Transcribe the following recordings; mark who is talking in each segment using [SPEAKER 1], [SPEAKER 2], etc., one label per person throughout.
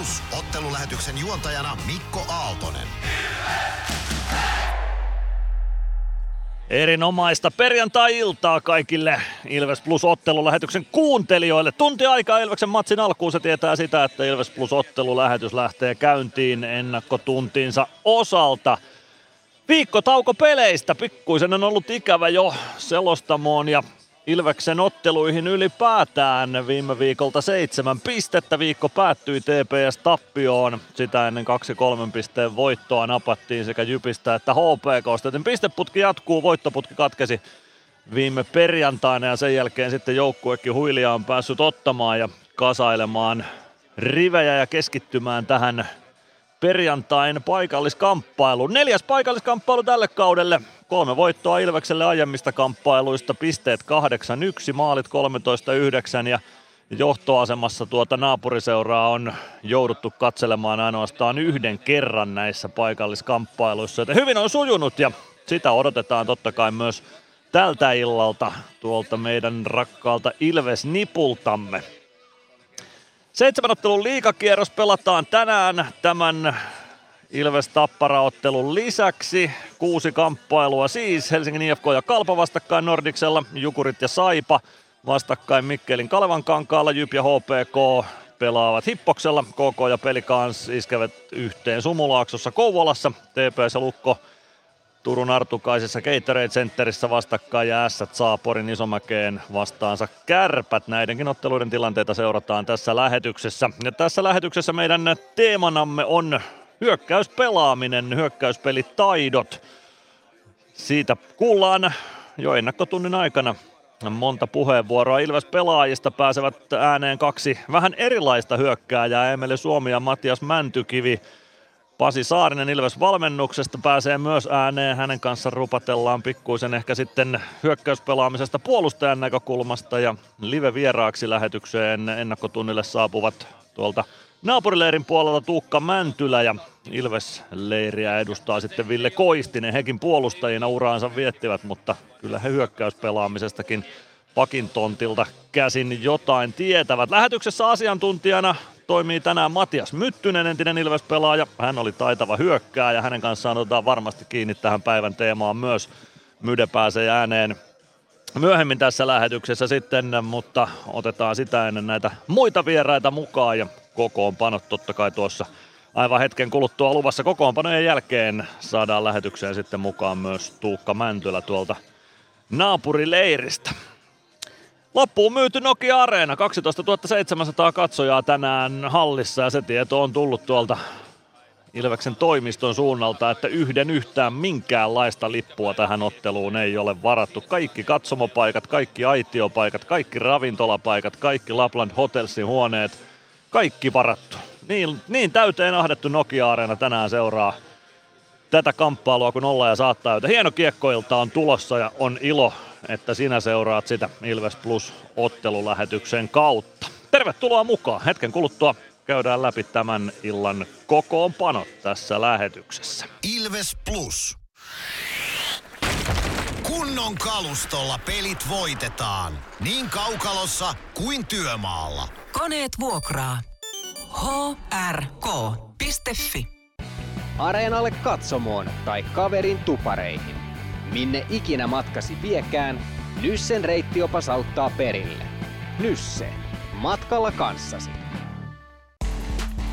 [SPEAKER 1] Plus ottelulähetyksen juontajana Mikko Aaltonen.
[SPEAKER 2] Erinomaista perjantai-iltaa kaikille Ilves Plus ottelulähetyksen kuuntelijoille. Tunti aikaa Ilveksen matsin alkuun se tietää sitä, että Ilves Plus ottelulähetys lähtee käyntiin ennakkotuntinsa osalta. Viikko tauko peleistä, pikkuisen on ollut ikävä jo selostamoon ja Ilveksen otteluihin ylipäätään viime viikolta seitsemän pistettä. Viikko päättyi TPS Tappioon. Sitä ennen kaksi kolmen pisteen voittoa napattiin sekä Jypistä että HPK. Joten pisteputki jatkuu, voittoputki katkesi viime perjantaina ja sen jälkeen sitten joukkuekin huilia on päässyt ottamaan ja kasailemaan rivejä ja keskittymään tähän perjantain paikalliskamppailu. Neljäs paikalliskamppailu tälle kaudelle. Kolme voittoa Ilvekselle aiemmista kamppailuista, pisteet 8-1, maalit 13-9 ja johtoasemassa tuota naapuriseuraa on jouduttu katselemaan ainoastaan yhden kerran näissä paikalliskamppailuissa. Joten hyvin on sujunut ja sitä odotetaan totta kai myös tältä illalta tuolta meidän rakkaalta Ilves-nipultamme. Seitsemän ottelun liikakierros pelataan tänään tämän Ilves Tappara-ottelun lisäksi. Kuusi kamppailua siis. Helsingin IFK ja Kalpa vastakkain Nordiksella. Jukurit ja Saipa vastakkain Mikkelin Kalevan kankaalla. Jyp ja HPK pelaavat Hippoksella. KK ja Pelikans iskevät yhteen Sumulaaksossa Kouvolassa. TPS ja Lukko Turun Artukaisessa Gatorade Centerissä vastakkain ja Ässät saa Porin Isomäkeen vastaansa kärpät. Näidenkin otteluiden tilanteita seurataan tässä lähetyksessä. Ja tässä lähetyksessä meidän teemanamme on hyökkäyspelaaminen, hyökkäyspelitaidot. Siitä kuullaan jo ennakkotunnin aikana monta puheenvuoroa. Ilves pelaajista pääsevät ääneen kaksi vähän erilaista hyökkääjää, Emeli Suomi ja Matias Mäntykivi. Pasi Saarinen Ilves valmennuksesta pääsee myös ääneen. Hänen kanssa rupatellaan pikkuisen ehkä sitten hyökkäyspelaamisesta puolustajan näkökulmasta ja live-vieraaksi lähetykseen ennakkotunnille saapuvat tuolta naapurileirin puolella Tuukka Mäntylä ja Ilves-leiriä edustaa sitten Ville Koistinen. Hekin puolustajina uraansa viettivät, mutta kyllä he hyökkäyspelaamisestakin pakin tontilta käsin jotain tietävät. Lähetyksessä asiantuntijana toimii tänään Matias Myttynen, entinen Ilves-pelaaja. Hän oli taitava hyökkää ja hänen kanssaan otetaan varmasti kiinni tähän päivän teemaan myös. Myde pääsee ääneen myöhemmin tässä lähetyksessä sitten, mutta otetaan sitä ennen näitä muita vieraita mukaan ja kokoonpanot totta kai tuossa aivan hetken kuluttua luvassa kokoonpanojen jälkeen saadaan lähetykseen sitten mukaan myös Tuukka Mäntylä tuolta naapurileiristä. Loppuun myyty Nokia Areena, 12 700 katsojaa tänään hallissa ja se tieto on tullut tuolta Ilveksen toimiston suunnalta, että yhden yhtään minkäänlaista lippua tähän otteluun ei ole varattu. Kaikki katsomopaikat, kaikki aitiopaikat, kaikki ravintolapaikat, kaikki Lapland Hotelsin huoneet, kaikki varattu. Niin, niin täyteen ahdettu Nokia-areena tänään seuraa tätä kamppailua, kun olla ja saattaa. Hieno kiekkoilta on tulossa ja on ilo, että sinä seuraat sitä Ilves Plus ottelulähetyksen kautta. Tervetuloa mukaan. Hetken kuluttua käydään läpi tämän illan kokoonpanot tässä lähetyksessä.
[SPEAKER 1] Ilves Plus. Kunnon kalustolla pelit voitetaan. Niin kaukalossa kuin työmaalla.
[SPEAKER 3] Koneet vuokraa. hrk.fi
[SPEAKER 4] Areenalle katsomoon tai kaverin tupareihin. Minne ikinä matkasi viekään, Nyssen reittiopas auttaa perille. Nysse. Matkalla kanssasi.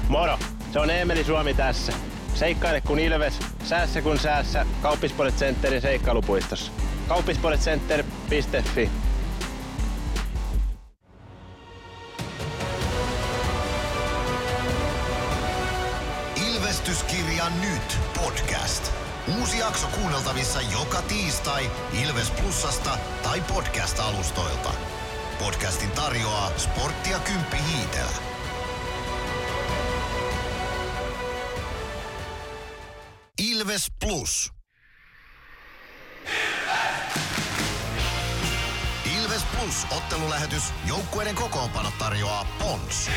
[SPEAKER 5] Moro! Se on Eemeli Suomi tässä. Seikkaile kun ilves, säässä kun säässä. Kauppispoilet Centerin seikkailupuistossa. Kauppispoiletcenter.fi
[SPEAKER 1] Ilvestyskirja nyt podcast. Uusi jakso kuunneltavissa joka tiistai Ilves Plusasta tai podcast-alustoilta. Podcastin tarjoaa Sporttia Kymppi Hiitelä. Ilves Plus. Ilves Plus ottelulähetys. Joukkueiden kokoonpano tarjoaa Pons.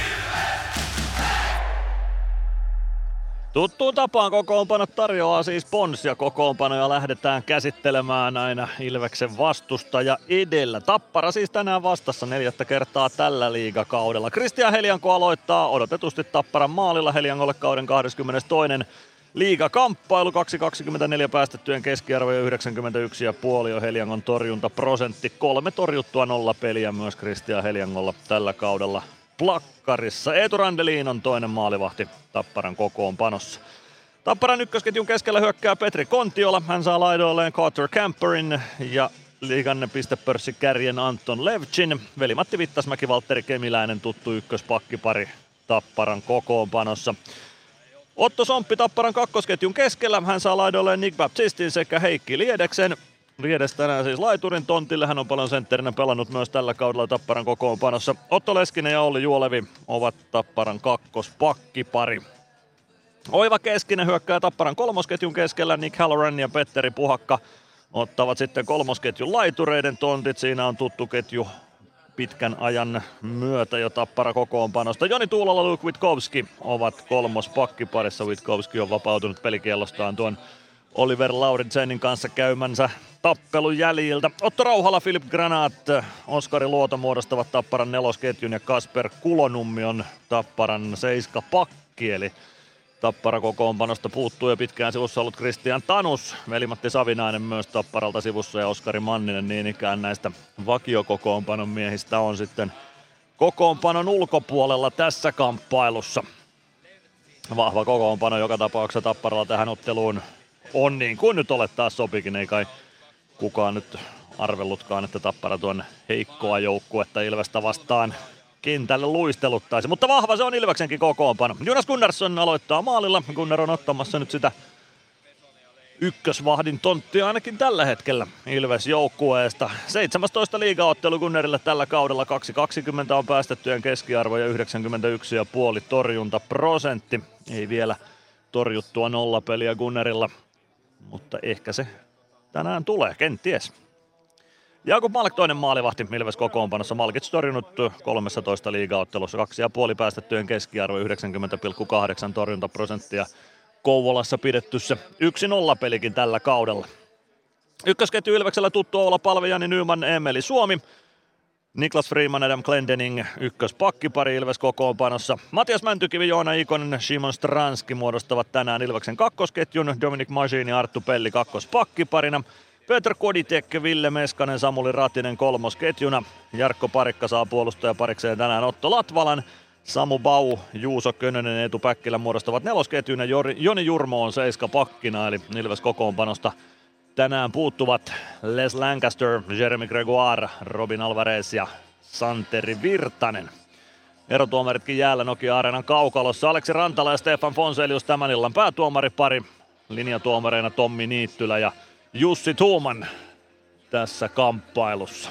[SPEAKER 2] Tuttuun tapaan kokoonpano tarjoaa siis Ponsia kokoonpanoja lähdetään käsittelemään aina Ilveksen vastustaja edellä. Tappara siis tänään vastassa neljättä kertaa tällä liigakaudella. Kristian Helianko aloittaa odotetusti Tapparan maalilla Heliangolle kauden 22. Liigakamppailu 2.24 päästettyjen keskiarvo ja 91,5 on Heliangon torjuntaprosentti. Kolme torjuttua nolla peliä myös Kristian Heliangolla tällä kaudella plakkarissa. Eetu Randelin on toinen maalivahti Tapparan kokoonpanossa. Tapparan ykkösketjun keskellä hyökkää Petri Kontiola. Hän saa laidoilleen Carter Camperin ja liigan pistepörssi kärjen Anton Levchin. Veli-Matti Vittasmäki, Valtteri Kemiläinen tuttu ykköspakkipari Tapparan kokoonpanossa. Otto Somppi Tapparan kakkosketjun keskellä. Hän saa laidoilleen Nick Baptistin sekä Heikki Liedeksen. Liedes tänään siis laiturin tontille. Hän on paljon sentterinä pelannut myös tällä kaudella Tapparan kokoonpanossa. Otto Leskinen ja Olli Juolevi ovat Tapparan kakkospakkipari. Oiva Keskinen hyökkää Tapparan kolmosketjun keskellä. Nick Halloran ja Petteri Puhakka ottavat sitten kolmosketjun laitureiden tontit. Siinä on tuttu ketju pitkän ajan myötä jo tappara kokoonpanosta. Joni Tuulola, Luke Witkowski ovat kolmos pakkiparissa. Witkowski on vapautunut pelikielostaan tuon Oliver Lauritsenin kanssa käymänsä tappelun jäljiltä. Otto Rauhala, Filip Granat, Oskari Luoto muodostavat Tapparan nelosketjun ja Kasper Kulonummi on Tapparan seiska pakki, eli Tappara kokoonpanosta puuttuu ja pitkään sivussa ollut Kristian Tanus, Veli-Matti Savinainen myös Tapparalta sivussa ja Oskari Manninen niin ikään näistä vakiokokoonpanon miehistä on sitten kokoonpanon ulkopuolella tässä kamppailussa. Vahva kokoonpano joka tapauksessa Tapparalla tähän otteluun on niin kuin nyt olettaa sopikin, ei kai kukaan nyt arvellutkaan, että Tappara tuon heikkoa joukkuetta Ilvestä vastaan kentälle luisteluttaisi. Mutta vahva se on Ilveksenkin kokoonpano. Jonas Gunnarsson aloittaa maalilla. Gunnar on ottamassa nyt sitä ykkösvahdin tonttia ainakin tällä hetkellä Ilves joukkueesta. 17 liigaottelu Gunnarille tällä kaudella 2.20 on päästettyjen keskiarvo ja 91,5 torjunta prosentti. Ei vielä torjuttua nollapeliä Gunnarilla, mutta ehkä se tänään tulee, kenties. Jakub Malk toinen maalivahti Ilves kokoonpanossa. Malkits torjunut 13 liigaottelussa, kaksi ja puoli päästettyjen keskiarvo 90,8 torjuntaprosenttia. Kouvolassa pidetty se 1-0 pelikin tällä kaudella. Ykkösketju Ilveksellä tuttu olla Palvejani Nyman Emeli Suomi. Niklas Freeman, Adam Glendening, ykköspakkipari Ilves kokoonpanossa. Matias Mäntykivi, Joona Ikonen, Simon Stranski muodostavat tänään Ilveksen kakkosketjun. Dominic Majini ja Arttu Pelli kakkospakkiparina. Peter Koditek, Ville Meskanen, Samuli Ratinen kolmosketjuna. Jarkko Parikka saa puolustaja parikseen tänään Otto Latvalan. Samu Bau, Juuso Könönen ja Eetu Päkkilä muodostavat nelosketjun ja Joni Jurmo on seiska pakkina eli Ilves kokoonpanosta tänään puuttuvat Les Lancaster, Jeremy Gregoire, Robin Alvarez ja Santeri Virtanen. Erotuomaritkin jäällä Nokia Areenan kaukalossa. Aleksi Rantala ja Stefan Fonselius tämän illan päätuomaripari. Linjatuomareina Tommi Niittylä ja Jussi Tuuman tässä kamppailussa.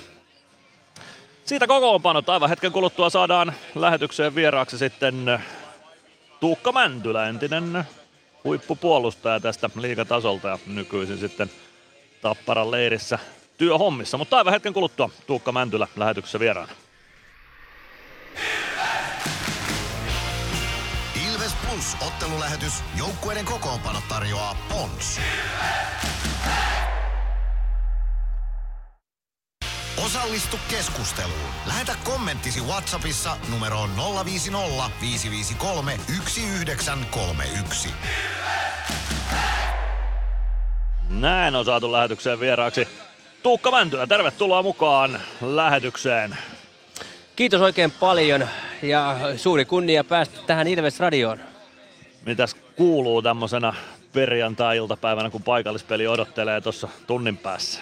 [SPEAKER 2] Siitä kokoonpanot aivan hetken kuluttua saadaan lähetykseen vieraaksi sitten Tuukka Mäntylä, entinen huippupuolustaja tästä liigatasolta ja nykyisin sitten Tapparan leirissä työhommissa. Mutta aivan hetken kuluttua Tuukka Mäntylä lähetyksessä vieraana.
[SPEAKER 1] Ilves Plus ottelulähetys. Joukkueiden kokoonpano tarjoaa Pons. Osallistu keskusteluun. Lähetä kommenttisi Whatsappissa numeroon 050 553 1931.
[SPEAKER 2] Näin on saatu lähetykseen vieraaksi Tuukka Mäntylä. Tervetuloa mukaan lähetykseen.
[SPEAKER 6] Kiitos oikein paljon ja suuri kunnia päästä tähän Ilves Radioon.
[SPEAKER 2] Mitäs kuuluu tämmöisenä perjantai-iltapäivänä, kun paikallispeli odottelee tuossa tunnin päässä?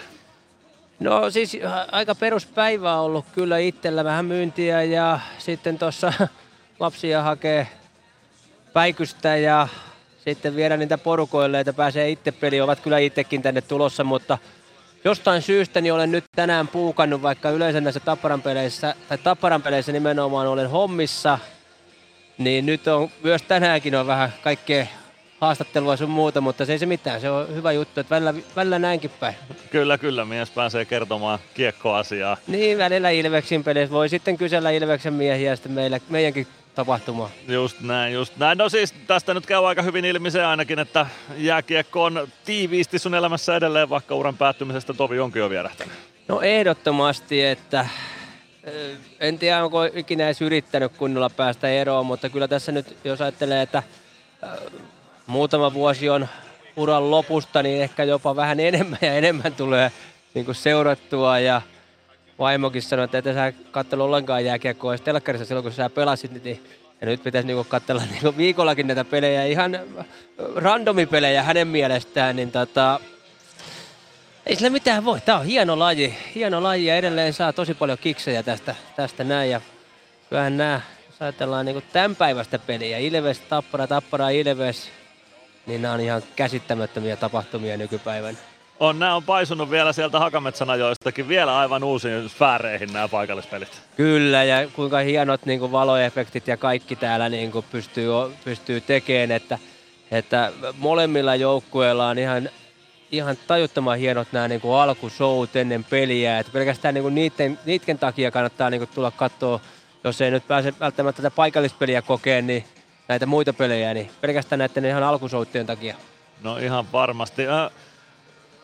[SPEAKER 6] No siis aika peruspäivä on ollut kyllä itsellä vähän myyntiä ja sitten tuossa lapsia hakee päikystä ja sitten viedä niitä porukoille, että pääsee itse peliin. Ovat kyllä itsekin tänne tulossa, mutta jostain syystä niin olen nyt tänään puukannut, vaikka yleensä näissä Tapparan peleissä, tai Tapparan peleissä nimenomaan olen hommissa, niin nyt on myös tänäänkin on vähän kaikkea haastattelua sun muuta, mutta se ei se mitään. Se on hyvä juttu, että välillä, välillä näinkin päin.
[SPEAKER 2] Kyllä, kyllä. Mies pääsee kertomaan kiekkoasiaa.
[SPEAKER 6] Niin, välillä Ilveksin peleissä. Voi sitten kysellä Ilveksen miehiä sitten meillä, meidänkin tapahtuma.
[SPEAKER 2] Just näin, just näin. No siis tästä nyt käy aika hyvin ilmi se ainakin, että jääkiekko on tiiviisti sun elämässä edelleen, vaikka uran päättymisestä tovi onkin jo vierähtänyt.
[SPEAKER 6] No ehdottomasti, että ö, en tiedä onko ikinä edes yrittänyt kunnolla päästä eroon, mutta kyllä tässä nyt jos ajattelee, että ö, muutama vuosi on uran lopusta, niin ehkä jopa vähän enemmän ja enemmän tulee niin kuin seurattua ja vaimokin sanoi, että et sä katselu ollenkaan jääkiekkoa edes telkkarissa silloin, kun sä pelasit, niin ja nyt pitäisi niinku katsella niinku viikollakin näitä pelejä, ihan randomipelejä hänen mielestään, niin tota, ei sillä mitään voi. Tämä on hieno laji, hieno laji ja edelleen saa tosi paljon kiksejä tästä, tästä näin. Ja kyllähän nämä, jos ajatellaan niin tämän päivästä peliä, Ilves, Tappara, Tappara, Ilves, niin nämä on ihan käsittämättömiä tapahtumia nykypäivänä.
[SPEAKER 2] On, nämä on paisunut vielä sieltä Hakametsän ajoistakin vielä aivan uusiin sfääreihin nämä paikallispelit.
[SPEAKER 6] Kyllä, ja kuinka hienot niin kuin valoefektit ja kaikki täällä niin kuin pystyy, pystyy tekemään, että, että molemmilla joukkueilla on ihan, ihan tajuttoman hienot nämä niin kuin alkushout ennen peliä, että pelkästään niin kuin niiden, niiden takia kannattaa niin kuin tulla katsoa, jos ei nyt pääse välttämättä tätä paikallispeliä kokeen, niin näitä muita pelejä, niin pelkästään näiden ihan alkusouttien takia.
[SPEAKER 2] No ihan varmasti. Äh,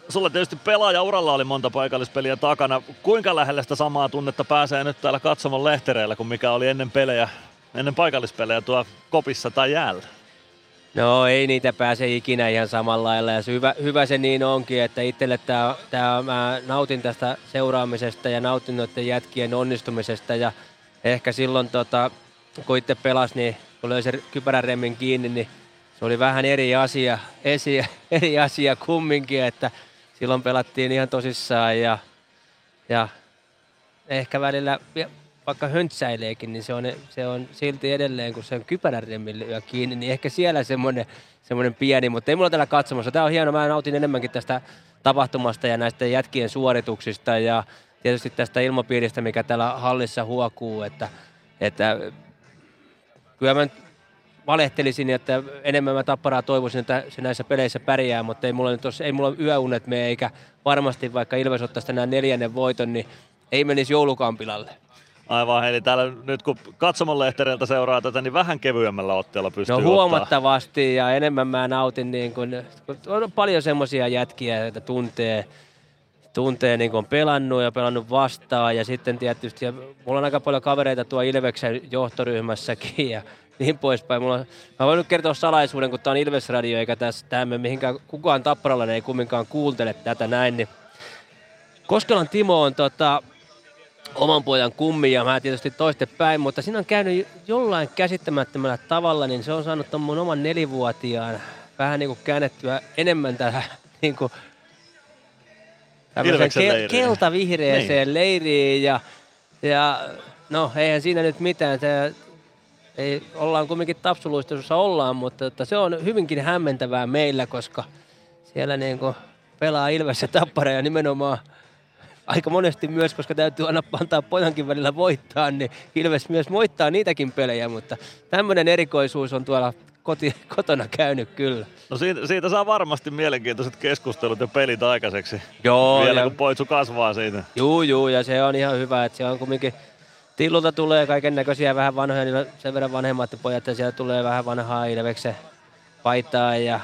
[SPEAKER 2] sulla tietysti pelaajauralla oli monta paikallispeliä takana. Kuinka lähellä sitä samaa tunnetta pääsee nyt täällä katsomon lehtereillä kuin mikä oli ennen pelejä, ennen paikallispelejä tuo kopissa tai jäällä?
[SPEAKER 6] No ei niitä pääse ikinä ihan samalla lailla ja hyvä, hyvä se niin onkin, että itselle tää, tää, mä nautin tästä seuraamisesta ja nautin noiden jätkien onnistumisesta ja ehkä silloin tota, kun itse pelas, niin kun löi se kypäräremmin kiinni, niin se oli vähän eri asia, esi, eri asia kumminkin, että silloin pelattiin ihan tosissaan ja, ja ehkä välillä vaikka höntsäileekin, niin se on, se on silti edelleen, kun se on kypärän lyö kiinni, niin ehkä siellä semmoinen, semmoinen pieni, mutta ei mulla täällä katsomassa. Tämä on hieno, mä nautin enemmänkin tästä tapahtumasta ja näistä jätkien suorituksista ja tietysti tästä ilmapiiristä, mikä täällä hallissa huokuu, että, että kyllä mä valehtelisin, että enemmän mä tapparaa toivoisin, että se näissä peleissä pärjää, mutta ei mulla nyt ole, ei mulla yöunet mene, eikä varmasti vaikka Ilves ottaisi tänään neljännen voiton, niin ei menisi joulukampilalle.
[SPEAKER 2] Aivan, eli täällä nyt kun katsomon lehtereiltä seuraa tätä, niin vähän kevyemmällä otteella pystyy
[SPEAKER 6] No huomattavasti ottaa. ja enemmän mä nautin, niin kun, on paljon semmoisia jätkiä, että tuntee, tuntee niin on pelannut ja pelannut vastaan ja sitten tietysti, ja mulla on aika paljon kavereita tuo Ilveksen johtoryhmässäkin ja niin poispäin. Mulla, mä voin nyt kertoa salaisuuden, kun tämä on Ilves Radio eikä tässä tämä mihinkään kukaan tapparalla ei kumminkaan kuuntele tätä näin, niin Koskelan Timo on tota, oman pojan kummi ja mä tietysti toiste päin, mutta siinä on käynyt jollain käsittämättömällä tavalla, niin se on saanut ton mun oman nelivuotiaan vähän niin kuin käännettyä enemmän tähän niin kuin kel- keltavihreeseen niin. leiriin ja, ja no eihän siinä nyt mitään, se, ei, ollaan kumminkin tapsuluistelussa ollaan, mutta että se on hyvinkin hämmentävää meillä, koska siellä niin kuin pelaa Ilves ja Tappara ja nimenomaan aika monesti myös, koska täytyy aina antaa pojankin välillä voittaa, niin Ilves myös voittaa niitäkin pelejä, mutta tämmöinen erikoisuus on tuolla koti, kotona käynyt kyllä.
[SPEAKER 2] No siitä, siitä saa varmasti mielenkiintoiset keskustelut ja pelit aikaiseksi.
[SPEAKER 6] Joo.
[SPEAKER 2] Vielä ja... kun poitsu kasvaa siitä.
[SPEAKER 6] Juu, juu, ja se on ihan hyvä, että se on kumminkin Tillulta tulee kaiken näköisiä vähän vanhoja, niin sen verran vanhemmat pojat, ja siellä tulee vähän vanhaa Ilveksen paitaa, ja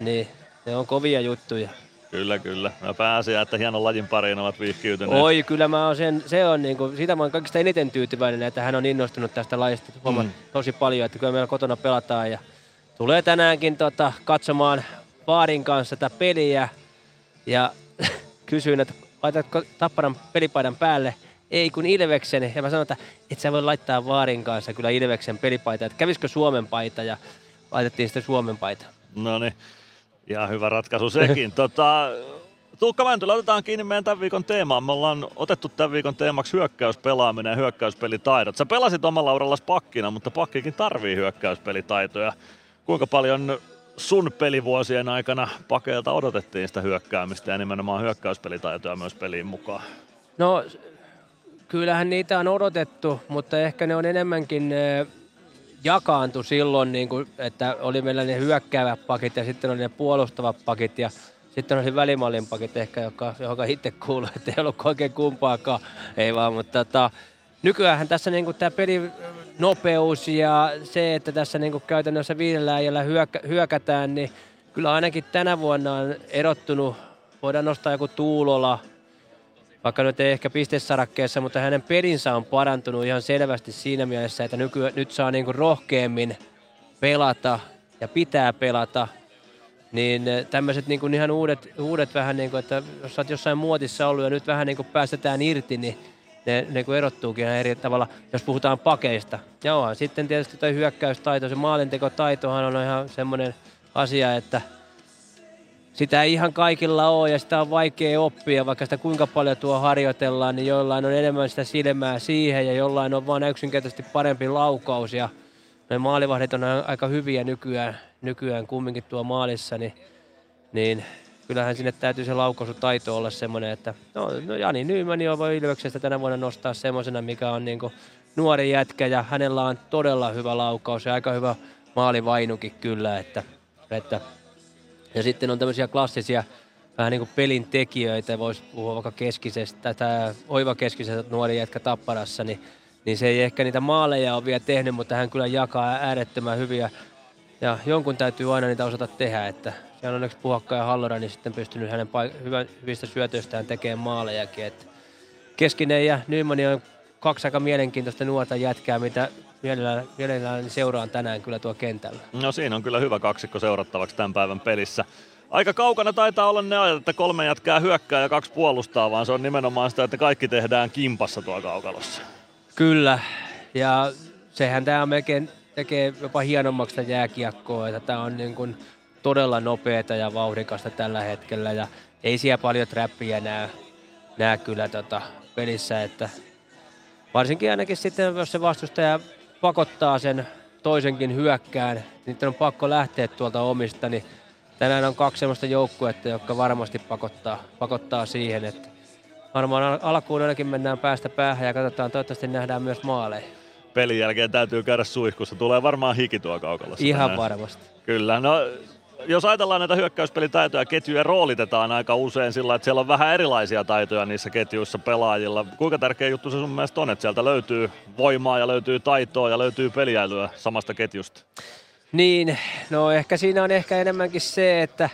[SPEAKER 6] niin, ne on kovia juttuja.
[SPEAKER 2] Kyllä, kyllä. Mä pääsin, että hienon lajin pariin ovat viihkiytyneet.
[SPEAKER 6] Oi, kyllä mä oon sen, se on niinku, siitä mä oon kaikista eniten tyytyväinen, että hän on innostunut tästä lajista mm. tosi paljon, että kyllä meillä kotona pelataan ja tulee tänäänkin tota, katsomaan Vaarin kanssa tätä peliä ja kysyin, että laitatko Tapparan pelipaidan päälle, ei kun Ilveksen. Ja mä sanoin, että et sä voi laittaa Vaarin kanssa kyllä Ilveksen pelipaita, että kävisikö Suomen paita ja laitettiin sitten Suomen paita.
[SPEAKER 2] No niin. Ja hyvä ratkaisu sekin. tota, Tuukka Mäntylä, otetaan kiinni meidän tämän viikon teemaan. Me ollaan otettu tämän viikon teemaksi hyökkäyspelaaminen ja hyökkäyspelitaidot. Sä pelasit omalla urallasi pakkina, mutta pakkikin tarvii hyökkäyspelitaitoja. Kuinka paljon sun pelivuosien aikana pakeilta odotettiin sitä hyökkäämistä ja nimenomaan hyökkäyspelitaitoja myös peliin mukaan?
[SPEAKER 6] No kyllähän niitä on odotettu, mutta ehkä ne on enemmänkin jakaantui silloin, niin kuin, että oli meillä ne hyökkäävät pakit ja sitten oli ne puolustavat pakit ja sitten oli välimallin pakit ehkä, joka, joka itse kuului, että ei ollut oikein kumpaakaan. Ei vaan, mutta tota, nykyään tässä niin tämä peli nopeus ja se, että tässä niin käytännössä viidellä äijällä hyökä, hyökätään, niin kyllä ainakin tänä vuonna on erottunut, voidaan nostaa joku Tuulola, vaikka nyt ei ehkä pistesarakkeessa, mutta hänen pelinsä on parantunut ihan selvästi siinä mielessä, että nyky, nyt saa niin rohkeammin pelata ja pitää pelata. Niin tämmöiset niin ihan uudet, uudet vähän, niin kuin, että jos olet jossain muotissa ollut ja nyt vähän niin kuin päästetään irti, niin ne, ne kun erottuukin ihan eri tavalla, jos puhutaan pakeista. Joo, sitten tietysti tuo hyökkäystaito, se maalintekotaitohan on ihan semmoinen asia, että sitä ei ihan kaikilla ole ja sitä on vaikea oppia, vaikka sitä kuinka paljon tuo harjoitellaan, niin jollain on enemmän sitä silmää siihen ja jollain on vain yksinkertaisesti parempi laukaus. Ja ne maalivahdit on aika hyviä nykyään, nykyään kumminkin tuo maalissa, niin, niin kyllähän sinne täytyy se laukaisutaito olla semmoinen, että no, no Jani Nyyman jo voi Ilveksestä tänä vuonna nostaa semmoisena, mikä on niin nuori jätkä ja hänellä on todella hyvä laukaus ja aika hyvä maalivainukin kyllä, että, että ja sitten on tämmöisiä klassisia vähän niin kuin pelin tekijöitä, voisi puhua vaikka keskisestä, tämä Oiva keskisestä nuori jätkä Tapparassa, niin, niin se ei ehkä niitä maaleja ole vielä tehnyt, mutta hän kyllä jakaa äärettömän hyviä ja jonkun täytyy aina niitä osata tehdä, että se on onneksi Puhakka ja Hallora, niin sitten pystynyt hänen paik- hyvistä syötöistään tekemään maalejakin. Että Keskinen ja Nyman on kaksi aika mielenkiintoista nuorta jätkää, mitä mielellään, mielellään seuraan tänään kyllä tuo kentällä.
[SPEAKER 2] No siinä on kyllä hyvä kaksikko seurattavaksi tämän päivän pelissä. Aika kaukana taitaa olla ne ajat, että kolme jätkää hyökkää ja kaksi puolustaa, vaan se on nimenomaan sitä, että kaikki tehdään kimpassa tuo kaukalossa.
[SPEAKER 6] Kyllä, ja sehän tämä melkein tekee jopa hienommaksi sitä jääkiekkoa, että tämä on niin kuin todella nopeata ja vauhdikasta tällä hetkellä ja ei siellä paljon trappia näe, näe kyllä tota pelissä, että varsinkin ainakin sitten, jos se vastustaja pakottaa sen toisenkin hyökkään, niin on pakko lähteä tuolta omista, niin tänään on kaksi sellaista joukkuetta, jotka varmasti pakottaa, pakottaa siihen, että varmaan alkuun ainakin mennään päästä päähän ja katsotaan, toivottavasti nähdään myös maaleja.
[SPEAKER 2] Pelin jälkeen täytyy käydä suihkussa, tulee varmaan hiki tuo kaukalossa.
[SPEAKER 6] Ihan tänään. varmasti.
[SPEAKER 2] Kyllä, no jos ajatellaan näitä hyökkäyspelitaitoja, ketjuja roolitetaan aika usein sillä, että siellä on vähän erilaisia taitoja niissä ketjuissa pelaajilla. Kuinka tärkeä juttu se sun mielestä on, että sieltä löytyy voimaa ja löytyy taitoa ja löytyy peliäilyä samasta ketjusta?
[SPEAKER 6] Niin, no ehkä siinä on ehkä enemmänkin se, että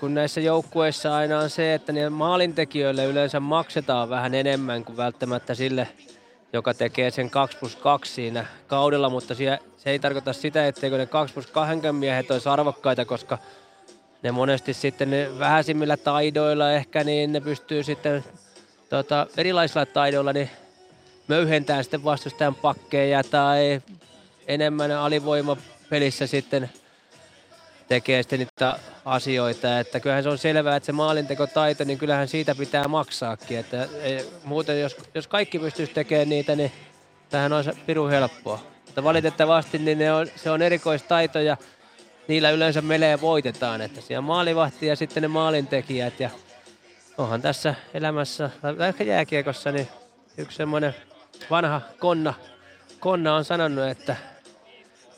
[SPEAKER 6] kun näissä joukkueissa aina on se, että ne maalintekijöille yleensä maksetaan vähän enemmän kuin välttämättä sille joka tekee sen 2 plus 2 siinä kaudella, mutta se ei tarkoita sitä, etteikö ne 2 plus 2 miehet olisi arvokkaita, koska ne monesti sitten ne vähäisimmillä taidoilla ehkä, niin ne pystyy sitten tota, erilaisilla taidoilla niin möyhentämään sitten vastustajan pakkeja tai enemmän alivoimapelissä sitten tekee sitten niitä asioita. Että kyllähän se on selvää, että se maalintekotaito, niin kyllähän siitä pitää maksaakin. Että ei, muuten jos, jos kaikki pystyisi tekemään niitä, niin tähän on piru helppoa. Mutta valitettavasti niin ne on, se on erikoistaito ja niillä yleensä melee voitetaan. Että siellä maalivahti ja sitten ne maalintekijät. Ja onhan tässä elämässä, ehkä jääkiekossa, niin yksi semmoinen vanha konna, konna on sanonut, että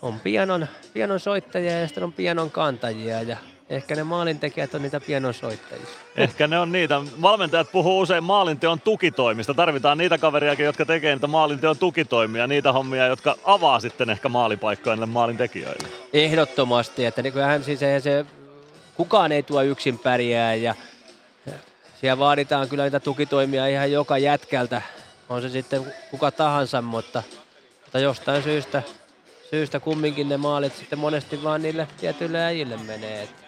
[SPEAKER 6] on pianon, pianon soittajia ja sitten on pianon kantajia ja ehkä ne maalintekijät on niitä pianon soittajia.
[SPEAKER 2] Ehkä ne on niitä. Valmentajat puhuu usein maalinteon tukitoimista. Tarvitaan niitä kaveriakin, jotka tekee niitä maalinteon tukitoimia, niitä hommia, jotka avaa sitten ehkä maalipaikkoja niille maalintekijöille.
[SPEAKER 6] Ehdottomasti, että niin kyllähän siis se, kukaan ei tuo yksin pärjää ja siellä vaaditaan kyllä niitä tukitoimia ihan joka jätkältä, on se sitten kuka tahansa, mutta, mutta jostain syystä syystä kumminkin ne maalit sitten monesti vaan niille tietyille äijille menee. Et,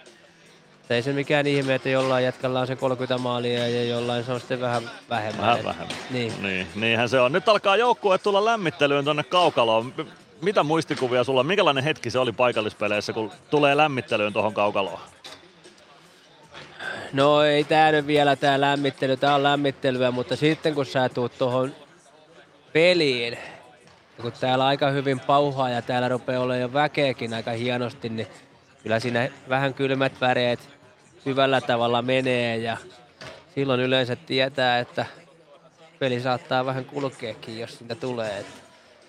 [SPEAKER 6] et ei se mikään ihme, että jollain jätkällä on se 30 maalia ja jollain se on sitten vähän vähemmän.
[SPEAKER 2] Vähän vähemmän.
[SPEAKER 6] Niin.
[SPEAKER 2] niin. Niinhän se on. Nyt alkaa joukkue tulla lämmittelyyn tuonne kaukaloon. Mitä muistikuvia sulla, minkälainen hetki se oli paikallispeleissä, kun tulee lämmittelyyn tuohon kaukaloon?
[SPEAKER 6] No ei tää nyt vielä tää lämmittely, tää on lämmittelyä, mutta sitten kun sä tuut tuohon peliin, kun täällä aika hyvin pauhaa ja täällä rupeaa olemaan jo väkeäkin aika hienosti, niin kyllä siinä vähän kylmät väreet hyvällä tavalla menee ja silloin yleensä tietää, että peli saattaa vähän kulkeekin, jos siitä tulee. Että,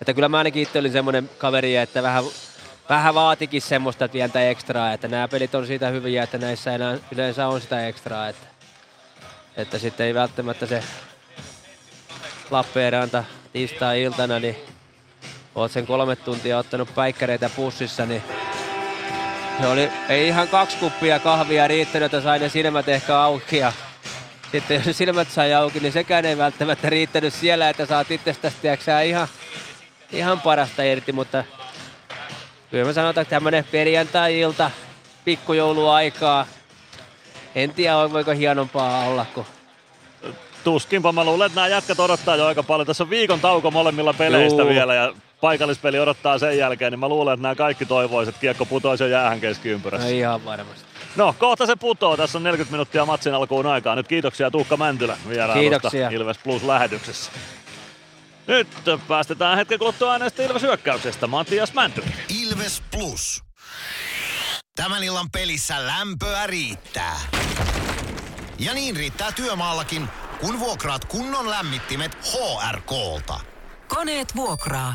[SPEAKER 6] että kyllä mä ainakin itse olin semmoinen kaveri, että vähän, vähän vaatikin semmoista pientä ekstraa, että nämä pelit on siitä hyviä, että näissä enää yleensä on sitä ekstraa, että, että sitten ei välttämättä se Lappeenranta tiistai-iltana, niin oot sen kolme tuntia ottanut päikkäreitä pussissa, niin se oli, ei ihan kaksi kuppia kahvia riittänyt, että sai ne silmät ehkä auki ja sitten jos silmät sai auki, niin sekään ei välttämättä riittänyt siellä, että saat itsestäsi ihan, ihan parasta irti, mutta kyllä mä sanotaan, että tämmönen perjantai-ilta, pikkujouluaikaa, en tiedä voiko hienompaa olla kuin
[SPEAKER 2] Tuskinpa mä luulen, että nämä jätkät odottaa jo aika paljon. Tässä on viikon tauko molemmilla peleistä
[SPEAKER 6] Juu.
[SPEAKER 2] vielä ja paikallispeli odottaa sen jälkeen, niin mä luulen, että nämä kaikki toivoisivat, että kiekko putoisi jo jäähän keskiympyrässä.
[SPEAKER 6] no ihan varmasti.
[SPEAKER 2] No, kohta se putoo. Tässä on 40 minuuttia matsin alkuun aikaa. Nyt kiitoksia Tuukka Mäntylä vierailusta
[SPEAKER 6] Kiitoksia.
[SPEAKER 2] Ilves Plus-lähetyksessä. Nyt päästetään hetken kuluttua äänestä Ilves hyökkäyksestä. Matias Mäntylä.
[SPEAKER 1] Ilves Plus. Tämän illan pelissä lämpöä riittää. Ja niin riittää työmaallakin, kun vuokraat kunnon lämmittimet HRK-lta.
[SPEAKER 3] Koneet vuokraa.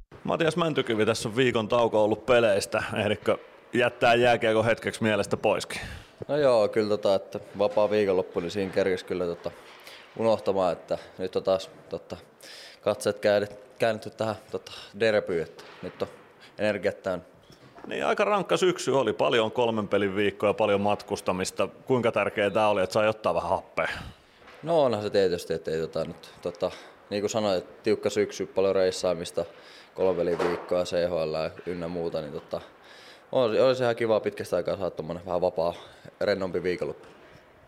[SPEAKER 2] Matias Mäntykivi, tässä on viikon tauko ollut peleistä. Ehdikö jättää jääkiekko hetkeksi mielestä poiskin?
[SPEAKER 7] No joo, kyllä tota, että vapaa viikonloppu, niin siinä kerkesi kyllä tota, unohtamaan, että nyt on taas tota, katseet käännet- käännetty tähän tota, derbyyn, että nyt on energiat täynnä.
[SPEAKER 2] Niin aika rankka syksy oli, paljon kolmen pelin viikkoja, paljon matkustamista. Kuinka tärkeää tämä oli, että sai ottaa vähän happea?
[SPEAKER 7] No onhan se tietysti, että ei tota, nyt, tota, niin kuin sanoit, että tiukka syksy, paljon reissaamista, kolme pelin viikkoa, CHL ynnä muuta, niin tota, olisi, olisi ihan kiva pitkästä aikaa saada vähän vapaa, rennompi viikonloppu.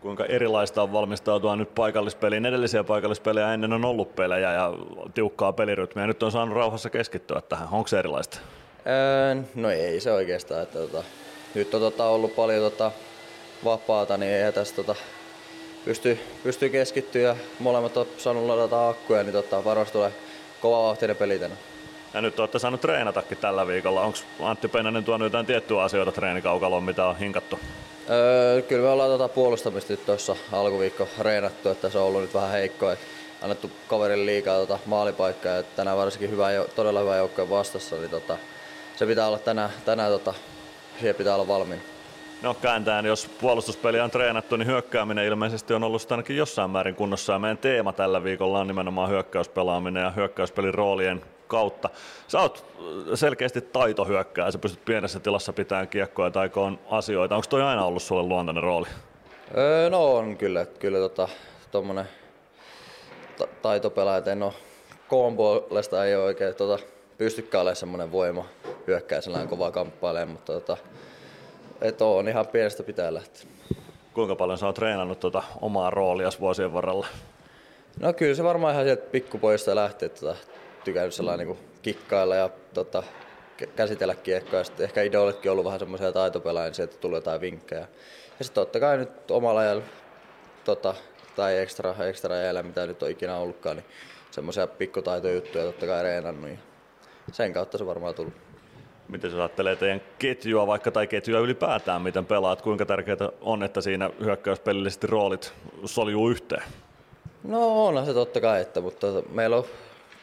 [SPEAKER 2] Kuinka erilaista on valmistautua nyt paikallispeliin? Edellisiä paikallispelejä ennen on ollut pelejä ja tiukkaa pelirytmiä. Nyt on saanut rauhassa keskittyä tähän. Onko se erilaista?
[SPEAKER 7] Öö, no ei se oikeastaan. Että, tota, nyt on tota, ollut paljon tota, vapaata, niin ei tässä tota, pysty, pystyy keskittyä molemmat on saanut ladata akkuja, niin tota, varmasti tulee kova vauhtinen peli tänään.
[SPEAKER 2] Ja nyt olette saanut treenatakin tällä viikolla. Onko Antti Pennanen tuonut jotain tiettyjä asioita treenikaukaloon, mitä on hinkattu?
[SPEAKER 7] Öö, kyllä me ollaan tota puolustamista tuossa alkuviikko reenattu, että se on ollut nyt vähän heikko, että annettu kaverille liikaa tota maalipaikkaa ja tänään varsinkin hyvä, todella hyvä joukkojen vastassa, niin tota, se pitää olla tänään, tänään tota, pitää olla valmiina.
[SPEAKER 2] No kääntäen, jos puolustuspeli on treenattu, niin hyökkääminen ilmeisesti on ollut ainakin jossain määrin kunnossa. Ja meidän teema tällä viikolla on nimenomaan hyökkäyspelaaminen ja hyökkäyspelin roolien kautta. Sä oot selkeästi taitohyökkää, sä pystyt pienessä tilassa pitämään kiekkoa ja taikoon asioita. Onko toi aina ollut sulle luontainen rooli?
[SPEAKER 7] Öö, no on kyllä, kyllä tota, tommonen ta- taitopelaaja, että en puolesta ei oikein tota, pystykään olemaan semmonen voima hyökkää sellainen kovaa kamppailemaan, mutta tota, et on ihan pienestä pitää lähteä.
[SPEAKER 2] Kuinka paljon sä oot treenannut tuota omaa roolias vuosien varrella?
[SPEAKER 7] No kyllä se varmaan ihan sieltä pikkupojista lähtee, että tota, tykännyt sellainen niin kikkailla ja tota, kä- käsitellä kiekkoa. Ja sitten ehkä idolitkin ollut vähän semmoisia taitopelaajia, niin sieltä tulee jotain vinkkejä. Ja sitten totta kai nyt omalla ajalla tota, tai ekstra, ekstra ajalla, mitä nyt on ikinä ollutkaan, niin semmoisia pikkutaitojuttuja totta kai reenannut. Ja sen kautta se varmaan tullut.
[SPEAKER 2] Miten sä ajattelee teidän ketjua vaikka tai ketjua ylipäätään, miten pelaat? Kuinka tärkeää on, että siinä hyökkäyspelillisesti roolit soljuu yhteen?
[SPEAKER 7] No onhan se totta kai, että, mutta meillä on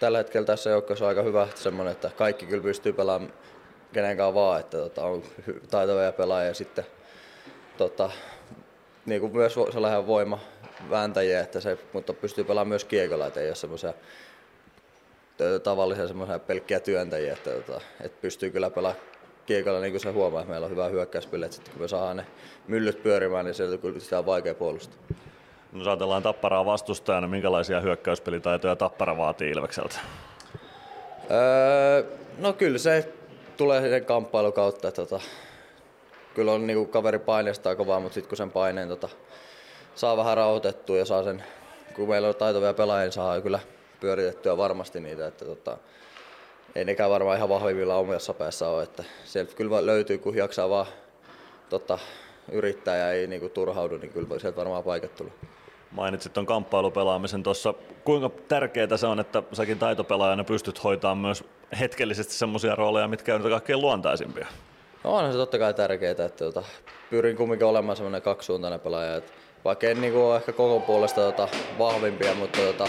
[SPEAKER 7] tällä hetkellä tässä joukkueessa aika hyvä semmoinen, että kaikki kyllä pystyy pelaamaan kenenkaan vaan, että tota, on taitavia pelaajia sitten tota, niin kuin myös sellainen voima vääntäjiä, että se, mutta pystyy pelaamaan myös kiekolla, että ei ole semmoisia tavallisia semmoisia pelkkiä työntäjiä, että, tota, että pystyy kyllä pelaamaan kiekolla niin kuin se huomaa, että meillä on hyvä hyökkäyspeli, että sitten kun me saadaan ne myllyt pyörimään, niin sieltä kyllä sitä on vaikea puolustaa.
[SPEAKER 2] No, jos ajatellaan Tapparaa vastustajana, minkälaisia hyökkäyspelitaitoja Tappara vaatii Ilvekseltä?
[SPEAKER 7] Öö, no kyllä se tulee sen kamppailun kautta. Että, tota, kyllä on niinku kaveri paineistaa kovaa, mutta sitten kun sen paineen tota, saa vähän rauhoitettua ja saa sen, kun meillä on taitavia pelaajia, niin saa kyllä pyöritettyä varmasti niitä. Että, tota, ei nekään varmaan ihan vahvimmilla omassa päässä ole. Että sieltä kyllä löytyy, kun jaksaa vaan tota, yrittää ja ei niinku turhaudu, niin kyllä sieltä varmaan paikat tulee.
[SPEAKER 2] Mainitsit tuon kamppailupelaamisen tuossa. Kuinka tärkeää se on, että säkin taitopelaajana pystyt hoitamaan myös hetkellisesti semmoisia rooleja, mitkä on kaikkein luontaisimpia?
[SPEAKER 7] No onhan se totta kai tärkeää, että tota, pyrin kumminkin olemaan semmoinen kaksisuuntainen pelaaja. Että vaikka en niin ole ehkä koko puolesta tota, vahvimpia, mutta tota,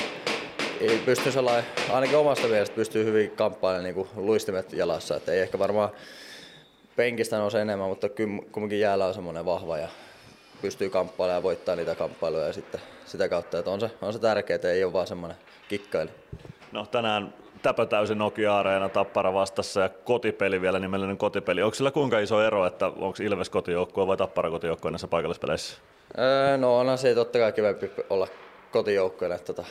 [SPEAKER 7] ei pysty sellainen, ainakin omasta mielestä pystyy hyvin kamppailemaan niin luistimet jalassa. Että ei ehkä varmaan penkistä nouse enemmän, mutta kumminkin jäällä on semmoinen vahva ja pystyy kamppailemaan ja voittaa niitä kamppailuja ja sitten sitä kautta, että on se, on se tärkeää, että ei ole vaan semmoinen kikkailu.
[SPEAKER 2] No tänään täpötäysin Nokia-areena Tappara vastassa ja kotipeli vielä, nimellinen kotipeli. Onko sillä kuinka iso ero, että onko Ilves kotijoukkue vai Tappara kotijoukkue näissä paikallispeleissä?
[SPEAKER 7] Öö, no onhan se totta kai kivempi olla kotijoukkueena. Tota,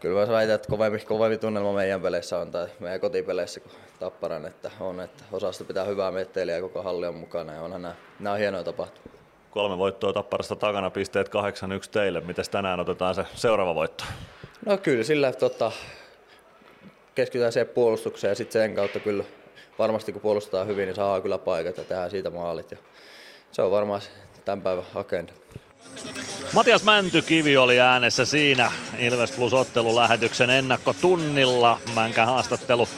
[SPEAKER 7] kyllä mä väitän, että kovempi, kovempi tunnelma meidän peleissä on tai meidän kotipeleissä kuin Tapparan, että on, että osasta pitää hyvää metteliä ja koko halli on mukana ja onhan nämä, nämä on hienoja tapahtumia.
[SPEAKER 2] Kolme voittoa Tapparasta takana, pisteet 8-1 teille. Miten tänään otetaan se seuraava voitto?
[SPEAKER 7] No kyllä sillä tota, keskitytään siihen puolustukseen ja sitten sen kautta kyllä varmasti kun puolustetaan hyvin, niin saa kyllä paikat ja tehdään siitä maalit. Ja se on varmaan tämän päivän agenda.
[SPEAKER 2] Matias Mäntykivi oli äänessä siinä Ilves Plus ottelulähetyksen ennakkotunnilla. Mänkä haastattelu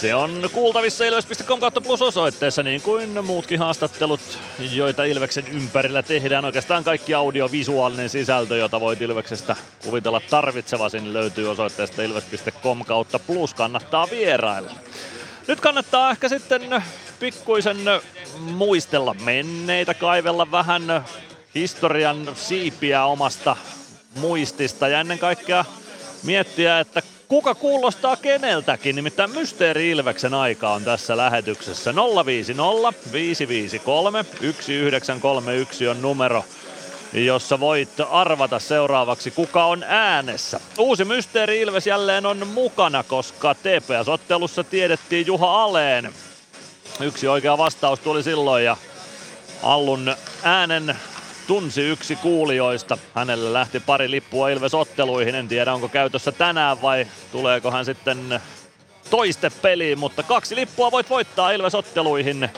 [SPEAKER 2] se on kuultavissa ilves.com kautta plus osoitteessa niin kuin muutkin haastattelut, joita Ilveksen ympärillä tehdään. Oikeastaan kaikki audiovisuaalinen sisältö, jota voit Ilveksestä kuvitella tarvitsevasi, löytyy osoitteesta ilves.com kautta plus. Kannattaa vierailla. Nyt kannattaa ehkä sitten pikkuisen muistella menneitä, kaivella vähän historian siipiä omasta muistista ja ennen kaikkea miettiä, että kuka kuulostaa keneltäkin, nimittäin Mysteeri Ilveksen aika on tässä lähetyksessä. 050 553 1931 on numero, jossa voit arvata seuraavaksi, kuka on äänessä. Uusi Mysteeri Ilves jälleen on mukana, koska TPS-ottelussa tiedettiin Juha Aleen. Yksi oikea vastaus tuli silloin ja Allun äänen tunsi yksi kuulijoista. Hänelle lähti pari lippua Ilves-otteluihin. En tiedä onko käytössä tänään vai tuleeko hän sitten toiste peliin, mutta kaksi lippua voit voittaa Ilves-otteluihin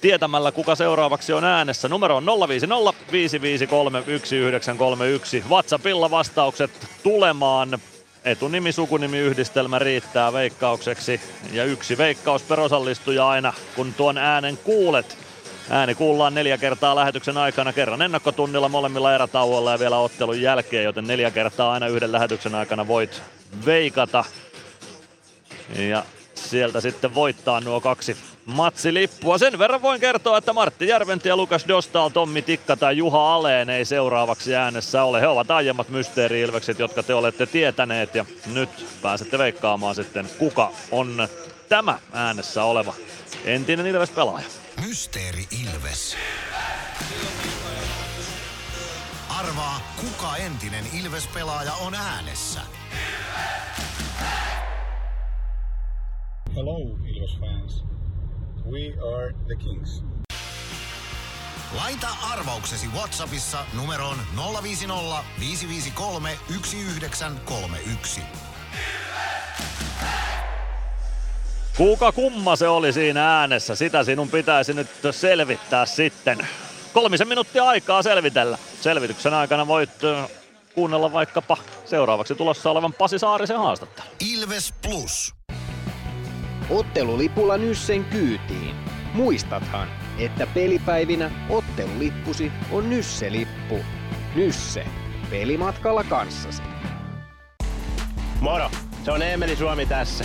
[SPEAKER 2] tietämällä kuka seuraavaksi on äänessä. Numero on 050 553 1931. WhatsAppilla vastaukset tulemaan. Etunimi, sukunimi, yhdistelmä riittää veikkaukseksi ja yksi veikkaus per osallistuja aina, kun tuon äänen kuulet. Ääni kuullaan neljä kertaa lähetyksen aikana, kerran ennakkotunnilla molemmilla erätauolla ja vielä ottelun jälkeen, joten neljä kertaa aina yhden lähetyksen aikana voit veikata. Ja sieltä sitten voittaa nuo kaksi matsilippua. Sen verran voin kertoa, että Martti Järventi ja Lukas Dostal, Tommi Tikka tai Juha Aleen ei seuraavaksi äänessä ole. He ovat aiemmat mysteeri-ilvekset, jotka te olette tietäneet ja nyt pääsette veikkaamaan sitten, kuka on tämä äänessä oleva entinen Ilves-pelaaja.
[SPEAKER 1] Mysteeri Ilves. Arvaa, kuka entinen Ilves-pelaaja on äänessä.
[SPEAKER 8] Hello, Ilves fans. We are the Kings.
[SPEAKER 1] Laita arvauksesi Whatsappissa numeroon 050 553 1931.
[SPEAKER 2] Kuka kumma se oli siinä äänessä, sitä sinun pitäisi nyt selvittää sitten. Kolmisen minuuttia aikaa selvitellä. Selvityksen aikana voit kuunnella vaikkapa seuraavaksi tulossa olevan Pasi Saarisen haastattelu.
[SPEAKER 1] Ilves Plus.
[SPEAKER 4] Ottelulipulla Nyssen kyytiin. Muistathan, että pelipäivinä ottelulippusi on Nysse-lippu. Nysse. Pelimatkalla kanssasi.
[SPEAKER 5] Moro! Se on Eemeli Suomi tässä.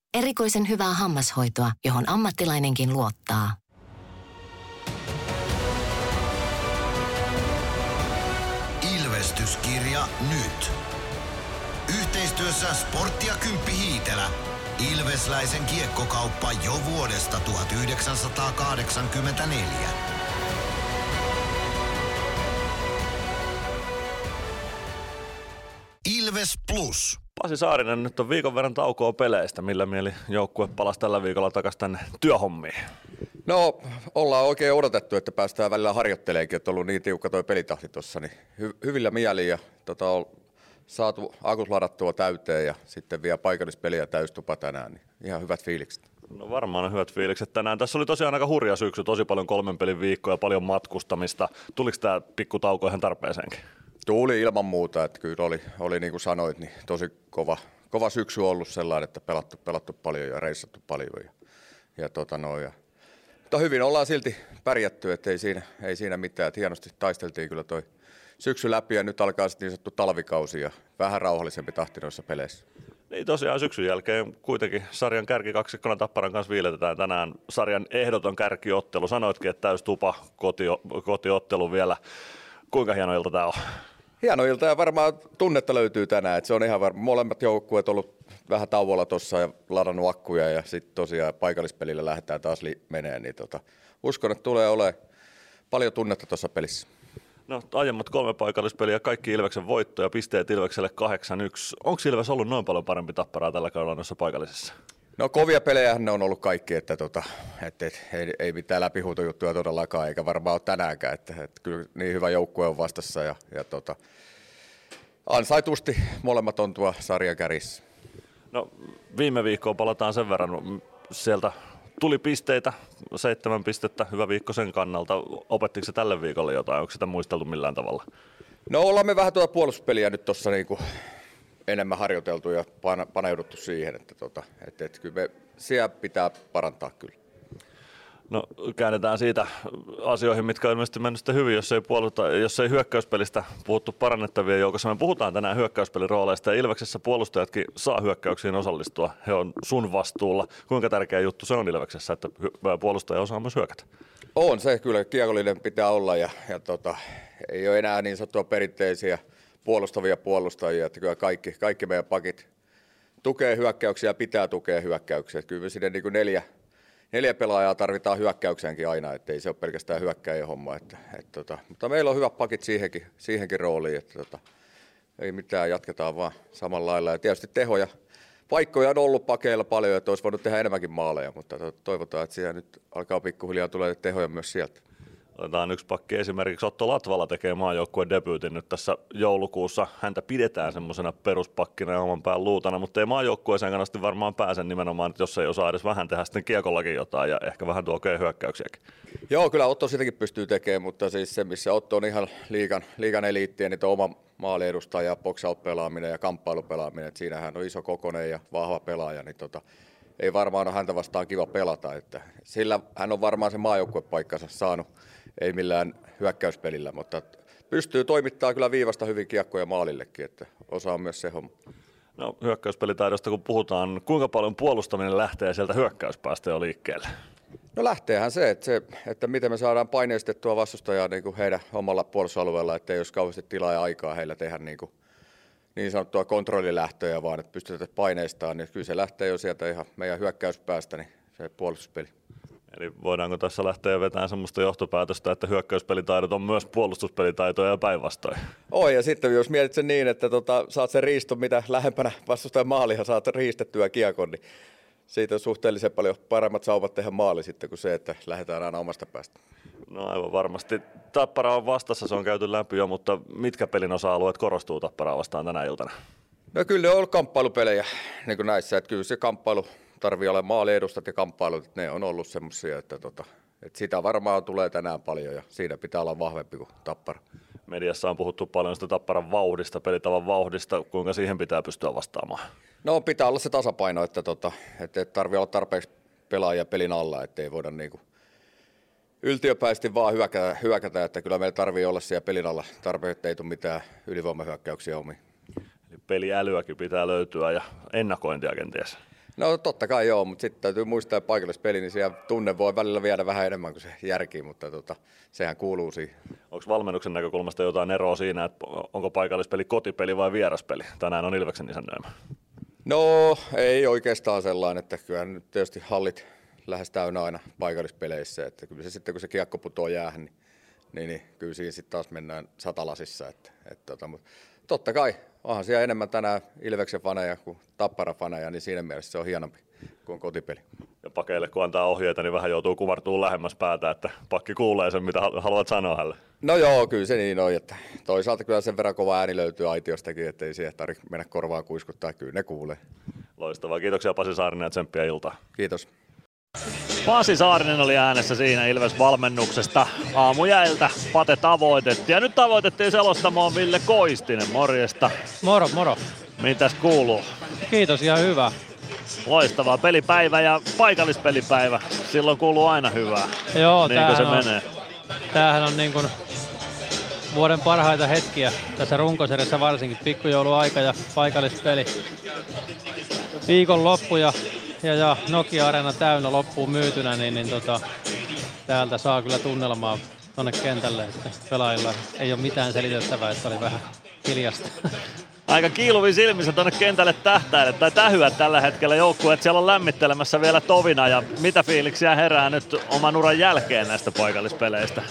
[SPEAKER 9] Erikoisen hyvää hammashoitoa, johon ammattilainenkin luottaa.
[SPEAKER 1] Ilvestyskirja nyt. Yhteistyössä Sportti ja Kymppi Hiitelä. Ilvesläisen kiekkokauppa jo vuodesta 1984. Ilves Plus.
[SPEAKER 2] Pasi Saarinen, nyt on viikon verran taukoa peleistä. Millä mieli joukkue palasi tällä viikolla takaisin tänne työhommiin?
[SPEAKER 10] No, ollaan oikein odotettu, että päästään välillä harjoitteleekin, että on ollut niin tiukka toi pelitahti tuossa, niin hy- hyvillä mieliin ja tota, on saatu akut ladattua täyteen ja sitten vielä paikallispeliä täystupa tänään, niin ihan hyvät fiilikset.
[SPEAKER 2] No varmaan on hyvät fiilikset tänään. Tässä oli tosiaan aika hurja syksy, tosi paljon kolmen pelin viikkoja, paljon matkustamista. Tuliko tämä pikku tauko ihan tarpeeseenkin?
[SPEAKER 10] Tuli ilman muuta, että kyllä oli, oli niin kuin sanoit, niin tosi kova, kova syksy ollut sellainen, että pelattu, pelattu paljon ja reissattu paljon. Ja, ja, tota no, ja mutta hyvin ollaan silti pärjätty, että ei siinä, ei siinä mitään. Että hienosti taisteltiin kyllä toi syksy läpi ja nyt alkaa sitten niin sanottu talvikausi ja vähän rauhallisempi tahti noissa peleissä.
[SPEAKER 2] Niin tosiaan syksyn jälkeen kuitenkin sarjan kärkikaksikkona Tapparan kanssa viiletetään tänään sarjan ehdoton kärkiottelu. Sanoitkin, että täys tupa kotio, kotiottelu vielä. Kuinka hieno ilta tämä on?
[SPEAKER 10] Hieno ilta ja varmaan tunnetta löytyy tänään. Että se on ihan varma. Molemmat joukkueet ollut vähän tauolla tuossa ja ladannut akkuja ja sitten tosiaan paikallispelillä lähdetään taas li- menee. Niin tota, uskon, että tulee olemaan paljon tunnetta tuossa pelissä.
[SPEAKER 2] No aiemmat kolme paikallispeliä, kaikki Ilveksen voittoja, pisteet Ilvekselle 8-1. Onko Ilves ollut noin paljon parempi tapparaa tällä kaudella noissa paikallisissa?
[SPEAKER 10] No kovia pelejä ne on ollut kaikki, että tota, et, et, ei, ei mitään läpihuutojuttuja todellakaan, eikä varmaan ole tänäänkään, että et, kyllä niin hyvä joukkue on vastassa ja, ja tota, ansaitusti molemmat on tuo sarjan kärissä.
[SPEAKER 2] No viime viikkoon palataan sen verran, sieltä tuli pisteitä, seitsemän pistettä, hyvä viikko sen kannalta. Opettiko se tälle viikolle jotain, onko sitä muisteltu millään tavalla?
[SPEAKER 10] No ollaan me vähän tuota puolustuspeliä nyt tuossa niinku enemmän harjoiteltu ja paneuduttu siihen, että, tota, että, että kyllä me siellä pitää parantaa kyllä.
[SPEAKER 2] No käännetään siitä asioihin, mitkä on ilmeisesti mennyt sitten hyvin, jos ei, puolusta, jos ei hyökkäyspelistä puhuttu parannettavia joukossa. Me puhutaan tänään hyökkäyspelin rooleista ja Ilveksessä puolustajatkin saa hyökkäyksiin osallistua. He on sun vastuulla. Kuinka tärkeä juttu se on Ilveksessä, että puolustaja osaa myös hyökätä?
[SPEAKER 10] On se kyllä, kiekollinen pitää olla ja, ja tota, ei ole enää niin sanottua perinteisiä puolustavia puolustajia, että kyllä kaikki, kaikki meidän pakit tukee hyökkäyksiä ja pitää tukea hyökkäyksiä. Kyllä me sinne niin kuin neljä, neljä pelaajaa tarvitaan hyökkäykseenkin aina, ettei se ole pelkästään hyökkäjien homma. Että, et, tota, mutta meillä on hyvät pakit siihenkin, siihenkin rooliin, että tota, ei mitään, jatketaan vaan samalla lailla. Ja tietysti tehoja, paikkoja on ollut pakeilla paljon, että olisi voinut tehdä enemmänkin maaleja, mutta toivotaan, että siellä nyt alkaa pikkuhiljaa tulee tehoja myös sieltä.
[SPEAKER 2] Otetaan yksi pakki esimerkiksi Otto Latvala tekee maajoukkueen debyytin nyt tässä joulukuussa. Häntä pidetään semmoisena peruspakkina ja oman pään luutana, mutta ei maajoukkueeseen kannasti varmaan pääse nimenomaan, jos ei osaa edes vähän tehdä sitten kiekollakin jotain ja ehkä vähän tuokee hyökkäyksiäkin.
[SPEAKER 10] Joo, kyllä Otto sitäkin pystyy tekemään, mutta siis se, missä Otto on ihan liikan, liikan eliittiä, niin oma maaliedustaja, box pelaaminen ja kamppailupelaaminen, että siinähän on iso kokonen ja vahva pelaaja, niin tota, ei varmaan ole häntä vastaan kiva pelata. Että sillä hän on varmaan se maajoukkuepaikkansa saanut ei millään hyökkäyspelillä, mutta pystyy toimittamaan kyllä viivasta hyvin kiekkoja maalillekin, että osaa myös se homma.
[SPEAKER 2] No hyökkäyspelitaidosta kun puhutaan, kuinka paljon puolustaminen lähtee sieltä hyökkäyspäästä jo liikkeelle?
[SPEAKER 10] No lähteehän se, että, se, että miten me saadaan paineistettua vastustajaa niin kuin heidän omalla puolustusalueella, että ei olisi kauheasti tilaa ja aikaa heillä tehdä niin, kuin, niin sanottua kontrollilähtöjä, vaan että pystytään paineistamaan, niin kyllä se lähtee jo sieltä ihan meidän hyökkäyspäästä, niin se puolustuspeli.
[SPEAKER 2] Eli voidaanko tässä lähteä vetämään sellaista johtopäätöstä, että hyökkäyspelitaidot on myös puolustuspelitaitoja ja päinvastoin?
[SPEAKER 10] Oi, ja sitten jos mietit sen niin, että tota, saat sen riiston, mitä lähempänä vastustajan maalihan saat riistettyä kiekon, niin siitä on suhteellisen paljon paremmat sauvat tehdä maali sitten kuin se, että lähdetään aina omasta päästä.
[SPEAKER 2] No aivan varmasti. Tappara on vastassa, se on käyty läpi jo, mutta mitkä pelin osa-alueet korostuu Tapparaa vastaan tänä iltana?
[SPEAKER 10] No kyllä ne on ollut kamppailupelejä niin kuin näissä, että kyllä se kamppailu tarvii olla maaliedustat ja kamppailut, että ne on ollut semmoisia, että, tota, että sitä varmaan tulee tänään paljon ja siinä pitää olla vahvempi kuin Tappara.
[SPEAKER 2] Mediassa on puhuttu paljon sitä Tapparan vauhdista, pelitavan vauhdista, kuinka siihen pitää pystyä vastaamaan?
[SPEAKER 10] No pitää olla se tasapaino, että, tota, että tarvii olla tarpeeksi pelaajia pelin alla, ettei voida niinku yltiöpäisesti vaan hyökätä, hyökätä, että kyllä meillä tarvii olla siellä pelin alla tarpeeksi, ettei tule mitään ylivoimahyökkäyksiä omiin.
[SPEAKER 2] Eli peliälyäkin pitää löytyä ja ennakointia kenties.
[SPEAKER 10] No totta kai joo, mutta sitten täytyy muistaa, että paikallispeli, niin siellä tunne voi välillä viedä vähän enemmän kuin se järki, mutta tota, sehän kuuluu siihen.
[SPEAKER 2] Onko valmennuksen näkökulmasta jotain eroa siinä, että onko paikallispeli kotipeli vai vieraspeli? Tänään on Ilveksen isännöimä.
[SPEAKER 10] No ei oikeastaan sellainen, että kyllä nyt tietysti hallit lähes täynnä aina paikallispeleissä, että kyllä se sitten kun se kiekko putoo jäähän, niin, niin, niin kyllä siinä sitten taas mennään satalasissa. Että, että, tota, mutta totta kai, onhan siellä enemmän tänään Ilveksen faneja kuin Tappara faneja, niin siinä mielessä se on hienompi kuin kotipeli.
[SPEAKER 2] Ja pakeille kun antaa ohjeita, niin vähän joutuu kuvartumaan lähemmäs päätä, että pakki kuulee sen, mitä haluat sanoa hänelle.
[SPEAKER 10] No joo, kyllä se niin on. Että toisaalta kyllä sen verran kova ääni löytyy aitiostakin, että ei siihen tarvitse mennä korvaan kuiskuttaa. Kyllä ne kuulee.
[SPEAKER 2] Loistavaa. Kiitoksia Pasi Saarinen ja tsemppiä iltaa.
[SPEAKER 10] Kiitos.
[SPEAKER 2] Pasi Saarinen oli äänessä siinä Ilves-valmennuksesta aamujäiltä. Pate tavoitettiin. Ja nyt tavoitettiin selostamoon Ville Koistinen. Morjesta.
[SPEAKER 11] Moro, moro.
[SPEAKER 2] Mitäs kuuluu?
[SPEAKER 11] Kiitos, ihan hyvä.
[SPEAKER 2] Loistavaa pelipäivä ja paikallispelipäivä. Silloin kuuluu aina hyvää.
[SPEAKER 11] Joo,
[SPEAKER 2] niin se
[SPEAKER 11] on,
[SPEAKER 2] menee.
[SPEAKER 11] Tämähän on niin kuin vuoden parhaita hetkiä tässä runkosarjassa varsinkin. Pikkujouluaika ja paikallispeli. Viikon loppu ja, ja, ja Nokia-areena täynnä loppuun myytynä, niin, niin tota, täältä saa kyllä tunnelmaa tuonne kentälle, että pelaajilla ei ole mitään selitettävää, että oli vähän hiljasta.
[SPEAKER 2] aika kiiluvin silmissä tuonne kentälle tähtäille tai tähyä tällä hetkellä joukkueet. Siellä on lämmittelemässä vielä tovina ja mitä fiiliksiä herää nyt oman uran jälkeen näistä paikallispeleistä?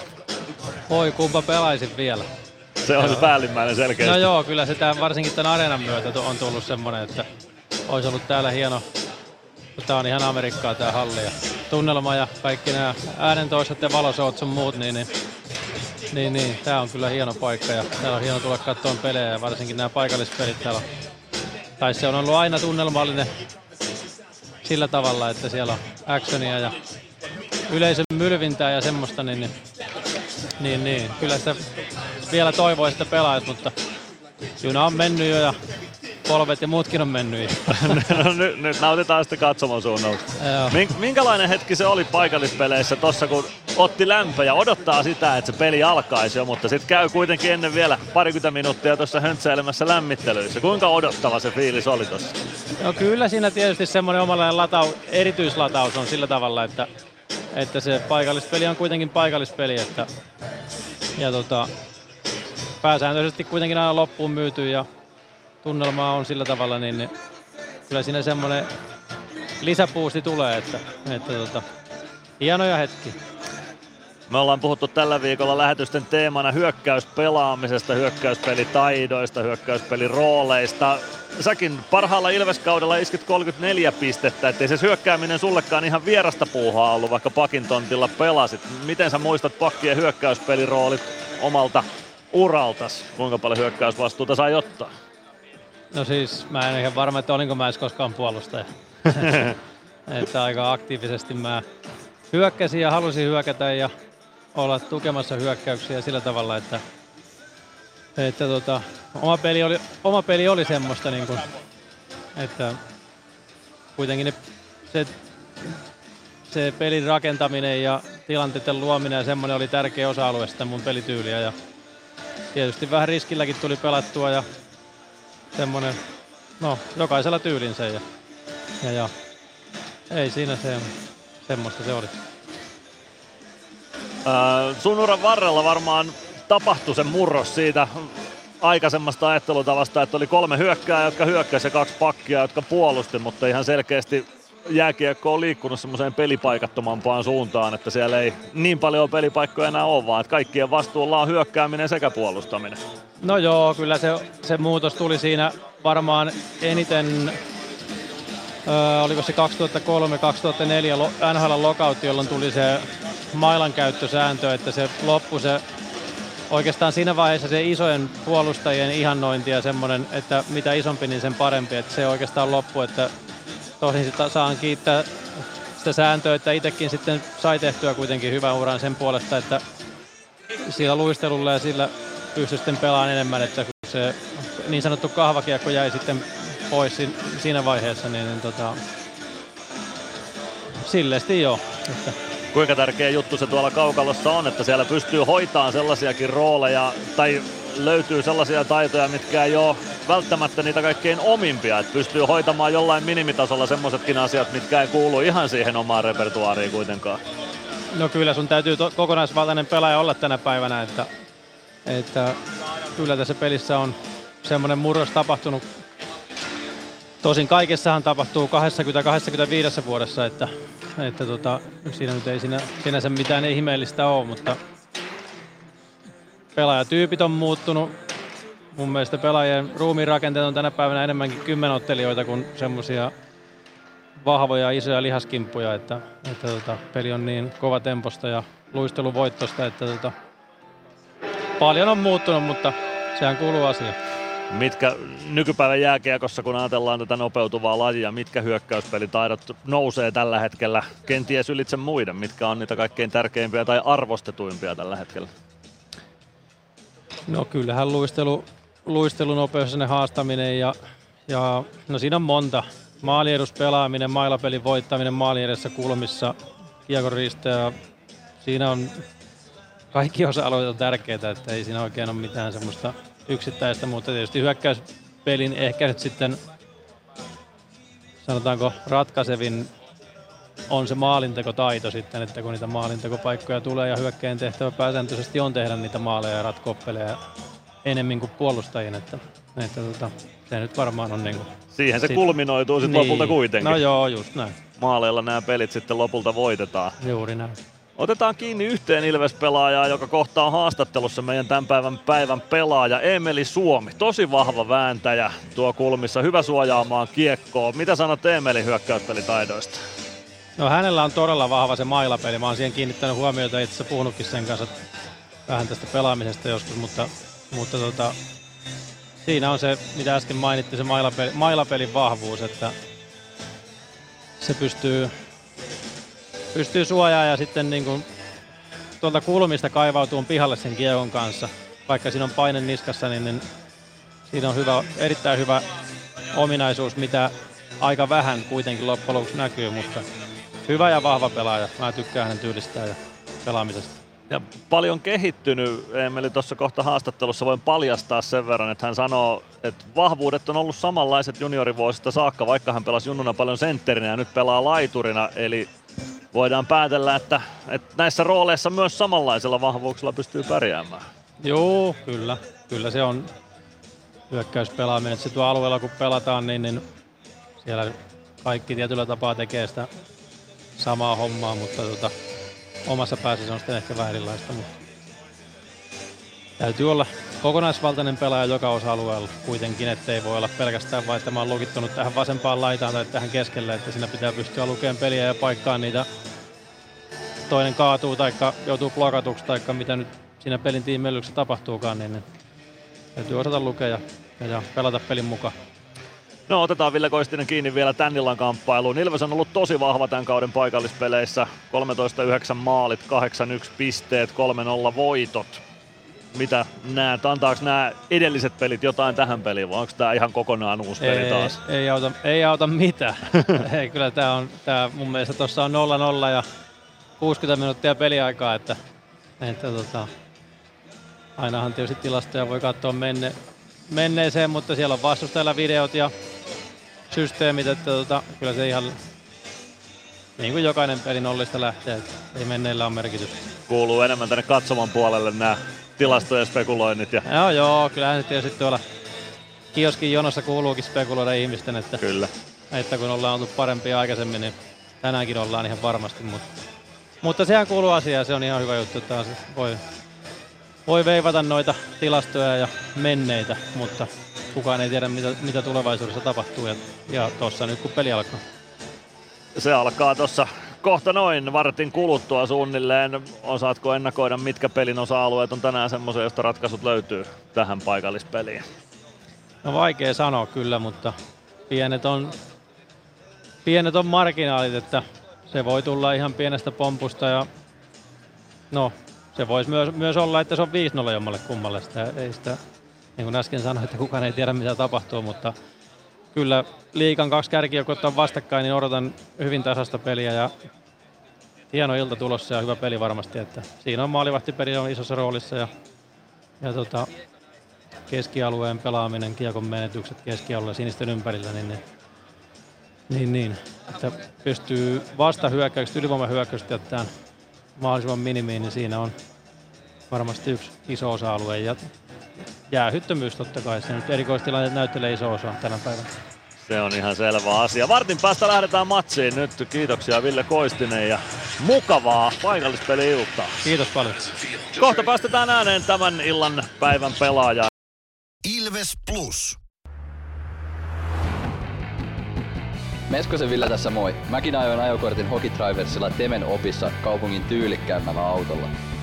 [SPEAKER 11] Oi kumpa pelaisin vielä.
[SPEAKER 2] Se on päällimmäinen selkeästi.
[SPEAKER 11] No joo, kyllä se tämän, varsinkin tämän areenan myötä on tullut semmoinen, että olisi ollut täällä hieno, tämä on ihan Amerikkaa tämä halli ja tunnelma ja kaikki nämä äänentoistot ja valosouts sun muut, niin, niin niin, niin. Tää on kyllä hieno paikka ja täällä on hieno tulla katsomaan pelejä ja varsinkin nämä paikallispelit täällä. Tai se on ollut aina tunnelmallinen sillä tavalla, että siellä on actionia ja yleisön mylvintää ja semmoista, niin, niin, niin, niin. kyllä sitä vielä toivoisi, että pelaisi, mutta juna on mennyt jo ja polvet ja muutkin on mennyt.
[SPEAKER 2] no, nyt, nyt nautitaan sitten katsomon suunnalta. Minkälainen hetki se oli paikallispeleissä tossa, kun otti lämpö ja odottaa sitä, että se peli alkaisi jo, mutta sitten käy kuitenkin ennen vielä parikymmentä minuuttia tuossa höntsäilemässä lämmittelyissä. Kuinka odottava se fiilis oli tossa?
[SPEAKER 11] No kyllä siinä tietysti semmoinen omanlainen latau, erityislataus on sillä tavalla, että, että se paikallispeli on kuitenkin paikallispeli, että ja tota, pääsääntöisesti kuitenkin aina loppuun myyty ja tunnelmaa on sillä tavalla, niin, kyllä siinä semmoinen lisäpuusti tulee, että, että tota, hienoja hetki.
[SPEAKER 2] Me ollaan puhuttu tällä viikolla lähetysten teemana hyökkäyspelaamisesta, hyökkäyspelitaidoista, hyökkäyspelirooleista. Säkin parhaalla Ilveskaudella iskit 34 pistettä, ettei se hyökkääminen sullekaan ihan vierasta puuhaa ollut, vaikka pakin tontilla pelasit. Miten sä muistat pakkien hyökkäyspeliroolit omalta uraltas? Kuinka paljon hyökkäysvastuuta sai ottaa?
[SPEAKER 11] No siis mä en ihan varma, että olinko mä edes koskaan puolustaja. että aika aktiivisesti mä hyökkäsin ja halusin hyökätä ja olla tukemassa hyökkäyksiä sillä tavalla, että, että tota, oma, peli oli, oma peli oli semmoista, niin kuin, että kuitenkin ne, se, se pelin rakentaminen ja tilanteiden luominen ja semmoinen oli tärkeä osa-alue sitä mun pelityyliä ja tietysti vähän riskilläkin tuli pelattua ja semmonen, no jokaisella tyylinsä ja, ja, ja ei siinä se, semmoista se oli.
[SPEAKER 2] Äh, sun uran varrella varmaan tapahtui se murros siitä aikaisemmasta ajattelutavasta, että oli kolme hyökkää, jotka hyökkäsi ja kaksi pakkia, jotka puolusti, mutta ihan selkeästi jääkiekko on liikkunut semmoiseen pelipaikattomampaan suuntaan, että siellä ei niin paljon pelipaikkoja enää ole, vaan että kaikkien vastuulla on hyökkääminen sekä puolustaminen.
[SPEAKER 11] No joo, kyllä se, se muutos tuli siinä varmaan eniten, öö, oliko se 2003-2004 NHL lokautti, jolloin tuli se mailan käyttösääntö, että se loppu se oikeastaan siinä vaiheessa se isojen puolustajien ihannointi ja semmoinen, että mitä isompi, niin sen parempi. Että se oikeastaan loppu, että tosin sitä saan kiittää sitä sääntöä, että itsekin sitten sai tehtyä kuitenkin hyvän uran sen puolesta, että sillä luistelulla ja sillä pystyi sitten pelaamaan enemmän, että kun se niin sanottu kahvakiekko jäi sitten pois siinä vaiheessa, niin, niin tota, silleesti joo. Että.
[SPEAKER 2] Kuinka tärkeä juttu se tuolla kaukalossa on, että siellä pystyy hoitaan sellaisiakin rooleja tai löytyy sellaisia taitoja, mitkä ei ole välttämättä niitä kaikkein omimpia, että pystyy hoitamaan jollain minimitasolla semmoisetkin asiat, mitkä ei kuulu ihan siihen omaan repertuaariin kuitenkaan.
[SPEAKER 11] No kyllä sun täytyy to- kokonaisvaltainen pelaaja olla tänä päivänä, että, että kyllä tässä pelissä on semmoinen murros tapahtunut. Tosin kaikessahan tapahtuu 20-25 vuodessa, että, että tota, siinä nyt ei siinä, sinänsä mitään ihmeellistä ole, mutta pelaajatyypit on muuttunut, mun mielestä pelaajien ruumiin rakenteet on tänä päivänä enemmänkin kymmenottelijoita kuin semmoisia vahvoja, isoja lihaskimppuja, että, että tota, peli on niin kova temposta ja luisteluvoittosta, että tota, paljon on muuttunut, mutta sehän kuuluu asiaan.
[SPEAKER 2] Mitkä nykypäivän jääkiekossa, kun ajatellaan tätä nopeutuvaa lajia, mitkä hyökkäyspelitaidot nousee tällä hetkellä kenties ylitse muiden? Mitkä on niitä kaikkein tärkeimpiä tai arvostetuimpia tällä hetkellä?
[SPEAKER 11] No kyllähän luistelu, luistelunopeus ja ne haastaminen ja, ja no siinä on monta. Maaliedus pelaaminen, mailapelin voittaminen maalin edessä kulmissa, kiekon ja siinä on kaikki osa-alueet on tärkeitä, että ei siinä oikein ole mitään semmoista yksittäistä, mutta tietysti hyökkäyspelin ehkä nyt sitten sanotaanko ratkaisevin on se maalintekotaito sitten, että kun niitä maalintekopaikkoja tulee ja hyökkäjän tehtävä pääsääntöisesti on tehdä niitä maaleja ja ratkoa pelejä enemmän kuin puolustajien, että, että tota, se nyt varmaan on niinku...
[SPEAKER 2] Siihen se sit, kulminoituu sitten niin. lopulta kuitenkin.
[SPEAKER 11] No joo, just näin.
[SPEAKER 2] Maaleilla nämä pelit sitten lopulta voitetaan.
[SPEAKER 11] Juuri näin.
[SPEAKER 2] Otetaan kiinni yhteen Ilves-pelaajaa, joka kohtaa haastattelussa meidän tämän päivän päivän pelaaja Emeli Suomi. Tosi vahva vääntäjä tuo kulmissa, hyvä suojaamaan kiekkoa. Mitä sanot Emeli hyökkäyspelitaidoista?
[SPEAKER 11] No hänellä on todella vahva se mailapeli. Mä oon siihen kiinnittänyt huomiota, itse asiassa puhunutkin sen kanssa vähän tästä pelaamisesta joskus, mutta, mutta tota, siinä on se, mitä äsken mainittiin, se mailapeli, mailapelin vahvuus, että se pystyy pystyy suojaa ja sitten niin kuin tuolta kulmista kaivautuu pihalle sen kiekon kanssa. Vaikka siinä on paine niskassa, niin, niin siinä on hyvä, erittäin hyvä ominaisuus, mitä aika vähän kuitenkin loppujen lopuksi näkyy, mutta hyvä ja vahva pelaaja. Mä tykkään hänen tyylistään ja pelaamisesta.
[SPEAKER 2] Ja paljon kehittynyt, Emeli tuossa kohta haastattelussa voin paljastaa sen verran, että hän sanoo, että vahvuudet on ollut samanlaiset juniorivuosista saakka, vaikka hän pelasi junnuna paljon sentterinä ja nyt pelaa laiturina, eli voidaan päätellä, että, että näissä rooleissa myös samanlaisella vahvuuksella pystyy pärjäämään.
[SPEAKER 11] Joo, kyllä. Kyllä se on hyökkäyspelaaminen. Se tuo alueella kun pelataan, niin, niin siellä kaikki tietyllä tapaa tekee sitä samaa hommaa, mutta tota, omassa päässä se on sitten ehkä vähän erilaista. Mutta täytyy olla kokonaisvaltainen pelaaja joka osa-alueella kuitenkin, ettei voi olla pelkästään vain, että mä oon lukittunut tähän vasempaan laitaan tai tähän keskelle, että siinä pitää pystyä lukemaan peliä ja paikkaan niitä toinen kaatuu tai joutuu blokatuksi tai mitä nyt siinä pelin tiimeilyksessä tapahtuukaan, niin, niin täytyy osata lukea ja, ja pelata pelin mukaan.
[SPEAKER 2] No otetaan Ville Koistinen kiinni vielä tän illan kamppailuun. Ilves on ollut tosi vahva tämän kauden paikallispeleissä. 13-9 maalit, 8-1 pisteet, 3-0 voitot mitä näet? Antaako nämä edelliset pelit jotain tähän peliin vai onko tämä ihan kokonaan uusi peli
[SPEAKER 11] ei,
[SPEAKER 2] taas?
[SPEAKER 11] Ei auta, ei auta mitään. ei, kyllä tämä on, tää mun mielestä tuossa on 0-0 ja 60 minuuttia peliaikaa, että, että tota, ainahan tietysti tilastoja voi katsoa menne, menneeseen, mutta siellä on vastustajilla videot ja systeemit, että tota, kyllä se ihan niin kuin jokainen peli nollista lähtee, että ei menneillä ole merkitystä.
[SPEAKER 2] Kuuluu enemmän tänne katsoman puolelle nämä tilastojen spekuloinnit. Ja...
[SPEAKER 11] Joo, joo, kyllähän se tietysti tuolla kioskin jonossa kuuluukin spekuloida ihmisten, että,
[SPEAKER 2] Kyllä.
[SPEAKER 11] että kun ollaan oltu parempia aikaisemmin, niin tänäänkin ollaan ihan varmasti. Mutta, mutta sehän kuuluu asiaan, se on ihan hyvä juttu, että voi, voi veivata noita tilastoja ja menneitä, mutta kukaan ei tiedä, mitä, mitä tulevaisuudessa tapahtuu. Ja, ja tuossa nyt kun peli alkaa.
[SPEAKER 2] Se alkaa tuossa kohta noin vartin kuluttua suunnilleen. Osaatko ennakoida, mitkä pelin osa-alueet on tänään semmoisia, joista ratkaisut löytyy tähän paikallispeliin?
[SPEAKER 11] No vaikea sanoa kyllä, mutta pienet on, pienet on marginaalit, että se voi tulla ihan pienestä pompusta ja no, se voisi myös, myös olla, että se on 5-0 jommalle kummalle. Sitä, ei sitä, niin kuin äsken sanoin, että kukaan ei tiedä mitä tapahtuu, mutta kyllä liikan kaksi kärkijoukkoa on vastakkain, niin odotan hyvin tasasta peliä ja hieno ilta tulossa ja hyvä peli varmasti. Että siinä on maalivahtipeli on isossa roolissa ja, ja tota, keskialueen pelaaminen, kiekon menetykset keskialueella sinisten ympärillä, niin, niin, niin, niin että pystyy vasta hyökkäykset, ylivoimahyökkäykset jättämään mahdollisimman minimiin, niin siinä on varmasti yksi iso osa-alue. Ja jäähyttömyys totta kai, se nyt erikoistilanteet näyttelee iso osa tänä päivänä.
[SPEAKER 2] Se on ihan selvä asia. Vartin päästä lähdetään matsiin nyt. Kiitoksia Ville Koistinen ja mukavaa paikallispeli-iltaa.
[SPEAKER 11] Kiitos paljon.
[SPEAKER 2] Kohta päästetään ääneen tämän illan päivän pelaaja.
[SPEAKER 1] Ilves Plus.
[SPEAKER 12] Meskosen Ville tässä moi. Mäkin ajoin ajokortin Hokitriversilla Temen opissa kaupungin tyylikkäämmällä autolla.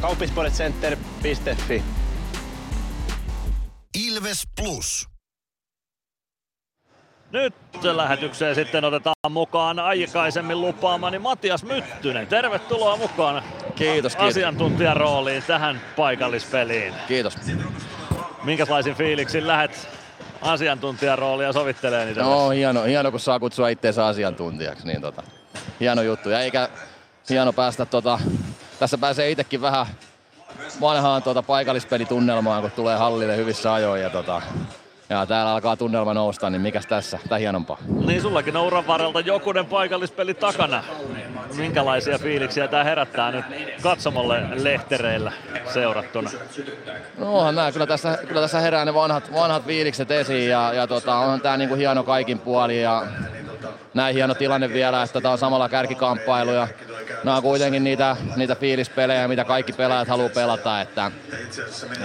[SPEAKER 5] Kauppispoiletcenter.fi
[SPEAKER 1] Ilves Plus.
[SPEAKER 2] Nyt lähetykseen sitten otetaan mukaan aikaisemmin lupaamani Matias Myttynen. Tervetuloa mukaan
[SPEAKER 13] Kiitos, kiitos.
[SPEAKER 2] asiantuntijan rooliin tähän paikallispeliin.
[SPEAKER 13] Kiitos.
[SPEAKER 2] Minkälaisin fiiliksin lähet asiantuntijan roolia sovittelee niitä?
[SPEAKER 13] No hieno, hieno, kun saa kutsua itseensä asiantuntijaksi. Niin tota, hieno juttu. Ja eikä hieno päästä tota, tässä pääsee itsekin vähän vanhaan tota, paikallispelitunnelmaan, kun tulee hallille hyvissä ajoin. Ja, tota, ja täällä alkaa tunnelma nousta, niin mikäs tässä? Tää hienompaa.
[SPEAKER 2] Niin sullakin on uran varrelta jokunen paikallispeli takana. Minkälaisia fiiliksiä tämä herättää nyt katsomolle lehtereillä seurattuna?
[SPEAKER 13] No onhan nää, kyllä tässä, kyllä tässä herää ne vanhat, vanhat fiilikset esiin ja, ja tota, onhan tää niinku hieno kaikin puoli ja näin hieno tilanne vielä, että tää on samalla kärkikamppailu ja nämä on kuitenkin niitä, niitä fiilispelejä, mitä kaikki pelaajat haluaa pelata, että,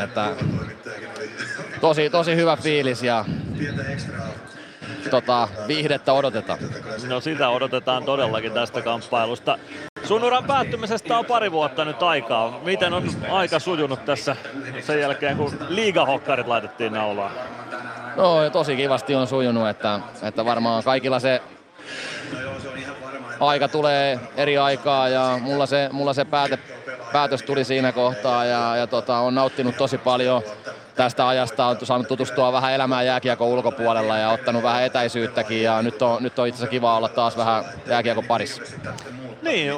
[SPEAKER 13] että tosi, tosi hyvä fiilis ja tota, viihdettä odotetaan.
[SPEAKER 2] No sitä odotetaan todellakin tästä kamppailusta. Sun uran päättymisestä on pari vuotta nyt aikaa. Miten on aika sujunut tässä sen jälkeen, kun liigahokkarit laitettiin naulaan?
[SPEAKER 13] No tosi kivasti on sujunut, että, että varmaan kaikilla se aika tulee eri aikaa ja mulla se, mulla se pääte, päätös tuli siinä kohtaa ja, ja tota, on nauttinut tosi paljon tästä ajasta, on saanut tutustua vähän elämään jääkiekon ulkopuolella ja ottanut vähän etäisyyttäkin ja nyt on, nyt on itse asiassa kiva olla taas vähän jääkiekon parissa.
[SPEAKER 2] Niin,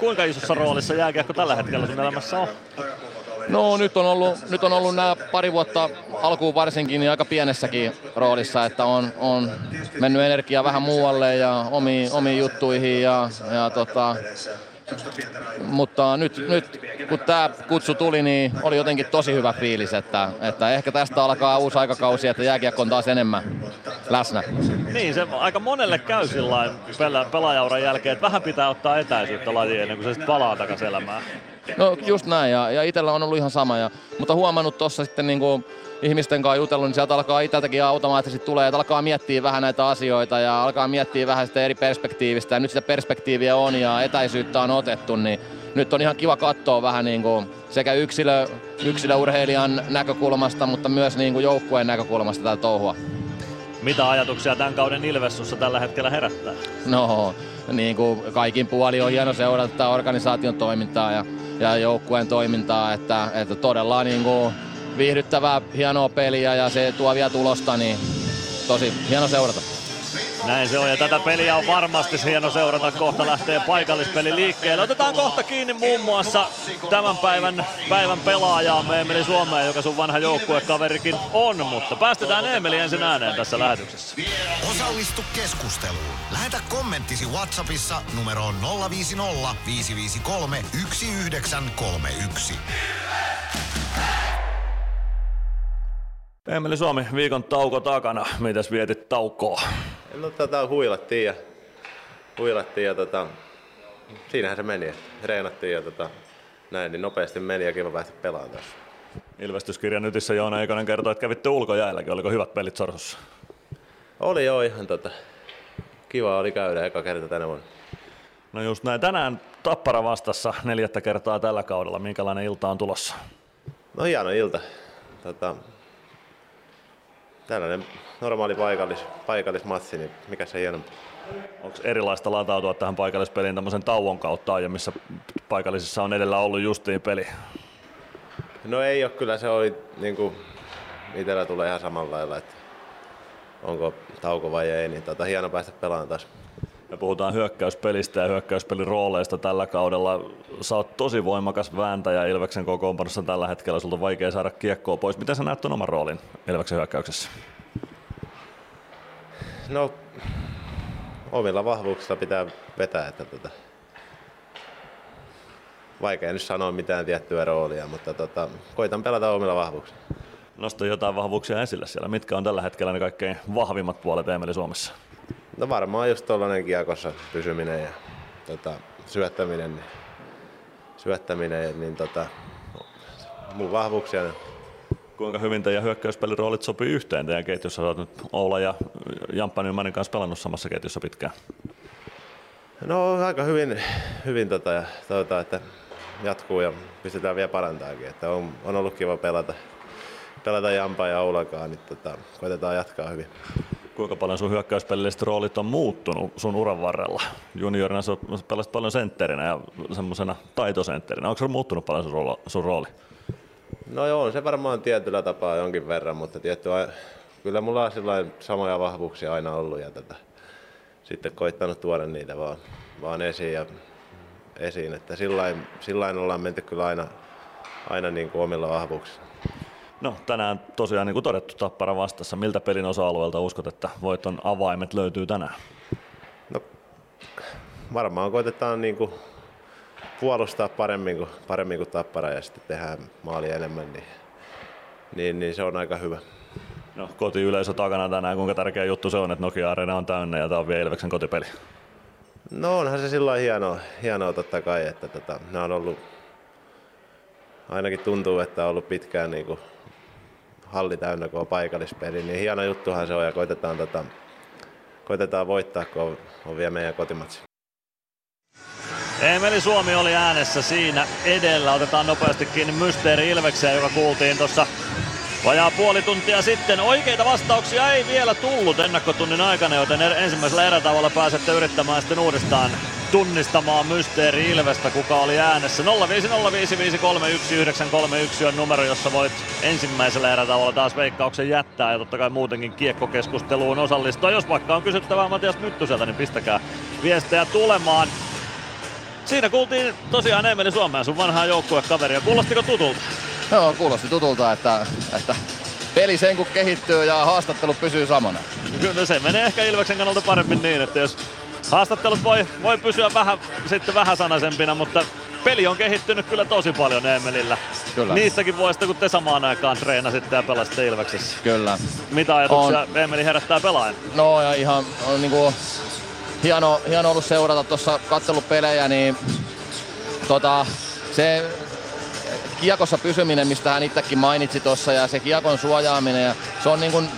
[SPEAKER 2] kuinka isossa roolissa jääkiekko tällä hetkellä sun elämässä on?
[SPEAKER 13] No nyt on ollut, nyt on ollut nämä pari vuotta alkuun varsinkin niin aika pienessäkin roolissa, että on, on mennyt energia vähän muualle ja omiin, omiin juttuihin ja, ja tota, mutta nyt, nyt kun tämä kutsu tuli, niin oli jotenkin tosi hyvä fiilis, että, että ehkä tästä alkaa uusi aikakausi, että jääkiekko on taas enemmän läsnä.
[SPEAKER 2] Niin, se aika monelle käy sillä pela- pelaajauran jälkeen, että vähän pitää ottaa etäisyyttä lajiin ennen kuin se sitten palaa takaisin elämään.
[SPEAKER 13] No just näin, ja, ja itsellä on ollut ihan sama, ja, mutta huomannut tuossa sitten niin kuin ihmisten kanssa jutellut, niin sieltä alkaa itseltäkin automaattisesti tulee, että alkaa miettiä vähän näitä asioita ja alkaa miettiä vähän sitä eri perspektiivistä, ja nyt sitä perspektiiviä on ja etäisyyttä on otettu, niin nyt on ihan kiva katsoa vähän niin kuin sekä yksilö, yksilöurheilijan näkökulmasta, mutta myös niin kuin joukkueen näkökulmasta tätä touhua.
[SPEAKER 2] Mitä ajatuksia tämän kauden Ilvessussa tällä hetkellä herättää?
[SPEAKER 13] No, niin kuin kaikin puoli on hieno seurata organisaation toimintaa ja, ja joukkueen toimintaa, että, että todella niin kuin viihdyttävää, hienoa peliä ja se tuo vielä tulosta, niin tosi hieno seurata.
[SPEAKER 2] Näin se on ja tätä peliä on varmasti hieno seurata. Kohta lähtee paikallispeli liikkeelle. Otetaan kohta kiinni muun muassa tämän päivän, päivän pelaajaamme Emeli Suomeen, joka sun vanha joukkuekaverikin on. Mutta päästetään Emeli ensin ääneen tässä lähetyksessä.
[SPEAKER 1] Osallistu keskusteluun. Lähetä kommenttisi Whatsappissa numeroon 050 553 1931.
[SPEAKER 2] Emeli Suomi, viikon tauko takana. Mitäs vietit taukoa?
[SPEAKER 5] No tota, huilattiin ja, huilattiin ja tota, siinähän se meni. Reenattiin ja tota, näin, niin nopeasti meni ja kiva päästä pelaamaan tässä.
[SPEAKER 2] Ilvestyskirjan nytissä Joona Eikonen kertoi, että kävitte ulkojäälläkin. Oliko hyvät pelit Sorsossa?
[SPEAKER 5] Oli joo ihan tota, kiva oli käydä eka kerta tänä vuonna.
[SPEAKER 2] No just näin. Tänään Tappara vastassa neljättä kertaa tällä kaudella. Minkälainen ilta on tulossa?
[SPEAKER 5] No hieno ilta. Tota, tällainen normaali paikallis, paikallismatsi, niin mikä se hieno.
[SPEAKER 2] Onko erilaista latautua tähän paikallispeliin tämmöisen tauon kautta aiemmissa paikallisissa on edellä ollut justiin peli?
[SPEAKER 5] No ei ole, kyllä se oli niin kuin itsellä tulee ihan samalla lailla, että onko tauko vai ei, niin tota, hieno päästä pelaamaan taas.
[SPEAKER 2] Me puhutaan hyökkäyspelistä ja hyökkäyspelin rooleista tällä kaudella. Sä oot tosi voimakas vääntäjä Ilveksen kokoonpanossa tällä hetkellä. Sulta on vaikea saada kiekkoa pois. Miten sä näet tuon oman roolin Ilveksen hyökkäyksessä?
[SPEAKER 5] No, omilla vahvuuksilla pitää vetää, että tota, vaikea nyt sanoa mitään tiettyä roolia, mutta tota, koitan pelata omilla vahvuuksilla.
[SPEAKER 2] Nosta jotain vahvuuksia esille siellä. Mitkä on tällä hetkellä ne kaikkein vahvimmat puolet Emeli Suomessa?
[SPEAKER 5] No varmaan just tuollainen kiekossa pysyminen ja tota, syöttäminen, niin, syöttäminen, niin tota, mun vahvuuksia.
[SPEAKER 2] Kuinka hyvin teidän hyökkäyspelin roolit sopii yhteen teidän ketjussa? Olet nyt Oula ja Jamppa Nymanin kanssa pelannut samassa ketjussa pitkään.
[SPEAKER 5] No aika hyvin, hyvin tota, ja toivotaan, että jatkuu ja pystytään vielä parantaakin. Että on, on ollut kiva pelata, pelata Jampa ja Oulakaan, niin tota, koitetaan jatkaa hyvin.
[SPEAKER 2] Kuinka paljon sun hyökkäyspelilliset roolit on muuttunut sun uran varrella? Juniorina sä pelasit paljon sentterinä ja semmoisena taitosentterinä. Onko se muuttunut paljon sun, rooli, sun rooli?
[SPEAKER 5] No joo, se varmaan tietyllä tapaa jonkin verran, mutta tietty, kyllä mulla on samoja vahvuuksia aina ollut ja tätä, sitten koittanut tuoda niitä vaan, vaan esiin, ja, esiin. että sillain ollaan menty kyllä aina, aina niin kuin omilla vahvuuksilla.
[SPEAKER 2] No tänään tosiaan niin kuin todettu Tappara vastassa. Miltä pelin osa-alueelta uskot, että voiton avaimet löytyy tänään?
[SPEAKER 5] No varmaan koitetaan niin kuin puolustaa paremmin kuin, paremmin kuin Tappara ja sitten tehdään maali enemmän, niin, niin, niin se on aika hyvä.
[SPEAKER 2] No kotiyleisö takana tänään, kuinka tärkeä juttu se on, että Nokia Arena on täynnä ja tämä on vielä Ilveksen kotipeli?
[SPEAKER 5] No onhan se sillä hienoa, hienoa totta kai, että tota, nämä on ollut, ainakin tuntuu, että on ollut pitkään niin kuin halli täynnä, kun on paikallispeli, niin hieno juttuhan se on ja koitetaan, tota, koitetaan voittaa, kun on, on vielä meidän kotimatsi.
[SPEAKER 2] Emeli Suomi oli äänessä siinä edellä. Otetaan nopeasti kiinni Mysteeri Ilvekseen, joka kuultiin tuossa vajaa puoli tuntia sitten. Oikeita vastauksia ei vielä tullut ennakkotunnin aikana, joten er- ensimmäisellä erätavalla pääsette yrittämään sitten uudestaan tunnistamaan Mysteeri Ilvestä, kuka oli äänessä. 0505531931 on numero, jossa voit ensimmäisellä erätavalla taas veikkauksen jättää ja totta kai muutenkin kiekkokeskusteluun osallistua. Jos vaikka on kysyttävää Matias Myttyseltä, niin pistäkää viestejä tulemaan. Siinä kuultiin tosiaan Emeli Suomea, sun vanhaa joukkuekaveria. Kuulostiko tutulta?
[SPEAKER 13] Joo, kuulosti tutulta, että, että peli sen kun kehittyy ja haastattelu pysyy samana.
[SPEAKER 2] Kyllä se menee ehkä Ilveksen kannalta paremmin niin, että jos haastattelut voi, voi pysyä vähän, sitten vähän sanaisempina, mutta peli on kehittynyt kyllä tosi paljon Emelillä. Kyllä. Niistäkin vuosista, kun te samaan aikaan treenasitte ja pelasitte Ilveksessä.
[SPEAKER 13] Kyllä.
[SPEAKER 2] Mitä ajatuksia on... Emeli herättää pelaajan?
[SPEAKER 13] No ja ihan on niinku hieno, hieno ollut seurata tuossa kattelupelejä, niin tota, se kiekossa pysyminen, mistä hän itsekin mainitsi tuossa, ja se kiekon suojaaminen, ja se on niin kuin,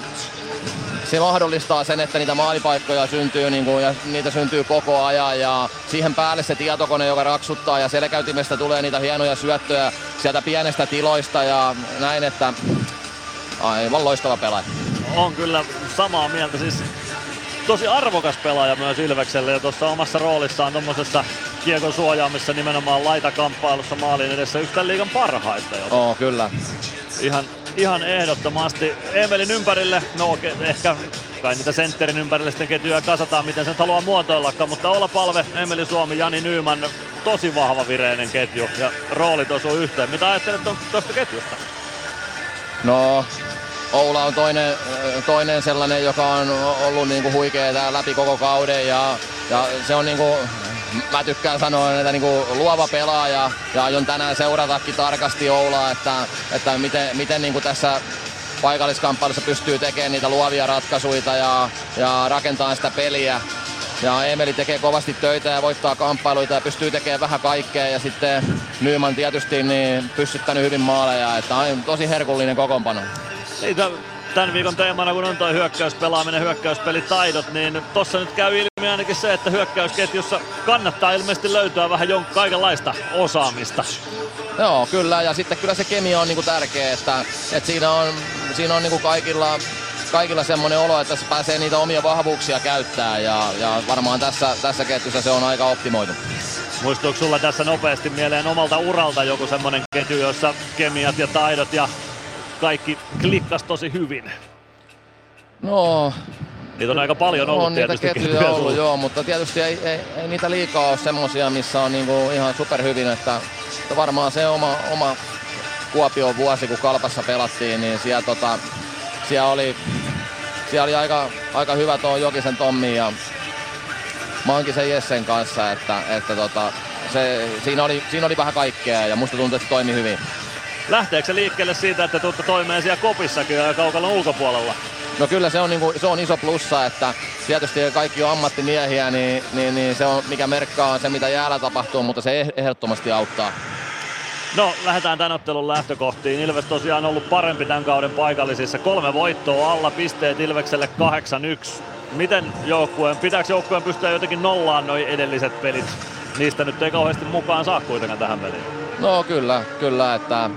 [SPEAKER 13] se mahdollistaa sen, että niitä maalipaikkoja syntyy niin kuin, ja niitä syntyy koko ajan ja siihen päälle se tietokone, joka raksuttaa ja selkäytimestä tulee niitä hienoja syöttöjä sieltä pienestä tiloista ja näin, että aivan loistava pelaaja.
[SPEAKER 2] On kyllä samaa mieltä. Siis tosi arvokas pelaaja myös Ilvekselle ja tuossa omassa roolissaan tuommoisessa kiekon suojaamissa nimenomaan laitakamppailussa maalin edessä yksi liigan parhaista.
[SPEAKER 13] Joten. Oh, kyllä.
[SPEAKER 2] Ihan, ihan ehdottomasti. Emelin ympärille, no ehkä kai niitä sentterin ympärille sitten ketjuja kasataan, miten sen haluaa muotoillakaan, mutta Ola Palve, Emeli Suomi, Jani Nyyman, tosi vahva vireinen ketju ja roolit osuu yhteen. Mitä ajattelet tuosta ketjusta?
[SPEAKER 13] No, Oula on toinen, toinen sellainen, joka on ollut niin kuin huikea tää läpi koko kauden ja, ja se on niin kuin, mä tykkään sanoa, että niin kuin luova pelaaja ja aion tänään seuratakin tarkasti Oulaa, että, että miten, miten niin kuin tässä paikalliskamppailussa pystyy tekemään niitä luovia ratkaisuja ja, ja rakentaa sitä peliä. Ja Emeli tekee kovasti töitä ja voittaa kamppailuita ja pystyy tekemään vähän kaikkea. Ja sitten Nyman tietysti niin pystyttänyt hyvin maaleja. Että on tosi herkullinen kokoonpano.
[SPEAKER 2] Siitä tämän viikon teemana, kun on toi hyökkäyspelaaminen, hyökkäyspelitaidot, niin tossa nyt käy ilmi ainakin se, että hyökkäysketjussa kannattaa ilmeisesti löytyä vähän jon kaikenlaista osaamista.
[SPEAKER 13] Joo, kyllä, ja sitten kyllä se kemia on niinku tärkeä, että, että siinä on, siinä on niinku kaikilla, kaikilla semmoinen olo, että se pääsee niitä omia vahvuuksia käyttää ja, ja varmaan tässä, tässä ketjussa se on aika optimoitu.
[SPEAKER 2] Muistuuko sulla tässä nopeasti mieleen omalta uralta joku semmoinen ketju, jossa kemiat ja taidot ja kaikki klikkas tosi hyvin?
[SPEAKER 13] No,
[SPEAKER 2] Niitä on aika paljon ollut
[SPEAKER 13] on niitä ketjuja ollut, joo, mutta tietysti ei, ei, ei niitä liikaa ole semmosia, missä on niinku ihan superhyvin, että, että varmaan se oma, oma Kuopion vuosi, kun Kalpassa pelattiin, niin siellä, tota, siellä oli siellä oli aika, aika hyvä tuo Jokisen Tommi ja Mankisen Jessen kanssa, että, että tota, se, siinä, oli, siinä oli vähän kaikkea ja musta tuntuu, että se toimi hyvin.
[SPEAKER 2] Lähteekö se liikkeelle siitä, että tuutte toimeen siellä kopissakin ja kaukalon ulkopuolella?
[SPEAKER 13] No kyllä se on, niin kuin, se on iso plussa, että tietysti kaikki on ammattimiehiä, niin, niin, niin se on, mikä merkkaa on se, mitä jäällä tapahtuu, mutta se eh- ehdottomasti auttaa.
[SPEAKER 2] No, lähdetään tämän ottelun lähtökohtiin. Ilves tosiaan on ollut parempi tämän kauden paikallisissa. Kolme voittoa alla, pisteet Ilvekselle 8-1. Miten joukkueen, pitääkö joukkueen pystyä jotenkin nollaan noin edelliset pelit? Niistä nyt ei kauheasti mukaan saa kuitenkaan tähän peliin.
[SPEAKER 13] No kyllä, kyllä, että,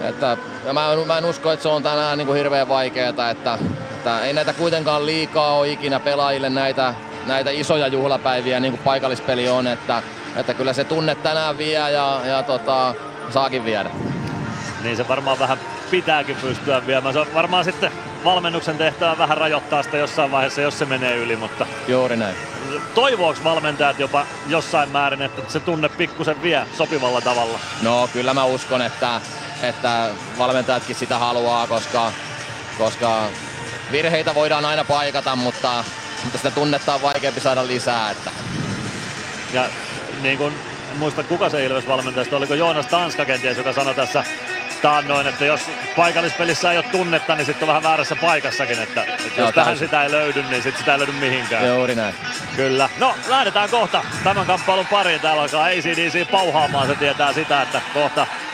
[SPEAKER 13] että ja mä, en, mä en usko, että se on tänään niin kuin hirveän vaikeaa, että, että ei näitä kuitenkaan liikaa ole ikinä pelaajille näitä, näitä isoja juhlapäiviä niin kuin paikallispeli on, että, että kyllä se tunne tänään vie ja, ja tota, saakin viedä.
[SPEAKER 2] Niin se varmaan vähän pitääkin pystyä viemään. Se on varmaan sitten valmennuksen tehtävä vähän rajoittaa sitä jossain vaiheessa, jos se menee yli, mutta
[SPEAKER 13] Juuri näin.
[SPEAKER 2] toivooko valmentajat jopa jossain määrin, että se tunne pikkusen vie sopivalla tavalla?
[SPEAKER 13] No kyllä mä uskon, että, että valmentajatkin sitä haluaa, koska, koska virheitä voidaan aina paikata, mutta, mutta sitä tunnetta on vaikeampi saada lisää. Että.
[SPEAKER 2] Ja niin kuin, en muista kuka se Ilves valmentajasta, oliko Joonas Tanska kenties, joka sanoi tässä taannoin, että jos paikallispelissä ei ole tunnetta, niin sitten on vähän väärässä paikassakin, että, että jos
[SPEAKER 13] Joo,
[SPEAKER 2] tähän
[SPEAKER 13] täysin.
[SPEAKER 2] sitä ei löydy, niin sitten sitä ei löydy mihinkään.
[SPEAKER 13] Juuri näin.
[SPEAKER 2] Kyllä. No, lähdetään kohta tämän kamppailun pariin. Täällä alkaa ACDC pauhaamaan. Se tietää sitä, että kohta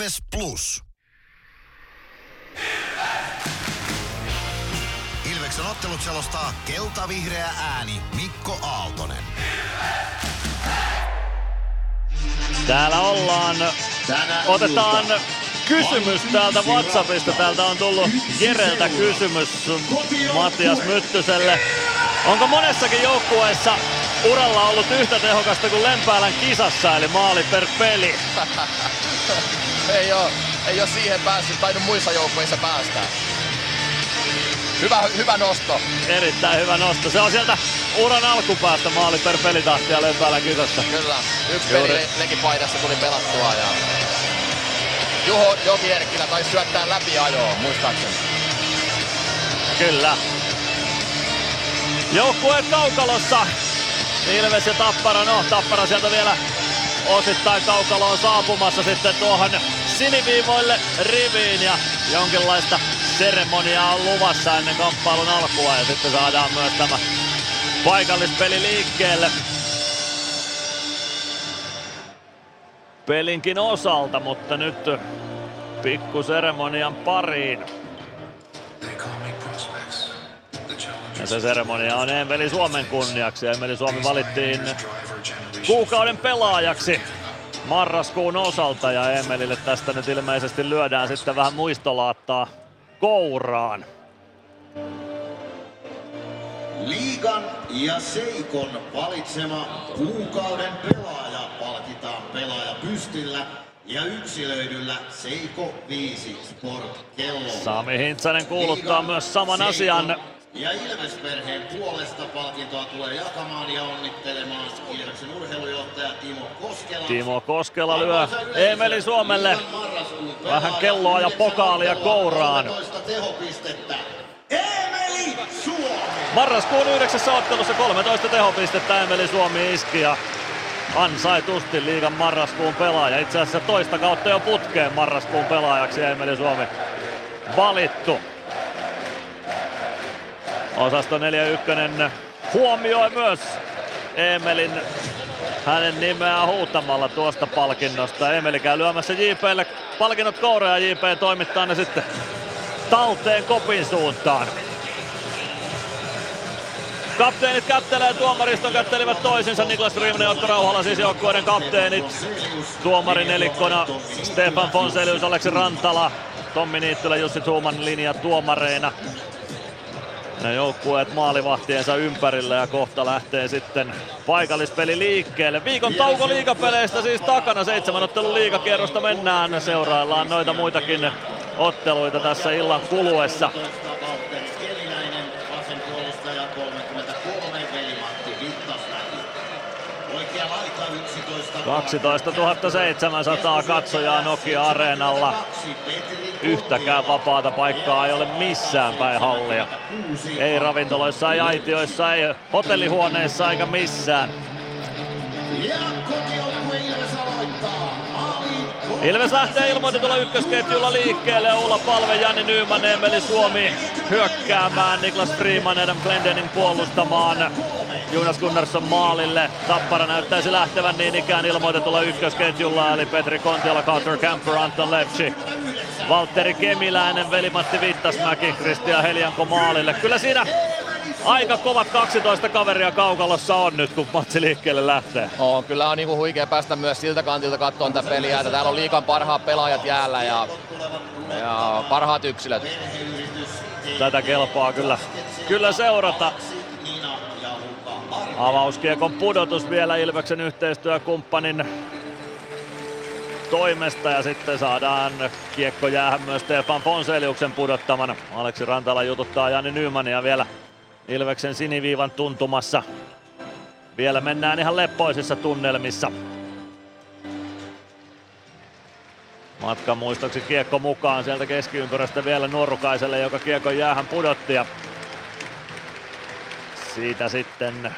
[SPEAKER 1] Ilves Plus. Ilveksen ottelut selostaa kelta-vihreä ääni Mikko Aaltonen.
[SPEAKER 2] Täällä ollaan. Otetaan kysymys täältä Whatsappista. Täältä on tullut Jereltä kysymys Matias Myttyselle. Onko monessakin joukkueessa uralla ollut yhtä tehokasta kuin Lempäälän kisassa, eli maali per peli?
[SPEAKER 13] ei, ole, ei ole siihen päässyt, tainnut muissa joukkueissa päästä. Hyvä, hyvä nosto.
[SPEAKER 2] Erittäin hyvä nosto. Se on sieltä uran alkupäästä maali per pelitahtia Lempäälän kisassa.
[SPEAKER 13] Kyllä, yksi
[SPEAKER 2] Juuri.
[SPEAKER 13] peli lekipaidassa tuli pelattua ja Juho Jokierkkilä taisi syöttää läpi ajoa, muistaakseni.
[SPEAKER 2] Kyllä. Joukkueet kaukalossa. Ilves ja Tappara, no Tappara sieltä vielä osittain kaukaloon saapumassa sitten tuohon siniviivoille riviin ja jonkinlaista seremoniaa on luvassa ennen kamppailun alkua ja sitten saadaan myös tämä paikallispeli liikkeelle. Pelinkin osalta, mutta nyt pikku seremonian pariin. Ja se seremonia on Emeli Suomen kunniaksi. Emeli Suomi valittiin kuukauden pelaajaksi marraskuun osalta ja Emelille tästä nyt ilmeisesti lyödään sitten vähän muistolaattaa kouraan.
[SPEAKER 14] Liigan ja Seikon valitsema kuukauden pelaaja palkitaan pelaaja pystillä ja yksilöidyllä Seiko 5 Sport kellolla.
[SPEAKER 2] Sami Hintsanen kuuluttaa myös saman asian.
[SPEAKER 14] Ja Ilves-perheen puolesta palkintoa tulee jakamaan ja onnittelemaan Ilveksen urheilujohtaja Timo Koskela.
[SPEAKER 2] Timo Koskela lyö Emeli Suomelle vähän kelloa ja pokaalia kouraan.
[SPEAKER 14] 13 tehopistettä. Emeli Suomi!
[SPEAKER 2] Marraskuun yhdeksässä ottelussa 13 tehopistettä Emeli Suomi iski ja ansaitusti liigan marraskuun pelaaja. Itse asiassa toista kautta jo putkeen marraskuun pelaajaksi Emeli Suomi valittu. Osasto 4-1 huomioi myös Emelin hänen nimeään huutamalla tuosta palkinnosta. Emeli käy lyömässä JPlle palkinnot kouraan ja JP toimittaa ne sitten talteen kopin suuntaan. Kapteenit kättelee, tuomariston kättelivät toisinsa. Niklas Ryyminen ja Otto Rauhala siis joukkueiden kapteenit. Tuomari nelikkona Stefan Fonselius, Aleksi Rantala, Tommi Niittylä, Jussi Tuuman linja tuomareina. Ja joukkueet maalivahtiensa ympärillä ja kohta lähtee sitten paikallispeli liikkeelle. Viikon tauko liigapeleistä siis takana, seitsemän ottelun liigakierrosta mennään. Seuraillaan noita muitakin otteluita tässä illan kuluessa. 12 700 katsojaa Nokia-areenalla. Yhtäkään vapaata paikkaa ei ole missään päin hallia. Ei ravintoloissa, ei aitioissa, ei hotellihuoneissa eikä missään. Ilves lähtee ilmoitetulla ykkösketjulla liikkeelle. Ulla Palve, Jani Nyyman, Emeli Suomi hyökkäämään. Niklas Freeman, Adam Glendenin puolustamaan. Jonas Gunnarsson maalille. Tappara näyttäisi lähtevän niin ikään ilmoitetulla ykkösketjulla, eli Petri Kontiola, Carter Camper, Anton Lepsi. Valtteri Kemiläinen, veli-Matti Vittasmäki, Kristian Helianko maalille. Kyllä siinä aika kovat 12 kaveria kaukalossa on nyt, kun matsi liikkeelle lähtee.
[SPEAKER 13] On, kyllä on niinku huikea päästä myös siltä kantilta katsomaan tätä peliä, että täällä on liikan parhaat pelaajat jäällä ja, ja parhaat yksilöt.
[SPEAKER 2] Tätä kelpaa kyllä, kyllä seurata. Avauskiekon pudotus vielä Ilveksen yhteistyökumppanin toimesta ja sitten saadaan kiekko jäähän myös Stefan Fonseliuksen pudottamana. Aleksi Rantala jututtaa Jani Nymania vielä Ilveksen siniviivan tuntumassa. Vielä mennään ihan leppoisissa tunnelmissa. Matkan muistoksi kiekko mukaan sieltä keskiympyrästä vielä Nuorukaiselle, joka kiekon jäähän pudotti. Ja siitä sitten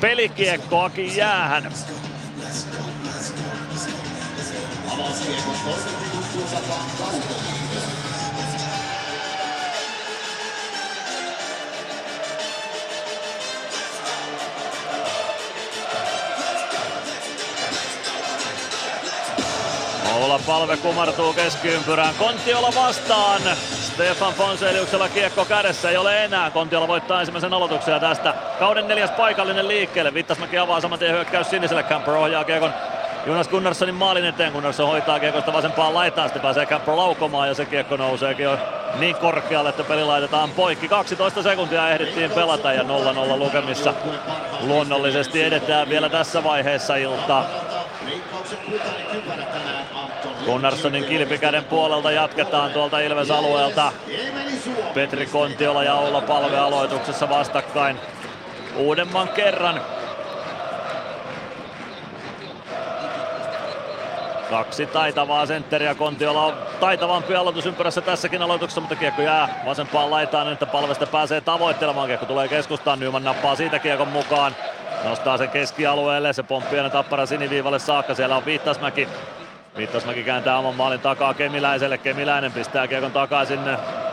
[SPEAKER 2] pelikiekkoakin jäähän. Oula palve kumartuu keskiympyrään. Kontiola vastaan. Stefan Fonseliuksella kiekko kädessä ei ole enää. Kontiola voittaa ensimmäisen aloituksen tästä kauden neljäs paikallinen liikkeelle. Vittasmäki avaa saman tien hyökkäys siniselle. Camper ohjaa kiekon Jonas Gunnarssonin maalin eteen. Gunnarsson hoitaa kiekosta vasempaan laitaan. Sitten pääsee Camper laukomaan ja se kiekko nouseekin jo niin korkealle, että peli laitetaan poikki. 12 sekuntia ehdittiin pelata ja 0-0 lukemissa. Luonnollisesti edetään vielä tässä vaiheessa iltaa. Gunnarssonin kilpikäden puolelta jatketaan tuolta Ilves-alueelta. Petri Kontiola ja Oula Palve aloituksessa vastakkain uudemman kerran. Kaksi taitavaa sentteriä. Kontiola on taitavampi aloitusympyrässä tässäkin aloituksessa, mutta kiekko jää vasempaan laitaan, niin että palvesta pääsee tavoittelemaan. Kiekko tulee keskustaan, Nyman nappaa siitä kiekon mukaan. Nostaa sen keskialueelle, se pomppii aina tappara siniviivalle saakka. Siellä on Viittasmäki Vittasmäki kääntää oman maalin takaa Kemiläiselle. Kemiläinen pistää kiekon takaisin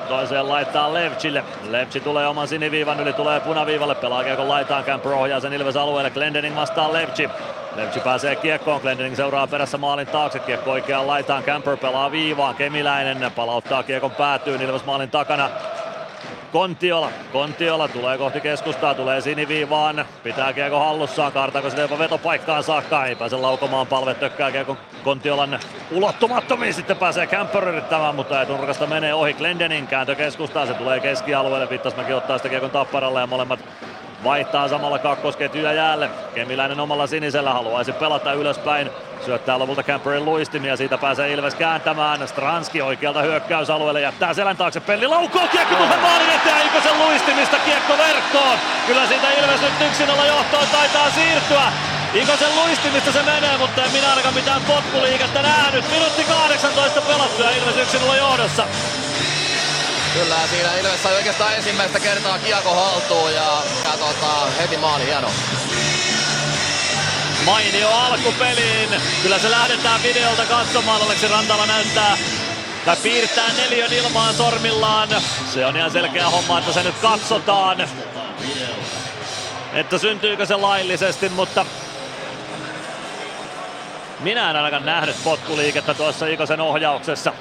[SPEAKER 2] toiseen laittaa Levchille. Levchi tulee oman siniviivan yli, tulee punaviivalle, pelaa kiekon laitaan, Camper ohjaa sen Ilves alueelle, Glendening vastaa Levchi. Levchi pääsee kiekkoon, Glendening seuraa perässä maalin taakse, kiekko oikeaan laitaan, Camper pelaa viivaan, Kemiläinen palauttaa kiekon päätyyn Ilves maalin takana. Kontiola. Kontiola tulee kohti keskustaa, tulee siniviivaan, pitää kiekko hallussaan, Kartako sitten jopa vetopaikkaan saakka, ei pääse laukomaan, palve tökkää kiekko Kontiolan ulottumattomiin, sitten pääsee Camper yrittämään, mutta ei nurkasta menee ohi Glendenin kääntö keskustaa, se tulee keskialueelle, Vittasmäki ottaa sitä kiekon tapparalle ja molemmat vaihtaa samalla kakkosketjuja jäälle. Kemiläinen omalla sinisellä haluaisi pelata ylöspäin. Syöttää lopulta Camperin luistimia, siitä pääsee Ilves kääntämään. Stranski oikealta hyökkäysalueelle jättää selän taakse. Pelli laukoo, kiekko tulee maalin eteen, Ikosen luistimista kiekko verkkoon. Kyllä siitä Ilves nyt yksin olla johtoon taitaa siirtyä. Ikosen luistimista se menee, mutta en minä ainakaan mitään potkuliikettä nähnyt. Minuutti 18 pelattu ja Ilves yksin olla johdossa.
[SPEAKER 13] Kyllä, siinä Ilves sai oikeastaan ensimmäistä kertaa kiekko haltuun ja, ja tota, heti maali hieno.
[SPEAKER 2] Mainio alku peliin. Kyllä se lähdetään videolta katsomaan. Aleksi Rantala näyttää tai piirtää neljön ilmaan sormillaan. Se on ihan selkeä homma, että se nyt katsotaan. Että syntyykö se laillisesti, mutta minä en ainakaan nähnyt potkuliikettä tuossa Ikosen ohjauksessa.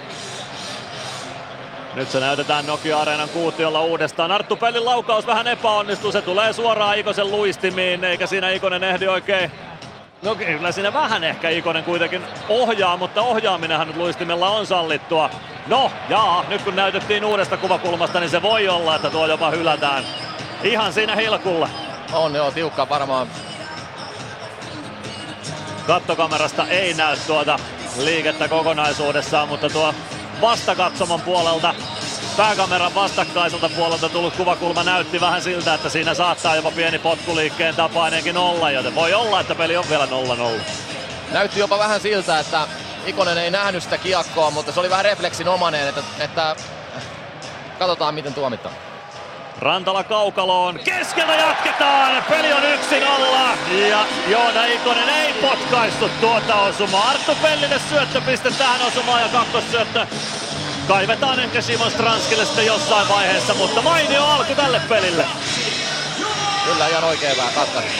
[SPEAKER 2] Nyt se näytetään Nokia-areenan kuutiolla uudestaan. Arttu Pellin laukaus vähän epäonnistuu. Se tulee suoraan Ikosen luistimiin, eikä siinä Ikonen ehdi oikein No kyllä siinä vähän ehkä Ikonen kuitenkin ohjaa, mutta ohjaaminenhan nyt luistimella on sallittua. No, jaa, nyt kun näytettiin uudesta kuvakulmasta, niin se voi olla, että tuo jopa hylätään. Ihan siinä hilkulla.
[SPEAKER 13] On joo, tiukka varmaan.
[SPEAKER 2] Kattokamerasta ei näy tuota liikettä kokonaisuudessaan, mutta tuo vastakatsomon puolelta pääkameran vastakkaiselta puolelta tullut kuvakulma näytti vähän siltä, että siinä saattaa jopa pieni potkuliikkeen tapainenkin olla, joten voi olla, että peli on vielä 0-0.
[SPEAKER 13] Näytti jopa vähän siltä, että Ikonen ei nähnyt sitä kiekkoa, mutta se oli vähän refleksinomainen, että, että katsotaan miten tuomitaan.
[SPEAKER 2] Rantala kaukaloon, keskellä jatketaan, peli on 1-0 ja Joona Ikonen ei potkaistu tuota osumaa. Arttu Pellille syöttöpiste tähän osumaan ja kakkossyöttö Kaivetaan ehkä Simon Stranskille sitten jossain vaiheessa, mutta mainio alku tälle pelille.
[SPEAKER 13] Kyllä ihan oikein vähän katkaisu.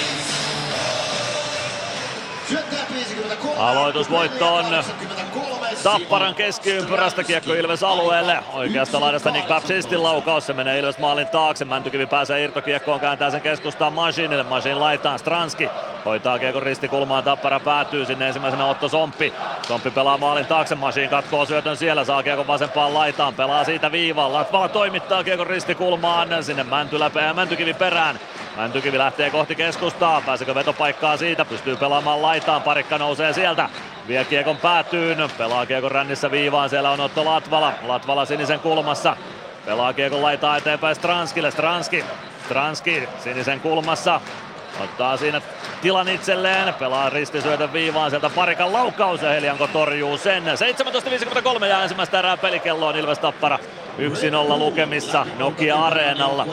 [SPEAKER 2] Aloitusvoitto on Tapparan keskiympyrästä kiekko Ilves alueelle. Oikeasta laidasta Nick Baptistin laukaus. Se menee Ilves maalin taakse. Mäntykivi pääsee irtokiekkoon, kääntää sen keskustaan Masinille. Masin laitaan Stranski. Hoitaa kiekko ristikulmaan. Tappara päätyy sinne ensimmäisenä Otto Somppi. Somppi pelaa maalin taakse. Masin katkoo syötön siellä. Saa kiekko vasempaan laitaan. Pelaa siitä viivaan. Latvala toimittaa kiekko ristikulmaan. Sinne Mäntylä, Mäntykivi perään. Mäntykivi lähtee kohti keskustaa. Pääsekö vetopaikkaa siitä? Pystyy pelaamaan laitaan. Parikka nousee sieltä. Vie kiekon päätyyn. Pelaa kiekon rännissä viivaan. Siellä on Otto Latvala. Latvala sinisen kulmassa. Pelaa kiekon laitaa eteenpäin Stranskille. Stranski. Stranski sinisen kulmassa. Ottaa siinä tilan itselleen, pelaa ristisyötön viivaan, sieltä parikan laukaus ja Helianko torjuu sen. 17.53 ja ensimmäistä erää pelikelloon Ilves Tappara 1-0 lukemissa Nokia-areenalla.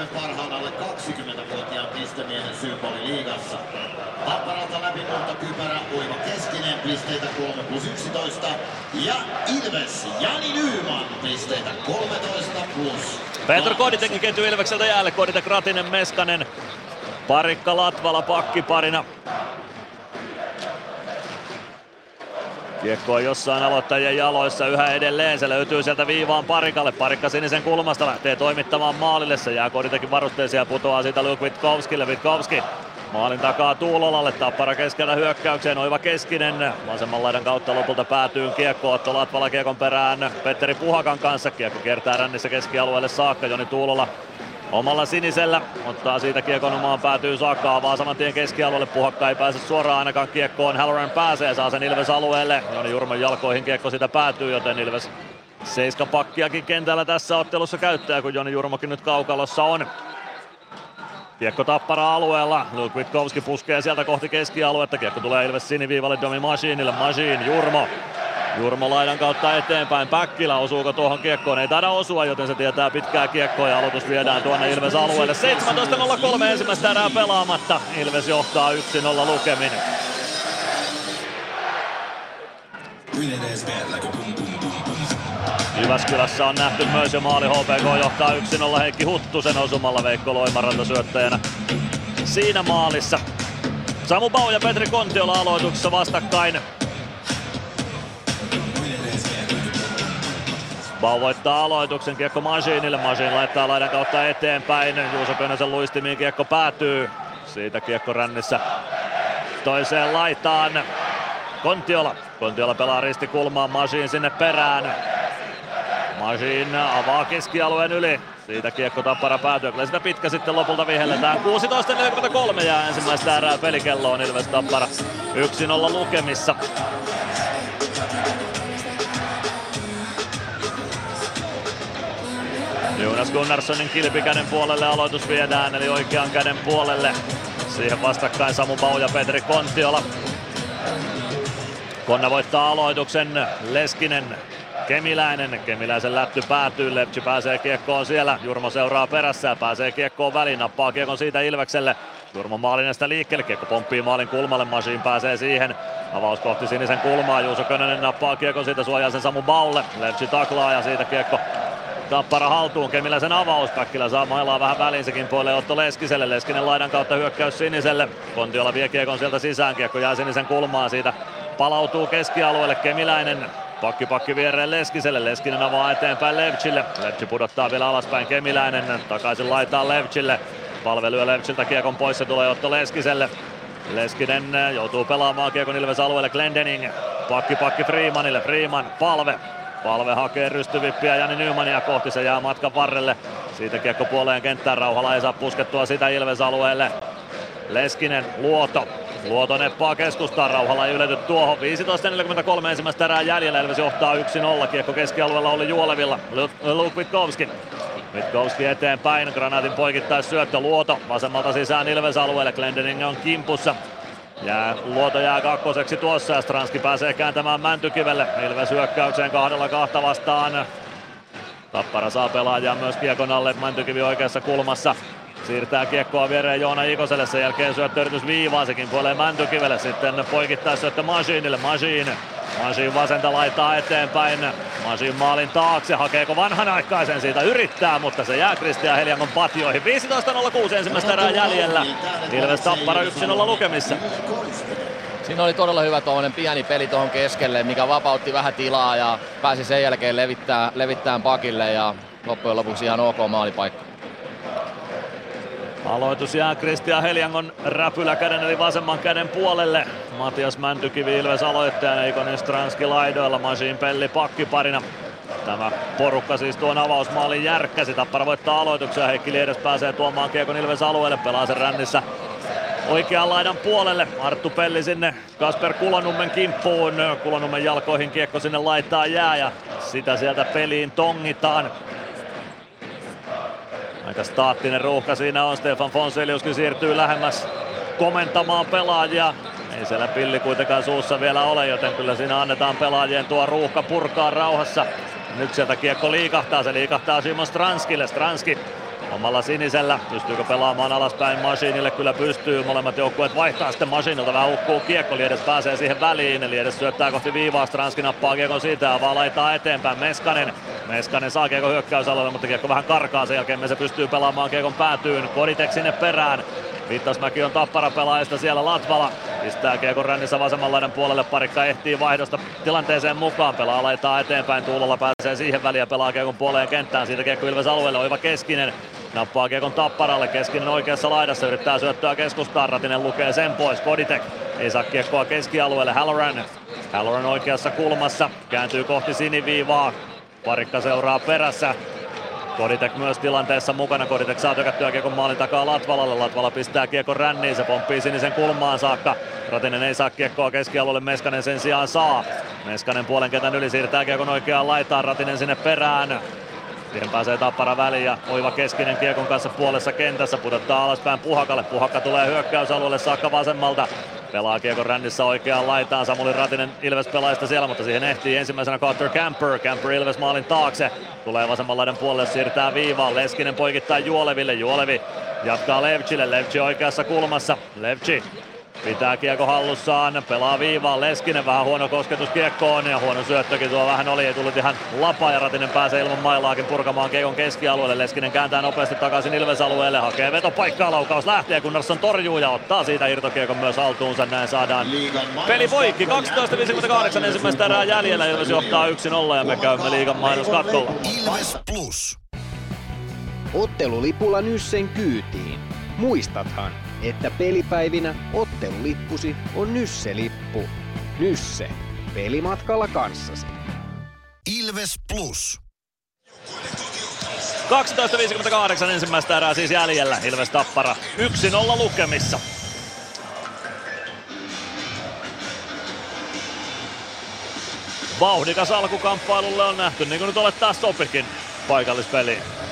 [SPEAKER 14] Tapparalta läpimurto kypärä, oiva keskinen, pisteitä 3 plus 11. Ja Ilves, Jani Nyyman, pisteitä 13 plus.
[SPEAKER 2] Petr Kodi teki ketju Ilvekseltä jäälle, Kodita Kratinen, Meskanen, Parikka Latvala pakkiparina. Kiekko on jossain aloittajien jaloissa yhä edelleen. Se löytyy sieltä viivaan Parikalle. Parikka sinisen kulmasta lähtee toimittamaan maalille. Se jää Koditekin varusteeseen ja putoaa siitä Luke Witkowskille. Witkowski Maalin takaa Tuulolalle, Tappara keskellä hyökkäykseen, Oiva Keskinen vasemman laidan kautta lopulta päätyy kiekko, Otto Latvala kiekon perään. Petteri Puhakan kanssa, kiekko kiertää rännissä keskialueelle saakka, Joni Tuulola omalla sinisellä, ottaa siitä kiekon omaan päätyy saakka, avaa saman tien keskialueelle, Puhakka ei pääse suoraan ainakaan kiekkoon, Halloran pääsee, saa sen Ilves alueelle, Joni Jurman jalkoihin kiekko sitä päätyy, joten Ilves Seiska pakkiakin kentällä tässä ottelussa käyttää, kun Joni Jurmokin nyt kaukalossa on. Kiekko tappara alueella. Luke Witkowski puskee sieltä kohti keskialuetta. Kiekko tulee Ilves siniviivalle Domi Machineille. Machine, Jurmo. Jurmo laidan kautta eteenpäin. Päkkilä osuuko tuohon kiekkoon? Ei taida osua, joten se tietää pitkää kiekkoa ja aloitus viedään tuonne Ilves alueelle. 17.03 ensimmäistä erää pelaamatta. Ilves johtaa 1-0 lukemin. Jyväskylässä on nähty myös jo maali. HPK johtaa 1-0 Heikki Huttusen osumalla Veikko Loimaranta syöttäjänä siinä maalissa. Samu Bau ja Petri Kontiola aloituksessa vastakkain. Bau voittaa aloituksen, kiekko Masiinille, Masiin laittaa laidan kautta eteenpäin, Juuso Könösen luistimiin kiekko päätyy, siitä kiekko rännissä toiseen laitaan. Kontiola, Kontiola pelaa ristikulmaan, Masiin sinne perään, Masin avaa keskialueen yli. Siitä kiekko tappara päätyy. Kyllä sitä pitkä sitten lopulta vihelletään. 16.43 ja ensimmäistä erää pelikelloon Ilves Tappara 1-0 lukemissa. Jonas Gunnarssonin kilpikäden puolelle aloitus viedään, eli oikean käden puolelle. Siihen vastakkain Samu Bau ja Petri Kontiola. Konna voittaa aloituksen, Leskinen Kemiläinen, Kemiläisen lätty päätyy, Lepsi pääsee kiekkoon siellä, Jurmo seuraa perässä pääsee kiekkoon väliin, nappaa kiekon siitä Ilvekselle. Jurmo Maalinen sitä liikkeelle, kiekko pomppii maalin kulmalle, Masiin pääsee siihen. Avaus kohti sinisen kulmaa, Juuso Könönen nappaa kiekon siitä, suojaa sen Samu Baulle. Levci taklaa ja siitä kiekko Tappara haltuun, Kemiläisen avaus, Päkkilä saa mailaa vähän väliin, sekin puolelle Otto Leskiselle, Leskinen laidan kautta hyökkäys siniselle, Kontiola vie kiekon sieltä sisään, kiekko jää sinisen kulmaan, siitä palautuu keskialueelle Kemiläinen, Pakki pakki viereen Leskiselle, Leskinen avaa eteenpäin Levchille, Levchi pudottaa vielä alaspäin Kemiläinen, takaisin laitaa Levchille, palvelu Levchiltä kiekon pois, se tulee Otto Leskiselle, Leskinen joutuu pelaamaan kiekon Ilves alueelle Glendening, pakki pakki Freemanille, Freeman palve, Palve hakee rystyvippiä Jani Nymania kohti, se jää matkan varrelle. Siitä kiekko puoleen kenttään, Rauhala ei saa puskettua sitä Ilves alueelle. Leskinen, Luoto, Luoto neppaa keskustaan, Rauhala ei ylety tuohon. 15.43 ensimmäistä erää jäljellä, Ilves johtaa 1-0. Kiekko keskialueella oli Juolevilla, Luke Witkowski. Witkowski eteenpäin, Granaatin poikittais syöttö, Luoto vasemmalta sisään Ilves alueelle, Glendening on kimpussa. Jää, Luoto jää kakkoseksi tuossa ja Stranski pääsee kääntämään Mäntykivelle. Ilves hyökkäykseen kahdella kahta vastaan. Tappara saa pelaajia myös kiekon alle. Mäntykivi oikeassa kulmassa. Siirtää kiekkoa viereen Joona Ikoselle, sen jälkeen syöttöyritys viivaan, sekin puolee Mäntykivelle, sitten poikittaa syöttö Masiinille, Masiin Masin vasenta laittaa eteenpäin. Masin maalin taakse. Hakeeko vanhanaikaisen siitä? Yrittää, mutta se jää Kristian Heliangon patjoihin. 15.06 ensimmäistä erää jäljellä. Ilves Tappara 1-0 lukemissa.
[SPEAKER 13] Siinä oli todella hyvä tuollainen pieni peli tuohon keskelle, mikä vapautti vähän tilaa ja pääsi sen jälkeen levittää, pakille ja loppujen lopuksi ihan ok maalipaikka.
[SPEAKER 2] Aloitus jää Kristian Heliangon räpyläkäden eli vasemman käden puolelle. Matias Mäntykivi Ilves aloittajana, Ikonen Stranski laidoilla, Masin Pelli pakkiparina. Tämä porukka siis tuon avausmaalin järkkäsi. Tappara voittaa aloituksia. Heikki Liedes pääsee tuomaan Kiekon Ilves alueelle. Pelaa sen rännissä oikean laidan puolelle. Arttu Pelli sinne Kasper Kulanummen kimppuun. Kulanummen jalkoihin kiekko sinne laittaa jää ja sitä sieltä peliin tongitaan. Aika staattinen ruuhka siinä on. Stefan Fonseliuskin siirtyy lähemmäs komentamaan pelaajia. Ei siellä pilli kuitenkaan suussa vielä ole, joten kyllä siinä annetaan pelaajien tuo ruuhka purkaa rauhassa. Nyt sieltä kiekko liikahtaa, se liikahtaa Simon Stranskille. Stranski omalla sinisellä. Pystyykö pelaamaan alaspäin Masinille? Kyllä pystyy. Molemmat joukkueet vaihtaa sitten Masinilta. Vähän hukkuu kiekko. Liedes pääsee siihen väliin. Liedes syöttää kohti viivaa. Stranski nappaa kiekon siitä. Avaa laitaa eteenpäin. Meskanen. Meskanen saa kiekko hyökkäysalueelle, mutta kiekko vähän karkaa. Sen jälkeen se pystyy pelaamaan kiekon päätyyn. Koditek sinne perään. Vittasmäki on tappara pelaajista siellä Latvala. Pistää kiekon rännissä vasemmanlainen puolelle. Parikka ehtii vaihdosta tilanteeseen mukaan. Pelaa laitaa eteenpäin. Tuulolla pääsee siihen väliin ja pelaa kiekon puoleen kenttään. Siitä kiekko Ilves alueelle. Oiva Keskinen. Nappaa kiekon tapparalle. Keskinen oikeassa laidassa. Yrittää syöttöä keskustaan. Ratinen lukee sen pois. Koditek ei saa kiekkoa keskialueelle. Halloran. Halloran oikeassa kulmassa. Kääntyy kohti siniviivaa. Parikka seuraa perässä. Koditek myös tilanteessa mukana. Koditek saa tökättyä kiekon maalin takaa Latvalalle. Latvala pistää kiekon ränniin. Se pomppii sinisen kulmaan saakka. Ratinen ei saa kiekkoa keskialueelle. Meskanen sen sijaan saa. Meskanen puolen ketän yli siirtää kiekon oikeaan laitaan. Ratinen sinne perään. Siihen pääsee Tappara väliin ja Oiva Keskinen kiekon kanssa puolessa kentässä pudottaa alaspäin Puhakalle. Puhakka tulee hyökkäysalueelle saakka vasemmalta. Pelaa kiekon rännissä oikeaan laitaan. Samuli Ratinen Ilves pelaajista siellä, mutta siihen ehtii ensimmäisenä Carter Camper. Camper Ilves maalin taakse. Tulee vasemmanlaiden puolelle, siirtää viivaan. Leskinen poikittaa Juoleville. Juolevi jatkaa Levchille. Levchi oikeassa kulmassa. Levchi Pitää kiekko hallussaan, pelaa viivaan, Leskinen vähän huono kosketus kiekkoon ja huono syöttökin tuo vähän oli, ei tullut ihan lapa ja Ratinen pääsee ilman mailaakin purkamaan kiekon keskialueelle. Leskinen kääntää nopeasti takaisin Ilves-alueelle, hakee vetopaikkaa, laukaus lähtee, Gunnarsson torjuu ja ottaa siitä irtokiekon myös haltuunsa, näin saadaan peli poikki. 12.58 ensimmäistä erää jäljellä, Ilves johtaa 1-0 ja me käymme liigan mainoskatkolla.
[SPEAKER 1] Ilves Plus.
[SPEAKER 4] Ottelulipulla Nyssen kyytiin. Muistathan, että pelipäivinä ottelulippusi on Nysse-lippu. Nysse. Pelimatkalla kanssasi.
[SPEAKER 1] Ilves Plus.
[SPEAKER 2] 12.58 ensimmäistä erää siis jäljellä. Ilves Tappara 1-0 lukemissa. Vauhdikas alkukamppailulle on nähty, niin kuin nyt olet taas sopikin paikallispeliin.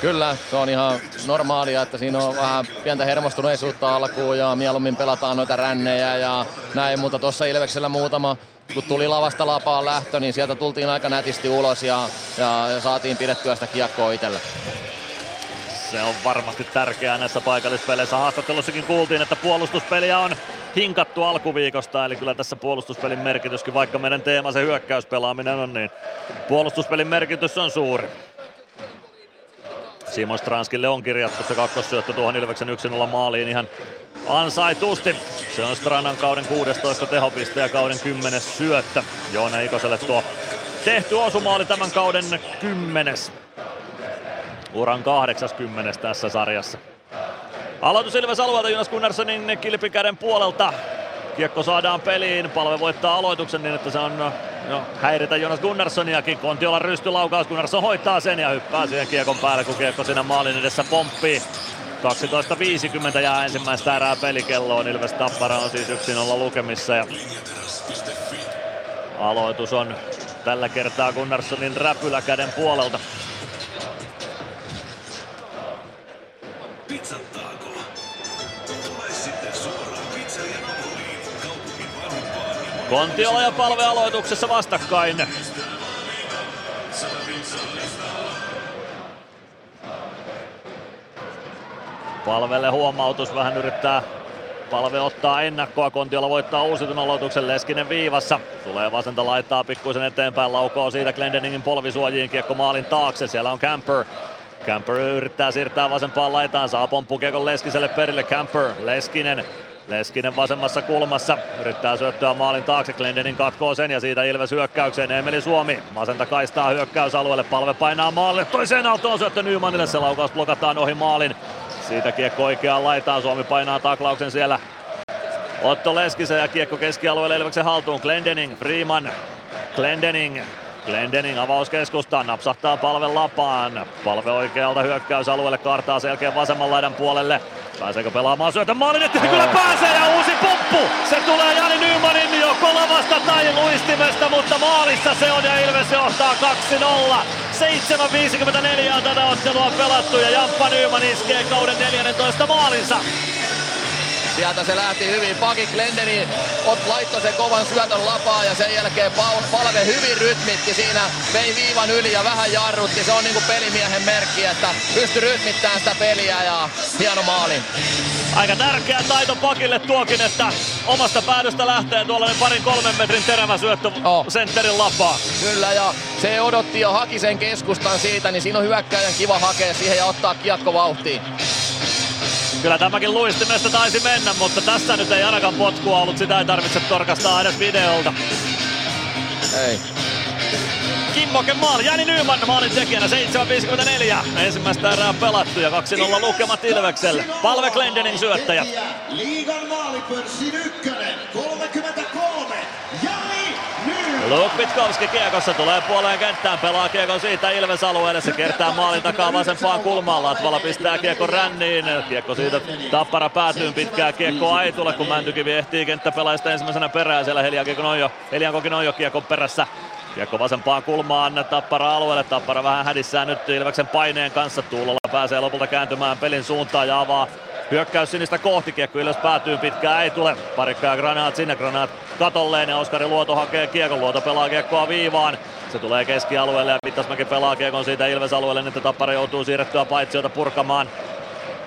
[SPEAKER 13] Kyllä, se on ihan normaalia, että siinä on vähän pientä hermostuneisuutta alkuun ja mieluummin pelataan noita rännejä ja näin, mutta tuossa Ilveksellä muutama kun tuli lavasta lapaan lähtö, niin sieltä tultiin aika nätisti ulos ja, ja, saatiin pidettyä sitä kiekkoa itselle.
[SPEAKER 2] Se on varmasti tärkeää näissä paikallispeleissä. Haastattelussakin kuultiin, että puolustuspeliä on hinkattu alkuviikosta, eli kyllä tässä puolustuspelin merkityskin, vaikka meidän teema se hyökkäyspelaaminen on, niin puolustuspelin merkitys on suuri. Simon Stranskille on kirjattu se kakkossyöttö tuohon Ilveksen 1-0 maaliin ihan ansaitusti. Se on Stranan kauden 16 tehopiste ja kauden 10 syöttö. Joona Ikoselle tuo tehty osuma oli tämän kauden 10. Uran 80 tässä sarjassa. Aloitus Ilves alueelta Jonas Gunnarssonin kilpikäden puolelta. Kiekko saadaan peliin, palve voittaa aloituksen niin, että se on no, häiritä Jonas Gunnarssoniakin. Kontiola rystylaukaus, Gunnarsson hoitaa sen ja hyppää siihen kiekon päälle, kun kiekko siinä maalin edessä pomppii. 12.50 jää ensimmäistä erää pelikelloon. Ilves Tappara on siis yksin olla lukemissa. Ja aloitus on tällä kertaa Gunnarssonin räpyläkäden puolelta.
[SPEAKER 15] Pizzattaako?
[SPEAKER 2] Kontiola ja palve aloituksessa vastakkain. Palvelle huomautus, vähän yrittää Palve ottaa ennakkoa, Kontiola voittaa uusitun aloituksen, Leskinen viivassa. Tulee vasenta laittaa pikkuisen eteenpäin, laukoo siitä Glendeningin polvisuojiin, kiekko maalin taakse, siellä on Camper. Camper yrittää siirtää vasempaan laitaan, saa pomppukiekon Leskiselle perille, Camper, Leskinen. Leskinen vasemmassa kulmassa, yrittää syöttöä maalin taakse, Glendening katkoo sen ja siitä Ilves hyökkäykseen, Emeli Suomi. Vasenta kaistaa hyökkäysalueelle, palve painaa maalle, toiseen autoon syöttö Nymanille, se laukaus blokataan ohi maalin. Siitä kiekko oikeaan laitaan, Suomi painaa taklauksen siellä. Otto Leskisen ja kiekko keskialueelle Ilveksen haltuun. Glendening, Freeman, Glendening, Glendening avauskeskustaan, napsahtaa palve lapaan. Palve oikealta hyökkäysalueelle, kartaa selkeän vasemman laidan puolelle. Pääseekö pelaamaan syötä maalin eteen? Kyllä pääsee ja uusi poppu! Se tulee Jani Nymanin joko lavasta tai luistimesta, mutta maalissa se on ja Ilves johtaa 2-0. 7.54 on tätä ottelua pelattu ja Jamppa Nyman iskee kauden 14 maalinsa.
[SPEAKER 13] Sieltä se lähti hyvin. Paki Glendeni ot laittoi sen kovan syötön lapaa ja sen jälkeen pal- palve hyvin rytmitti siinä. Vei viivan yli ja vähän jarrutti. Se on niinku pelimiehen merkki, että pystyi rytmittämään sitä peliä ja hieno maali.
[SPEAKER 2] Aika tärkeä taito pakille tuokin, että omasta päädystä lähtee tuollainen parin kolmen metrin terävä syöttö oh. sentterin lapaa.
[SPEAKER 13] Kyllä ja se odotti ja haki sen keskustan siitä, niin siinä on hyökkäjän kiva hakea siihen ja ottaa kiekko vauhtiin.
[SPEAKER 2] Kyllä tämäkin luistimesta taisi mennä, mutta tässä nyt ei ainakaan potkua ollut. Sitä ei tarvitse torkastaa edes videolta.
[SPEAKER 13] Ei.
[SPEAKER 2] Kimmoken maali, Jani Nyman maalin tekijänä 7.54. Ensimmäistä erää pelattu ja 2-0 lukemat Ilvekselle. Palve Glendening syöttäjä.
[SPEAKER 14] Liigan maalipörssin ykkönen, 33, Jani
[SPEAKER 2] Luke Witkowski kiekossa tulee puoleen kenttään, pelaa kiekon siitä Ilves alueelle, se kertaa maalin takaa vasempaan kulmaan, Latvala pistää kiekon ränniin, kiekko siitä Tappara päätyy pitkää kiekkoa ei tule, kun Mäntykivi ehtii kenttäpelaajista ensimmäisenä perään, siellä Heliankokin on jo, Heliankokin on jo kiekon perässä, Kiekko vasempaan kulmaan Tappara alueelle. Tappara vähän hädissään nyt Ilveksen paineen kanssa. Tuulolla pääsee lopulta kääntymään pelin suuntaan ja avaa hyökkäys sinistä kohti. Kiekko ylös päätyy pitkään ei tule. Parikka ja Granaat sinne. Granaat katolleen ja Oskari Luoto hakee kiekon. Luoto pelaa kiekkoa viivaan. Se tulee keskialueelle ja Vittasmäki pelaa kiekon siitä Ilves alueelle. Nyt Tappara joutuu siirrettyä paitsiota purkamaan.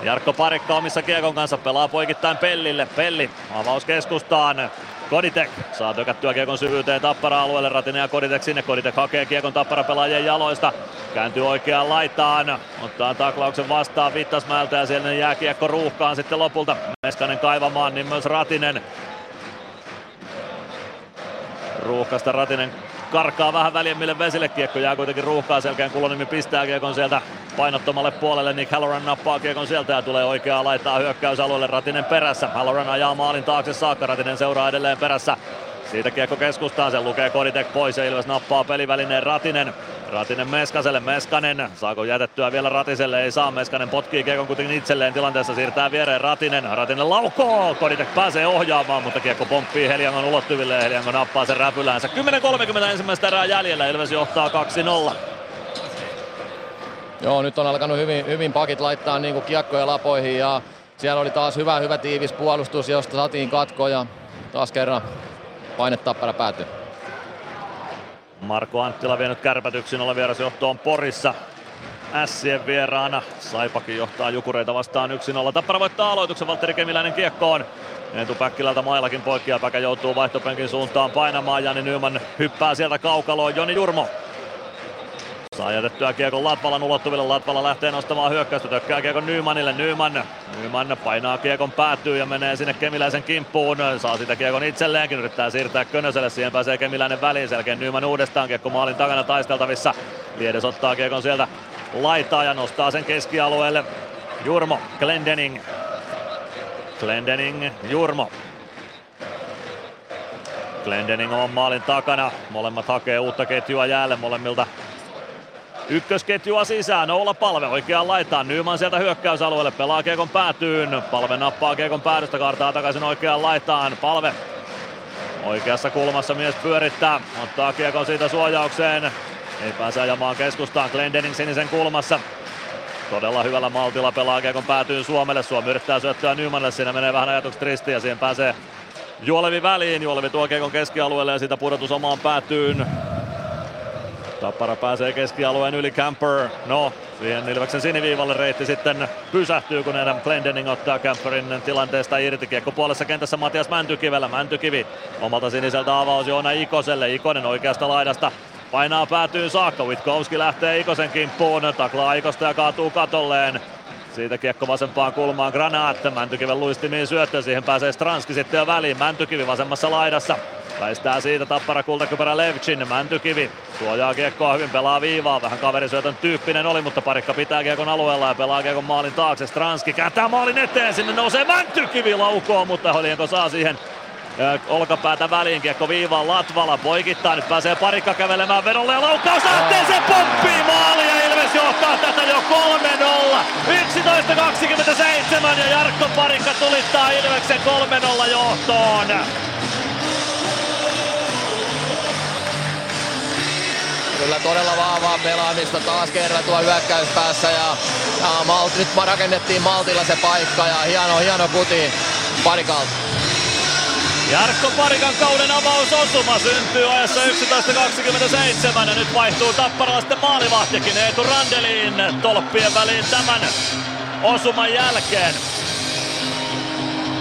[SPEAKER 2] Jarkko Parikka omissa kiekon kanssa pelaa poikittain Pellille. Pelli avaus keskustaan. Koditek saa tökättyä kiekon syvyyteen Tappara-alueelle, Ratinen ja Koditek sinne, Koditek hakee kiekon Tappara-pelaajien jaloista, kääntyy oikeaan laitaan, ottaa taklauksen vastaan Vittasmäeltä ja siellä jää kiekko ruuhkaan sitten lopulta. Meskanen kaivamaan, niin myös Ratinen. Ruuhkasta Ratinen karkaa vähän väljemmille vesille, kiekko jää kuitenkin ruuhkaan, selkeän Kulonimi pistää kiekon sieltä painottomalle puolelle, Nick Halloran nappaa kiekon sieltä ja tulee oikeaa laittaa hyökkäysalueelle, Ratinen perässä, Halloran ajaa maalin taakse saakka, Ratinen seuraa edelleen perässä, siitä kiekko keskustaan, sen lukee Koditek pois ja Ilves nappaa pelivälineen Ratinen. Ratinen Meskaselle, Meskanen, saako jätettyä vielä Ratiselle, ei saa, Meskanen potkii kiekon kuitenkin itselleen. Tilanteessa, siirtää viereen Ratinen, Ratinen laukoo, Koditek pääsee ohjaamaan, mutta kiekko pomppii Heliangon ulottuville. Ja Heliangon nappaa sen räpyläänsä. 10.30 ensimmäistä erää jäljellä, Ilves johtaa 2-0.
[SPEAKER 13] Joo, nyt on alkanut hyvin, hyvin pakit laittaa niin kuin kiekkoja lapoihin ja siellä oli taas hyvä, hyvä tiivis puolustus, josta saatiin katko ja taas kerran paine tappara päätyy.
[SPEAKER 2] Marko Anttila vienyt kärpätyksin olla vierasjohtoon Porissa. Ässien vieraana. Saipakin johtaa Jukureita vastaan 1-0. Tappara voittaa aloituksen, Valtteri Kemiläinen kiekkoon. Eetu Päkkilältä mailakin poikki ja Päkä joutuu vaihtopenkin suuntaan painamaan. Jani Nyman hyppää sieltä kaukaloon. Joni Jurmo Saa jätettyä kiekon Latvalan ulottuville. Latvala lähtee nostamaan hyökkäystä. Tökkää kiekon Nymanille. Nyman. Nyman painaa kiekon päätyy ja menee sinne Kemiläisen kimppuun. Saa sitä kiekon itselleenkin. Yrittää siirtää Könöselle. Siihen pääsee Kemiläinen väliin. Selkeä Nyman uudestaan. Kiekko maalin takana taisteltavissa. Liedes ottaa kiekon sieltä laitaa ja nostaa sen keskialueelle. Jurmo, Glendening. Glendening, Jurmo. Glendening on maalin takana. Molemmat hakee uutta ketjua jäälle molemmilta ykkösketjua sisään. Oula Palve oikeaan laitaan. Nyman sieltä hyökkäysalueelle pelaa Kiekon päätyyn. Palve nappaa Kiekon päädystä, kartaa takaisin oikeaan laitaan. Palve oikeassa kulmassa mies pyörittää. Ottaa Kiekon siitä suojaukseen. Ei pääse ajamaan keskustaan. Glendening sinisen kulmassa. Todella hyvällä maltilla pelaa Kiekon päätyyn Suomelle. Suomi yrittää syöttöä Nymanille. Siinä menee vähän ajatukset ristiin ja siihen pääsee Juolevi väliin. Juolevi tuo Kiekon keskialueelle ja siitä pudotus omaan päätyyn. Tappara pääsee keskialueen yli Camper. No, siihen Ilveksen siniviivalle reitti sitten pysähtyy, kun Adam Glendening ottaa Camperin tilanteesta irti. Kiekko puolessa kentässä Matias Mäntykivellä. Mäntykivi omalta siniseltä avaus Joona Ikoselle. Ikonen oikeasta laidasta painaa päätyyn saakka. Witkowski lähtee Ikosen kimppuun. Taklaa Ikosta ja kaatuu katolleen. Siitä kiekko vasempaan kulmaan Granat. Mäntykiven luistimiin syöttö. Siihen pääsee Stranski sitten jo väliin. Mäntykivi vasemmassa laidassa. Väistää siitä tappara kultakypärä Levchin, Mäntykivi suojaa kiekkoa hyvin, pelaa viivaa, vähän kaverisyötön tyyppinen oli, mutta parikka pitää kiekon alueella ja pelaa kiekon maalin taakse. Stranski kääntää maalin eteen, sinne nousee Mäntykivi laukoo, mutta Holienko saa siihen olkapäätä väliin, kiekko viivaan Latvala poikittaa, nyt pääsee parikka kävelemään vedolle ja laukkaus lähtee, se pomppii maali ja Ilves johtaa tätä jo 3-0. 11.27 ja Jarkko Parikka tulittaa Ilveksen 3-0 johtoon.
[SPEAKER 13] Kyllä todella vahvaa pelaamista taas kerran tuo hyökkäyspäässä ja, ja Malt, nyt rakennettiin Maltilla se paikka ja hieno, hieno kuti Parikalta.
[SPEAKER 2] Jarkko Parikan kauden avausosuma syntyy ajassa 11.27 ja nyt vaihtuu Tapparalla sitten maalivahtikin Eetu Randeliin tolppien väliin tämän osuman jälkeen.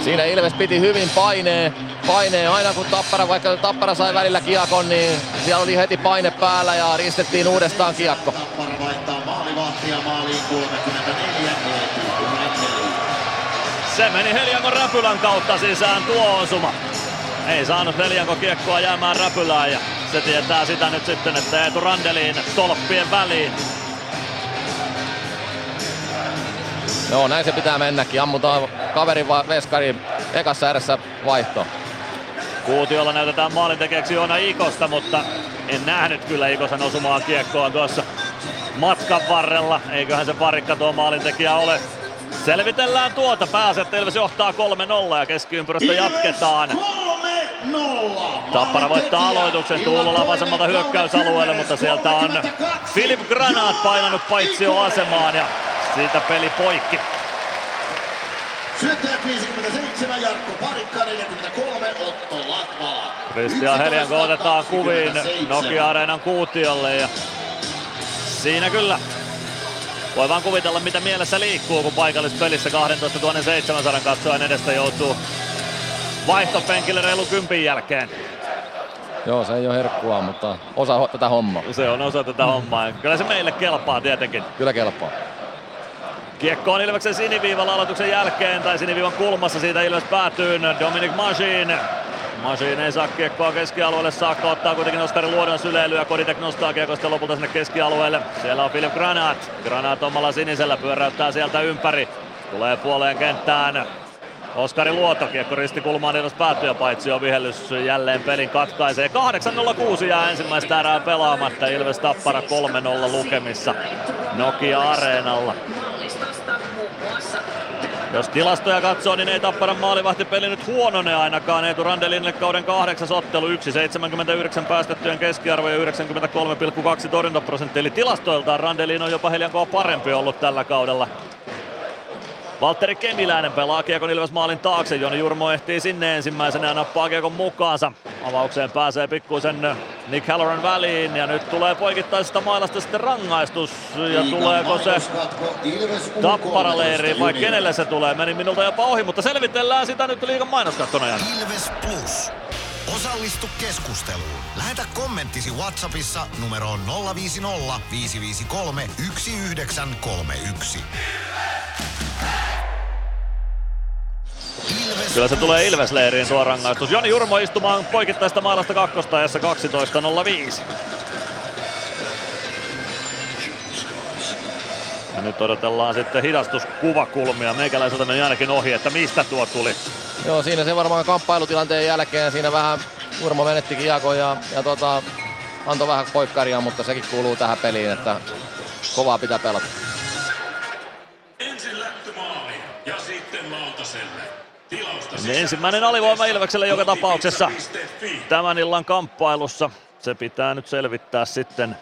[SPEAKER 13] Siinä Ilves piti hyvin paineen, paineen aina kun Tappara, vaikka Tappara sai välillä kiekon, niin siellä oli heti paine päällä ja ristettiin uudestaan kiekko.
[SPEAKER 14] Tappara vaihtaa maalivahtia maaliin 34
[SPEAKER 2] Se meni Heliankon räpylän kautta sisään tuo osuma. Ei saanut Helianko kiekkoa jäämään räpylään ja se tietää sitä nyt sitten, että Eetu Randeliin tolppien väliin.
[SPEAKER 13] Joo, näin se pitää mennäkin. Ammutaan kaverin va- veskari ekassa ääressä vaihto.
[SPEAKER 2] Kuutiolla näytetään maalintekijäksi Joona Ikosta, mutta en nähnyt kyllä Ikosen osumaa kiekkoa tuossa matkan varrella. Eiköhän se parikka tuo maalintekijä ole. Selvitellään tuota. Pääset Ilves johtaa 3-0 ja keskiympyrästä jatketaan. Tappara voittaa aloituksen Tuulola vasemmalta hyökkäysalueelle, mutta sieltä on Filip Granat painanut paitsioasemaan ja siitä peli poikki.
[SPEAKER 14] Syöttäjät 57, Jarkko Parikka 43, Otto Latvala.
[SPEAKER 2] Christian Helianko otetaan kuviin Nokia-areenan kuutiolle ja siinä kyllä voi vaan kuvitella mitä mielessä liikkuu, kun paikallispelissä 12 700 katsojan edestä joutuu vaihtopenkille reilu kympin jälkeen.
[SPEAKER 13] Joo, se ei ole herkkua, mutta osa ho- tätä hommaa.
[SPEAKER 2] Se on osa tätä hommaa. Kyllä se meille kelpaa tietenkin.
[SPEAKER 13] Kyllä kelpaa.
[SPEAKER 2] Kiekko on Ilveksen siniviivalla aloituksen jälkeen, tai siniviivan kulmassa siitä Ilves päätyy Dominic Masin. Masin ei saa kiekkoa keskialueelle saakka, ottaa kuitenkin Oskari Luodon syleilyä. Koditek nostaa kiekosta lopulta sinne keskialueelle. Siellä on Filip Granat. Granat omalla sinisellä pyöräyttää sieltä ympäri. Tulee puoleen kenttään. Oskari Luoto, kiekko ristikulmaan Ilves päättyy ja paitsi on vihellys jälleen pelin katkaisee. 8.06 jää ensimmäistä erää pelaamatta. Ilves Tappara 3-0 lukemissa Nokia-areenalla. Jos tilastoja katsoo, niin ei Tapparan maalivahtipeli nyt huonone ainakaan. Eetu Randelinille kauden kahdeksas ottelu, 1,79 päästettyjen keskiarvo ja 93,2 torjuntaprosentti. Eli tilastoiltaan Randelin on jopa Heliankoa parempi ollut tällä kaudella. Valtteri Kemiläinen pelaa Kiekon Ilves maalin taakse. Joni Jurmo ehtii sinne ensimmäisenä ja nappaa Kiekon mukaansa. Avaukseen pääsee pikkuisen Nick Halloran väliin ja nyt tulee poikittaisesta mailasta sitten rangaistus ja tuleeko se Tappara-leiriin vai kenelle se tulee? Meni minulta jopa ohi, mutta selvitellään sitä nyt liigan mainoskattona.
[SPEAKER 1] Ilves Plus. Osallistu keskusteluun. Lähetä kommenttisi Whatsappissa numeroon 050 553 1931.
[SPEAKER 2] Kyllä se tulee Ilves-leiriin tuo rangaistus. Joni Jurmo istumaan poikittaista maalasta kakkosta ajassa 12.05. Ja nyt odotellaan sitten hidastuskuvakulmia. Meikäläiseltä meni ainakin ohi, että mistä tuo tuli.
[SPEAKER 13] Joo, siinä se varmaan kamppailutilanteen jälkeen siinä vähän Urmo menetti kiekon ja, ja tota, antoi vähän poikkaria, mutta sekin kuuluu tähän peliin, että kovaa pitää pelata.
[SPEAKER 15] Ensin lättymaali ja sitten lautaselle. Tilausta
[SPEAKER 2] Ensimmäinen alivoima Ilvekselle joka tapauksessa tämän illan kamppailussa. Se pitää nyt selvittää sitten.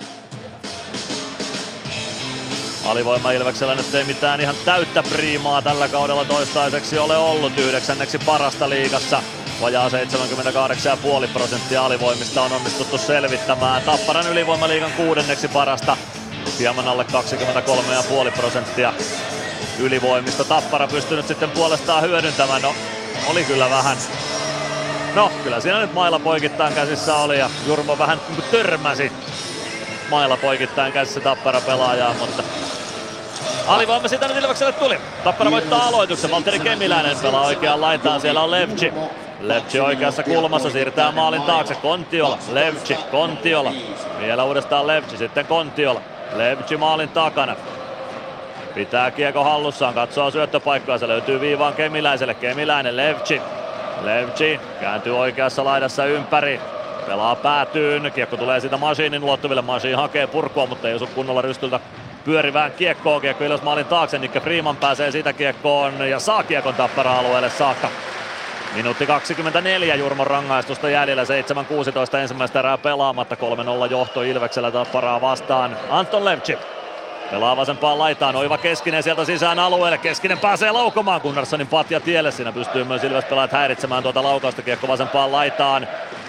[SPEAKER 2] Alivoima Ilveksellä nyt ei mitään ihan täyttä priimaa tällä kaudella toistaiseksi ole ollut yhdeksänneksi parasta liigassa. Vajaa 78,5 prosenttia alivoimista on onnistuttu selvittämään. Tapparan ylivoimaliigan kuudenneksi parasta. Hieman alle 23,5 prosenttia ylivoimista. Tappara pystynyt sitten puolestaan hyödyntämään. No, oli kyllä vähän No, kyllä siinä nyt mailla poikittain käsissä oli ja Jurmo vähän törmäsi mailla poikittain käsissä Tappara pelaajaa, mutta alivoima siitä nyt Ilvekselle tuli. Tappara voittaa aloituksen, Valtteri Kemiläinen pelaa oikeaan laitaan, siellä on Levci. Levci oikeassa kulmassa siirtää maalin taakse, Kontiola, Levci, Kontiola. Vielä uudestaan Levci, sitten Kontiola. Levci maalin takana. Pitää kiekko hallussaan, katsoo syöttöpaikkaa, se löytyy viivaan Kemiläiselle. Kemiläinen, Levci. Levci kääntyy oikeassa laidassa ympäri. Pelaa päätyyn, kiekko tulee siitä Masiinin ulottuville. Masiin hakee purkua, mutta ei osu kunnolla rystyltä pyörivään kiekkoon. Kiekko ylös maalin taakse, Nikke Freeman pääsee siitä kiekkoon ja saa kiekon tappara-alueelle saakka. Minuutti 24 Jurmon rangaistusta jäljellä, 7-16 ensimmäistä erää pelaamatta, 3-0 johto Ilveksellä tapparaa vastaan. Anton Levci Pelaa vasempaan laitaan, oiva Keskinen sieltä sisään alueelle. Keskinen pääsee laukomaan Gunnarssonin patja tielle. Siinä pystyy myös Ilves pelaajat häiritsemään tuota laukausta kiekko vasempaan laitaan.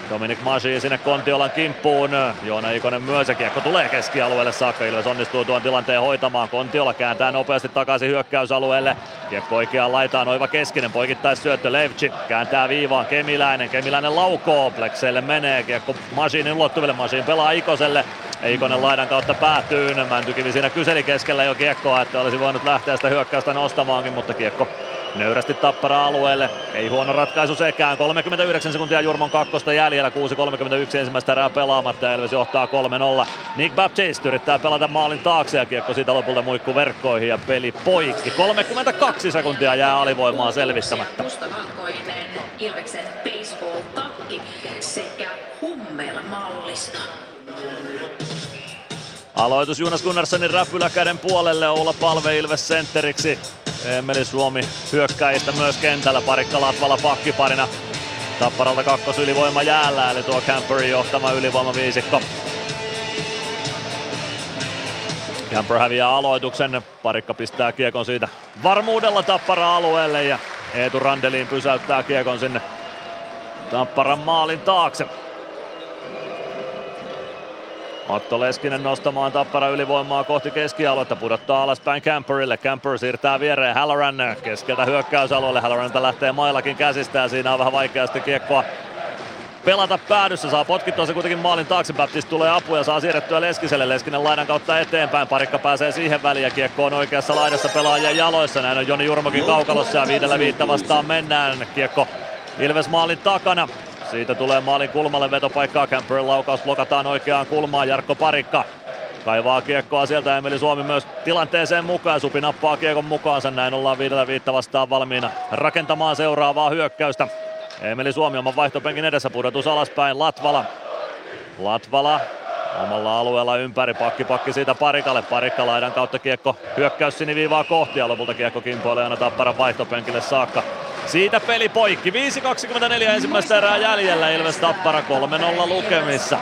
[SPEAKER 2] Dominik Masi sinne Kontiolan kimppuun. Joona Ikonen myös ja kiekko tulee keskialueelle saakka. Ilves onnistuu tuon tilanteen hoitamaan. Kontiola kääntää nopeasti takaisin hyökkäysalueelle. Kiekko oikeaan laitaan. Oiva Keskinen poikittais syöttö Levci. Kääntää viivaan Kemiläinen. Kemiläinen laukoo. Plexeille menee. Kiekko Masinin ulottuville. Masin pelaa Ikoselle. Eikonen laidan kautta päätyy. Mäntykivi siinä kyseli keskellä jo kiekkoa, että olisi voinut lähteä sitä hyökkäystä nostamaankin, mutta kiekko nöyrästi tappara alueelle. Ei huono ratkaisu sekään. 39 sekuntia Jurmon kakkosta jäljellä. 6.31 ensimmäistä erää pelaamatta Elves johtaa 3-0. Nick Baptiste yrittää pelata maalin taakse ja kiekko siitä lopulta muikku verkkoihin ja peli poikki. 32 sekuntia jää alivoimaa selvittämättä.
[SPEAKER 16] Ilveksen baseball-takki sekä Hummel-mallisto.
[SPEAKER 2] Aloitus Jonas Gunnarssonin räpyläkäden puolelle Oula Palve Ilves sentteriksi. Emeli Suomi hyökkäistä myös kentällä, parikka Latvala pakkiparina. Tapparalta kakkos ylivoima jäällä, eli tuo Camperin johtama ylivoima viisikko. Camper häviää aloituksen, parikka pistää kiekon siitä varmuudella Tappara alueelle ja Eetu Randeliin pysäyttää kiekon sinne Tapparan maalin taakse. Otto Leskinen nostamaan Tappara ylivoimaa kohti keskialuetta, pudottaa alaspäin Camperille. Camper siirtää viereen Halloran keskeltä hyökkäysalueelle. Halloranilta lähtee mailakin käsistä ja siinä on vähän vaikeasti kiekkoa pelata päädyssä. Saa potkittua se kuitenkin maalin taakse. Baptist tulee apuja ja saa siirrettyä Leskiselle. Leskinen laidan kautta eteenpäin. Parikka pääsee siihen väliin ja kiekko on oikeassa laidassa pelaajien jaloissa. Näin on Joni Jurmokin kaukalossa ja viidellä viittä vastaan mennään. Kiekko Ilves maalin takana. Siitä tulee maalin kulmalle vetopaikkaa. Camperin laukaus blokataan oikeaan kulmaan. Jarkko Parikka kaivaa kiekkoa sieltä. Emeli Suomi myös tilanteeseen mukaan. Supi nappaa kiekon mukaansa. Näin ollaan viidellä viittä vastaan valmiina rakentamaan seuraavaa hyökkäystä. Emeli Suomi oman vaihtopenkin edessä pudotus alaspäin. Latvala. Latvala omalla alueella ympäri. Pakki pakki siitä Parikalle. Parikka laidan kautta kiekko hyökkäys siniviivaa kohti ja lopulta kiekko kimpoilee aina Tapparan vaihtopenkille saakka. Siitä peli poikki. 5.24 ensimmäistä erää jäljellä. Ilves Tappara 3-0 lukemissa.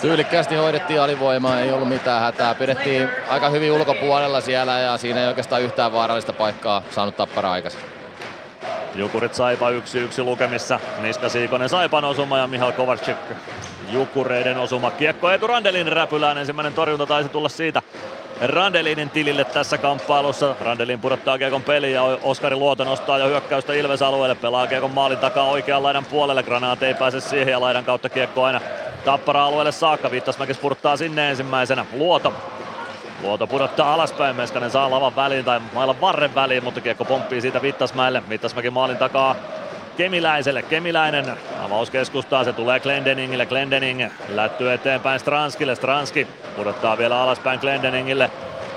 [SPEAKER 13] Tyylikkäästi hoidettiin alivoimaa, ei ollut mitään hätää. Pidettiin aika hyvin ulkopuolella siellä ja siinä ei oikeastaan yhtään vaarallista paikkaa saanut tappara aikaisemmin.
[SPEAKER 2] Jukurit Saipa 1-1 lukemissa. Niska Siikonen Saipan osuma ja Mihal Kovacic Jukureiden osuma. Kiekko Eetu Randelin räpylään. Ensimmäinen torjunta taisi tulla siitä Randelinin tilille tässä kamppailussa. Randelin pudottaa Kiekon peliä ja Oskari Luoto nostaa jo hyökkäystä Ilves alueelle. Pelaa Kiekon maalin takaa oikean laidan puolelle. Granaat ei pääse siihen ja laidan kautta Kiekko aina Tappara alueelle saakka. Viittasmäki spurttaa sinne ensimmäisenä. Luoto Luoto pudottaa alaspäin, Meskanen saa lavan väliin tai mailan varren väliin, mutta kiekko pomppii siitä Vittasmäelle. Vittasmäki maalin takaa Kemiläiselle. Kemiläinen avaus keskustaa, se tulee Glendeningille. Glendening lättyy eteenpäin Stranskille. Stranski pudottaa vielä alaspäin Glendeningille.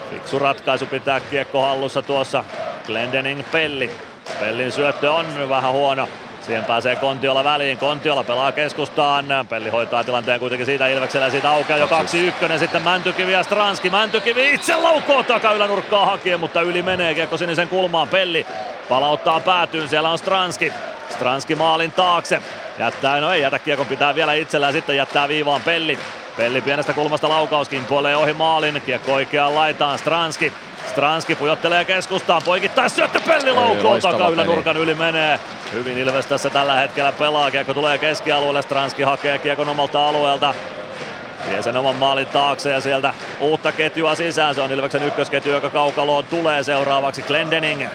[SPEAKER 2] Fiksu ratkaisu pitää kiekko hallussa tuossa. Glendening Pelli. Pellin syöttö on vähän huono. Siihen pääsee Kontiola väliin. Kontiola pelaa keskustaan. Pelli hoitaa tilanteen kuitenkin siitä Ilveksellä siitä aukeaa jo 2-1. Sitten Mäntykivi ja Stranski. Mäntykivi itse laukoo takaylänurkkaa hakien, mutta yli menee kiekko sinisen kulmaan. Pelli palauttaa päätyyn. Siellä on Stranski. Stranski maalin taakse. Jättää, no ei jätä kiekon, pitää vielä itsellään sitten jättää viivaan Pelli. Pelli pienestä kulmasta laukauskin puolee ohi maalin. Kiekko oikeaan laitaan. Stranski. Stranski pujottelee keskustaan. Poikittaa syöttö Pelli laukoo takaylä nurkan yli menee. Hyvin Ilves tässä tällä hetkellä pelaa. Kiekko tulee keskialueelle. Stranski hakee kiekon omalta alueelta. Vie sen oman maalin taakse ja sieltä uutta ketjua sisään. Se on Ilveksen ykkösketju, joka kaukaloon tulee seuraavaksi Glendening.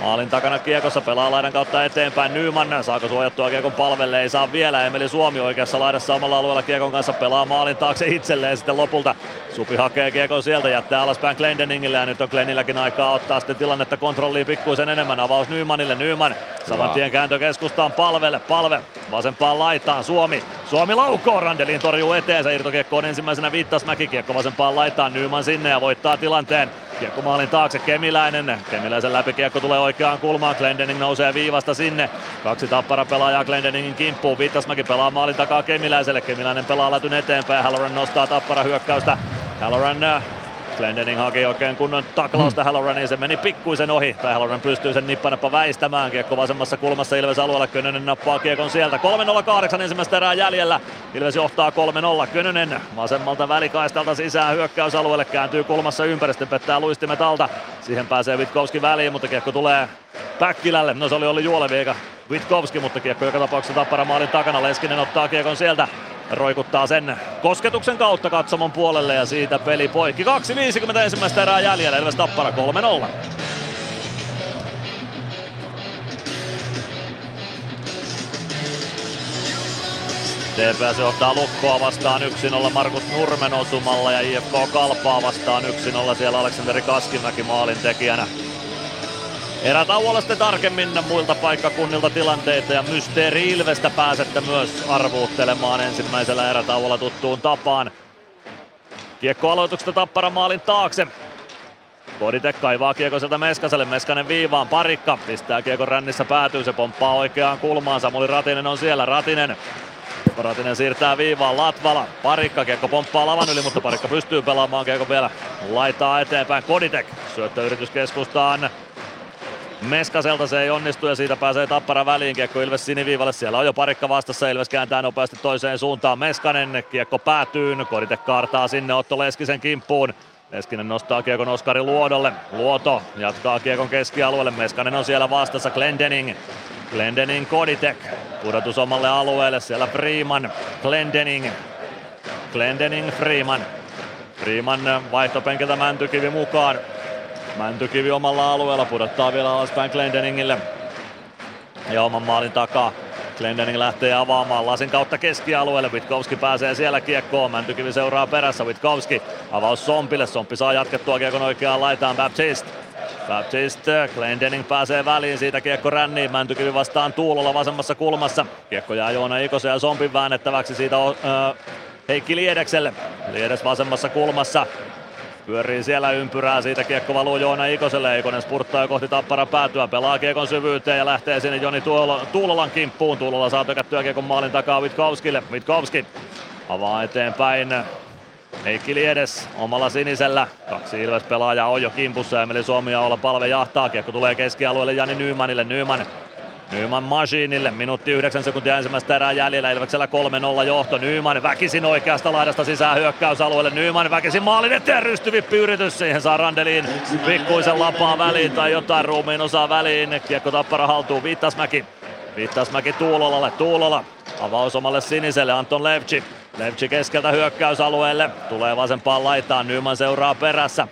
[SPEAKER 2] Maalin takana kiekossa pelaa laidan kautta eteenpäin Nyman. Saako suojattua kiekon palvelle? Ei saa vielä. Emeli Suomi oikeassa laidassa omalla alueella kiekon kanssa pelaa maalin taakse itselleen sitten lopulta. Supi hakee kiekon sieltä, jättää alaspäin Glendeningille ja nyt on Glenilläkin aikaa ottaa sitten tilannetta kontrolliin pikkuisen enemmän. Avaus Nymanille. Nyman saman tien kääntö keskustaan palvelle. Palve vasempaan laitaan. Suomi. Suomi laukoo. Randelin torjuu eteensä. Irtokiekko on ensimmäisenä Viittasmäki. Kiekko vasempaan laitaan. Nyman sinne ja voittaa tilanteen. Kiekko maalin taakse Kemiläinen. Kemiläisen läpi kiekko tulee oikeaan kulmaan. Glendening nousee viivasta sinne. Kaksi tappara pelaajaa Glendeningin kimppuun. Viittasmäki pelaa maalin takaa Kemiläiselle. Kemiläinen pelaa lätyn eteenpäin. Halloran nostaa tappara hyökkäystä. Halloran Glendening haki oikein kunnon taklausta Halloraniin, se meni pikkuisen ohi, tai Halloran pystyy sen nippanappa väistämään. Kiekko vasemmassa kulmassa Ilves alueella, Könönen nappaa kiekon sieltä. 3.08 ensimmäistä erää jäljellä, Ilves johtaa 3-0. Könönen vasemmalta välikaistalta sisään hyökkäysalueelle, kääntyy kulmassa ympäri, sitten pettää luistimet alta. Siihen pääsee Witkowski väliin, mutta kiekko tulee Päkkilälle. No se oli Olli Juolevi eikä Witkowski, mutta kiekko joka tapauksessa tappara maalin takana. Leskinen ottaa kiekon sieltä roikuttaa sen kosketuksen kautta katsomon puolelle ja siitä peli poikki. 2.50 ensimmäistä erää jäljellä, Ilves Tappara 3-0. TPS johtaa Lukkoa vastaan 1-0 Markus Nurmen osumalla ja IFK Kalpaa vastaan 1-0 siellä Aleksanteri Kaskimäki maalin tekijänä. Erätauolla sitten tarkemmin muilta paikkakunnilta tilanteita ja Mysteeri Ilvestä pääsette myös arvuuttelemaan ensimmäisellä erätauolla tuttuun tapaan. Kiekko aloituksesta Tappara maalin taakse. Koditek kaivaa kiekko sieltä Meskaselle, Meskanen viivaan, parikka pistää kiekon rännissä päätyy, se pomppaa oikeaan kulmaan, Samuli Ratinen on siellä, Ratinen Ratinen siirtää viivaan Latvala. Parikka kiekko pomppaa lavan yli, mutta Parikka pystyy pelaamaan kiekko vielä laitaa eteenpäin. Koditek syöttöyritys keskustaan. Meskaselta se ei onnistu ja siitä pääsee Tappara väliin. Kiekko Ilves siniviivalle. Siellä on jo parikka vastassa. Ilves kääntää nopeasti toiseen suuntaan. Meskanen kiekko päätyy. Kodite kaartaa sinne Otto Leskisen kimppuun. Leskinen nostaa kiekon Oskari Luodolle. Luoto jatkaa kiekon keskialueelle. Meskanen on siellä vastassa. Glendening. Glendening Koditek. Pudotus omalle alueelle. Siellä Freeman. Glendening. Glendening Freeman. Freeman vaihtopenkiltä Mäntykivi mukaan. Mäntykivi omalla alueella pudottaa vielä alaspäin Glendeningille. Ja oman maalin takaa. Glendening lähtee avaamaan lasin kautta keskialueelle. Witkowski pääsee siellä kiekkoon. Mäntykivi seuraa perässä. Witkowski avaus Sompille. Sompi saa jatkettua kiekon oikeaan laitaan. Baptiste. Baptiste, Glendening pääsee väliin, siitä kiekko ränniin, Mäntykivi vastaan Tuulolla vasemmassa kulmassa. Kiekko jää Joona Ikosen ja Sompin väännettäväksi siitä Heikki Liedekselle. Liedes vasemmassa kulmassa, Pyörii siellä ympyrää, siitä kiekko valuu Joona Ikoselle, Ikonen spurttaa jo kohti Tappara päätyä, pelaa kiekon syvyyteen ja lähtee sinne Joni Tuulolan kimppuun. Tuulola saa tökättyä kiekon maalin takaa Witkowskille. Witkowski avaa eteenpäin Heikki Liedes omalla sinisellä. Kaksi Ilves pelaajaa on jo kimpussa. Emeli Suomi ja olla palve jahtaa. Kiekko tulee keskialueelle Jani Nymanille. Nyman Nyman Masiinille, minuutti 9 sekuntia ensimmäistä erää jäljellä, Ilveksellä 3-0 johto. Nyman väkisin oikeasta laidasta sisään hyökkäysalueelle. Nyman väkisin maalin eteen rystyvippi yritys, siihen saa Randelin pikkuisen lapaa väliin tai jotain ruumiin osaa väliin. Kiekko tappara haltuun, Viittasmäki. Viittasmäki Tuulolalle, Tuulola avaus omalle siniselle, Anton Levci. Levci keskeltä hyökkäysalueelle, tulee vasempaan laitaan, Nyman seuraa perässä.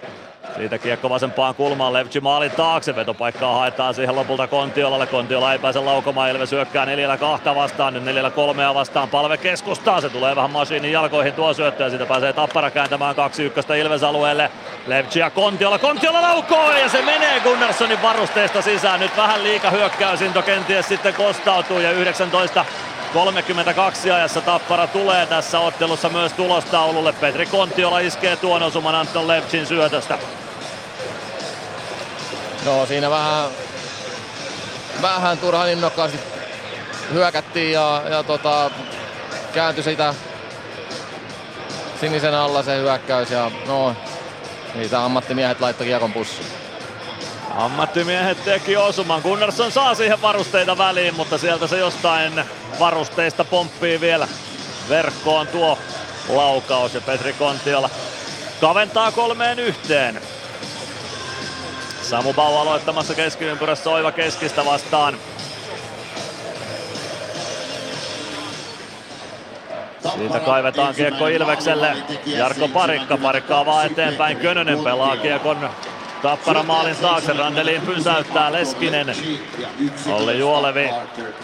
[SPEAKER 2] Siitä kiekko vasempaan kulmaan, Levci maalin taakse, vetopaikkaa haetaan siihen lopulta Kontiolalle. Kontiola ei pääse laukomaan, Ilves hyökkää neljällä kahta vastaan, nyt neljällä kolmea vastaan, palve keskustaan, se tulee vähän masiinin jalkoihin tuo syöttö ja siitä pääsee Tappara kääntämään kaksi ykköstä Ilves alueelle. Levci ja Kontiola, Kontiola laukoo ja se menee Gunnarssonin varusteesta sisään, nyt vähän liika hyökkäysinto. Kenties sitten kostautuu ja 19 32 ajassa Tappara tulee tässä ottelussa myös tulostaululle. Petri Kontiola iskee tuon osuman Anton Levcin syötöstä.
[SPEAKER 13] No siinä vähän, vähän turhan innokkaasti hyökättiin ja, ja tota, kääntyi sitä sinisen alla se hyökkäys ja no, niitä ammattimiehet laittoi kiekon pussiin.
[SPEAKER 2] Ammattimiehet teki osuman. Gunnarsson saa siihen varusteita väliin, mutta sieltä se jostain varusteista pomppii vielä verkkoon tuo laukaus ja Petri Kontiola kaventaa kolmeen yhteen. Samu Bau aloittamassa keskiympyrässä Oiva keskistä vastaan. Siitä kaivetaan kiekko Ilvekselle. Jarkko Parikka, Parikka vaan eteenpäin. Könönen pelaa kiekon Tappara maalin taakse, Randelin pysäyttää Leskinen. Olli Juolevi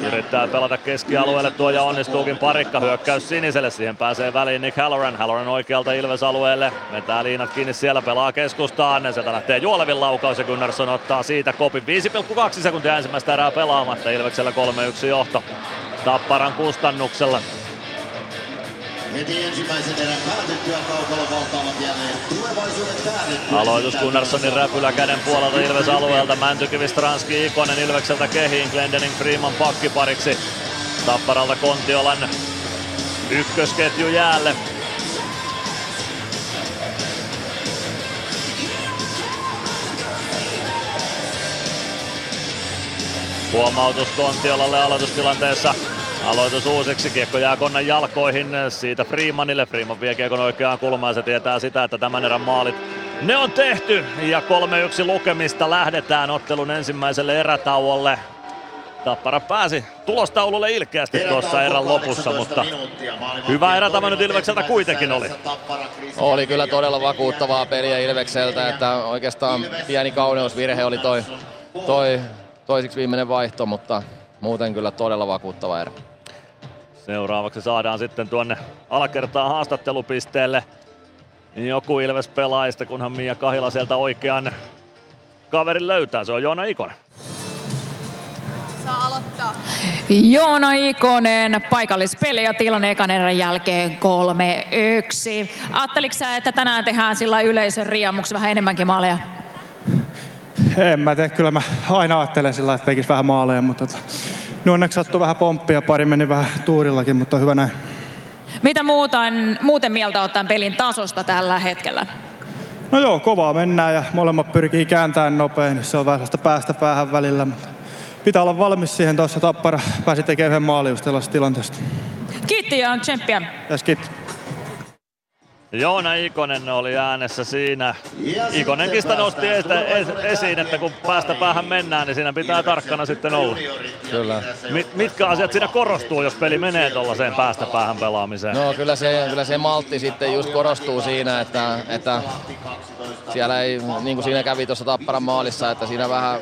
[SPEAKER 2] yrittää pelata keskialueelle tuo ja onnistuukin parikka. Hyökkäys siniselle, siihen pääsee väliin Nick Halloran. Halloran oikealta Ilves-alueelle, vetää liinat kiinni siellä, pelaa keskustaan. Sieltä lähtee Juolevin laukaus ja Gunnarsson ottaa siitä kopin. 5,2 sekuntia ensimmäistä erää pelaamatta, Ilveksellä 3-1 johto. Tapparan kustannuksella.
[SPEAKER 14] Heti ensimmäisen erän päätettyä kaukalla valtaavat jälleen tulevaisuuden.
[SPEAKER 2] Aloitus Gunnarssonin räpylä käden puolelta Ilves alueelta. Mäntykivi, Stranski, Ikonen Ilvekseltä kehiin. Glendening Freeman pakkipariksi. Tapparalta Kontiolan ykkösketju jäälle. Huomautus Kontiolalle aloitustilanteessa. Aloitus uusiksi, kiekko jää Konnan jalkoihin, siitä Freemanille. Freeman vie kiekon oikeaan kulmaan, se tietää sitä, että tämän erän maalit ne on tehty ja 3-1 lukemista lähdetään ottelun ensimmäiselle erätauolle. Tappara pääsi tulostaululle ilkeästi tuossa erän lopussa, mutta hyvä erä tämä nyt Ilvekseltä kuitenkin oli.
[SPEAKER 13] Oli kyllä todella vakuuttavaa peliä Ilvekseltä, että oikeastaan pieni kauneusvirhe oli toi, toi toisiksi viimeinen vaihto, mutta muuten kyllä todella vakuuttava erä.
[SPEAKER 2] Seuraavaksi saadaan sitten tuonne alakertaan haastattelupisteelle joku Ilves pelaajista, kunhan Mia Kahila sieltä oikean kaverin löytää. Se on Joona Ikonen.
[SPEAKER 17] Saa aloittaa. Joona Ikonen, paikallispeli ja tilanne ekan erän jälkeen 3-1. Ajatteliko sä, että tänään tehdään sillä yleisön riemuksi vähän enemmänkin maaleja?
[SPEAKER 18] En mä tee, kyllä mä aina ajattelen sillä että tekisi vähän maaleja, mutta tota, no onneksi sattui vähän pomppia, pari meni vähän tuurillakin, mutta hyvä näin.
[SPEAKER 17] Mitä muuten, muuten mieltä ottaen pelin tasosta tällä hetkellä?
[SPEAKER 18] No joo, kovaa mennään ja molemmat pyrkii kääntämään nopein, se on vähän päästä päähän välillä, mutta pitää olla valmis siihen tuossa tappara pääsi tekemään yhden maali just tällaisesta tilanteesta.
[SPEAKER 17] Kiitti ja tsemppiä.
[SPEAKER 18] Yes, kiitti.
[SPEAKER 2] Joona Ikonen oli äänessä siinä. Ikonenkin sitä nosti es- esiin, että kun päästä päähän mennään, niin siinä pitää tarkkana sitten olla.
[SPEAKER 13] Kyllä.
[SPEAKER 2] Mit, mitkä asiat siinä korostuu, jos peli menee tuollaiseen päästä päähän pelaamiseen?
[SPEAKER 13] No kyllä se, kyllä se maltti sitten just korostuu siinä, että, että siellä ei, niin kuin siinä kävi tuossa Tapparan maalissa, että siinä vähän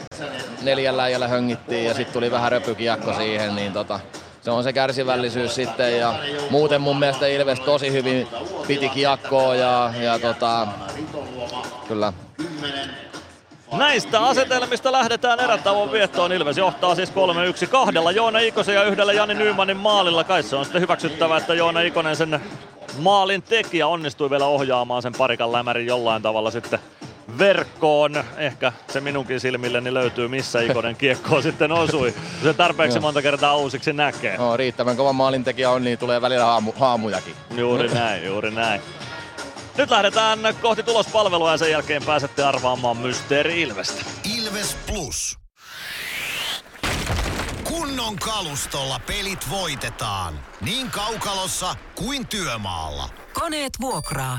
[SPEAKER 13] neljällä äijällä höngittiin ja sitten tuli vähän röpykiekko siihen, niin tota, se on se kärsivällisyys sitten ja muuten mun mielestä Ilves tosi hyvin piti kiekkoa ja, ja tota, kyllä.
[SPEAKER 2] Näistä asetelmista lähdetään erätauon viettoon. Ilves johtaa siis 3-1 kahdella Joona Ikosen ja yhdellä Jani Nymanin maalilla. Kai se on sitten hyväksyttävä, että Joona Ikonen sen maalin tekijä onnistui vielä ohjaamaan sen parikan lämärin jollain tavalla sitten verkkoon. Ehkä se minunkin silmilleni löytyy, missä Ikonen kiekkoon sitten osui. Se tarpeeksi monta kertaa uusiksi näkee.
[SPEAKER 13] No, riittävän kova maalintekijä on, niin tulee välillä haamu, haamujakin.
[SPEAKER 2] Juuri näin, juuri näin. Nyt lähdetään kohti tulospalvelua ja sen jälkeen pääsette arvaamaan Mysteeri Ilvestä.
[SPEAKER 1] Ilves Plus. Kunnon kalustolla pelit voitetaan. Niin kaukalossa kuin työmaalla.
[SPEAKER 3] Koneet vuokraa.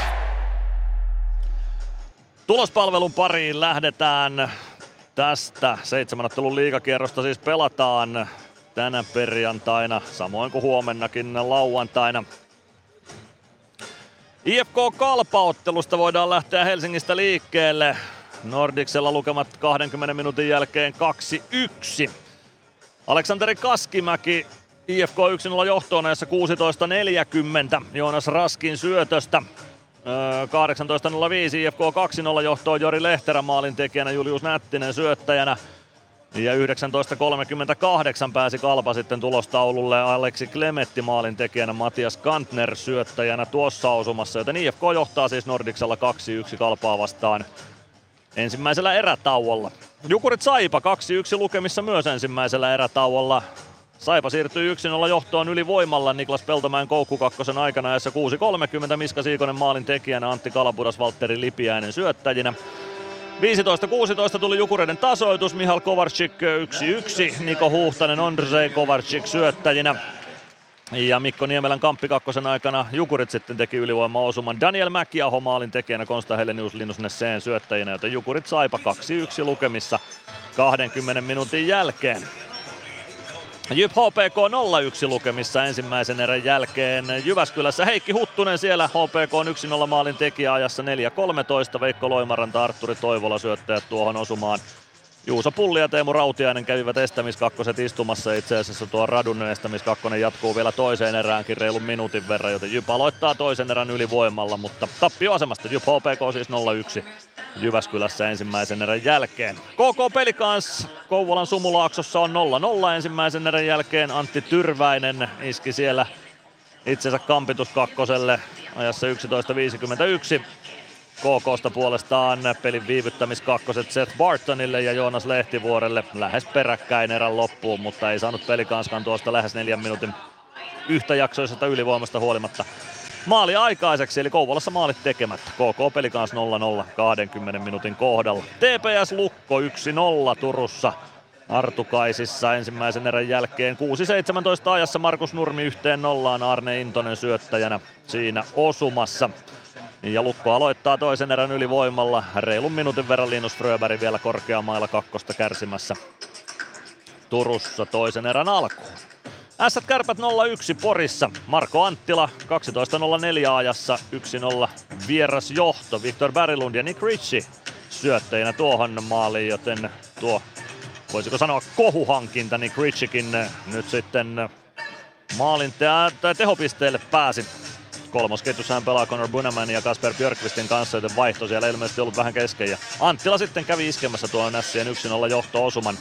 [SPEAKER 2] Tulospalvelun pariin lähdetään tästä. Seitsemän ottelun liigakierrosta siis pelataan tänä perjantaina, samoin kuin huomennakin lauantaina. IFK Kalpaottelusta voidaan lähteä Helsingistä liikkeelle. Nordiksella lukemat 20 minuutin jälkeen 2-1. Aleksanteri Kaskimäki IFK 1-0 johtoon näissä 16.40 Joonas Raskin syötöstä. 18.05 IFK 2-0 johtoon Jori Lehterä maalintekijänä, Julius Nättinen syöttäjänä. Ja 19.38 pääsi Kalpa sitten tulostaululle Aleksi Klemetti maalintekijänä, Matias Kantner syöttäjänä tuossa osumassa, joten IFK johtaa siis Nordiksella 2-1 Kalpaa vastaan ensimmäisellä erätauolla. Jukurit Saipa 2-1 lukemissa myös ensimmäisellä erätauolla. Saipa siirtyy 1-0 johtoon ylivoimalla Niklas Peltomäen koukkukakkosen aikana ajassa 6.30 Miska Siikonen maalin tekijänä Antti Kalapudas, Valtteri Lipiäinen syöttäjinä. 15-16 tuli Jukureiden tasoitus, Mihal Kovarczyk 1-1, Niko Huhtanen, Ondrzej Kovarczyk syöttäjinä. Ja Mikko Niemelän kamppi kakkosen aikana Jukurit sitten teki ylivoimaosuman. Daniel Mäkiaho maalin tekijänä, Konsta Helenius Linus Nesseen syöttäjinä, joten Jukurit saipa 2-1 lukemissa 20 minuutin jälkeen. Jyp HPK 0-1 lukemissa ensimmäisen erän jälkeen. Jyväskylässä Heikki Huttunen siellä HPK 1-0 maalin tekijä ajassa 4-13. Veikko Loimaranta, Arturi Toivola syöttäjät tuohon osumaan. Juuso Pulli ja Teemu Rautiainen kävivät estämiskakkoset istumassa. Itse asiassa tuo radun estämiskakkonen jatkuu vielä toiseen eräänkin reilun minuutin verran, joten Jyp aloittaa toisen erän ylivoimalla, mutta tappioasemasta Jyp HPK siis 0-1 Jyväskylässä ensimmäisen erän jälkeen. KK Pelikans Kouvolan Sumulaaksossa on 0-0 ensimmäisen erän jälkeen. Antti Tyrväinen iski siellä itsensä kampitus kakkoselle ajassa 11.51. KKsta puolestaan pelin viivyttämiskakkoset Seth Bartonille ja Joonas Lehtivuorelle lähes peräkkäin erän loppuun, mutta ei saanut pelikanskaan tuosta lähes neljän minuutin yhtäjaksoisesta ylivoimasta huolimatta maali aikaiseksi, eli Kouvolassa maalit tekemättä. KK peli kanssa 0-0 20 minuutin kohdalla. TPS Lukko 1-0 Turussa. Artukaisissa ensimmäisen erän jälkeen 6-17 ajassa Markus Nurmi yhteen nollaan Arne Intonen syöttäjänä siinä osumassa. Ja Lukko aloittaa toisen erän ylivoimalla. Reilun minuutin verran Linus Fröberg vielä korkeamailla kakkosta kärsimässä Turussa toisen erän alkuun. Ässät Kärpät 0-1 Porissa. Marko Anttila 12.04 ajassa 1-0 vieras johto. Victor Berilund ja Nick Ritchie syöttäjänä tuohon maaliin, joten tuo voisiko sanoa kohuhankinta Nick Ritchiekin nyt sitten maalin te- tehopisteelle pääsi. Kolmosketjussa hän pelaa Conor Bunaman ja Kasper Björkvistin kanssa, joten vaihto siellä ilmeisesti ollut vähän kesken. Ja Anttila sitten kävi iskemässä tuon Nässien 1-0 johto-osuman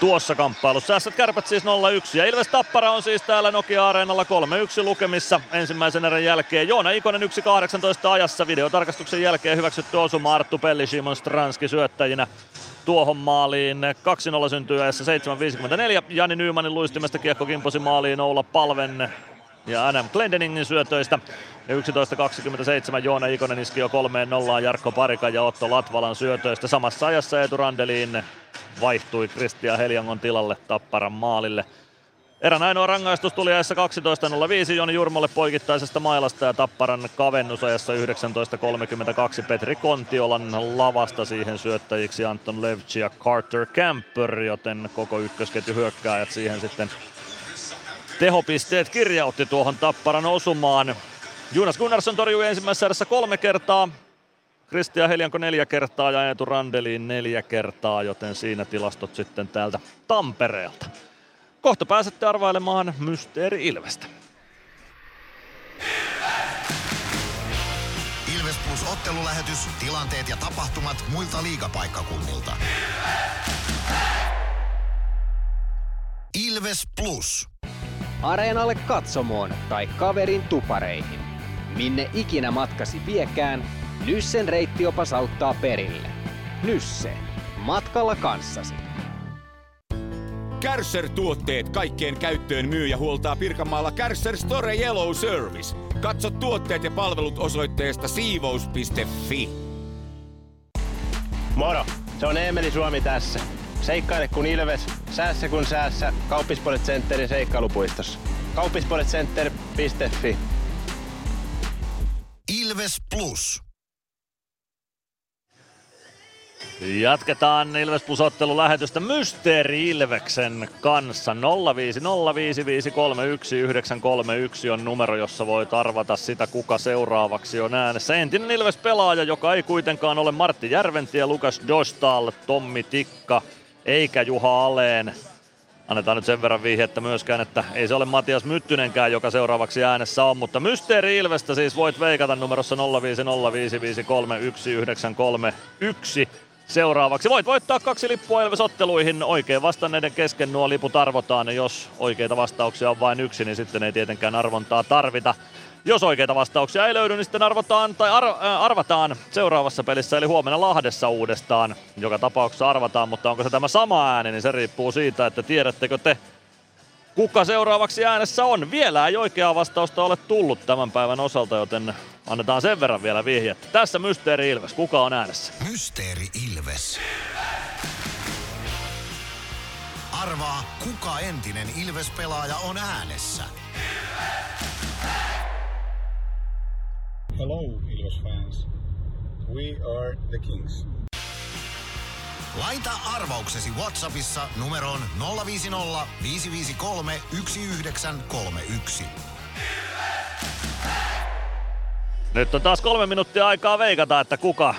[SPEAKER 2] tuossa kamppailussa. Ässät kärpät siis 0-1 ja Ilves Tappara on siis täällä Nokia-areenalla 3-1 lukemissa ensimmäisen erän jälkeen. Joona Ikonen 1-18 ajassa videotarkastuksen jälkeen hyväksytty osuma Arttu Pelli, Simon Stranski syöttäjinä tuohon maaliin. 2-0 syntyy ajassa 7.54. Jani Nymanin luistimesta kiekko kimposi maaliin Oula Palven ja Adam Glendeningin syötöistä. Ja 11.27 Joona Ikonen iski jo kolmeen nollaan Jarkko Parika ja Otto Latvalan syötöistä. Samassa ajassa Eetu Randeliin vaihtui Kristian Heliangon tilalle Tapparan maalille. Erän ainoa rangaistus tuli ajassa 12.05 Joni Jurmolle poikittaisesta mailasta ja Tapparan kavennusajassa 19.32 Petri Kontiolan lavasta siihen syöttäjiksi Anton Levci ja Carter Camper, joten koko ykkösketju hyökkääjät siihen sitten tehopisteet kirjautti tuohon Tapparan osumaan. Jonas Gunnarsson torjui ensimmäisessä erässä kolme kertaa, Kristian Helianko neljä kertaa ja Eetu Randeliin neljä kertaa, joten siinä tilastot sitten täältä Tampereelta. Kohta pääsette arvailemaan Mysteeri Ilvestä.
[SPEAKER 1] Ilves Plus ottelulähetys, tilanteet ja tapahtumat muilta liigapaikkakunnilta. Ilves Plus.
[SPEAKER 4] Areenalle katsomoon tai kaverin tupareihin. Minne ikinä matkasi viekään, Nyssen reittiopas auttaa perille. Nysse. Matkalla kanssasi.
[SPEAKER 19] Kärsser-tuotteet kaikkeen käyttöön myy ja huoltaa Pirkanmaalla Kärsser Store Yellow Service. Katso tuotteet ja palvelut osoitteesta siivous.fi.
[SPEAKER 20] Moro! Se on Eemeli Suomi tässä. Seikkaile kun ilves, säässä kun säässä. Kauppispoilet Centerin seikkailupuistossa. Kauppispoiletcenter.fi
[SPEAKER 1] Ilves Plus.
[SPEAKER 2] Jatketaan Ilves Plus lähetystä Mysteeri Ilveksen kanssa. 0505531 on numero, jossa voit arvata sitä, kuka seuraavaksi on äänessä. Entinen Ilves-pelaaja, joka ei kuitenkaan ole Martti Järventie, Lukas Dostal, Tommi Tikka eikä Juha Aleen. Annetaan nyt sen verran vihjettä myöskään, että ei se ole Matias Myttynenkään, joka seuraavaksi äänessä on, mutta Mysteeri Ilvestä siis voit veikata numerossa 0505531 seuraavaksi. Voit voittaa kaksi lippua Ilves-otteluihin. Oikein vastanneiden kesken nuo liput arvotaan. Jos oikeita vastauksia on vain yksi, niin sitten ei tietenkään arvontaa tarvita. Jos oikeita vastauksia ei löydy, niin sitten arvotaan, tai ar- äh, arvataan seuraavassa pelissä, eli huomenna Lahdessa uudestaan. Joka tapauksessa arvataan, mutta onko se tämä sama ääni, niin se riippuu siitä, että tiedättekö te, kuka seuraavaksi äänessä on. Vielä ei oikeaa vastausta ole tullut tämän päivän osalta, joten annetaan sen verran vielä vihjettä. Tässä Mysteeri Ilves, kuka on äänessä?
[SPEAKER 1] Mysteeri Ilves. Arvaa, kuka entinen Ilves-pelaaja on äänessä.
[SPEAKER 8] Hello, Ilves fans. We are the Kings.
[SPEAKER 1] Laita arvauksesi Whatsappissa numeroon 050 553 1931.
[SPEAKER 2] Nyt on taas kolme minuuttia aikaa veikata, että kuka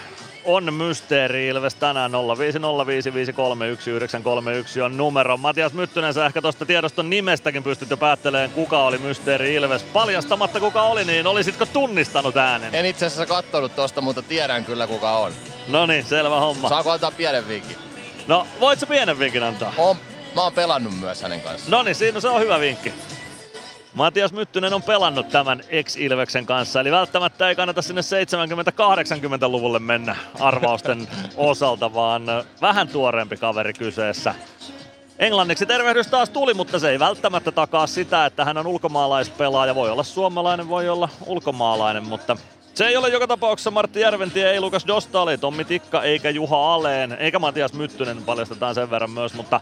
[SPEAKER 2] on Mysteeri Ilves tänään 05055311931 on numero. Matias Myttynen, sä ehkä tuosta tiedoston nimestäkin pystyt jo päättelemään, kuka oli Mysteeri Ilves. Paljastamatta kuka oli, niin olisitko tunnistanut äänen?
[SPEAKER 13] En itse asiassa kattonut tosta, mutta tiedän kyllä kuka on.
[SPEAKER 2] No niin, selvä homma.
[SPEAKER 13] Saako antaa pienen vinkin?
[SPEAKER 2] No, voit sä pienen vinkin antaa?
[SPEAKER 13] On, mä oon pelannut myös hänen kanssaan.
[SPEAKER 2] No niin, siinä se on hyvä vinkki. Matias Myttynen on pelannut tämän ex-Ilveksen kanssa, eli välttämättä ei kannata sinne 70-80-luvulle mennä arvausten osalta, vaan vähän tuoreempi kaveri kyseessä. Englanniksi tervehdys taas tuli, mutta se ei välttämättä takaa sitä, että hän on ulkomaalaispelaaja. Voi olla suomalainen, voi olla ulkomaalainen, mutta se ei ole joka tapauksessa Martti Järventie, ei Lukas Dostal, ei Tommi Tikka, eikä Juha Aleen, eikä Matias Myttynen, paljastetaan sen verran myös, mutta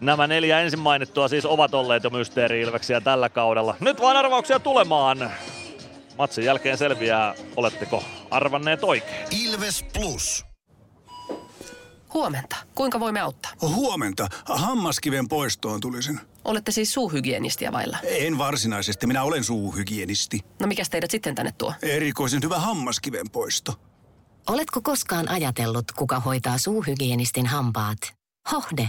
[SPEAKER 2] Nämä neljä ensin mainittua siis ovat olleet jo mysteeri-ilveksiä tällä kaudella. Nyt vaan arvauksia tulemaan. Matsin jälkeen selviää, oletteko arvanneet oikein.
[SPEAKER 1] Ilves Plus.
[SPEAKER 21] Huomenta. Kuinka voimme auttaa?
[SPEAKER 22] Huomenta. Hammaskiven poistoon tulisin.
[SPEAKER 21] Olette siis suuhygienistiä vailla?
[SPEAKER 22] En varsinaisesti, minä olen suuhygienisti.
[SPEAKER 21] No mikä teidät sitten tänne tuo?
[SPEAKER 22] Erikoisen hyvä hammaskiven poisto.
[SPEAKER 9] Oletko koskaan ajatellut, kuka hoitaa suuhygienistin hampaat? Hohde.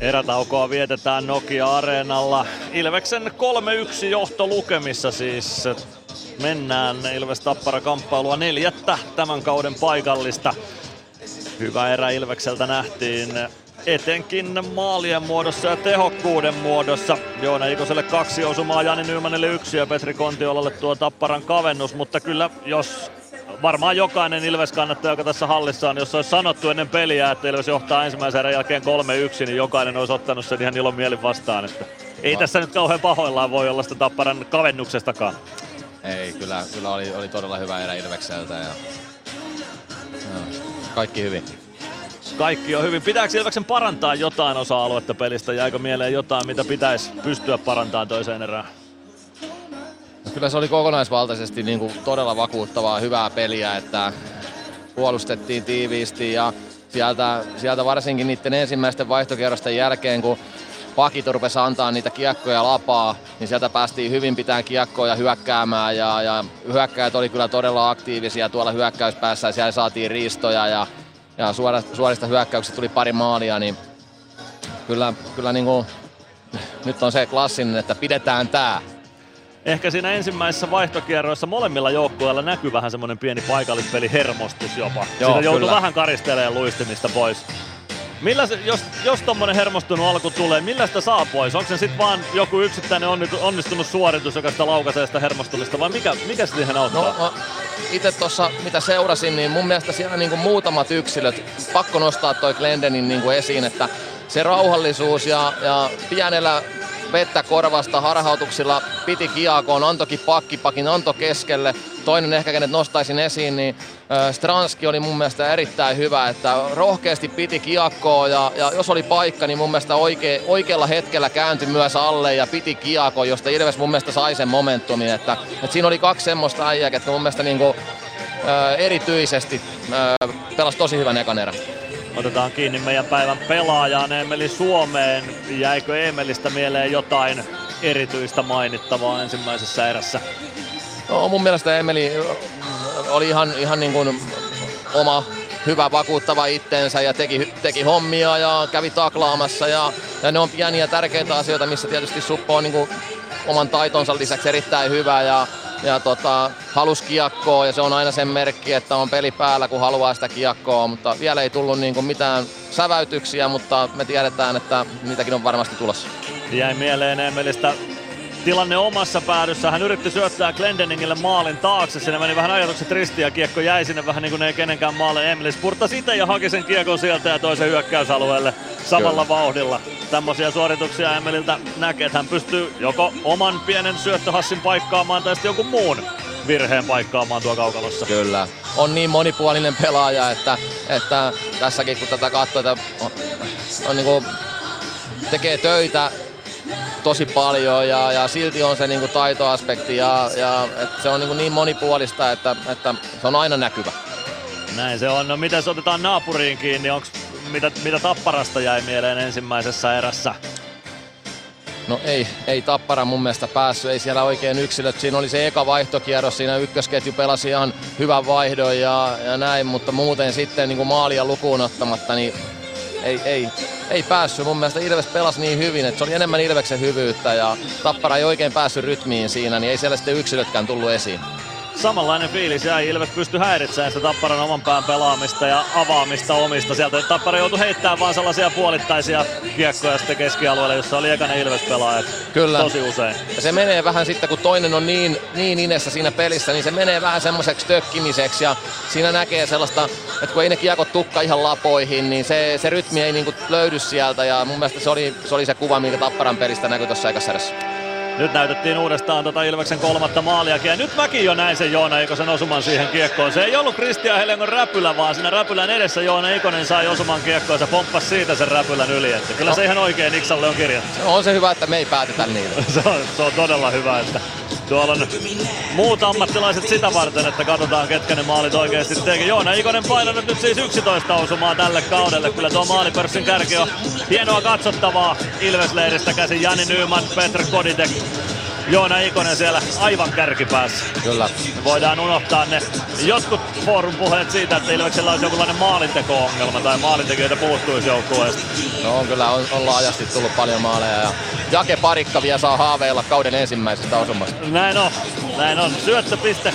[SPEAKER 2] Erätaukoa vietetään Nokia-areenalla. Ilveksen 3-1 johto lukemissa siis. Mennään Ilves Tappara kamppailua neljättä tämän kauden paikallista. Hyvä erä Ilvekseltä nähtiin etenkin maalien muodossa ja tehokkuuden muodossa. Joona Ikoselle kaksi osumaa, Jani Nymanille yksi ja Petri Kontiolalle tuo Tapparan kavennus, mutta kyllä jos varmaan jokainen Ilves-kannattaja, joka tässä hallissa on, jos olisi sanottu ennen peliä, että Ilves johtaa ensimmäisen erän jälkeen 3-1, niin jokainen olisi ottanut sen ihan ilon mielin vastaan. Että ei
[SPEAKER 13] No.
[SPEAKER 2] tässä nyt kauhean pahoillaan voi olla sitä Tapparan kavennuksestakaan.
[SPEAKER 13] ei kyllä, kyllä oli, oli todella hyvä erä Ilvekseltä ja, kaikki hyvin.
[SPEAKER 2] Kaikki on hyvin. Pitääkö Ilveksen parantaa jotain osa-aluetta pelistä? Jääkö mieleen jotain, mitä pitäisi pystyä parantamaan toiseen erään?
[SPEAKER 13] Kyllä se oli kokonaisvaltaisesti niin kuin todella vakuuttavaa, hyvää peliä, että puolustettiin tiiviisti ja sieltä, sieltä varsinkin niiden ensimmäisten vaihtokierrosten jälkeen, kun pakit rupesi antaa niitä kiekkoja lapaa, niin sieltä päästiin hyvin pitään kiekkoja hyökkäämään ja, ja hyökkäjät oli kyllä todella aktiivisia tuolla hyökkäyspäässä ja siellä saatiin riistoja ja, ja suorista, hyökkäyksistä tuli pari maalia, niin kyllä, kyllä niin kuin, nyt on se klassinen, että pidetään tää.
[SPEAKER 2] Ehkä siinä ensimmäisessä vaihtokierroissa molemmilla joukkueilla näkyy vähän semmoinen pieni paikallispeli hermostus jopa.
[SPEAKER 13] Joo,
[SPEAKER 2] Sitä joutui vähän karistelemaan luistimista pois. Millä se, jos, jos tommonen hermostunut alku tulee, millä sitä saa pois? Onko se sitten vaan joku yksittäinen onnistunut suoritus, joka sitä laukaisee sitä hermostumista, vai mikä, mikä siihen auttaa?
[SPEAKER 13] No, no itse tuossa mitä seurasin, niin mun mielestä siellä niinku muutamat yksilöt, pakko nostaa toi Glendenin niinku esiin, että se rauhallisuus ja, ja pienellä vettä korvasta harhautuksilla piti kiakoon, antokin pakkipakin, anto keskelle. Toinen ehkä, kenet nostaisin esiin, niin Stranski oli mun mielestä erittäin hyvä, että rohkeasti piti kiekkoa ja, ja jos oli paikka, niin mun mielestä oikee, oikealla hetkellä kääntyi myös alle ja piti kiekkoa, josta Ilves mun mielestä sai sen momentumin. Että, että siinä oli kaksi semmoista äijää, jotka mun mielestä niinku, ö, erityisesti pelasi tosi hyvän ekan erän.
[SPEAKER 2] Otetaan kiinni meidän päivän pelaajaan Emeli Suomeen. Jäikö Emelistä mieleen jotain erityistä mainittavaa ensimmäisessä erässä?
[SPEAKER 13] No, mun mielestä Emeli oli ihan, ihan niin kuin oma hyvä vakuuttava itteensä ja teki, teki hommia ja kävi taklaamassa ja, ja ne on pieniä tärkeitä asioita, missä tietysti Suppo on niin kuin oman taitonsa lisäksi erittäin hyvä ja, ja tota, halus kiekkoa ja se on aina sen merkki, että on peli päällä, kun haluaa sitä kiekkoa, mutta vielä ei tullut niin kuin mitään säväytyksiä, mutta me tiedetään, että niitäkin on varmasti tulossa.
[SPEAKER 2] Jäi mieleen Emelistä tilanne omassa päädyssä. Hän yritti syöttää Glendeningille maalin taakse. Siinä meni vähän ajatukset ristiin ja kiekko jäi sinne vähän niin kuin ei kenenkään maalle. Emeli spurttasi itse ja haki sen kiekon sieltä ja toisen hyökkäysalueelle samalla
[SPEAKER 13] Kyllä.
[SPEAKER 2] vauhdilla. Tämmöisiä suorituksia Emeliltä näkee, että hän pystyy joko oman pienen syöttöhassin paikkaamaan tai sitten jonkun muun virheen paikkaamaan tuo kaukalossa.
[SPEAKER 13] Kyllä. On niin monipuolinen pelaaja, että, että tässäkin kun tätä katsoo, että on, on niin kuin, tekee töitä tosi paljon ja, ja silti on se niin kuin taitoaspekti ja, ja että se on niin, kuin niin monipuolista, että, että se on aina näkyvä.
[SPEAKER 2] Näin se on. No miten se otetaan naapuriin kiinni? Onks, mitä, mitä Tapparasta jäi mieleen ensimmäisessä erässä?
[SPEAKER 13] No ei, ei Tappara mun mielestä päässyt, ei siellä oikein yksilöt. Siinä oli se eka vaihtokierros, siinä ykkösketju pelasi ihan hyvän vaihdon ja, ja näin, mutta muuten sitten niin kuin maalia lukuun ottamatta, niin ei, ei, ei päässyt. Mun mielestä Ilves pelasi niin hyvin, että se oli enemmän Ilveksen hyvyyttä ja Tappara ei oikein päässyt rytmiin siinä, niin ei siellä sitten yksilötkään tullut esiin.
[SPEAKER 2] Samanlainen fiilis jäi. Ilves pystyi häiritsemään sitä Tapparan oman pään pelaamista ja avaamista omista. Sieltä Tappara joutui heittämään vaan sellaisia puolittaisia kiekkoja sitten keskialueelle, jossa oli ekainen Ilves-pelaaja.
[SPEAKER 13] Kyllä.
[SPEAKER 2] Tosi usein.
[SPEAKER 13] Ja se menee vähän sitten, kun toinen on niin, niin inessä siinä pelissä, niin se menee vähän semmoiseksi tökkimiseksi ja siinä näkee sellaista, että kun ei ne kiekot tukka ihan lapoihin, niin se, se rytmi ei niinku löydy sieltä ja mun mielestä se oli se, oli se kuva, minkä Tapparan pelistä näkyi tuossa ekassa erässä.
[SPEAKER 2] Nyt näytettiin uudestaan tota Ilveksen kolmatta maaliakin. Ja nyt mäkin jo näin sen Joona Ikosen osuman siihen kiekkoon. Se ei ollut Kristian Helengon räpylä, vaan siinä räpylän edessä Joona Ikonen sai osuman kiekkoon ja se pomppasi siitä sen räpylän yli. Että kyllä se ihan oikein Iksalle on kirjattu.
[SPEAKER 13] No, on se hyvä, että me ei päätetä niitä.
[SPEAKER 2] se, on, se on todella hyvä, että tuolla on muut ammattilaiset sitä varten, että katsotaan ketkä ne maalit oikeasti teki. Joona Ikonen painanut nyt siis 11 osumaa tälle kaudelle. Kyllä tuo maalipörssin kärki on hienoa katsottavaa Ilvesleiristä käsin. Jani Nyman, Petr Koditek, Joona Ikonen siellä aivan kärkipäässä.
[SPEAKER 13] Kyllä.
[SPEAKER 2] Me voidaan unohtaa ne jotkut forum puheet siitä, että Ilveksellä olisi jonkunlainen maalinteko-ongelma tai maalintekijöitä puuttuisi joukkueesta.
[SPEAKER 13] No on kyllä, on, on laajasti tullut paljon maaleja ja Jake Parikka vielä saa haaveilla kauden ensimmäisestä osumasta.
[SPEAKER 2] Näin on, näin on. Syöttöpiste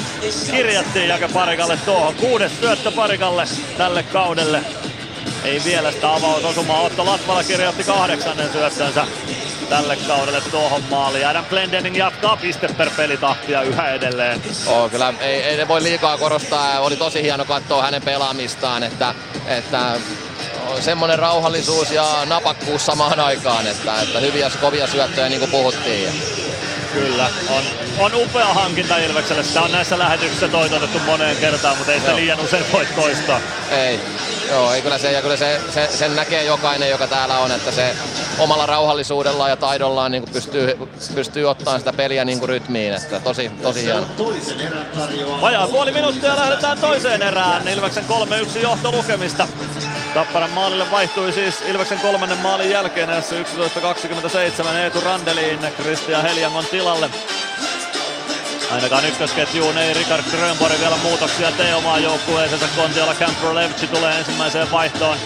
[SPEAKER 2] kirjattiin Jake Parikalle tuohon. Kuudes syöttö Parikalle tälle kaudelle. Ei vielä sitä avausosumaa. Otto Latvala kirjoitti kahdeksannen syöttönsä tälle kaudelle tuohon maaliin. Adam Glendening jatkaa piste per pelitahtia yhä edelleen.
[SPEAKER 13] Oo, kyllä ei, ei ne voi liikaa korostaa. Oli tosi hieno katsoa hänen pelaamistaan, että, että semmoinen rauhallisuus ja napakkuus samaan aikaan, että, että hyviä kovia syöttöjä niin kuin puhuttiin.
[SPEAKER 2] Kyllä, on, on upea hankinta Ilvekselle. Sitä on näissä lähetyksissä toitotettu moneen kertaan, mutta ei sitä
[SPEAKER 13] Joo.
[SPEAKER 2] liian usein voi toistaa.
[SPEAKER 13] Ei, joo, ei kyllä se, ja kyllä se, se, sen näkee jokainen, joka täällä on, että se omalla rauhallisuudellaan ja taidollaan niin pystyy, pystyy ottamaan sitä peliä niin rytmiin, että tosi, tosi hieno.
[SPEAKER 2] Vajaa puoli minuuttia lähdetään toiseen erään. Ilveksen 3-1 johto lukemista. Tapparan maalille vaihtui siis Ilveksen kolmannen maalin jälkeen näissä 11.27 Eetu Randeliin Kristian Heljangon tilalle. Ainakaan ykkösketjuun ei Rikard Grönborg vielä muutoksia tee omaan joukkueeseensa. Kontiola Camper Levci tulee ensimmäiseen vaihtoon.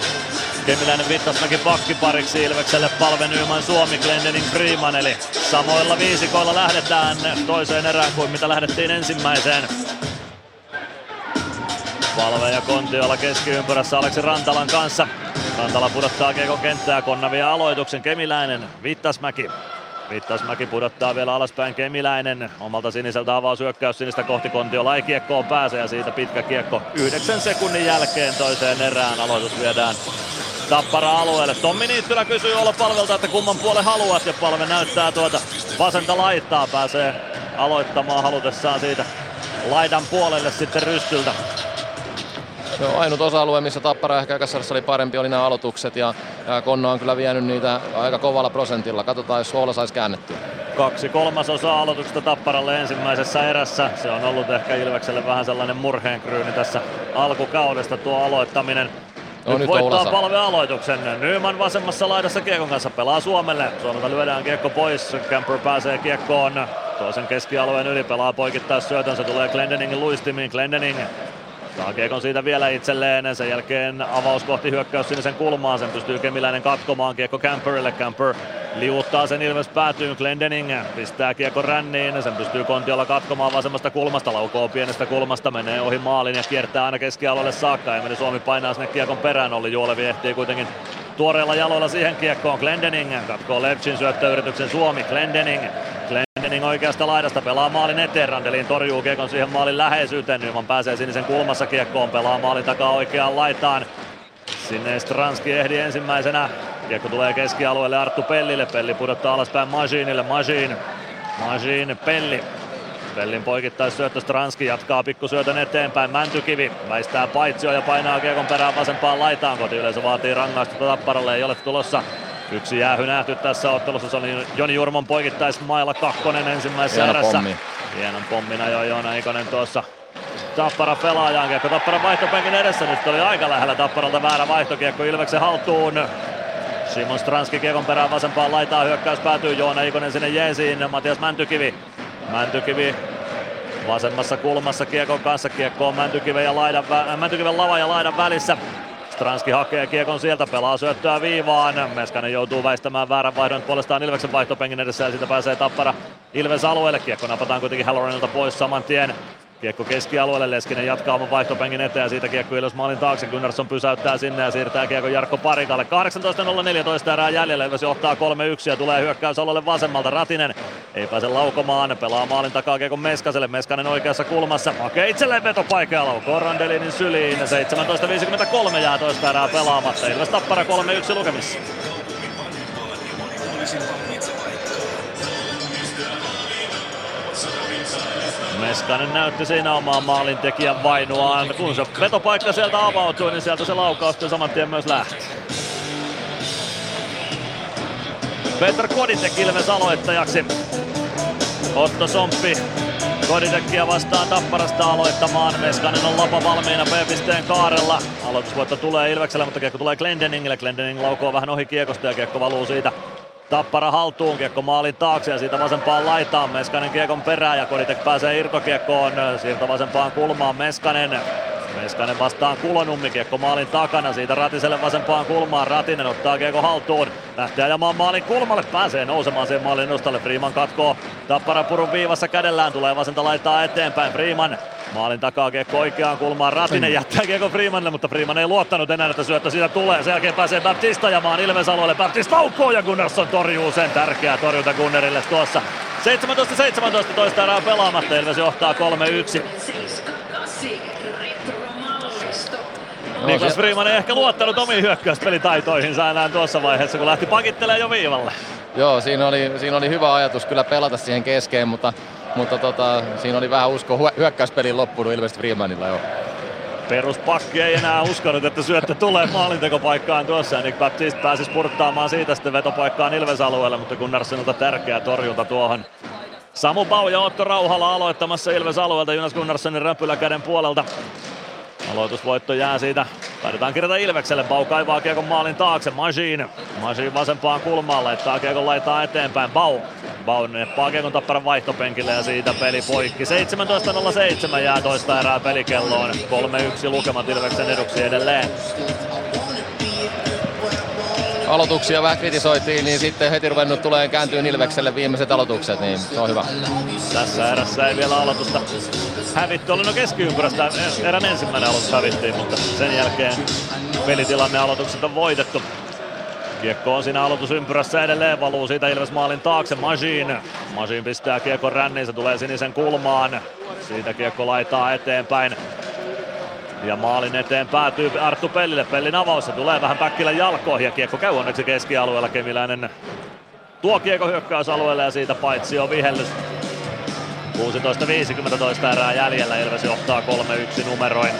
[SPEAKER 2] Kemiläinen Vittasmäki pakkipariksi Ilvekselle Palve Nyman Suomi Glendening Freeman eli samoilla viisikoilla lähdetään toiseen erään kuin mitä lähdettiin ensimmäiseen. Palve ja Kontiola keskiympyrässä Aleksi Rantalan kanssa. Rantala pudottaa Kiekon kenttää, Konnavia aloituksen Kemiläinen, Vittasmäki. Vittasmäki pudottaa vielä alaspäin Kemiläinen. Omalta siniseltä avausyökkäys sinistä kohti Kontiola ei kiekkoon pääse ja siitä pitkä kiekko yhdeksän sekunnin jälkeen toiseen erään. Aloitus viedään Tappara alueelle. Tommi Niittylä kysyy olla palvelta, että kumman puolen haluat ja palve näyttää tuota vasenta laittaa. Pääsee aloittamaan halutessaan siitä laidan puolelle sitten rystyltä.
[SPEAKER 13] Se on ainut osa-alue, missä Tappara ehkä ekassa oli parempi, oli nämä aloitukset ja, Konno on kyllä vienyt niitä aika kovalla prosentilla. Katsotaan, jos Suola saisi käännettyä.
[SPEAKER 2] Kaksi kolmasosaa aloituksesta Tapparalle ensimmäisessä erässä. Se on ollut ehkä Ilvekselle vähän sellainen murheenkryyni tässä alkukaudesta tuo aloittaminen.
[SPEAKER 13] No,
[SPEAKER 2] nyt,
[SPEAKER 13] nyt
[SPEAKER 2] voittaa
[SPEAKER 13] Olasa.
[SPEAKER 2] palve aloituksen. Nyman vasemmassa laidassa Kiekon kanssa pelaa Suomelle. Suomelta lyödään kiekko pois. Camper pääsee kiekkoon toisen keskialueen yli. Pelaa poikittaa syötön. Se tulee Glendeningin luistimiin. Glendening Saa kiekon siitä vielä itselleen. Sen jälkeen avaus kohti hyökkäys sinisen kulmaan. Sen pystyy Kemiläinen katkomaan kiekko Camperille. Camper liuuttaa sen Ilves päätyyn. Glendening pistää kiekko ränniin. Sen pystyy Kontiolla katkomaan vasemmasta kulmasta. Laukoo pienestä kulmasta. Menee ohi maalin ja kiertää aina keskialueelle saakka. Emeli Suomi painaa sinne kiekon perään. Olli Juolevi ehtii kuitenkin tuoreilla jaloilla siihen kiekkoon. Glendening katkoo Levchin syöttöyrityksen Suomi. Glendening Glendening oikeasta laidasta pelaa maalin eteen. Randelin torjuu kiekon siihen maalin läheisyyteen. Nyman pääsee sinisen kulmassa kiekkoon. Pelaa maalin takaa oikeaan laitaan. Sinne Stranski ehdi ensimmäisenä. Kiekko tulee keskialueelle Arttu Pellille. Pelli pudottaa alaspäin Majinille. Majin. Majin Pelli. Pellin poikittais syöttö Stranski jatkaa pikkusyötön eteenpäin. Mäntykivi väistää paitsio ja painaa kiekon perään vasempaan laitaan. Koti yleensä vaatii rangaistusta Tapparalle. Ei ole tulossa Yksi jäähy nähty tässä ottelussa, se oli Joni Jurmon poikittais mailla kakkonen ensimmäisessä
[SPEAKER 13] Hieno
[SPEAKER 2] erässä.
[SPEAKER 13] pommi.
[SPEAKER 2] Hienon pommin ajoi Joona Ikonen tuossa Tappara pelaajaan kiekko Tapparan vaihtopenkin edessä. Nyt oli aika lähellä Tapparalta väärä vaihtokiekko Ilveksen haltuun. Simon Stranski kiekon perään vasempaan laitaan hyökkäys päätyy Joona Ikonen sinne jeesiin. Matias Mäntykivi. Mäntykivi vasemmassa kulmassa kiekon kanssa. Kiekko on Mäntykiven, ja laidan, Mäntykiven lava ja laidan välissä. Stranski hakee kiekon sieltä, pelaa syöttöä viivaan. Meskanen joutuu väistämään väärän vaihdon puolestaan Ilveksen vaihtopenkin edessä ja siitä pääsee Tappara Ilves alueelle. Kiekko napataan kuitenkin Halloranilta pois saman tien. Kiekko keskialueelle, Leskinen jatkaa oman vaihtopenkin eteen ja siitä kiekko Ilves maalin taakse. Gunnarsson pysäyttää sinne ja siirtää kiekko Jarkko Parikalle. 18.014 erää jäljellä, Ilves johtaa 3-1 ja tulee hyökkäys alueelle vasemmalta. Ratinen ei pääse laukomaan, pelaa maalin takaa kiekko Meskaselle. Meskanen oikeassa kulmassa, hakee itselleen vetopaikkaa ja laukoo Randelinin syliin. 17.53 jää toista erää pelaamatta. Ilves Tappara 3-1 lukemissa. Meskanen näytti siinä omaa maalintekijän vainuaan. Kun se vetopaikka sieltä avautui, niin sieltä se laukaus saman tien myös lähti. Petr Koditek Ilves aloittajaksi. Otto Somppi Koditekkiä vastaan Tapparasta aloittamaan. Meskanen on lapa valmiina B-pisteen kaarella. Aloitusvoitto tulee Ilvekselle, mutta kiekko tulee Glendeningille. Glendening laukoo vähän ohi kiekosta ja kiekko valuu siitä Tappara haltuun, kiekko maalin taakse ja siitä vasempaan laitaan. Meskanen kiekon perään ja Koditek pääsee irtokiekkoon. Siirto vasempaan kulmaan Meskanen. Meskanen vastaan Kulonummi, kiekko maalin takana, siitä Ratiselle vasempaan kulmaan, Ratinen ottaa kiekko haltuun, lähtee ajamaan maalin kulmalle, pääsee nousemaan sen maalin nostalle, Freeman katkoo Tappara purun viivassa kädellään, tulee vasenta laittaa eteenpäin, Freeman Maalin takaa kiekko oikeaan kulmaan, Ratinen jättää kiekko Freemanille, mutta Freeman ei luottanut enää, että syöttö siitä tulee. Sen jälkeen pääsee Baptista ajamaan Ilves alueelle, Baptista laukkoo ja Gunnarsson torjuu sen tärkeä torjunta Gunnerille tuossa. 17-17 toista erää pelaamatta, Ilves johtaa 3-1. Niklas Freeman ei ehkä luottanut omiin hyökkäyspelitaitoihinsa enää tuossa vaiheessa, kun lähti pakittelemaan jo viivalle.
[SPEAKER 13] Joo, siinä oli, siinä oli hyvä ajatus kyllä pelata siihen keskeen, mutta, mutta tota, siinä oli vähän usko hyö- hyökkäyspelin loppunut ilmeisesti Freemanilla jo.
[SPEAKER 2] Peruspakki ei enää uskonut, että syöttö tulee maalintekopaikkaan tuossa. Nick Baptiste pääsi spurttaamaan siitä sitten vetopaikkaan Ilves-alueelle, mutta Gunnarssonilta tärkeä torjunta tuohon. Samu Bau ja Otto Rauhala aloittamassa Ilves-alueelta Jonas Gunnarssonin räpyläkäden puolelta. Aloitusvoitto jää siitä. Taidetaan kirjata Ilvekselle. Bau kaivaa kiekon maalin taakse. Majin. Majin vasempaan kulmaan. Laittaa kiekon laitaa eteenpäin. Bau. Bau neppaa kiekon tapparan vaihtopenkille ja siitä peli poikki. 17.07 jää toista erää pelikelloon. 3-1 lukemat Ilveksen eduksi edelleen.
[SPEAKER 13] Aloituksia vähän kritisoitiin, niin sitten heti ruvennut tulee kääntyy Ilvekselle viimeiset aloitukset, niin se on hyvä.
[SPEAKER 2] Tässä erässä ei vielä aloitusta hävitty. Oli no keskiympyrästä erän ensimmäinen aloitus hävittiin, mutta sen jälkeen pelitilanne aloitukset on voitettu. Kiekko on siinä aloitusympyrässä edelleen, valuu siitä Ilves maalin taakse, Majin. Majin pistää kiekon ränniin, se tulee sinisen kulmaan. Siitä kiekko laitaa eteenpäin. Ja maalin eteen päätyy Arttu Pellille. Pellin avaus, se tulee vähän Päkkilän jalkoihin ja kiekko käy onneksi keskialueella. Kemiläinen tuo kiekko hyökkäysalueelle ja siitä paitsi on vihellys. 16.50 toista erää jäljellä, Ilves johtaa 3-1 numeroin.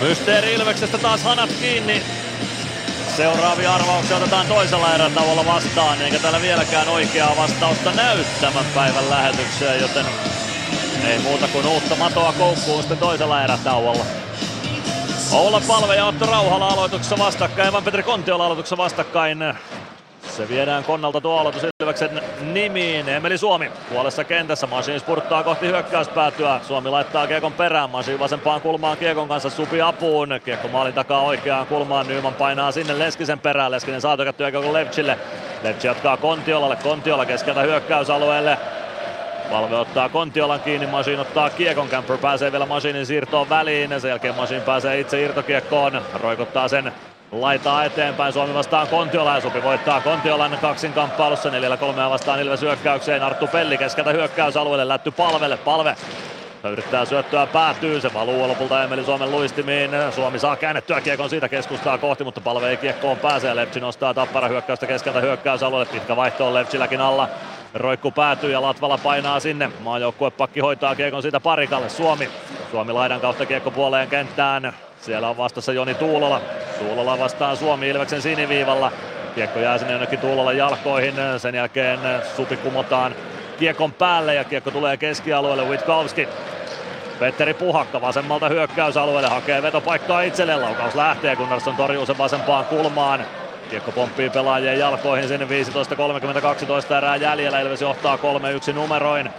[SPEAKER 2] Mysteeri Ilveksestä taas hanat kiinni. Seuraavia arvauksia otetaan toisella erätauolla vastaan, eikä täällä vieläkään oikeaa vastausta näy tämän päivän lähetykseen, joten ei muuta kuin uutta matoa koukkuun sitten toisella erätauolla. Oula Palve ja Otto Rauhala aloituksessa vastakkain, Evan Petri Kontiola aloituksessa vastakkain. Se viedään Konnalta tuo aloitus Ilveksen nimiin. Emeli Suomi puolessa kentässä. Masin spurttaa kohti hyökkäyspäätyä. Suomi laittaa kiekon perään. Masin vasempaan kulmaan kiekon kanssa Supi apuun. Kiekko maalin takaa oikeaan kulmaan. Nyman painaa sinne Leskisen perään. Leskinen saa tökättyä kiekon Levchille. Levchi jatkaa Kontiolalle. Kontiola keskeltä hyökkäysalueelle. Valve ottaa Kontiolan kiinni, Masin ottaa kiekon, Camper pääsee vielä Masinin siirtoon väliin, sen jälkeen Masin pääsee itse irtokiekkoon, roikottaa sen laitaa eteenpäin, Suomi vastaan Kontiola ja Supi voittaa Kontiolan kaksin kamppailussa, neljällä kolmea vastaan Ilves hyökkäykseen, Arttu Pelli keskeltä hyökkäysalueelle, lätty palvelle, palve Yrittää syöttöä päätyy, se valuu lopulta Emeli Suomen luistimiin. Suomi saa käännettyä kiekon siitä keskustaa kohti, mutta palve ei kiekkoon pääse. Lepsi nostaa tappara hyökkäystä keskeltä hyökkäysalueelle. Pitkä vaihto on Lepsilläkin alla. Roikku päätyy ja Latvala painaa sinne. Maajoukkuepakki hoitaa kiekon siitä parikalle. Suomi. Suomi laidan kautta kiekko puoleen kenttään. Siellä on vastassa Joni Tuulola. Tuulola vastaan Suomi Ilveksen siniviivalla. Kiekko jää sinne jonnekin Tuulolan jalkoihin. Sen jälkeen Supi kumotaan kiekon päälle ja kiekko tulee keskialueelle Witkowski. Petteri Puhakka vasemmalta hyökkäysalueelle hakee vetopaikkaa itselleen. Laukaus lähtee, Gunnarsson torjuu sen vasempaan kulmaan. Kiekko pomppii pelaajien jalkoihin sinne 15.32 erää jäljellä. Ilves johtaa 3-1 numeroin.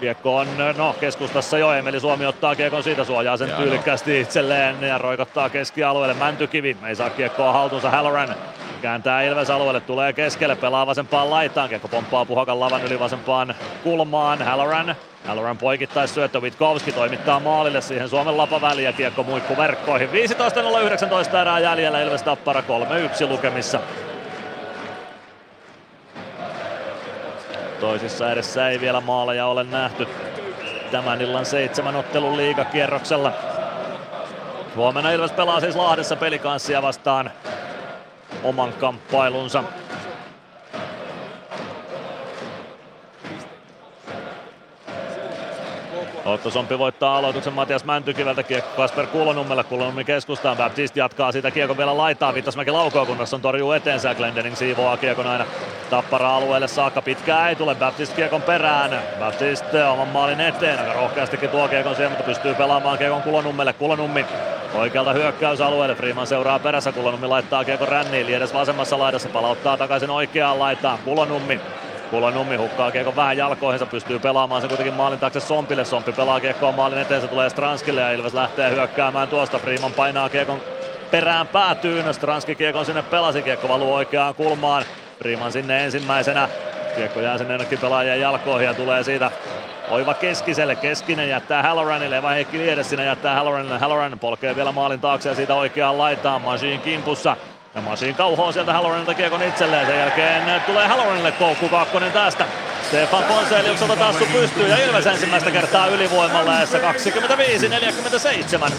[SPEAKER 2] Kiekko on no, keskustassa jo, Emeli Suomi ottaa kiekon siitä, suojaa sen tyylikkästi itselleen ja roikottaa keskialueelle. Mäntykivi ei saa kiekkoa haltuunsa Halloran. Kääntää Ilves alueelle, tulee keskelle, pelaa vasempaan laitaan. Kiekko pomppaa Puhakan lavan yli vasempaan kulmaan. Halloran Halloran poikittais syöttö Witkowski toimittaa maalille siihen Suomen lapaväliin ja kiekko muikku verkkoihin. 15.019 erää jäljellä Ilves Tappara 3-1 lukemissa. Toisissa edessä ei vielä maaleja ole nähty tämän illan seitsemän ottelun liigakierroksella. Huomenna Ilves pelaa siis Lahdessa pelikanssia vastaan oman kamppailunsa. Otto Sompi voittaa aloituksen Matias Mäntykiveltä, kiekko Kasper Kulonummelle, Kulonummi keskustaan, Baptist jatkaa siitä kiekko vielä laittaa, Vittasmäki laukoo, kun on torjuu eteensä, Glendening siivoaa kiekon aina tappara alueelle saakka, pitkää ei tule, Baptist kiekon perään, Baptist oman maalin eteen, aika rohkeastikin tuo kiekon siihen, mutta pystyy pelaamaan kiekon Kulonummelle, Kulonummi Oikealta hyökkäysalueelle, Freeman seuraa perässä, Kulonummi laittaa kiekon ränniin, Liedes vasemmassa laidassa, palauttaa takaisin oikeaan laitaan, Kulonummi Kulonummi hukkaa kiekon vähän jalkoihinsa, pystyy pelaamaan sen kuitenkin maalin taakse Sompille. Sompi pelaa kiekkoa maalin eteen, se tulee Stranskille ja Ilves lähtee hyökkäämään tuosta. Freeman painaa kiekon perään päätyyn. Stranski kiekon sinne pelasi, kiekko valuu oikeaan kulmaan. Freeman sinne ensimmäisenä. Kiekko jää sinne jonnekin pelaajien jalkoihin ja tulee siitä Oiva keskiselle, keskinen jättää Halloranille, vai Heikki Liedes sinne jättää Halloranille. Halloran polkee vielä maalin taakse ja siitä oikeaan laitaan. Machine kimpussa. Ja Masin kauhoo sieltä Halloranilta kiekon itselleen. Sen jälkeen tulee Halloranille koukku kakkonen tästä. Stefan Ponseliukselta tassu pystyy ja Ilves ensimmäistä kertaa ylivoimalla 25-47.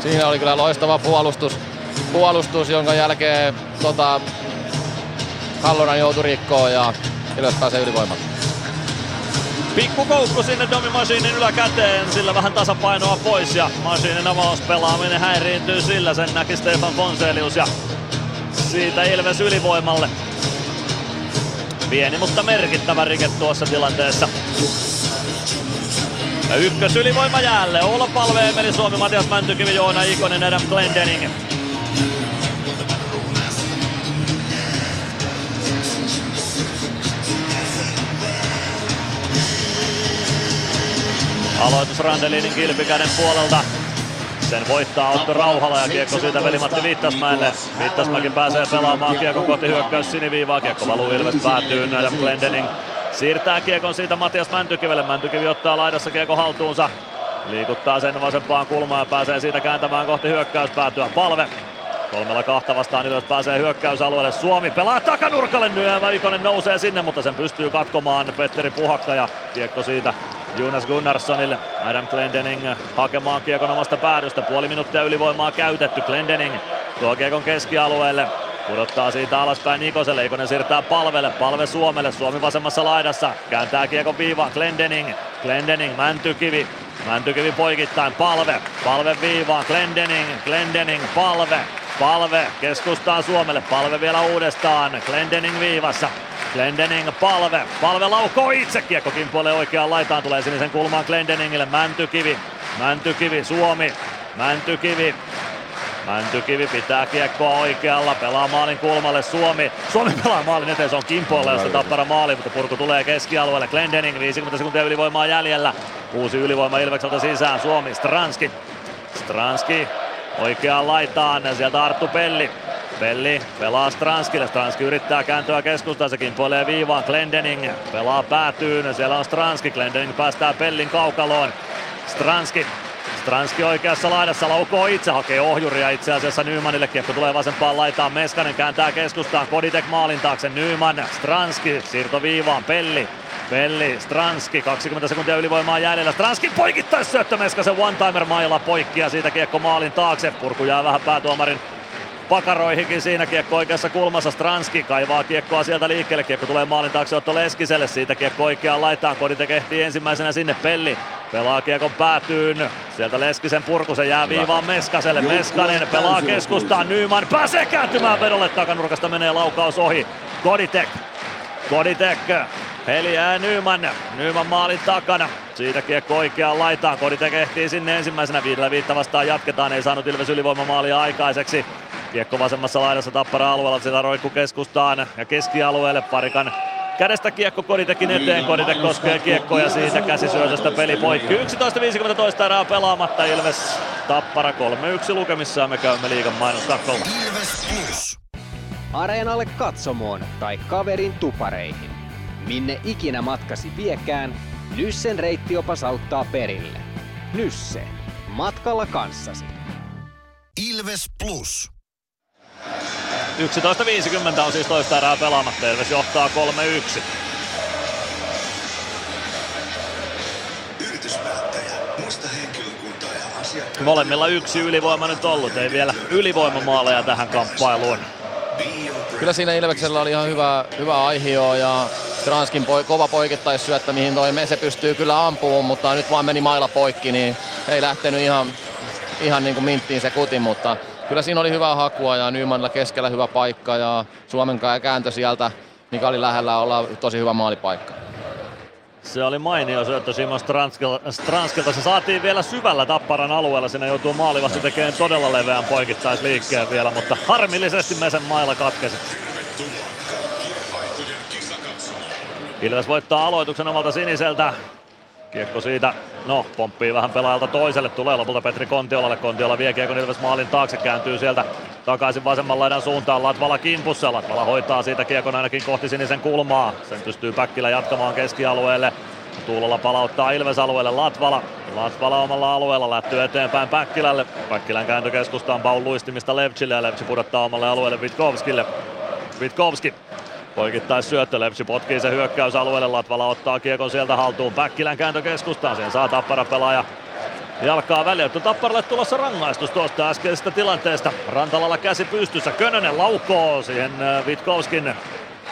[SPEAKER 13] Siinä oli kyllä loistava puolustus, puolustus jonka jälkeen tota, Halloran joutui rikkoon ja Ilves pääsee ylivoimaan.
[SPEAKER 2] Pikku koukku sinne Domi Machinin yläkäteen, sillä vähän tasapainoa pois ja Machinin avauspelaaminen häiriintyy sillä, sen näki Stefan Fonselius ja siitä Ilves ylivoimalle. Pieni mutta merkittävä rike tuossa tilanteessa. Ja ykkös ylivoima jäälle. Oula Palve, Emeli Suomi, Matias Mäntykivi, Joona Ikonen, Adam Glendening. Aloitus Randelinin kilpikäden puolelta. Sen voittaa Otto Rauhala ja kiekko siitä veli-Matti Viittasmäelle. Viittasmäki pääsee pelaamaan kiekko kohti hyökkäys siniviivaa. Kiekko valuu Ilves päätyy. Adam Glendening siirtää kiekon siitä Matias Mäntykivelle. Mäntykivi ottaa laidassa kiekko haltuunsa. Liikuttaa sen vasempaan kulmaan ja pääsee siitä kääntämään kohti hyökkäyspäätyä. Palve Kolmella kahta vastaan Ilves pääsee hyökkäysalueelle. Suomi pelaa takanurkalle. Nyövä Ikonen nousee sinne, mutta sen pystyy katkomaan Petteri Puhakka ja kiekko siitä Jonas Gunnarssonille. Adam Glendening hakemaan kiekon omasta päädystä. Puoli minuuttia ylivoimaa käytetty. Glendening tuo kiekon keskialueelle. Pudottaa siitä alaspäin Nikoselle. Ikonen siirtää palvelle. Palve Suomelle. Suomi vasemmassa laidassa. Kääntää kiekon viivaan. Glendening. Glendening. Mäntykivi. Mäntykivi poikittain. Palve. Palve viivaan. Glendening. Glendening. Palve. Palve keskustaa Suomelle. Palve vielä uudestaan. Glendening viivassa. Glendening palve. Palve laukoo itse. Kiekko kimpoilee oikeaan laitaan. Tulee sinisen kulmaan Glendeningille. Mäntykivi. Mäntykivi. Suomi. Mäntykivi. Mäntykivi pitää kiekkoa oikealla, pelaa maalin kulmalle Suomi. Suomi pelaa maalin eteen, se on kimpoilla, josta tappara maali, mutta purku tulee keskialueelle. Glendening, 50 sekuntia ylivoimaa jäljellä. Uusi ylivoima Ilvekseltä sisään, Suomi, Stranski. Stranski oikeaan laitaan, sieltä Arttu Pelli. Pelli pelaa Stranskille, Stranski yrittää kääntyä keskustaan, se kimpoilee viivaan, Glendening pelaa päätyyn, siellä on Stranski, Glendening päästää Pellin kaukaloon. Stranski Stranski oikeassa laidassa laukoo itse, hakee ohjuria itse asiassa Nymanille. Kiekko tulee vasempaan laitaan, Meskanen kääntää keskustaan, Koditek maalin taakse, Nyman, Stranski, siirto viivaan, Pelli. Pelli, Stranski, 20 sekuntia ylivoimaa jäljellä. Stranski poikittais syöttö Meskasen one-timer mailla poikki ja siitä kiekko maalin taakse. Purku jää vähän päätuomarin pakaroihinkin siinä kiekko oikeassa kulmassa. Stranski kaivaa kiekkoa sieltä liikkeelle. Kiekko tulee maalin taakse Otto Leskiselle. Siitä kiekko oikeaan laitaan. Kodite ehtii ensimmäisenä sinne Pelli. Pelaa kiekon päätyyn. Sieltä Leskisen purku, se jää viivaan Meskaselle. Meskanen pelaa keskustaan. Nyman pääsee kääntymään vedolle takanurkasta. Menee laukaus ohi. Koditek. Koditek. Heliää Nyman. Nyman maalin takana. Siitä kiekko oikeaan laitaan. Koditek ehtii sinne ensimmäisenä. Viidellä viitta vastaan jatketaan. Ei saanut Ilves ylivoimamaalia aikaiseksi. Kiekko vasemmassa laidassa tappara alueella, sitä roikku keskustaan ja keskialueelle parikan kädestä kiekko Koditekin eteen, Kodite koskee kiekkoa ja siitä käsisyötöstä peli poikki. 11.50 toista erää pelaamatta Ilves Tappara 3-1 lukemissa me käymme liigan mainoskatkolla.
[SPEAKER 4] Areenalle katsomoon tai kaverin tupareihin. Minne ikinä matkasi viekään, Nyssen reittiopas auttaa perille. Nysse. Matkalla kanssasi.
[SPEAKER 1] Ilves Plus.
[SPEAKER 2] 11.50 on siis toista erää pelaamatta. Ilves johtaa 3-1.
[SPEAKER 15] Yrityspäättäjä, muista henkilökuntaa ja asiakkaita.
[SPEAKER 2] Molemmilla yksi ylivoima nyt ollut. Ei vielä ylivoimamaaleja tähän kamppailuun.
[SPEAKER 13] Kyllä siinä Ilveksellä oli ihan hyvä, hyvä aihio ja Stranskin poi, kova poikittaisyöttä, mihin toi Mese pystyy kyllä ampumaan, mutta nyt vaan meni mailla poikki, niin ei lähtenyt ihan, ihan niin kuin minttiin se kuti, mutta kyllä siinä oli hyvää hakua ja Nymanilla keskellä hyvä paikka ja Suomen kääntö sieltä, mikä oli lähellä olla tosi hyvä maalipaikka.
[SPEAKER 2] Se oli mainio syöttö Simon Stranskilta. Stranskilta. Se saatiin vielä syvällä Tapparan alueella. Sinne joutuu maalivasti tekemään todella leveän poikittaisliikkeen vielä, mutta harmillisesti Mesen mailla katkesi. Ilves voittaa aloituksen omalta siniseltä. Kiekko siitä, no pomppii vähän pelaajalta toiselle, tulee lopulta Petri Kontiolalle. Kontiola vie kiekon Ilves maalin taakse, kääntyy sieltä takaisin vasemman laidan suuntaan. Latvala kimpussa, Latvala hoitaa siitä kiekon ainakin kohti sinisen kulmaa. Sen pystyy Päkkilä jatkamaan keskialueelle. Tuulolla palauttaa Ilves alueelle Latvala. Latvala omalla alueella lähtyy eteenpäin Päkkilälle. Päkkilän kääntö keskustaan Paul luistimista Levchille ja Levchi pudottaa omalle alueelle Vitkovskille. Vitkovski Poikittais syöttö, Lepsi potkii se hyökkäysalueelle, Latvala ottaa kiekon sieltä haltuun, Päkkilän kääntö keskustaan, sen saa tappara pelaaja jalkaa väliä. Tapparalle tulossa rangaistus tuosta äskeisestä tilanteesta. Rantalalla käsi pystyssä. Könönen laukoo siihen äh, Vitkovskin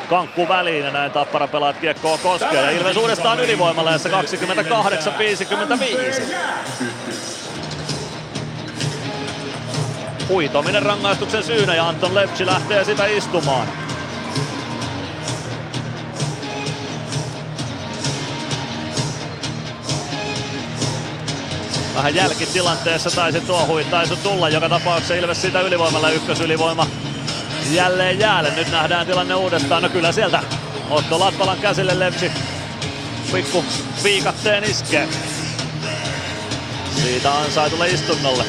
[SPEAKER 2] kankku väliin ja näin Tappara pelaat kiekkoa koskee. Ja Ilves uudestaan ylivoimalla 28-55. Huitominen rangaistuksen syynä ja Anton Lepsi lähtee sitä istumaan. Vähän jälkitilanteessa taisi tuo huittaisu tulla. Joka tapauksessa Ilves siitä ylivoimalla ykkösylivoima jälleen jäälle. Nyt nähdään tilanne uudestaan. No kyllä sieltä Otto Latvalan käsille Lepsi pikku viikatteen iskee. Siitä ansaitulle istunnolle.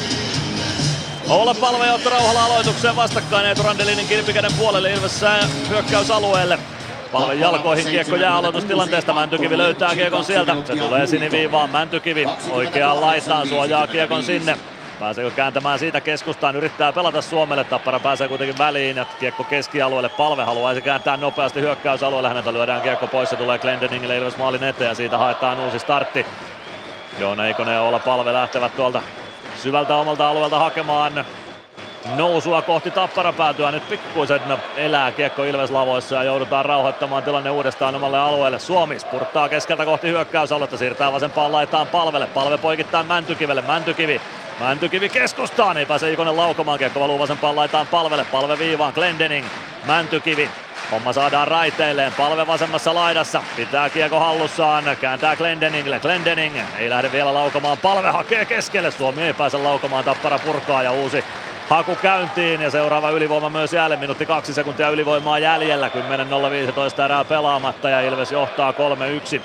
[SPEAKER 2] Olla palve ja Otto aloitukseen vastakkain Eetu Randelinin kilpikäden puolelle Ilves hyökkäysalueelle. Palven jalkoihin kiekko jää aloitustilanteesta. Mäntykivi löytää kiekon sieltä. Se tulee siniviivaan. Mäntykivi oikeaan laitaan suojaa kiekon sinne. Pääseekö kääntämään siitä keskustaan, yrittää pelata Suomelle, Tappara pääsee kuitenkin väliin ja kiekko keskialueelle, Palve haluaisi kääntää nopeasti hyökkäysalueelle, häneltä lyödään kiekko pois, se tulee Glendeningille Ilves maalin eteen ja siitä haetaan uusi startti. Joona Ikonen ja Olla Palve lähtevät tuolta syvältä omalta alueelta hakemaan nousua kohti Tappara päätyä. Nyt pikkuisen elää kiekko Ilves lavoissa ja joudutaan rauhoittamaan tilanne uudestaan omalle alueelle. Suomi spurttaa keskeltä kohti hyökkäysaluetta, siirtää vasempaan laitaan palvelle. Palve poikittaa Mäntykivelle, Mäntykivi Mäntykivi keskustaan, ei pääse Ikonen laukomaan, kiekko valuu vasempaan laitaan palvelle, palve viivaan, Glendening, Mäntykivi, Homma saadaan raiteilleen, palve vasemmassa laidassa, pitää kiekko hallussaan, kääntää Glendeningille, Glendening ei lähde vielä laukomaan, palve hakee keskelle, Suomi ei pääse laukomaan, tappara purkaa ja uusi haku käyntiin ja seuraava ylivoima myös jälleen, minuutti kaksi sekuntia ylivoimaa jäljellä, 10.015 erää pelaamatta ja Ilves johtaa 3-1.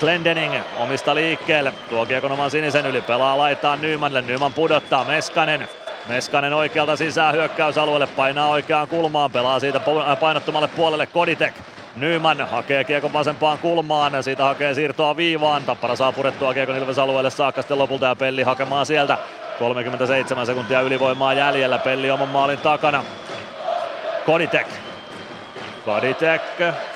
[SPEAKER 2] Glendening omista liikkeelle. Tuo kiekon oman sinisen yli. Pelaa laitaan Nymanille. Nyman pudottaa. Meskanen. Meskanen oikealta sisään hyökkäysalueelle. Painaa oikeaan kulmaan. Pelaa siitä painottomalle puolelle Koditek. Nyman hakee kiekon vasempaan kulmaan siitä hakee siirtoa viivaan. Tappara saa purettua kiekon Ilves alueelle saakka sitten lopulta ja Pelli hakemaan sieltä. 37 sekuntia ylivoimaa jäljellä. Pelli oman maalin takana. Koditek. Kaditek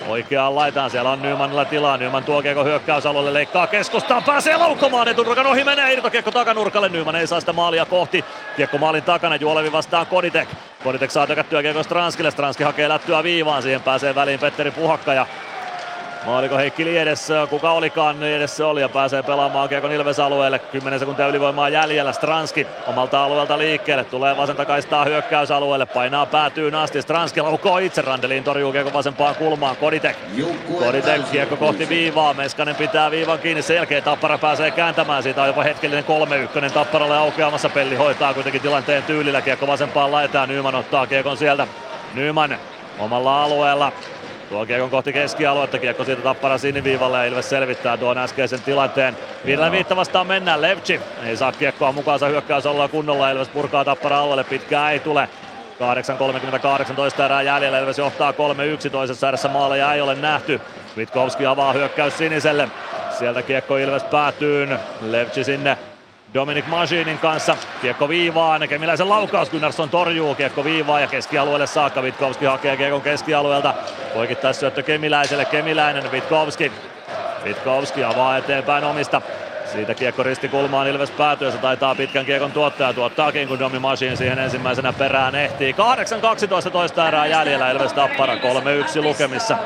[SPEAKER 2] oikeaan laitaan, siellä on Nymanilla tilaa, Nyman tuo kiekko hyökkäysalueelle, leikkaa keskustaan, pääsee laukkomaan, etunurkan ohi menee. Irtokiekko takanurkalle, Nyman ei saa sitä maalia kohti, kiekko maalin takana, Juolevi vastaan Koditek, Koditek saa tökättyä kiekko Stranskille, Stranski hakee lättyä viivaan, siihen pääsee väliin Petteri Puhakka ja Maaliko Heikki Liedessä, kuka olikaan edessä oli ja pääsee pelaamaan Kiekon Ilves alueelle. 10 sekuntia ylivoimaa jäljellä. Stranski omalta alueelta liikkeelle. Tulee vasenta kaistaa hyökkäysalueelle. Painaa päätyy asti. Stranski laukoo itse Randeliin. Torjuu Kiekon vasempaan kulmaan. Koditek. Koditek kiekko kohti viivaa. Meskanen pitää viivan kiinni. Sen jälkeen Tappara pääsee kääntämään. Siitä on jopa hetkellinen 3-1. Tapparalle aukeamassa. Pelli hoitaa kuitenkin tilanteen tyylillä. Kiekko vasempaan laitaan. Nyman ottaa Kiekon sieltä. Nyman omalla alueella Tuo kiekon kohti keskialuetta, kiekko siitä tappara siniviivalle ja Ilves selvittää tuon äskeisen tilanteen. Viidellä viitta vastaan mennään, Levci ei saa kiekkoa mukaansa hyökkäysalueella kunnolla, Ilves purkaa tappara alueelle, pitkää ei tule. 8.38 erää jäljellä, Ilves johtaa 3-1, toisessa erässä maaleja ei ole nähty. Vitkovski avaa hyökkäys siniselle, sieltä kiekko Ilves päätyy, Levci sinne Dominic Machinin kanssa. Kiekko viivaan, Kemiläisen laukaus, Gunnarsson torjuu kiekko viivaan ja keskialueelle saakka. Vitkovski hakee kiekon keskialueelta. Poikittais syöttö Kemiläiselle, Kemiläinen, Vitkovski. Vitkovski avaa eteenpäin omista. Siitä kiekko ristikulmaan Ilves päätyy, se taitaa pitkän kiekon tuottaja tuottaakin, kun Domi Machine siihen ensimmäisenä perään ehtii. 8-12 toista erää jäljellä Ilves Tappara 3-1 lukemissa.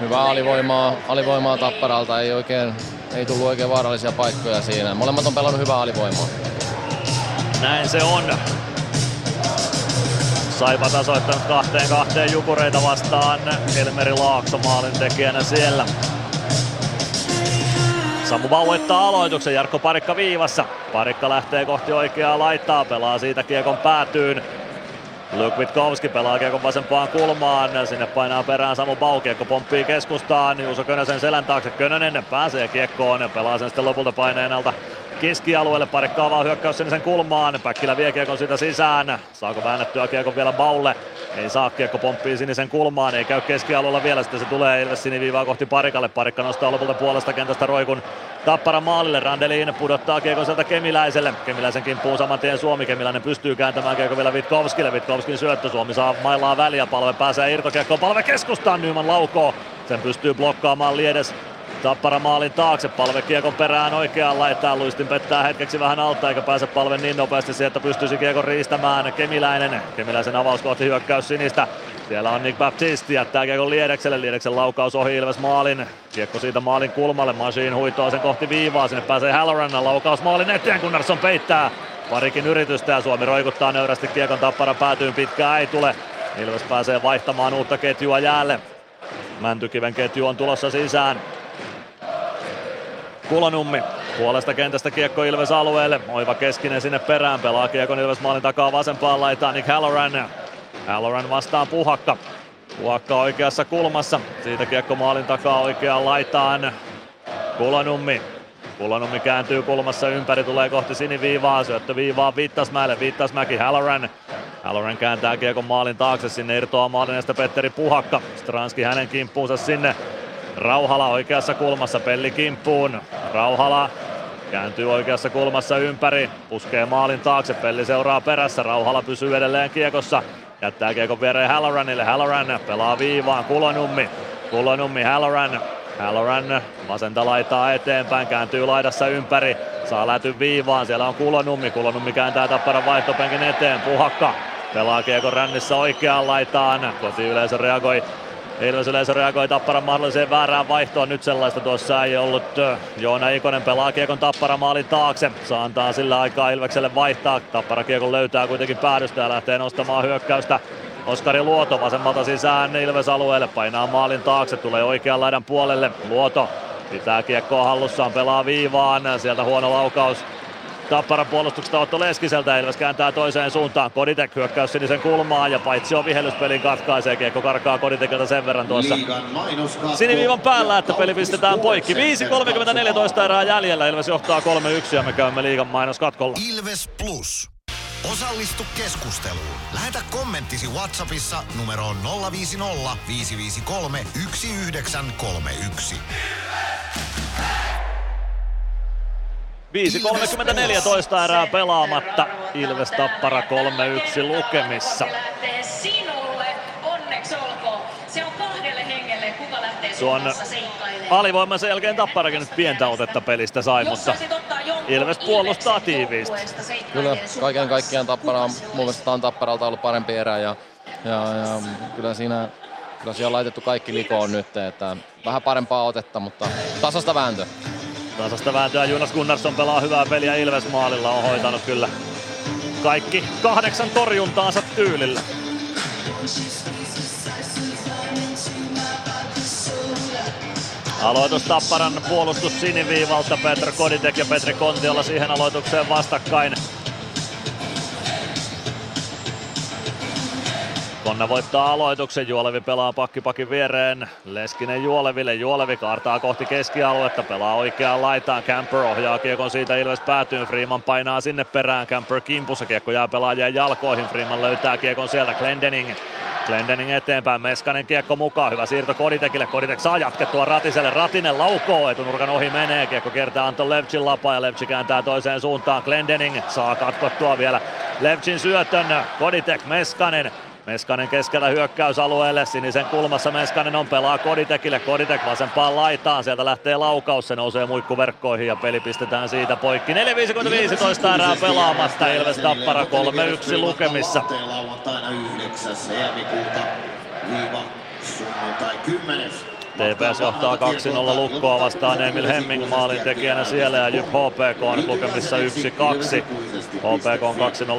[SPEAKER 13] Hyvää alivoimaa, alivoimaa Tapparalta, ei oikein ei tullut oikein vaarallisia paikkoja siinä. Molemmat on pelannut hyvää alivoimaa.
[SPEAKER 2] Näin se on. Saipa tasoittanut kahteen kahteen jukureita vastaan. Elmeri Laakso maalin tekijänä siellä. Samu vauettaa aloituksen, Jarkko Parikka viivassa. Parikka lähtee kohti oikeaa laittaa, pelaa siitä kiekon päätyyn. Luke Witkowski pelaa kiekon vasempaan kulmaan, sinne painaa perään Samu Bau, kiekko pomppii keskustaan, Juuso Könösen selän taakse, Könönen pääsee kiekkoon. Ja pelaa sen sitten lopulta paineen alta keskialueelle, parikka avaa hyökkäys sinisen kulmaan, Päkkilä vie kiekon siitä sisään, saako väännettyä kiekon vielä Baulle, ei saa. Kiekko pomppii sinisen kulmaan, ei käy keskialueella vielä, sitten se tulee Ilves siniviivaa kohti Parikalle, Parikka nostaa lopulta puolesta kentästä Roikun Tappara maalille, Randelin pudottaa kiekon sieltä Kemiläiselle, Kemiläisen kimppuu saman tien Suomi, Kemiläinen pystyy kääntämään kiekko vielä Vitkovskille, Vitkovskin syöttö, Suomi saa mailaa väliä, palve pääsee irtokiekkoon, palve keskustaan, Nyman laukoo, sen pystyy blokkaamaan Liedes Tappara maalin taakse, palve kiekon perään oikeaan laitaan. Luistin pettää hetkeksi vähän alta eikä pääse palve niin nopeasti siihen, että pystyisi kiekon riistämään. Kemiläinen, Kemiläisen avaus kohti hyökkäys sinistä. Siellä on Nick Baptiste, jättää kiekon Liedekselle. Liedeksen laukaus ohi Ilves maalin. Kiekko siitä maalin kulmalle. Machine huitoo sen kohti viivaa. Sinne pääsee Halloran. Laukaus maalin eteen. Gunnarsson peittää parikin yritystä ja Suomi roikuttaa nöyrästi kiekon tappara päätyyn. Pitkää ei tule. Ilves pääsee vaihtamaan uutta ketjua jäälle. Mäntykiven ketju on tulossa sisään. Kulonummi puolesta kentästä kiekko Ilves alueelle. Oiva keskinen sinne perään. Pelaa kiekon Ilves maalin takaa vasempaan laitaan Nick Halloran. Halloran vastaan Puhakka. Puhakka oikeassa kulmassa. Siitä kiekko maalin takaa oikeaan laitaan. Kulonummi. Kulonummi kääntyy kulmassa ympäri, tulee kohti siniviivaa, syöttö viivaa Vittasmäelle, Vittasmäki, Halloran. Halloran kääntää kiekon maalin taakse, sinne irtoaa maalinesta Petteri Puhakka. Stranski hänen kimppuunsa sinne. Rauhala oikeassa kulmassa, Pelli kimppuun. Rauhala kääntyy oikeassa kulmassa ympäri, puskee maalin taakse, Pelli seuraa perässä, Rauhala pysyy edelleen kiekossa. Jättää kiekon viereen Halloranille, Halloran pelaa viivaan, Kulonummi. Kulonummi, Halloran, Halloran vasenta laitaa eteenpäin, kääntyy laidassa ympäri, saa läty viivaan, siellä on Kulonummi, Kulonummi kääntää Tapparan vaihtopenkin eteen, Puhakka pelaa kiekon rännissä oikeaan laitaan, kotiyleisö reagoi Ilves yleisö reagoi Tapparan mahdolliseen väärään vaihtoon. Nyt sellaista tuossa ei ollut. Joona Ikonen pelaa kiekon Tappara maalin taakse. Saa antaa sillä aikaa Ilvekselle vaihtaa. Tappara kiekon löytää kuitenkin päädystä ja lähtee nostamaan hyökkäystä. Oskari Luoto vasemmalta sisään Ilves alueelle. Painaa maalin taakse. Tulee oikean laidan puolelle. Luoto pitää kiekkoa hallussaan. Pelaa viivaan. Sieltä huono laukaus Tapparan puolustuksesta Otto Leskiseltä. Ilves kääntää toiseen suuntaan. Koditek hyökkäys sinisen kulmaan ja paitsi on vihellyspelin katkaisee. Kiekko karkaa Koditekilta sen verran tuossa siniviivan päällä, että peli pistetään poikki. 5.34 erää jäljellä. Ilves johtaa 3-1 ja me käymme liigan mainoskatkolla.
[SPEAKER 1] Ilves Plus. Osallistu keskusteluun. Lähetä kommenttisi Whatsappissa numeroon 050 553 1931.
[SPEAKER 2] 5.34 erää pelaamatta. Ilves Tappara 3-1 lukemissa.
[SPEAKER 16] lähtee sinulle. Onneksi olkoon. Se on kahdelle hengelle. Kuka lähtee sun
[SPEAKER 2] Tuon alivoiman sen jälkeen Tapparakin nyt pientä otetta pelistä sai, mutta Ilves puolustaa tiiviisti.
[SPEAKER 13] Kyllä kaiken kaikkiaan Tappara on, mun mielestä on Tapparalta ollut parempi erä ja, ja, ja kyllä siinä kyllä siellä on laitettu kaikki likoon nyt, että vähän parempaa otetta, mutta tasasta vääntö.
[SPEAKER 2] Tasasta vääntöä Jonas Gunnarsson pelaa hyvää peliä Ilves maalilla, on hoitanut kyllä kaikki kahdeksan torjuntaansa tyylillä. Aloitus Tapparan puolustus siniviivalta, Petr Koditek ja Petri Kontiola siihen aloitukseen vastakkain. Konna voittaa aloituksen, Juolevi pelaa pakkipakin viereen, Leskinen Juoleville, Juolevi kaartaa kohti keskialuetta, pelaa oikeaan laitaan, Camper ohjaa kiekon siitä Ilves päätyyn, Freeman painaa sinne perään, Camper kimpussa, kiekko jää pelaajien jalkoihin, Freeman löytää kiekon sieltä, Glendening. Glendening eteenpäin, Meskanen kiekko mukaan, hyvä siirto Koditekille, Koditek saa jatkettua Ratiselle, Ratinen laukoo, etunurkan ohi menee, kiekko kertaa Anton Levchin lapaa ja Levchi kääntää toiseen suuntaan, Glendening saa katkottua vielä Levchin syötön, Koditek, Meskanen, Meskanen keskellä hyökkäysalueelle, sinisen kulmassa Meskanen on pelaa Koditekille, Koditek vasempaan laitaan, sieltä lähtee laukaus, se nousee muikkuverkkoihin ja peli pistetään siitä poikki. 4.55 erää pelaamatta, Ilves Tappara 3-1 lukemissa.
[SPEAKER 14] Lauantaina 9. helmikuuta viiva sunnuntai 10.
[SPEAKER 2] TPS johtaa 2-0 lukkoa vastaan Emil Hemming maalin tekijänä siellä ja Jyp HPK on lukemissa 1-2. HPK on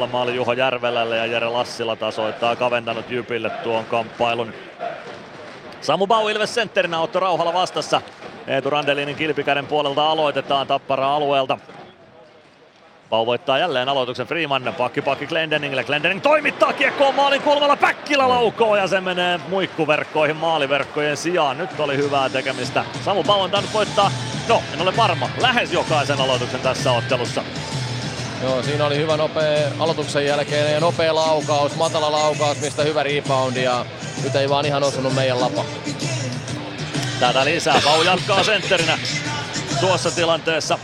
[SPEAKER 2] 2-0 maali Juho Järvelälle ja Jere Lassila tasoittaa kaventanut Jypille tuon kamppailun. Samu Bau Ilves sentterinä Otto Rauhala vastassa. Eetu Randelinin kilpikäden puolelta aloitetaan Tappara alueelta. Pau voittaa jälleen aloituksen Freeman, pakki pakki Glendeningille. Glendening toimittaa kiekkoon maalin kulmalla, Päkkilä laukoo ja se menee muikkuverkkoihin maaliverkkojen sijaan. Nyt oli hyvää tekemistä. Samu Pau on tainnut voittaa, no en ole varma, lähes jokaisen aloituksen tässä ottelussa.
[SPEAKER 13] Joo, siinä oli hyvä nopea aloituksen jälkeen ja nopea laukaus, matala laukaus, mistä hyvä reboundi ja nyt ei vaan ihan osunut meidän lapa.
[SPEAKER 2] Tätä lisää, Pau jatkaa sentterinä tuossa tilanteessa.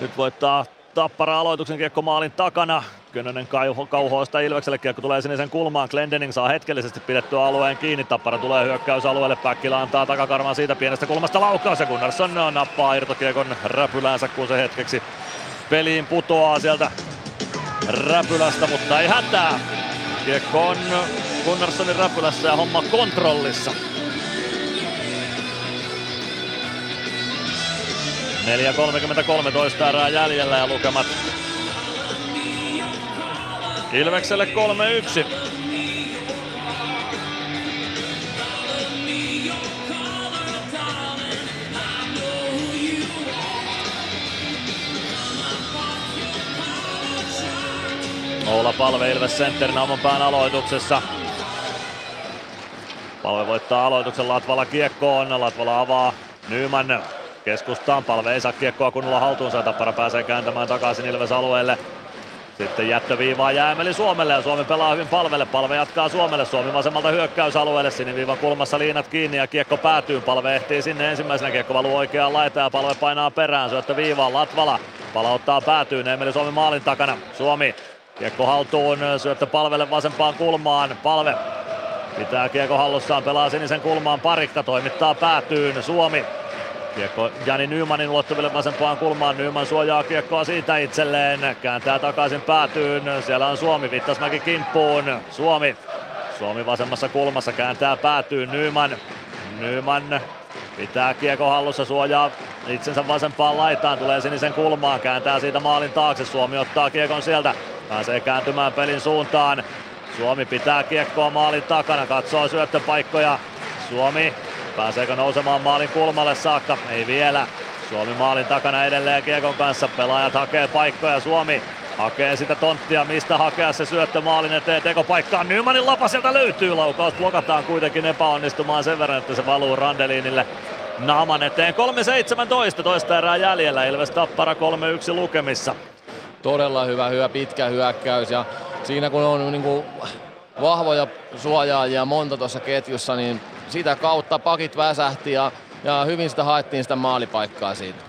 [SPEAKER 2] Nyt voittaa Tappara aloituksen kiekko maalin takana. Könönen kauho, kauhoa sitä Ilvekselle, kiekko tulee sinisen kulmaan. Glendening saa hetkellisesti pidettyä alueen kiinni. Tappara tulee hyökkäysalueelle. Päkkilä antaa takakarvan siitä pienestä kulmasta laukaus ja Gunnarsson nappaa irtokiekon räpyläänsä, kun se hetkeksi peliin putoaa sieltä räpylästä, mutta ei hätää. Kiekko on Gunnarssonin räpylässä ja homma kontrollissa. 4.33 erää jäljellä ja lukemat Ilvekselle 3-1. Oula Palve Ilves Centerin aamon pään aloituksessa. Palve voittaa aloituksen Latvala kiekkoon. Latvala avaa Nyman keskustaan. Palve ei saa kiekkoa kunnolla haltuunsa Tappara pääsee kääntämään takaisin Ilves alueelle. Sitten jättöviivaa Jäämeli Suomelle ja Suomi pelaa hyvin palvelle. Palve jatkaa Suomelle. Suomi vasemmalta hyökkäysalueelle. Siniviivan kulmassa liinat kiinni ja kiekko päätyy. Palve ehtii sinne ensimmäisenä. Kiekko valuu oikeaan laitaan ja Palve painaa perään. Syöttö viivaan. Latvala palauttaa päätyyn. Emeli Suomi maalin takana. Suomi Kiekko haltuun, syöttö palvelle vasempaan kulmaan, palve pitää kiekko hallussaan, pelaa sinisen kulmaan, parikka toimittaa päätyyn, Suomi Kiekko Jani Nymanin ulottuville vasempaan kulmaan. Nyman suojaa kiekkoa siitä itselleen. Kääntää takaisin päätyyn. Siellä on Suomi. Vittasmäki kimppuun. Suomi. Suomi vasemmassa kulmassa kääntää päätyyn. Nyman. Nyman pitää kiekko hallussa, suojaa itsensä vasempaan laitaan, tulee sinisen kulmaan, kääntää siitä maalin taakse, Suomi ottaa kiekon sieltä, pääsee kääntymään pelin suuntaan. Suomi pitää kiekkoa maalin takana, katsoo syöttöpaikkoja. Suomi pääseekö nousemaan maalin kulmalle saakka? Ei vielä. Suomi maalin takana edelleen kiekon kanssa, pelaajat hakee paikkoja, Suomi hakee sitä tonttia, mistä hakea se syöttö maalin eteen tekopaikkaan. Nymanin lapa sieltä löytyy, laukaus blokataan kuitenkin epäonnistumaan sen verran, että se valuu Randelinille naaman eteen. 3.17 toista erää jäljellä, Ilves Tappara 3-1 lukemissa.
[SPEAKER 13] Todella hyvä, hyvä pitkä hyökkäys ja siinä kun on niin kuin vahvoja suojaajia monta tuossa ketjussa, niin sitä kautta pakit väsähti ja, ja hyvin sitä haettiin sitä maalipaikkaa siitä.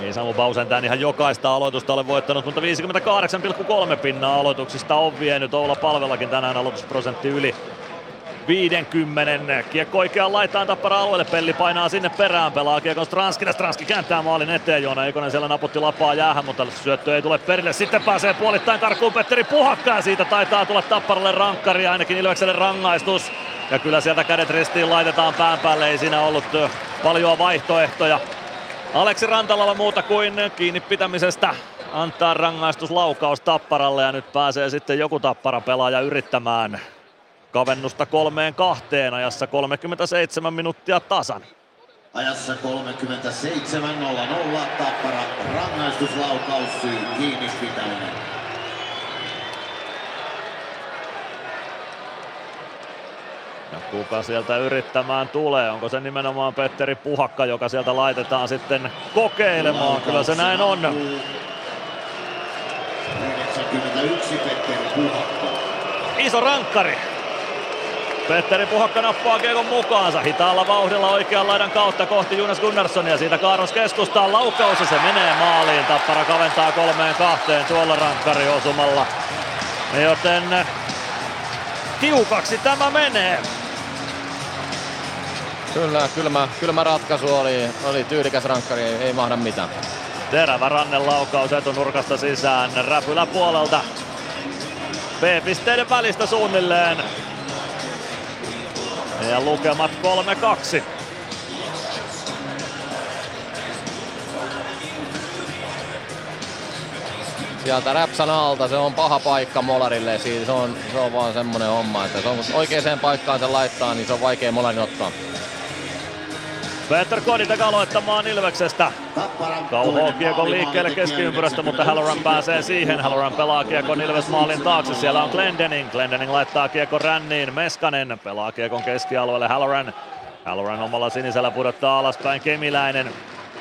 [SPEAKER 2] Niin Samu Bausentään ihan jokaista aloitusta ole voittanut, mutta 58,3 pinnaa aloituksista on vienyt. Oula Palvellakin tänään aloitusprosentti yli 50. Kiekko oikeaan laitaan tappara alueelle. Pelli painaa sinne perään. Pelaa kiekon Stranskille. Stranski kääntää maalin eteen. Joona Eikonen siellä naputti lapaa jäähän, mutta syöttö ei tule perille. Sitten pääsee puolittain karkuun Petteri Puhakka ja siitä taitaa tulla tapparalle rankkari ainakin Ilvekselle rangaistus. Ja kyllä sieltä kädet ristiin laitetaan pään päälle. Ei siinä ollut paljon vaihtoehtoja. Aleksi Rantalalla muuta kuin kiinni pitämisestä antaa rangaistuslaukaus Tapparalle ja nyt pääsee sitten joku Tappara pelaaja yrittämään kavennusta kolmeen kahteen ajassa 37 minuuttia tasan.
[SPEAKER 14] Ajassa 37.00 Tappara rangaistuslaukaus syy kiinni pitäminen.
[SPEAKER 2] Ja kuka sieltä yrittämään tulee? Onko se nimenomaan Petteri Puhakka, joka sieltä laitetaan sitten kokeilemaan? Kyllä se näin on.
[SPEAKER 14] 91 Petteri Puhakka.
[SPEAKER 2] Iso rankkari. Petteri Puhakka nappaa kiekon mukaansa. Hitaalla vauhdilla oikean laidan kautta kohti Jonas Gunnarsson ja siitä Kaaros keskustaa laukaus ja se menee maaliin. Tappara kaventaa kolmeen kahteen tuolla rankkari osumalla. Joten tiukaksi tämä menee.
[SPEAKER 13] Kyllä, kylmä, kylmä ratkaisu oli, oli tyylikäs rankkari, ei, ei mahda mitään.
[SPEAKER 2] Terävä rannen laukaus etunurkasta sisään, räpylä puolelta. B-pisteiden välistä suunnilleen. Ja lukemat 3-2.
[SPEAKER 13] Sieltä räpsän alta, se on paha paikka Molarille, se on, se on vaan semmonen homma, että se on oikeaan paikkaan se laittaa, niin se on vaikea Molarin ottaa.
[SPEAKER 2] Peter Koditek aloittamaan Ilveksestä. Kauhoo kiekon liikkeelle keskiympyrästä, mutta Halloran pääsee siihen. Halloran pelaa kiekon Ilves maalin taakse. Siellä on Glendening. Glendening laittaa kiekon ränniin. Meskanen pelaa kiekon keskialueelle. Halloran. Halloran omalla sinisellä pudottaa alaspäin Kemiläinen.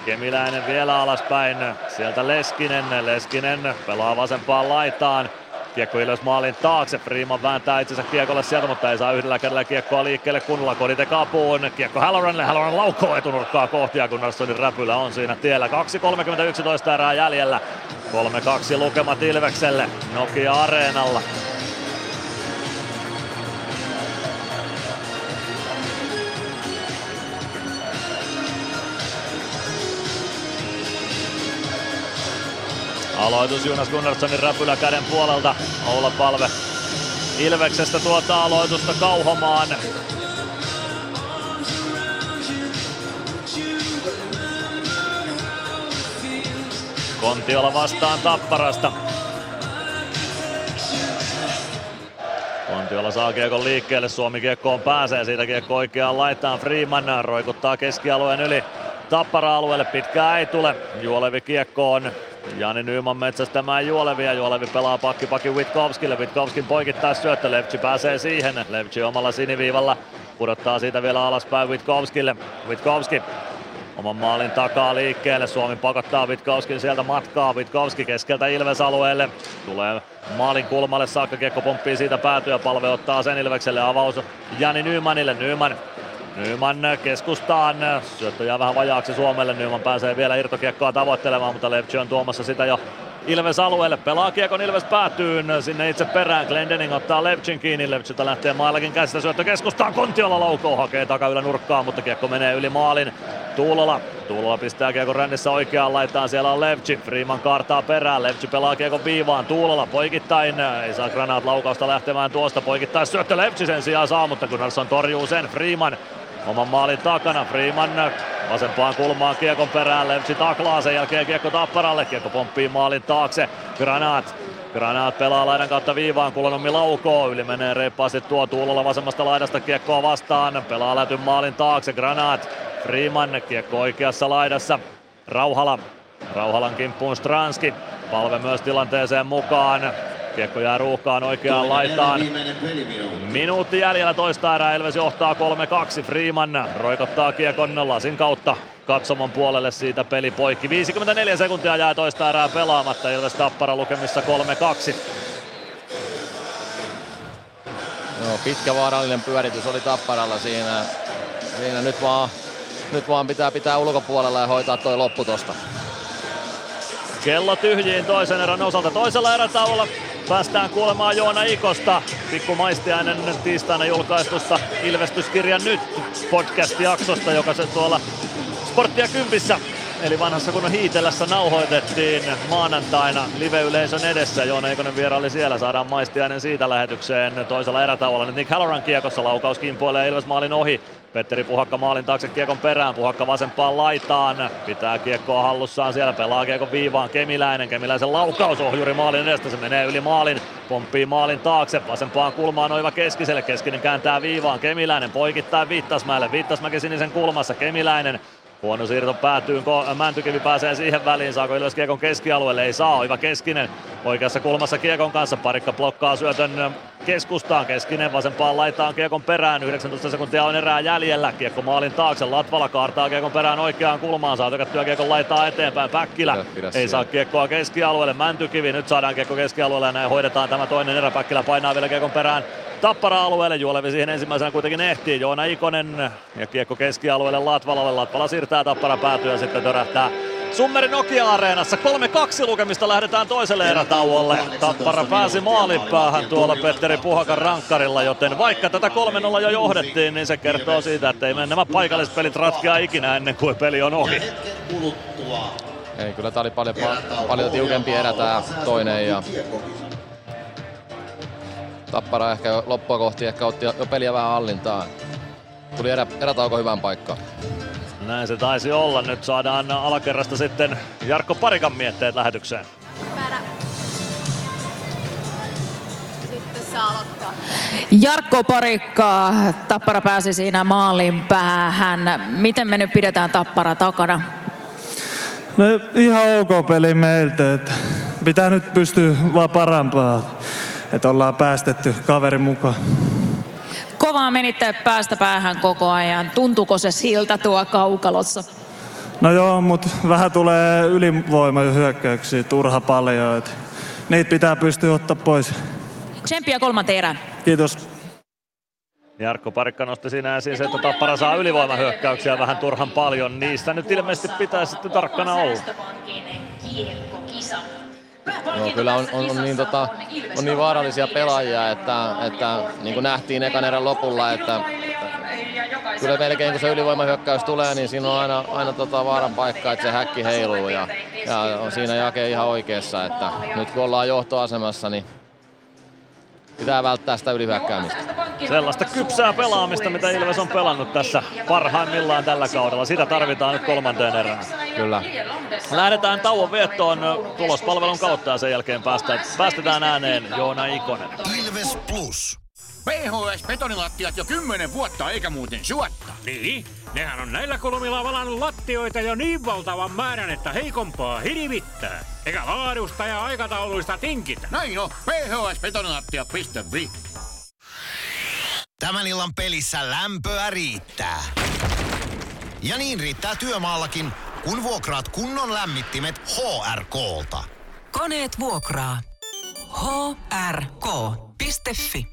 [SPEAKER 2] Kemiläinen vielä alaspäin. Sieltä Leskinen. Leskinen pelaa vasempaan laitaan. Kiekko Ilves maalin taakse. Freeman vääntää itsensä kiekolle sieltä, mutta ei saa yhdellä kädellä kiekkoa liikkeelle kunnolla. Kodite kapuun. Kiekko Halloranille. Halloran laukoo etunurkkaa kohti ja Gunnarssonin räpylä on siinä tiellä. 2.31 erää jäljellä. 3-2 lukemat Ilvekselle Nokia Areenalla. Aloitus Jonas Gunnarssonin räpylä käden puolelta. Oula Palve Ilveksestä tuota aloitusta kauhomaan. Kontiola vastaan Tapparasta. Kontiola saa kiekon liikkeelle, Suomi kiekkoon pääsee, siitä kiekko oikeaan laitaan Freeman roikuttaa keskialueen yli Tappara-alueelle, pitkää ei tule, Juolevi kiekkoon, Jani Nyman metsästämään Juolevia. Juolevi pelaa pakki pakki Witkowskille. Witkowskin poikittaa syöttö. Levci pääsee siihen. Levci omalla siniviivalla pudottaa siitä vielä alaspäin Witkowskille. Witkowski oman maalin takaa liikkeelle. Suomi pakottaa Witkowskin sieltä matkaa. Witkowski keskeltä Ilves-alueelle. Tulee maalin kulmalle saakka. Kiekko pomppii siitä päätyä. Palve ottaa sen Ilvekselle. Avaus Jani Nymanille. Nyman Nyman keskustaan, syöttö jää vähän vajaaksi Suomelle, Nyman pääsee vielä irtokiekkoa tavoittelemaan, mutta Levci on tuomassa sitä jo Ilves alueelle, pelaa kiekon Ilves päätyyn. Sinne itse perään, Glendening ottaa Levcin kiinni, Levciltä lähtee maillakin käsistä. Syöttö keskustaan, Kontiola laukoo, hakee takaylä nurkkaan, mutta kiekko menee yli maalin, Tuulola, Tuulola pistää kiekon rännissä oikeaan laitaan, siellä on Levci, Freeman kaartaa perään, Levci pelaa kiekon viivaan, Tuulola poikittain, ei saa Granat laukausta lähtemään tuosta, poikittain syöttö Levci sen sijaan saa, mutta Gunnarsson torjuu sen, Freeman oman maalin takana. Freeman vasempaan kulmaan kiekon perään. Levci taklaa sen jälkeen kiekko Tapparalle. Kiekko pomppii maalin taakse. Granat Granat pelaa laidan kautta viivaan, Kulonommi laukoo, yli menee reippaasti tuo Tuulolla vasemmasta laidasta kiekkoa vastaan, pelaa lätyn maalin taakse, Granat, Freeman, kiekko oikeassa laidassa, Rauhala, Rauhalan kimppuun Stranski, palve myös tilanteeseen mukaan, Kiekko jää ruuhkaan oikeaan laitaan. Minuutti jäljellä toista erää, Ilves johtaa 3-2. Freeman roikottaa kiekon lasin kautta katsomon puolelle siitä peli poikki. 54 sekuntia jää toista erää pelaamatta, Ilves Tappara lukemissa 3-2.
[SPEAKER 13] Joo, pitkä vaarallinen pyöritys oli Tapparalla siinä. Siinä nyt vaan, nyt vaan pitää pitää ulkopuolella ja hoitaa toi loppu tosta.
[SPEAKER 2] Kello tyhjiin toisen erän osalta. Toisella erätauolla päästään kuulemaan Joona Ikosta. Pikku maistiainen tiistaina julkaistusta Ilvestyskirjan nyt podcast-jaksosta, joka se tuolla Sporttia Kympissä eli vanhassa kunnon hiitelässä nauhoitettiin maanantaina live-yleisön edessä. Joona Ikonen vieraili siellä, saadaan maistiainen siitä lähetykseen toisella erätauolla. Nyt Nick Halloran kiekossa laukaus kimpoilee Ilves maalin ohi. Petteri Puhakka maalin taakse kiekon perään, Puhakka vasempaan laitaan, pitää kiekkoa hallussaan siellä, pelaa kiekon viivaan Kemiläinen, Kemiläisen laukaus ohjuri maalin edestä, se menee yli maalin, pomppii maalin taakse, vasempaan kulmaan Oiva Keskiselle, Keskinen kääntää viivaan, Kemiläinen. Poikittaa Viittasmäelle, Viittasmäki sinisen kulmassa, Kemiläinen. Huono siirto päätyy, Mäntykivi pääsee siihen väliin, saako Ilves Kiekon keskialueelle, ei saa, Oiva Keskinen oikeassa kulmassa Kiekon kanssa, parikka blokkaa syötön keskustaan, Keskinen vasempaan laitaan Kiekon perään, 19 sekuntia on erää jäljellä, Kiekko maalin taakse, Latvala kaartaa Kiekon perään oikeaan kulmaan, saa tökättyä Kiekon laitaa eteenpäin, Päkkilä pidä, pidä ei siellä. saa Kiekkoa keskialueelle, Mäntykivi, nyt saadaan Kiekko keskialueelle ja näin hoidetaan tämä toinen erä, Päkkilä painaa vielä Kiekon perään, Tappara-alueelle. Juolevi siihen ensimmäisenä kuitenkin ehtii. Joona Ikonen ja kiekko keskialueelle Latvalalle. Latvala siirtää Tappara päätyä ja sitten törähtää Summeri Nokia-areenassa 3-2 lukemista lähdetään toiselle erätauolle. Tappara pääsi maalipäähän tuolla Petteri Puhakan rankkarilla, joten vaikka tätä 3-0 jo johdettiin, niin se kertoo siitä, että ei nämä paikalliset pelit ratkea ikinä ennen kuin peli on ohi.
[SPEAKER 13] Ei, kyllä tää oli paljon, paljon tiukempi erä tää toinen ja Tappara ehkä loppua kohti ehkä otti jo peliä vähän hallintaan. Tuli erä, erätauko hyvään paikkaan.
[SPEAKER 2] Näin se taisi olla. Nyt saadaan alakerrasta sitten Jarkko Parikan mietteet lähetykseen.
[SPEAKER 17] Jarkko Parikka, Tappara pääsi siinä maalin päähän. Miten me nyt pidetään Tappara takana?
[SPEAKER 18] No ihan ok peli meiltä, että pitää nyt pystyä vaan parempaa että ollaan päästetty kaveri mukaan.
[SPEAKER 17] Kovaa menitte päästä päähän koko ajan. Tuntuuko se siltä tuo kaukalossa?
[SPEAKER 18] No joo, mutta vähän tulee ylivoima hyökkäyksiä turha paljon. Et niitä pitää pystyä ottaa pois.
[SPEAKER 17] Tsemppiä kolmanteen erään.
[SPEAKER 18] Kiitos.
[SPEAKER 2] Jarkko Parikka nosti siinä esiin se, että Tappara saa ylivoimahyökkäyksiä vähän turhan paljon. Niistä nyt ilmeisesti pitää sitten tarkkana olla.
[SPEAKER 13] Joo, kyllä on, on, on, niin, tota, on niin vaarallisia pelaajia, että, että niin kuin nähtiin ekan erän lopulla, että kyllä melkein kun se ylivoimahyökkäys tulee, niin siinä on aina, aina tota vaaran paikka, että se häkki heiluu ja, ja on siinä Jake ihan oikeassa, että nyt kun ollaan johtoasemassa, niin pitää välttää sitä ylihyökkäämistä.
[SPEAKER 2] Sellaista kypsää pelaamista, mitä Ilves on pelannut tässä parhaimmillaan tällä kaudella. Sitä tarvitaan nyt kolmanteen erään.
[SPEAKER 13] Kyllä.
[SPEAKER 2] Lähdetään tauon viettoon tulospalvelun kautta ja sen jälkeen päästään, päästetään ääneen Joona Ikonen.
[SPEAKER 1] Ilves Plus.
[SPEAKER 23] PHS-betonilattiat jo kymmenen vuotta eikä muuten suotta. Niin, nehän on näillä kolmilla valannut lattioita jo niin valtavan määrän, että heikompaa hirvittää. Eikä laadusta ja aikatauluista tinkitä. Näin on, phsbetonilattia.fi.
[SPEAKER 1] Tämän illan pelissä lämpöä riittää. Ja niin riittää työmaallakin, kun vuokraat kunnon lämmittimet HRK-lta.
[SPEAKER 3] Koneet vuokraa. hrk.fi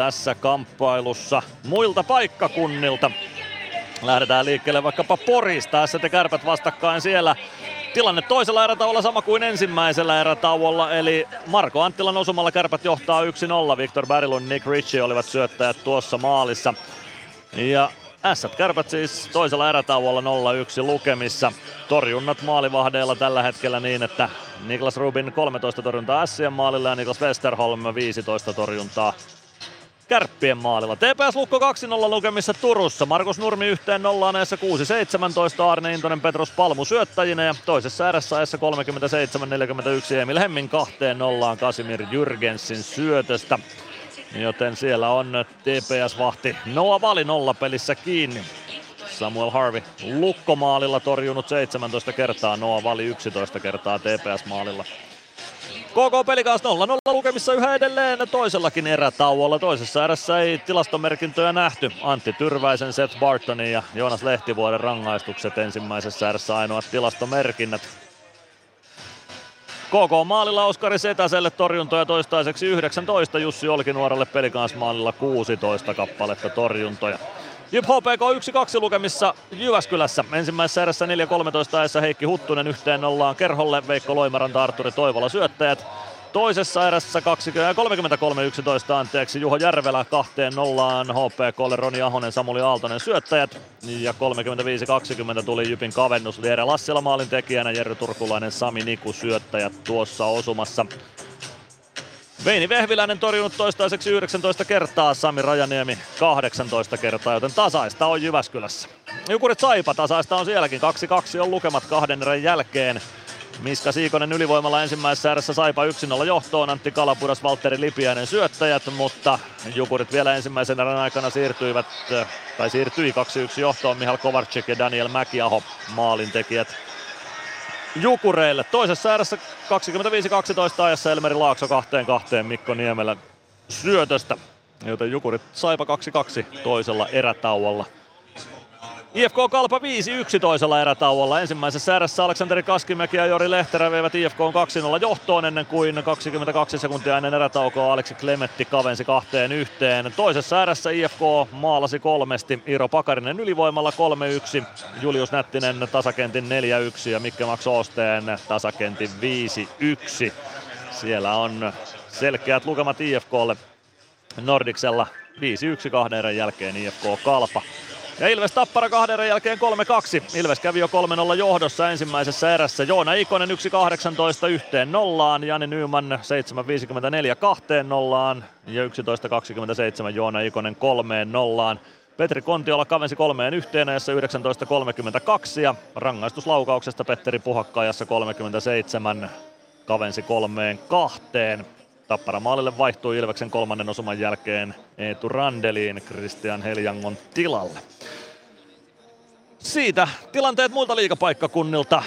[SPEAKER 2] tässä kamppailussa muilta paikkakunnilta. Lähdetään liikkeelle vaikkapa Porista, ST Kärpät vastakkain siellä. Tilanne toisella erätauolla sama kuin ensimmäisellä erätauolla, eli Marko Anttilan osumalla Kärpät johtaa 1-0. Victor Barilun Nick Ritchie olivat syöttäjät tuossa maalissa. Ja Ässät Kärpät siis toisella erätauolla 0-1 lukemissa. Torjunnat maalivahdeilla tällä hetkellä niin, että Niklas Rubin 13 torjuntaa Ässien maalilla ja Niklas Westerholm 15 torjuntaa Kärppien maalilla. TPS Lukko 2-0 lukemissa Turussa. Markus Nurmi yhteen nollaan eessä 6-17. Arne Intonen Petros Palmu syöttäjinä ja toisessa erässä eessä 37-41 Emil Hemmin kahteen nollaan Kasimir Jürgensin syötöstä. Joten siellä on TPS-vahti Noah Vali nolla pelissä kiinni. Samuel Harvey lukkomaalilla torjunut 17 kertaa, Noah Vali 11 kertaa TPS-maalilla. KK pelikaus 0-0 lukemissa yhä edelleen toisellakin erätauolla. Toisessa erässä ei tilastomerkintöjä nähty. Antti Tyrväisen, Seth Bartonin ja Joonas Lehtivuoden rangaistukset ensimmäisessä erässä ainoat tilastomerkinnät. KK maalilla Oskari Setäselle torjuntoja toistaiseksi 19, Jussi Olkinuoralle pelikans maalilla 16 kappaletta torjuntoja. Jyp HPK 1-2 lukemissa Jyväskylässä. Ensimmäisessä erässä 4-13 ajassa Heikki Huttunen yhteen nollaan Kerholle, Veikko Loimaranta, Arturi Toivola syöttäjät. Toisessa erässä 33-11 anteeksi Juho Järvelä kahteen nollaan HPKlle Roni Ahonen, Samuli Aaltonen syöttäjät. Ja 35-20 tuli Jypin kavennus Liere Lassila maalin tekijänä, Jerry Turkulainen, Sami Niku syöttäjät tuossa osumassa. Veini Vehviläinen torjunut toistaiseksi 19 kertaa, Sami Rajaniemi 18 kertaa, joten tasaista on Jyväskylässä. Jukurit Saipa tasaista on sielläkin, 2-2 on lukemat kahden erän jälkeen. Miska Siikonen ylivoimalla ensimmäisessä erässä Saipa 1-0 johtoon, Antti Kalapudas, Valtteri Lipiäinen syöttäjät, mutta Jukurit vielä ensimmäisen erän aikana siirtyivät, tai siirtyi 2-1 johtoon Mihal Kovarczyk ja Daniel Mäkiaho maalintekijät Jukureille. Toisessa erässä 25-12 ajassa Elmeri Laakso kahteen kahteen Mikko Niemelän syötöstä, joten Jukurit Saipa 2-2 toisella erätauolla. IFK Kalpa 5-1 toisella erätauolla. Ensimmäisessä erässä Aleksanteri Kaskimäki ja Jori Lehterä veivät IFK 2-0 johtoon ennen kuin 22 sekuntia ennen erätaukoa Aleksi Klemetti kavensi kahteen yhteen. Toisessa erässä IFK maalasi kolmesti. Iiro Pakarinen ylivoimalla 3-1. Julius Nättinen tasakentin 4-1 ja Mikke Max Osteen tasakentin 5-1. Siellä on selkeät lukemat IFKlle Nordiksella 5-1 kahden erän jälkeen IFK Kalpa. Ja Ilves Tappara kahden erän jälkeen 3-2. Ilves kävi jo 3-0 johdossa ensimmäisessä erässä. Joona Ikonen 1-18 yhteen nollaan. Jani Nyman 7-54 kahteen nollaan. Ja 11-27 Joona Ikonen kolmeen nollaan. Petri Kontiola kavensi kolmeen yhteen ajassa 19.32 ja rangaistuslaukauksesta Petteri Puhakka ajassa 37 kavensi kolmeen kahteen. Tappara maalille vaihtui Ilveksen kolmannen osuman jälkeen Eetu Randeliin Christian Heljangon tilalle. Siitä tilanteet muilta liikapaikkakunnilta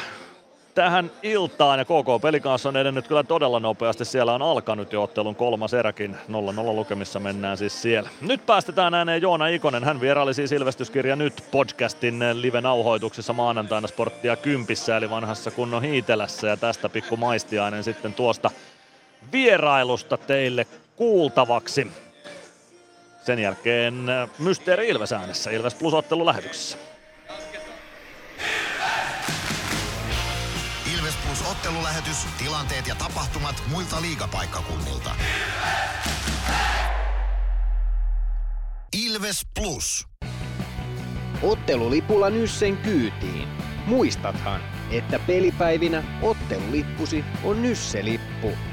[SPEAKER 2] tähän iltaan ja KK Pelikaassa on edennyt kyllä todella nopeasti. Siellä on alkanut jo ottelun kolmas eräkin. 0-0 lukemissa mennään siis siellä. Nyt päästetään ääneen Joona Ikonen. Hän vieraili siis Ilvestyskirja nyt podcastin live-nauhoituksessa maanantaina Sporttia Kympissä eli vanhassa kunnon hiitelässä ja tästä pikku maistiainen sitten tuosta vierailusta teille kuultavaksi. Sen jälkeen Mysteeri Ilves äänessä Ilves Plus ottelu lähetyksessä.
[SPEAKER 1] Ilves Plus ottelulähetys, tilanteet ja tapahtumat muilta liigapaikkakunnilta. Ilves Plus.
[SPEAKER 4] Ottelulipulla Nyssen kyytiin. Muistathan, että pelipäivinä ottelulippusi on Nysse-lippu.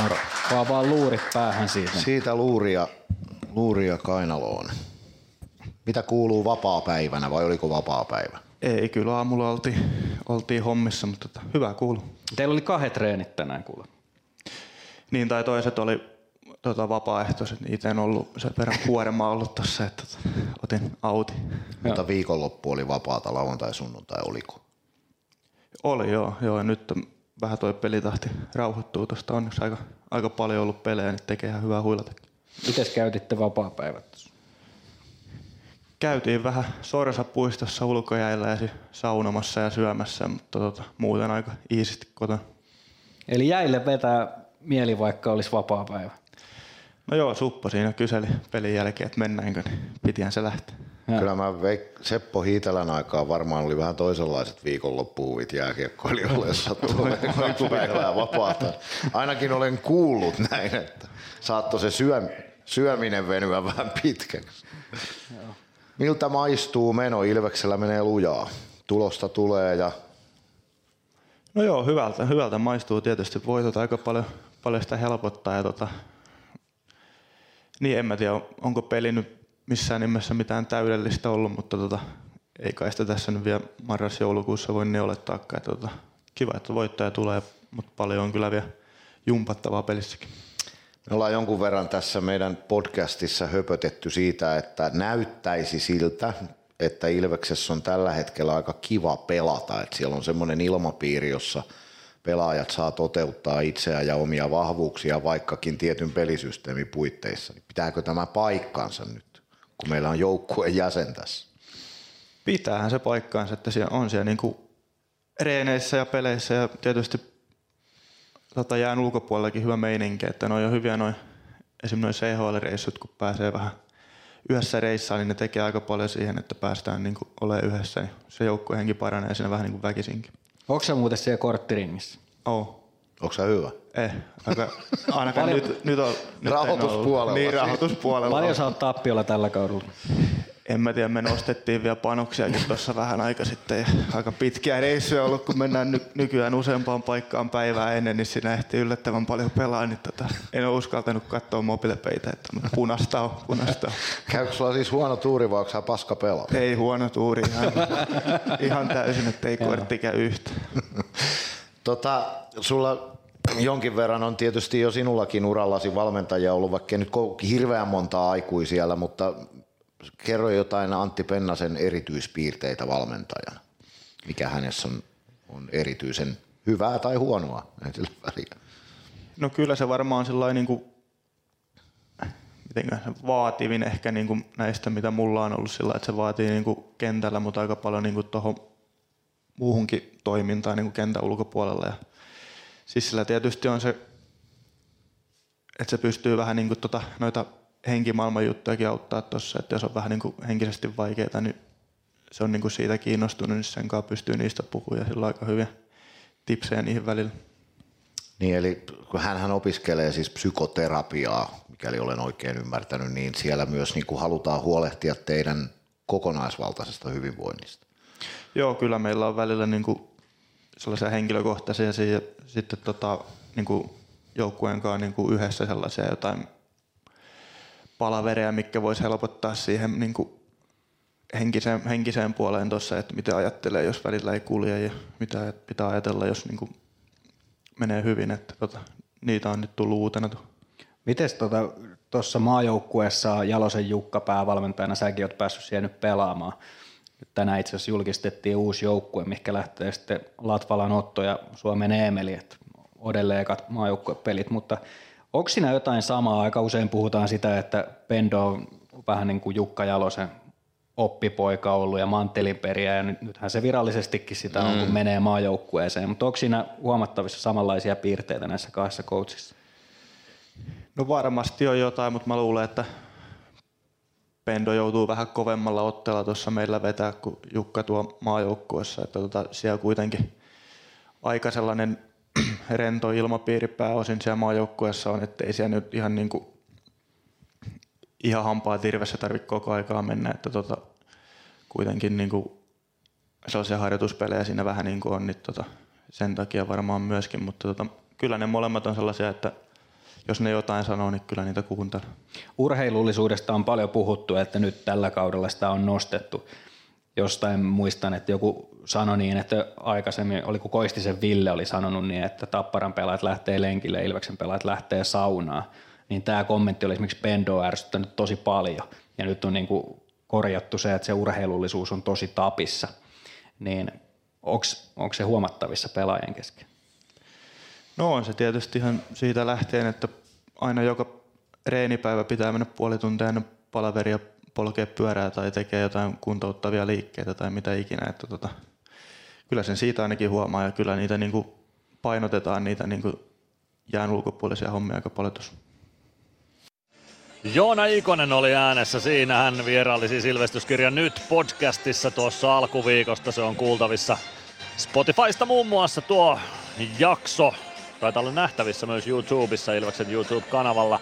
[SPEAKER 24] Moro. Vaan vaan luurit päähän siitä.
[SPEAKER 25] Siitä luuria, luuria kainaloon. Mitä kuuluu vapaa-päivänä vai oliko vapaa-päivä?
[SPEAKER 18] Ei, kyllä aamulla oltiin, oltiin hommissa, mutta tota, hyvä kuulu.
[SPEAKER 24] Teillä oli kahdet treenit tänään kuule.
[SPEAKER 18] Niin, tai toiset oli tota, vapaaehtoiset. Itse en ollut sen verran kuorema ollut tossa, että tota, otin auti.
[SPEAKER 25] Mutta viikonloppu oli vapaata, lauantai, sunnuntai, oliko?
[SPEAKER 18] Oli joo, joo. Ja nyt vähän toi pelitahti rauhoittuu tuosta. Onneksi aika, aika paljon ollut pelejä, niin tekee ihan hyvää huilata.
[SPEAKER 24] Mites käytitte vapaa-päivät?
[SPEAKER 18] Käytiin vähän Sorsapuistossa ulkojäillä ja saunomassa ja syömässä, mutta tota, muuten aika iisisti kotona.
[SPEAKER 24] Eli jäille vetää mieli, vaikka olisi vapaa-päivä.
[SPEAKER 18] No joo, Suppo siinä kyseli pelin jälkeen, että mennäänkö, niin pitihän se lähteä.
[SPEAKER 25] Ja. Kyllä mä veik- Seppo Hiitelän aikaa varmaan oli vähän toisenlaiset viikonloppuhuvit jääkiekkoilijoille, jos sattuu päivää vapaata. Ainakin olen kuullut näin, että saattoi se syö, syöminen venyä vähän pitkäksi. Miltä maistuu meno? Ilveksellä menee lujaa. Tulosta tulee ja...
[SPEAKER 18] No joo, hyvältä, hyvältä maistuu tietysti. Voitot aika paljon, paljon sitä helpottaa. Ja tota, niin en mä tiedä, onko peli nyt missään nimessä mitään täydellistä ollut, mutta tota, ei kai sitä tässä nyt vielä marras-joulukuussa voi ne olettaakaan. Että tota, kiva, että voittaja tulee, mutta paljon on kyllä vielä jumpattavaa pelissäkin.
[SPEAKER 25] Me ollaan jonkun verran tässä meidän podcastissa höpötetty siitä, että näyttäisi siltä, että Ilveksessä on tällä hetkellä aika kiva pelata. Että siellä on semmoinen ilmapiiri, jossa pelaajat saa toteuttaa itseään ja omia vahvuuksia vaikkakin tietyn pelisysteemin puitteissa. Pitääkö tämä paikkansa nyt, kun meillä on joukkueen jäsen tässä?
[SPEAKER 18] Pitäähän se paikkaansa, että siellä on siellä niinku reeneissä ja peleissä ja tietysti tota, jään ulkopuolellakin hyvä meininki, että ne on jo hyviä noin esimerkiksi noin CHL-reissut, kun pääsee vähän yhdessä reissaan, niin ne tekee aika paljon siihen, että päästään niin olemaan yhdessä, niin se joukkuehenki paranee siinä vähän niin kuin väkisinkin.
[SPEAKER 24] Onko se muuten siellä korttiringissä?
[SPEAKER 18] Oo.
[SPEAKER 25] Onko se hyvä?
[SPEAKER 18] Ei, aika, ainakaan nyt, nyt on... Nyt
[SPEAKER 25] rahoituspuolella.
[SPEAKER 18] Niin, rahoituspuolella.
[SPEAKER 24] Paljon sä oot tappiolla tällä kaudella?
[SPEAKER 18] En mä tiedä, me nostettiin vielä panoksiakin tuossa vähän aika sitten. Ja aika pitkiä reissuja ollut, kun mennään ny- nykyään useampaan paikkaan päivää ennen, niin siinä ehtii yllättävän paljon pelaa. Niin tota, en ole uskaltanut katsoa mobiilepeitä, että punasta on, punasta on.
[SPEAKER 25] Käykö sulla siis huono tuuri vai onko paska pelaa?
[SPEAKER 18] Ei huono tuuri, ihan, ihan täysin, että ei kortti käy yhtä.
[SPEAKER 25] Tota, sulla jonkin verran on tietysti jo sinullakin urallasi valmentajia ollut, vaikka nyt hirveän montaa aikui siellä, mutta kerro jotain Antti Pennasen erityispiirteitä valmentajana. Mikä hänessä on, on erityisen hyvää tai huonoa? Väliä.
[SPEAKER 18] No kyllä se varmaan sellainen niin kuin, vaativin ehkä niin kuin näistä, mitä mulla on ollut sillä, että se vaatii niin kuin kentällä, mutta aika paljon niin tuohon muuhunkin toimintaan niin kuin kentän ulkopuolella. Ja siis sillä tietysti on se, että se pystyy vähän niin kuin tota, noita henkimaailman juttujakin auttaa tuossa, että jos on vähän niin kuin henkisesti vaikeaa, niin se on niin kuin siitä kiinnostunut, niin sen kanssa pystyy niistä puhumaan ja sillä on aika hyviä tipsejä niihin välillä.
[SPEAKER 25] Niin, eli kun hän opiskelee siis psykoterapiaa, mikäli olen oikein ymmärtänyt, niin siellä myös niin kuin halutaan huolehtia teidän kokonaisvaltaisesta hyvinvoinnista.
[SPEAKER 18] Joo, kyllä meillä on välillä niin kuin sellaisia henkilökohtaisia ja sitten tota, niin kuin joukkueen kanssa niin kuin yhdessä sellaisia jotain palavereja, mikä voisi helpottaa siihen niin kuin henkiseen, henkiseen puoleen tuossa, että mitä ajattelee, jos välillä ei kulje ja mitä pitää ajatella, jos niin kuin menee hyvin. Että tota, niitä on nyt tullut uutena.
[SPEAKER 24] Miten tuossa tota, maajoukkueessa Jalosen Jukka päävalmentajana, säkin oot päässyt siihen nyt pelaamaan. Tänään itse asiassa julkistettiin uusi joukkue, mikä lähtee sitten Latvalan Otto ja Suomen Eemeli, että odelleen ekat maajoukkuepelit, mutta onko siinä jotain samaa? Aika usein puhutaan sitä, että Pendo on vähän niin kuin Jukka Jalosen oppipoika ollut ja manttelinperiä ja nythän se virallisestikin sitä on, kun mm. menee maajoukkueeseen, mutta onko siinä huomattavissa samanlaisia piirteitä näissä kahdessa coachissa?
[SPEAKER 18] No varmasti on jotain, mutta mä luulen, että Pendo joutuu vähän kovemmalla otteella tuossa meillä vetää kuin Jukka tuo maajoukkueessa, että tota, siellä kuitenkin aika sellainen rento ilmapiiri pääosin siellä maajoukkueessa on, että ei siellä nyt ihan niin kuin ihan hampaa tirvessä tarvitse koko aikaa mennä, että tota, kuitenkin niin kuin sellaisia harjoituspelejä siinä vähän niin kuin on, niin tota, sen takia varmaan myöskin, mutta tota, kyllä ne molemmat on sellaisia, että jos ne jotain sanoo, niin kyllä niitä kuuntelen.
[SPEAKER 24] Urheilullisuudesta on paljon puhuttu, että nyt tällä kaudella sitä on nostettu. Jostain muistan, että joku sanoi niin, että aikaisemmin, oli kun Koistisen Ville oli sanonut niin, että Tapparan pelaajat lähtee lenkille, Ilveksen pelaajat lähtee saunaan niin tämä kommentti oli esimerkiksi Pendo ärsyttänyt tosi paljon. Ja nyt on niin kuin korjattu se, että se urheilullisuus on tosi tapissa. Niin onko se huomattavissa pelaajien kesken?
[SPEAKER 18] No on se tietysti ihan siitä lähteen, että aina joka reenipäivä pitää mennä puoli tuntia ennen palaveria polkea pyörää tai tekee jotain kuntouttavia liikkeitä tai mitä ikinä. Että tota, kyllä sen siitä ainakin huomaa ja kyllä niitä niin kuin painotetaan niitä niin kuin jään ulkopuolisia hommia aika paljon tuossa.
[SPEAKER 2] Joona Ikonen oli äänessä siinä. Hän vieraili siis Ilvestyskirjan nyt podcastissa tuossa alkuviikosta. Se on kuultavissa Spotifysta muun muassa tuo jakso. Taitaa olla nähtävissä myös YouTubessa, Ilveksen YouTube-kanavalla.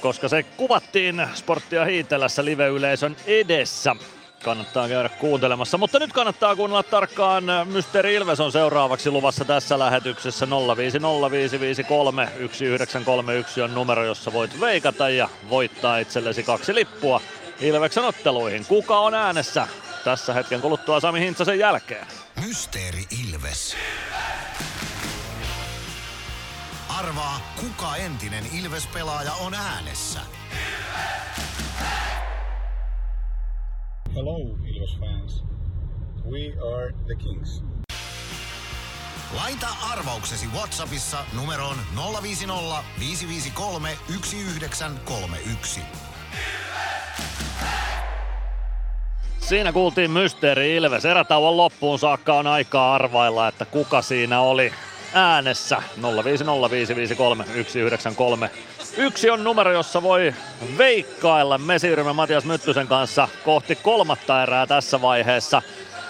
[SPEAKER 2] Koska se kuvattiin Sporttia Hiitelässä live-yleisön edessä kannattaa käydä kuuntelemassa. Mutta nyt kannattaa kuunnella tarkkaan. Mysteeri Ilves on seuraavaksi luvassa tässä lähetyksessä 0505531931 on numero, jossa voit veikata ja voittaa itsellesi kaksi lippua Ilveksen otteluihin. Kuka on äänessä tässä hetken kuluttua Sami Hintsasen jälkeen?
[SPEAKER 1] Mysteeri Ilves. Arvaa, kuka entinen Ilves-pelaaja on äänessä.
[SPEAKER 8] Hello, Ilves fans. We are the Kings.
[SPEAKER 1] Laita arvauksesi Whatsappissa numeroon 050 553 1931.
[SPEAKER 2] Siinä kuultiin Mysteeri Ilves. Erätauon loppuun saakka on aikaa arvailla, että kuka siinä oli äänessä. 050553193. Yksi on numero, jossa voi veikkailla. Me siirrymme Matias Myttysen kanssa kohti kolmatta erää tässä vaiheessa.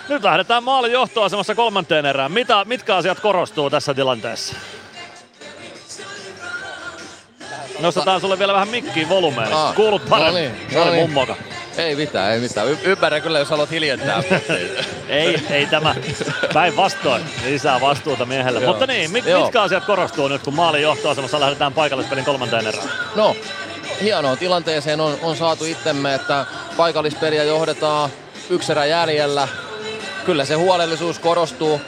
[SPEAKER 2] Nyt lähdetään maalin johtoasemassa kolmanteen erään. Mitä, mitkä asiat korostuu tässä tilanteessa? Nostetaan sulle vielä vähän mikkiin volumeen. Kuulut paremmin. No niin, no niin.
[SPEAKER 13] Ei mitään, ei mitään. Y- ymmärrän kyllä, jos haluat hiljentää.
[SPEAKER 2] ei, ei tämä. Päinvastoin. Lisää vastuuta miehelle. Joo. Mutta niin, mit, mitkä asiat korostuu nyt, kun maalin johtoasemassa lähdetään paikallispelin kolmanteen erään?
[SPEAKER 13] No, hienoa tilanteeseen on, on saatu itsemme, että paikallispeliä johdetaan yksi erä jäljellä. Kyllä se huolellisuus korostuu.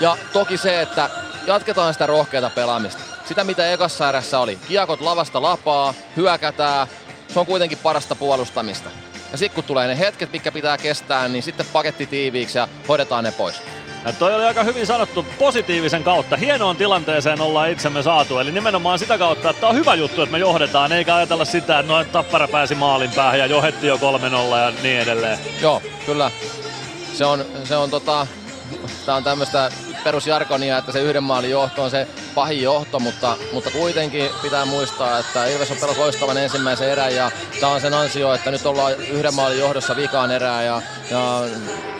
[SPEAKER 13] Ja toki se, että jatketaan sitä rohkeata pelaamista. Sitä mitä ekassa erässä oli. Kiekot lavasta lapaa, hyökätään. Se on kuitenkin parasta puolustamista. Ja sitten kun tulee ne hetket, mikä pitää kestää, niin sitten paketti tiiviiksi ja hoidetaan ne pois.
[SPEAKER 2] Ja toi oli aika hyvin sanottu positiivisen kautta. Hienoon tilanteeseen ollaan itsemme saatu. Eli nimenomaan sitä kautta, että on hyvä juttu, että me johdetaan. Eikä ajatella sitä, että noin tappara pääsi maalin päähän ja johetti jo 3-0 ja niin edelleen.
[SPEAKER 13] Joo, kyllä. Se on, se on tota, tää on tämmöistä perusjarkonia, että se yhden maalin johto on se pahin johto, mutta, mutta kuitenkin pitää muistaa, että Ilves on pelannut loistavan ensimmäisen erän ja tämä on sen ansio, että nyt ollaan yhden maalin johdossa vikaan erää ja, ja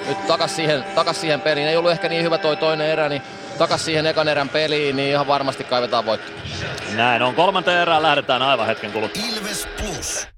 [SPEAKER 13] nyt takas siihen, takas siihen peliin. Ei ollut ehkä niin hyvä toi toinen erä, niin takas siihen ekan erän peliin, niin ihan varmasti kaivetaan voitto.
[SPEAKER 2] Näin on. Kolmanteen erään lähdetään aivan hetken kuluttua.
[SPEAKER 1] Ilves Plus.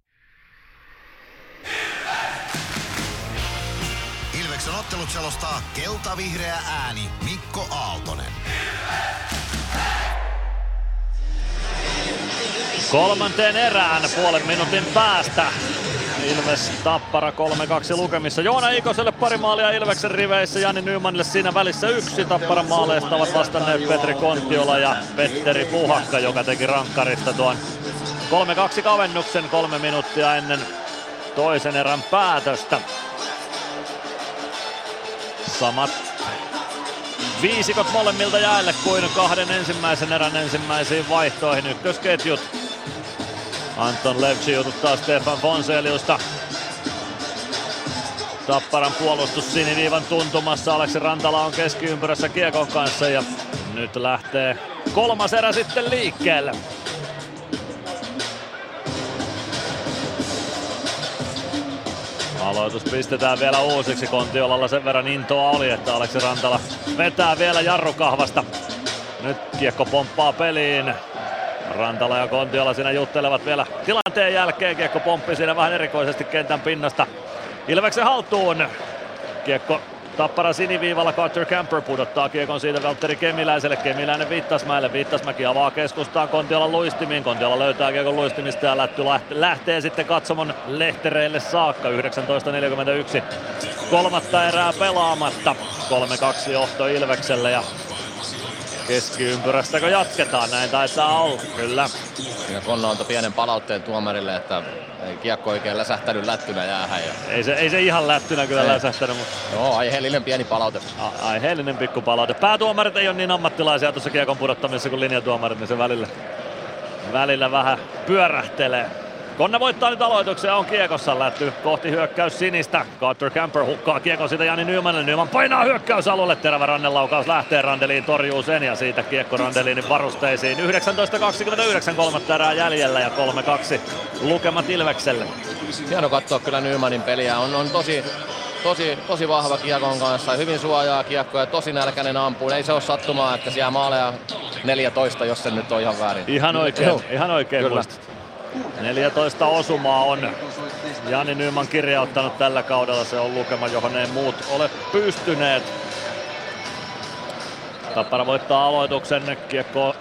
[SPEAKER 1] Ilveksen ottelut selostaa kelta-vihreä ääni Mikko Aaltonen.
[SPEAKER 2] Kolmanteen erään puolen minuutin päästä. Ilves Tappara 3-2 lukemissa. Joona Ikoselle pari maalia Ilveksen riveissä, Jani Nymanille siinä välissä yksi. Tapparan maaleista ovat vastanneet Petri Kontiola ja Petteri Puhakka, joka teki rankkarista tuon 3-2 kavennuksen kolme minuuttia ennen toisen erän päätöstä. Samat viisikot molemmilta jäälle kuin kahden ensimmäisen erän ensimmäisiin vaihtoihin. Ykkösketjut Anton Levci jututtaa Stefan Fonseliusta. Tapparan puolustus siniviivan tuntumassa. Aleksi Rantala on keskiympyrässä Kiekon kanssa ja nyt lähtee kolmas erä sitten liikkeelle. Aloitus pistetään vielä uusiksi. Kontiolalla sen verran intoa oli, että Aleksi Rantala vetää vielä jarrukahvasta. Nyt kiekko pomppaa peliin. Rantala ja Kontiola siinä juttelevat vielä tilanteen jälkeen. Kiekko pomppii siinä vähän erikoisesti kentän pinnasta. Ilveksen haltuun. Kiekko Tappara siniviivalla Carter Camper pudottaa kiekon siitä Valtteri Kemiläiselle. Kemiläinen Viittasmäelle. Viittasmäki avaa keskustaan Kontiola luistimiin. Kontiola löytää kiekon luistimista ja Lätty lähtee sitten katsomon lehtereille saakka. 19.41. Kolmatta erää pelaamatta. 3-2 johto Ilvekselle ja keskiympyrästäkö jatketaan? Näin taitaa olla, kyllä.
[SPEAKER 13] Ja Konna antoi pienen palautteen tuomarille, että ei kiekko oikein läsähtänyt lättynä jäähän. Ja...
[SPEAKER 2] Ei se, ei se ihan lättynä kyllä ei. läsähtänyt, mutta...
[SPEAKER 13] Joo, aiheellinen pieni palaute.
[SPEAKER 2] A- aiheellinen pikku palaute. Päätuomarit ei ole niin ammattilaisia tuossa kiekon pudottamisessa kuin linjatuomarit, niin se välillä, välillä vähän pyörähtelee. Konna voittaa nyt aloituksen ja on kiekossa lätty kohti hyökkäys sinistä. Carter Camper hukkaa kiekon siitä Jani Nymanille. Nyman painaa hyökkäysalueelle. Terävä rannelaukaus lähtee Randeliin, torjuu sen ja siitä kiekko Randelinin varusteisiin. 19.29 kolmatta erää jäljellä ja 3-2 lukemat Ilvekselle.
[SPEAKER 13] Hieno katsoa kyllä Nymanin peliä. On, on tosi, tosi, tosi vahva kiekon kanssa. Hyvin suojaa kiekkoa ja tosi nälkäinen ampuu. Ei se ole sattumaa, että siellä maaleja 14, jos se nyt on ihan väärin.
[SPEAKER 2] Ihan oikein, ihan oikein kyllä. Muistat. 14 osumaa on Jani Nyman kirjauttanut tällä kaudella. Se on lukema, johon ei muut ole pystyneet. Tappara voittaa aloituksen. Kiekko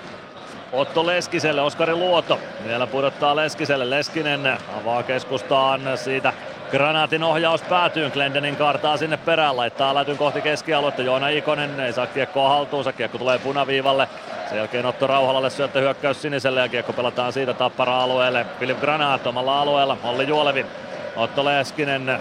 [SPEAKER 2] Otto Leskiselle, Oskari Luoto vielä pudottaa Leskiselle. Leskinen avaa keskustaan siitä Granaatin ohjaus päätyy, Glendenin kartaa sinne perään, laittaa lätyn kohti keskialuetta, Joona Ikonen ei saa kiekkoa haltuunsa, kiekko tulee punaviivalle, sen jälkeen Otto Rauhalalle syöttö hyökkäys siniselle ja kiekko pelataan siitä Tappara-alueelle, Filip Granaat omalla alueella, Olli Juolevi, Otto Leskinen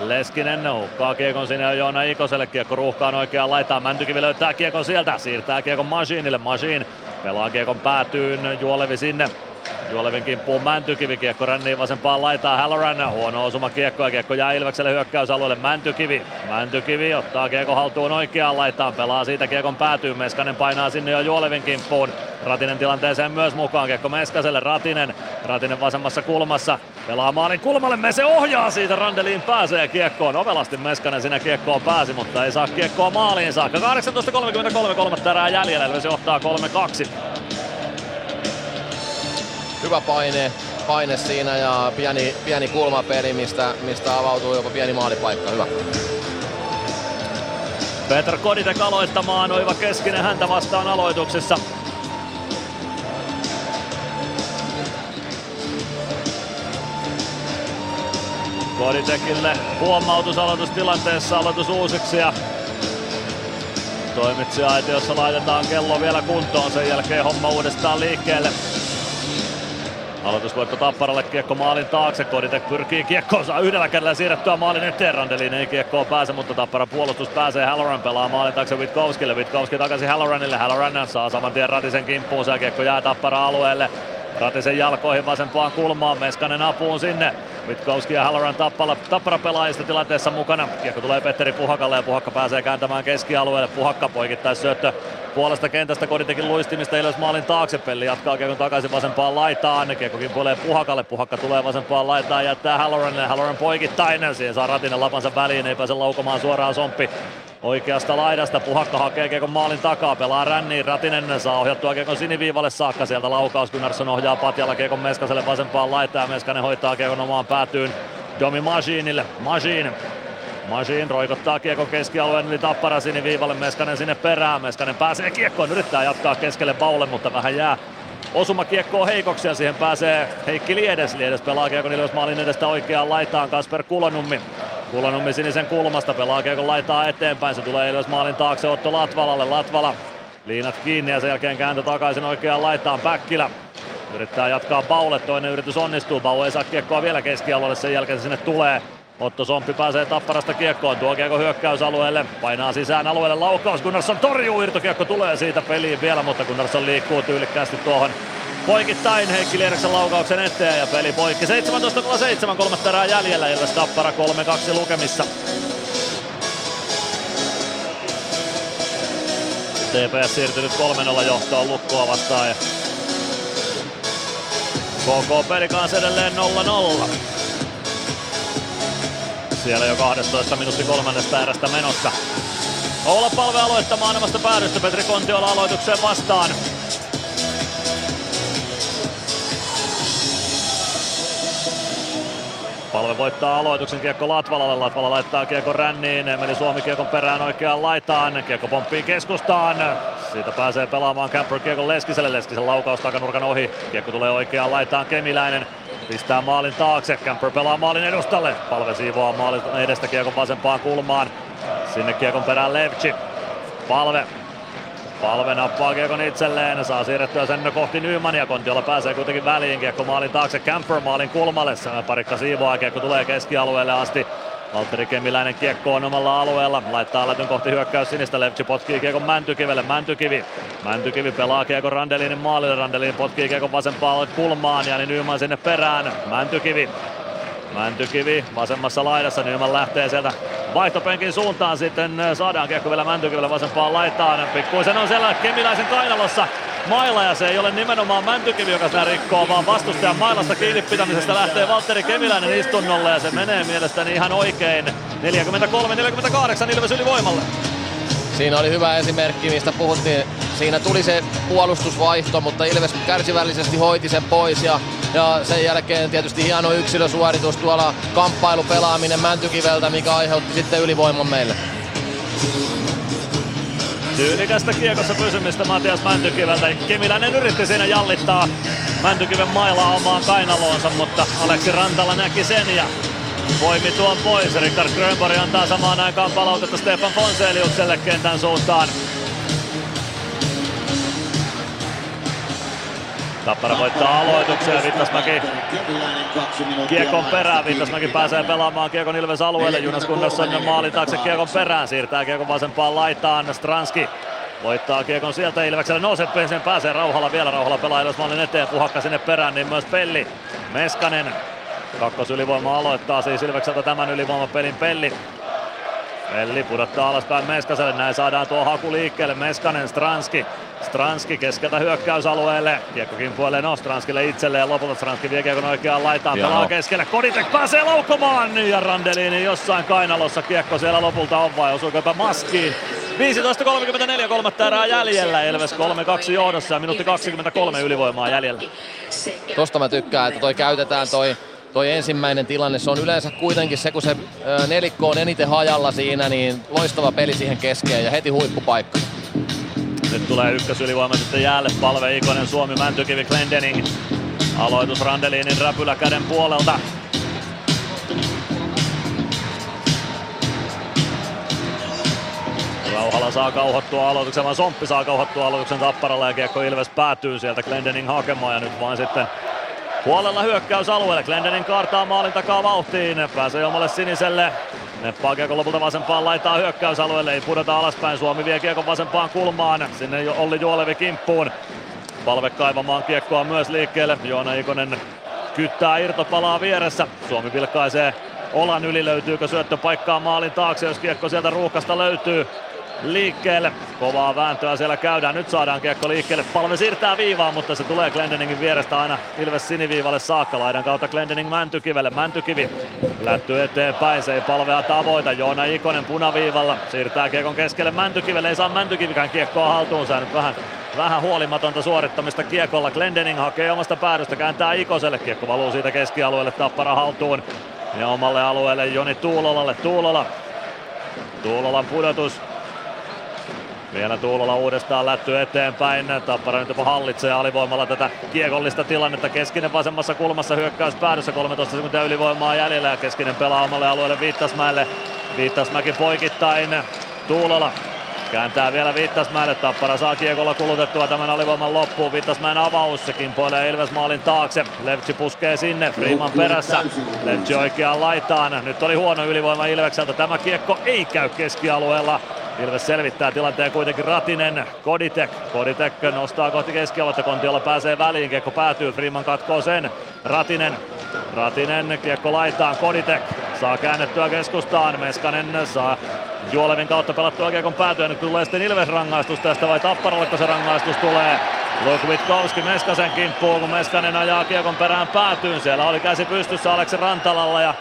[SPEAKER 2] Leskinen hukkaa kiekon sinne Joona Ikoselle. Kiekko ruuhkaan oikeaan laitaan. Mäntykivi löytää kiekon sieltä. Siirtää kiekon Masiinille. Masiin pelaa kiekon päätyyn. Juolevi sinne. Juolevin kimppuun Mäntykivi, kiekko rännii vasempaan laitaan. Halloran, huono osuma kiekko ja kiekko jää Ilvekselle hyökkäysalueelle. Mäntykivi. Mäntykivi ottaa kiekko haltuun oikeaan laitaan, pelaa siitä kiekon päätyy, Meskanen painaa sinne jo Juolevin kimppuun. Ratinen tilanteeseen myös mukaan, kiekko Meskaselle, Ratinen, Ratinen vasemmassa kulmassa, pelaa maalin kulmalle, me se ohjaa siitä, Randeliin pääsee kiekkoon, ovelasti Meskanen sinä kiekkoon pääsi, mutta ei saa kiekkoa maaliin. Saakka. 18.33 kolmatta erää jäljellä, Ilves johtaa 3-2
[SPEAKER 13] hyvä paine, paine siinä ja pieni, pieni kulmapeli, mistä, mistä avautuu jopa pieni maalipaikka. Hyvä.
[SPEAKER 2] Petr Koditek aloittamaan, Oiva Keskinen häntä vastaan aloituksessa. Koditekille huomautus aloitustilanteessa, aloitus uusiksi ja toimitsija-aitiossa laitetaan kello vielä kuntoon, sen jälkeen homma uudestaan liikkeelle. Aloitusvoitto Tapparalle kiekko maalin taakse. Koditek pyrkii kiekkoonsa yhdellä kädellä siirrettyä maalin eteen. Randelin ei kiekkoon pääse, mutta Tappara puolustus pääsee. Halloran pelaa maalin taakse Witkowskille. Witkowski takaisin Halloranille. Halloran saa saman tien Ratisen kimppuun. Se kiekko jää Tappara alueelle. Ratisen jalkoihin vasempaan kulmaan. Meskanen apuun sinne. Witkowski ja Halloran tappara, tappara pelaajista tilanteessa mukana. Kiekko tulee Petteri Puhakalle ja Puhakka pääsee kääntämään keskialueelle. Puhakka poikittais syöttö puolesta kentästä Koditekin luistimista ylös maalin taakse. Pelli jatkaa kiekon takaisin vasempaan laitaan. Kiekkokin tulee Puhakalle. Puhakka tulee vasempaan laitaan jättää Halloranille. Halloran poikittainen. Siihen saa Ratinen lapansa väliin. Ei pääse laukomaan suoraan Somppi oikeasta laidasta. Puhakka hakee kiekon maalin takaa, pelaa ränniin. Ratinen saa ohjattua kiekon siniviivalle saakka. Sieltä laukaus Gunnarsson ohjaa Patjalla kiekon Meskaselle vasempaan laitaan. Meskanen hoitaa kiekon omaan päätyyn Domi Masinille. Masin Masin roikottaa kiekon keskialueen eli Tappara siniviivalle, Meskanen sinne perään, Meskanen pääsee kiekkoon, yrittää jatkaa keskelle Baulle, mutta vähän jää osuma kiekkoon heikoksi ja siihen pääsee Heikki Liedes. Liedes pelaa kiekon Ilves maalin edestä oikeaan laitaan Kasper Kulonummi. Kulonummi sinisen kulmasta pelaa kiekon laitaa eteenpäin. Se tulee Ilves maalin taakse Otto Latvalalle. Latvala liinat kiinni ja sen jälkeen kääntö takaisin oikeaan laitaan Päkkilä. Yrittää jatkaa Baulle, toinen yritys onnistuu. Bau ei saa kiekkoa vielä keskialueelle, sen jälkeen se sinne tulee. Otto Somppi pääsee Tapparasta kiekkoon, tuo kiekko hyökkäysalueelle, painaa sisään alueelle. Laukaus, Gunnarsson torjuu, irtokiekko tulee siitä peliin vielä, mutta Gunnarsson liikkuu tyylikkäästi tuohon poikittain Heikki Liereksen laukauksen eteen. Ja peli poikki. 17.07, kolmatta erää jäljellä, Ilves Tappara 3-2 lukemissa. TPS siirtynyt 3-0 johtoon lukkoa vastaan. Ja KK peli kanssa edelleen 0-0. Siellä jo 12 minuutti kolmannesta erästä menossa. Olla palve aloittamaan omasta päädystä Petri Kontiola aloitukseen vastaan. Palve voittaa aloituksen kiekko Latvalalle. Latvala laittaa kiekko ränniin. Meni Suomi kiekon perään oikeaan laitaan. Kiekko pomppii keskustaan. Siitä pääsee pelaamaan Camper kiekon Leskiselle. Leskisen laukaus takanurkan ohi. Kiekko tulee oikeaan laitaan Kemiläinen. Pistää maalin taakse. Camper pelaa maalin edustalle. Palve siivoaa maalin edestä kiekon vasempaan kulmaan. Sinne kiekon perään Levci. Palve Palve nappaa kiekon itselleen, saa siirrettyä sen kohti Nymania. Kontiola pääsee kuitenkin väliin, kiekko maalin taakse, Camper maalin kulmalle. Parikka siivoaa, kiekko tulee keskialueelle asti. Valtteri Kemiläinen kiekko on omalla alueella, laittaa lätyn kohti hyökkäys sinistä, Levci potkii kiekon Mäntykivelle, Mäntykivi. Mäntykivi pelaa kiekon Randelinin maalille, Randelin potkii kiekon vasempaan kulmaan. Ja niin Nyman sinne perään, Mäntykivi. Mäntykivi vasemmassa laidassa, Nyman lähtee sieltä vaihtopenkin suuntaan. Sitten saadaan kiekko vielä Mäntykivelle vasempaan laitaan. Pikkuisen on siellä Kemiläisen kainalossa maila ja se ei ole nimenomaan Mäntykivi, joka sitä rikkoo, vaan vastustajan mailasta kiinni pitämisestä lähtee Valtteri Kemiläinen istunnolle ja se menee mielestäni ihan oikein. 43-48 Ilves ylivoimalle.
[SPEAKER 13] Siinä oli hyvä esimerkki, mistä puhuttiin. Siinä tuli se puolustusvaihto, mutta Ilves kärsivällisesti hoiti sen pois ja, ja sen jälkeen tietysti hieno yksilösuoritus tuolla kamppailupelaaminen Mäntykiveltä, mikä aiheutti sitten ylivoiman meille.
[SPEAKER 2] Tyylikästä kiekossa pysymistä Matias Mäntykiveltä. Kemiläinen yritti siinä jallittaa Mäntykiven mailaa omaan kainaloonsa, mutta Aleksi Rantala näki sen ja poimi tuon pois. Rickard Grönborg antaa samaan aikaan palautetta Stefan Fonseliukselle kentän suuntaan. Tappara voittaa aloituksen Vittasmäki kiekon perään. Vittasmäki pääsee pelaamaan kiekon Ilves alueelle. Jonas Gunnarsson maalin taakse kiekon perään. Siirtää kiekon vasempaan laitaan. Stranski voittaa kiekon sieltä Ilvekselle. Nousee sen pääsee Rauhalla vielä. Rauhalla pelaa Ilves maalin eteen. Puhakka sinne perään, niin myös Pelli. Meskanen Kakkosylivoima aloittaa siis Ilvekseltä tämän ylivoimapelin Pelli. Pelli pudottaa alaspäin Meskaselle, näin saadaan tuo haku liikkeelle. Meskanen, Stranski. Stranski keskeltä hyökkäysalueelle. Kiekko kimpuilee no Stranskille itselleen lopulta Stranski vie kiekon oikeaan laitaan. Pelaa keskelle. Koditek pääsee laukkomaan ja Randelini jossain kainalossa kiekko siellä lopulta on vai osuiko jopa maskiin. 15.34 kolmatta erää jäljellä. Ilves 3-2 johdossa ja minuutti 23 ylivoimaa jäljellä.
[SPEAKER 13] Tosta mä tykkään, että toi käytetään toi toi ensimmäinen tilanne, se on yleensä kuitenkin se, kun se nelikko on eniten hajalla siinä, niin loistava peli siihen keskeen ja heti huippupaikka.
[SPEAKER 2] Nyt tulee ykkösylivoima sitten jäälle. Palve Ikonen, Suomi, Mäntykivi, Glendening. Aloitus Randelinin räpylä käden puolelta. Rauhala saa kauhottua aloituksen, vaan Somppi saa kauhottua aloituksen Tapparalla ja kiekko Ilves päätyy sieltä Glendening hakemaan ja nyt vain sitten Puolella hyökkäysalueelle. Glendening kaartaa maalin takaa vauhtiin. Pääsee omalle siniselle. Neppaa kiekon lopulta vasempaan laitaa hyökkäysalueelle. Ei pudota alaspäin. Suomi vie kiekon vasempaan kulmaan. Sinne jo Olli Juolevi kimppuun. Palve kaivamaan kiekkoa myös liikkeelle. Joona Ikonen kyttää irtopalaa vieressä. Suomi vilkkaisee Olan yli. Löytyykö syöttöpaikkaa maalin taakse, jos kiekko sieltä ruuhkasta löytyy liikkeelle. Kovaa vääntöä siellä käydään. Nyt saadaan kiekko liikkeelle. Palve siirtää viivaa, mutta se tulee Glendeningin vierestä aina Ilves siniviivalle saakka. Laidan kautta Glendening Mäntykivelle. Mäntykivi lättyy eteenpäin. Se ei palvea tavoita. Joona Ikonen punaviivalla. Siirtää kiekon keskelle Mäntykivelle. Ei saa Mäntykivikään kiekkoa haltuunsa. Nyt vähän Vähän huolimatonta suorittamista kiekolla. Glendening hakee omasta päädystä, kääntää Ikoselle. Kiekko valuu siitä keskialueelle, Tappara haltuun. Ja omalle alueelle Joni Tuulolalle. Tuulola. Tuulolan pudotus vielä Tuulola uudestaan lätty eteenpäin. Tappara nyt jopa hallitsee alivoimalla tätä kiekollista tilannetta. Keskinen vasemmassa kulmassa hyökkäys päädyssä. 13 sekuntia ylivoimaa jäljellä ja keskinen pelaa omalle alueelle Viittasmäelle. Viittasmäki poikittain. Tuulola Kääntää vielä Viittasmäelle, Tappara saa kiekolla kulutettua tämän alivoiman loppuun. Viittasmäen avaus, se kimpoilee Ilves maalin taakse. Levtsi puskee sinne, Freeman perässä. Levtsi oikeaan laitaan. Nyt oli huono ylivoima Ilvekseltä. Tämä kiekko ei käy keskialueella. Ilves selvittää tilanteen kuitenkin Ratinen, Koditek. Koditek nostaa kohti keskialuetta, Kontiola pääsee väliin, kiekko päätyy, Freeman katkoo sen. Ratinen, Ratinen, kiekko laitaan, Koditek saa käännettyä keskustaan, Meskanen saa Juolevin kautta pelattua kiekon päätyä, nyt tulee sitten Ilves rangaistus tästä vai Tapparalle, kun se rangaistus tulee. Luke Witkowski Meskasen kimppuun, kun Meskanen ajaa kiekon perään päätyyn. Siellä oli käsi pystyssä Aleksi Rantalalla ja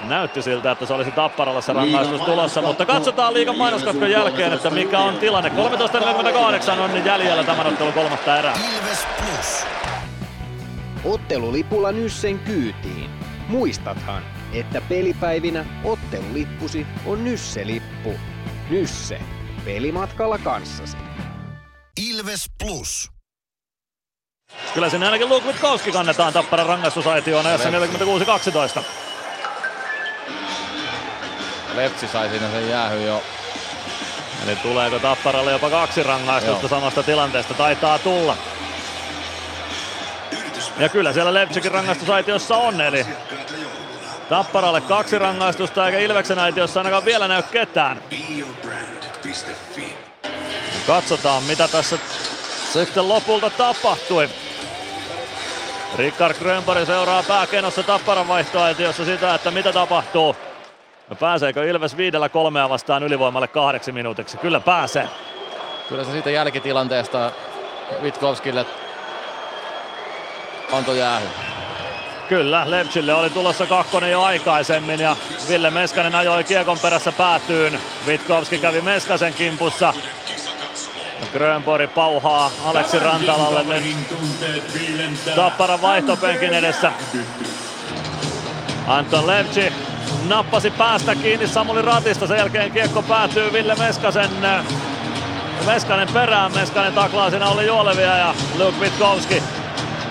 [SPEAKER 2] Näytti siltä, että se olisi Tapparalla se rangaistus tulossa, mutta katsotaan liikan mainoskatkon jälkeen, että mikä on tilanne. 13.48 on jäljellä tämän ottelun kolmatta erää.
[SPEAKER 1] Ilves Plus.
[SPEAKER 4] Ottelulipulla Nyssen kyytiin. Muistathan, että pelipäivinä ottelulippusi on Nysse-lippu. Nysse. Pelimatkalla kanssasi.
[SPEAKER 1] Ilves Plus.
[SPEAKER 2] Kyllä sinne ainakin Luke Witkowski kannetaan Tapparan rangaistusaitioon ajassa 46-12.
[SPEAKER 13] Lepsi sai siinä sen jäähy jo.
[SPEAKER 2] Eli tuleeko Tapparalle jopa kaksi rangaistusta Joo. samasta tilanteesta? Taitaa tulla. Ja kyllä siellä Lepsikin rangaistusaitiossa on, eli Tapparalle kaksi rangaistusta eikä Ilveksen aitiossa ainakaan vielä näy ketään. Katsotaan mitä tässä sitten lopulta tapahtui. Rickard Grönberg seuraa pääkenossa Tapparan vaihtoaitiossa sitä, että mitä tapahtuu. No pääseekö Ilves viidellä kolmea vastaan ylivoimalle kahdeksi minuutiksi? Kyllä pääsee.
[SPEAKER 13] Kyllä se siitä jälkitilanteesta Witkowskille antoi jäähy.
[SPEAKER 2] Kyllä, Lepsille oli tulossa kakkonen jo aikaisemmin ja Ville Meskanen ajoi kiekon perässä päätyyn. Witkowski kävi Meskasen kimpussa. Grönborg pauhaa Aleksi Rantalalle nyt Tapparan vaihtopenkin edessä. Anton Levci nappasi päästä kiinni Samuli Ratista. Sen jälkeen kiekko päätyy Ville Meskasen Meskanen perään, Meskanen taklaa siinä oli Juolevia ja Luke Witkowski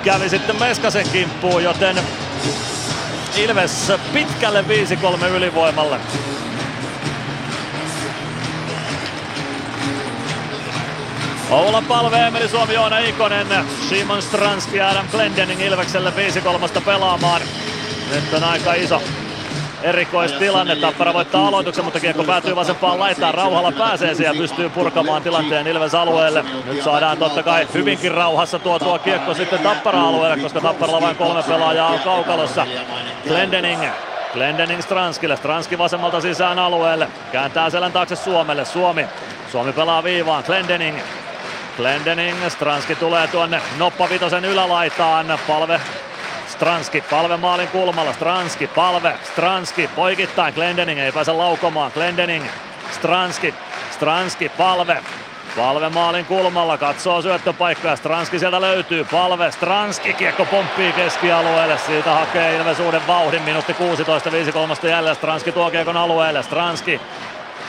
[SPEAKER 2] kävi sitten Meskasen kimppuun, joten Ilves pitkälle 5-3 ylivoimalle. Oula Palve, Emeli Suomi, Joona Ikonen, Simon Stranski ja Adam Glendening Ilvekselle 5-3 pelaamaan. Nyt on aika iso erikoistilanne. Tappara voittaa aloituksen, mutta kiekko päätyy vasempaan laitaan. Rauhalla pääsee siihen ja pystyy purkamaan tilanteen Ilves alueelle. Nyt saadaan totta kai hyvinkin rauhassa tuo, tuo kiekko sitten Tappara-alueelle, koska Tapparalla vain kolme pelaajaa on kaukalossa. Glendening Glendening Stranskille. Stranski vasemmalta sisään alueelle. Kääntää selän taakse Suomelle. Suomi. Suomi pelaa viivaan. Glendening. Glendening. Stranski tulee tuonne Noppa Vitosen ylälaitaan. Palve Stranski, palve maalin kulmalla, Stranski, palve, Stranski, poikittain, Glendening ei pääse laukomaan, Glendening, Stranski, Stranski, palve, Palve maalin kulmalla, katsoo syöttöpaikkaa, Stranski sieltä löytyy, Palve, Stranski, kiekko pomppii keskialueelle, siitä hakee Ilves uuden vauhdin, minuutti 16, 5 kolmasta jälleen, Stranski tuo kiekon alueelle, Stranski,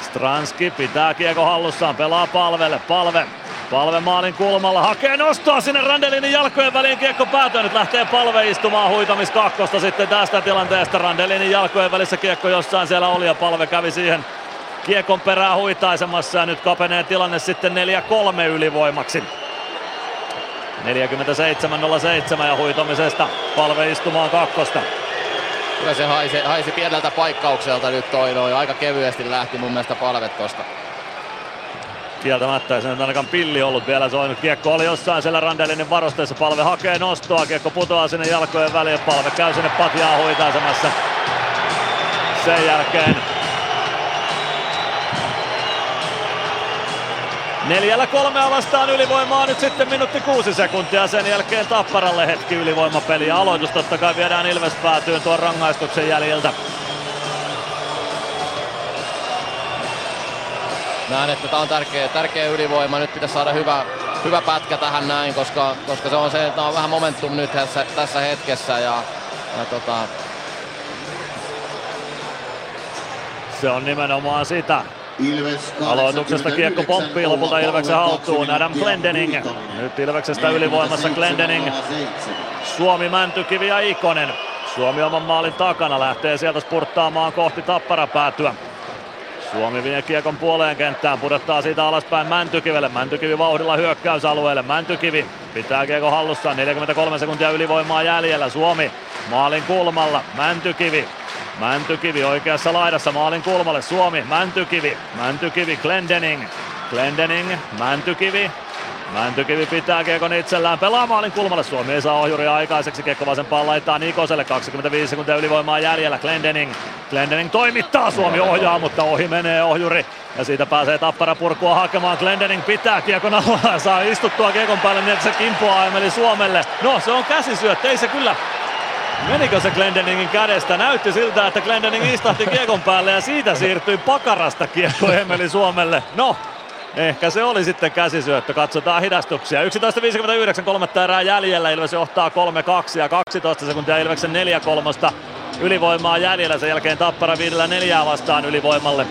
[SPEAKER 2] Stranski pitää kiekko hallussaan, pelaa Palvelle, Palve, Palve maalin kulmalla, hakee nostoa sinne Randelinin jalkojen väliin, kiekko päätyy, nyt lähtee Palve istumaan huitamis kakkosta sitten tästä tilanteesta, Randelinin jalkojen välissä kiekko jossain siellä oli ja Palve kävi siihen kiekon perää huitaisemassa ja nyt kapenee tilanne sitten 4-3 ylivoimaksi. 47-07 ja huitomisesta palve istumaan kakkosta.
[SPEAKER 13] Kyllä se haisi, haisi pieneltä paikkaukselta nyt toi noin. Aika kevyesti lähti mun mielestä palvet tosta.
[SPEAKER 2] Kieltämättä ei se nyt ainakaan pilli ollut vielä soinut. Kiekko oli jossain siellä Randelinin varusteessa. Palve hakee nostoa. Kiekko putoaa sinne jalkojen väliin. Palve käy sinne patjaa huitaisemassa. Sen jälkeen Neljällä kolmea vastaan ylivoimaa nyt sitten minuutti kuusi sekuntia. Sen jälkeen Tapparalle hetki ylivoimapeli. Aloitus totta kai viedään Ilves päätyyn tuon rangaistuksen jäljiltä.
[SPEAKER 13] Näen, että tämä on tärkeä, tärkeä ylivoima. Nyt pitäisi saada hyvä, hyvä pätkä tähän näin, koska, koska se on se, että on vähän momentum nyt tässä, tässä hetkessä. Ja, ja tota...
[SPEAKER 2] Se on nimenomaan sitä. Aloituksesta kiekko pomppii lopulta Ilveksen haltuun. Adam Glendening. Nyt Ilveksestä ylivoimassa Glendening. Suomi, Mäntykivi ja Ikonen. Suomi oman maalin takana lähtee sieltä spurttaamaan kohti tappara päätyä. Suomi vie kiekon puoleen kenttään, pudottaa siitä alaspäin Mäntykivelle. Mäntykivi vauhdilla hyökkäysalueelle. Mäntykivi pitää kiekon hallussaan. 43 sekuntia ylivoimaa jäljellä. Suomi maalin kulmalla. Mäntykivi Mäntykivi oikeassa laidassa maalin kulmalle. Suomi, Mäntykivi, Mäntykivi, Glendening. Glendening, Mäntykivi. Mäntykivi pitää kiekon itsellään, pelaa maalin kulmalle. Suomi ei saa ohjuria aikaiseksi. Kiekko vasempaan laittaa Nikoselle. 25 sekuntia ylivoimaa jäljellä. Glendening. Glendening toimittaa. Suomi ohjaa, mutta ohi menee ohjuri. Ja siitä pääsee tappara purkua hakemaan. Glendening pitää kiekon alla saa istuttua kiekon päälle niin, että se kimpoaa Emeli Suomelle. No, se on käsisyöttö. Ei se kyllä Menikö se Glendeningin kädestä? Näytti siltä, että Glendening istahti kiekon päälle ja siitä siirtyi pakarasta kiekko Emeli Suomelle. No, ehkä se oli sitten käsisyöttö. Katsotaan hidastuksia. 11.59, kolmatta erää jäljellä. Ilves johtaa 3-2 ja 12 sekuntia Ilveksen 4 kolmosta ylivoimaa jäljellä. Sen jälkeen Tappara viidellä neljää vastaan ylivoimalle.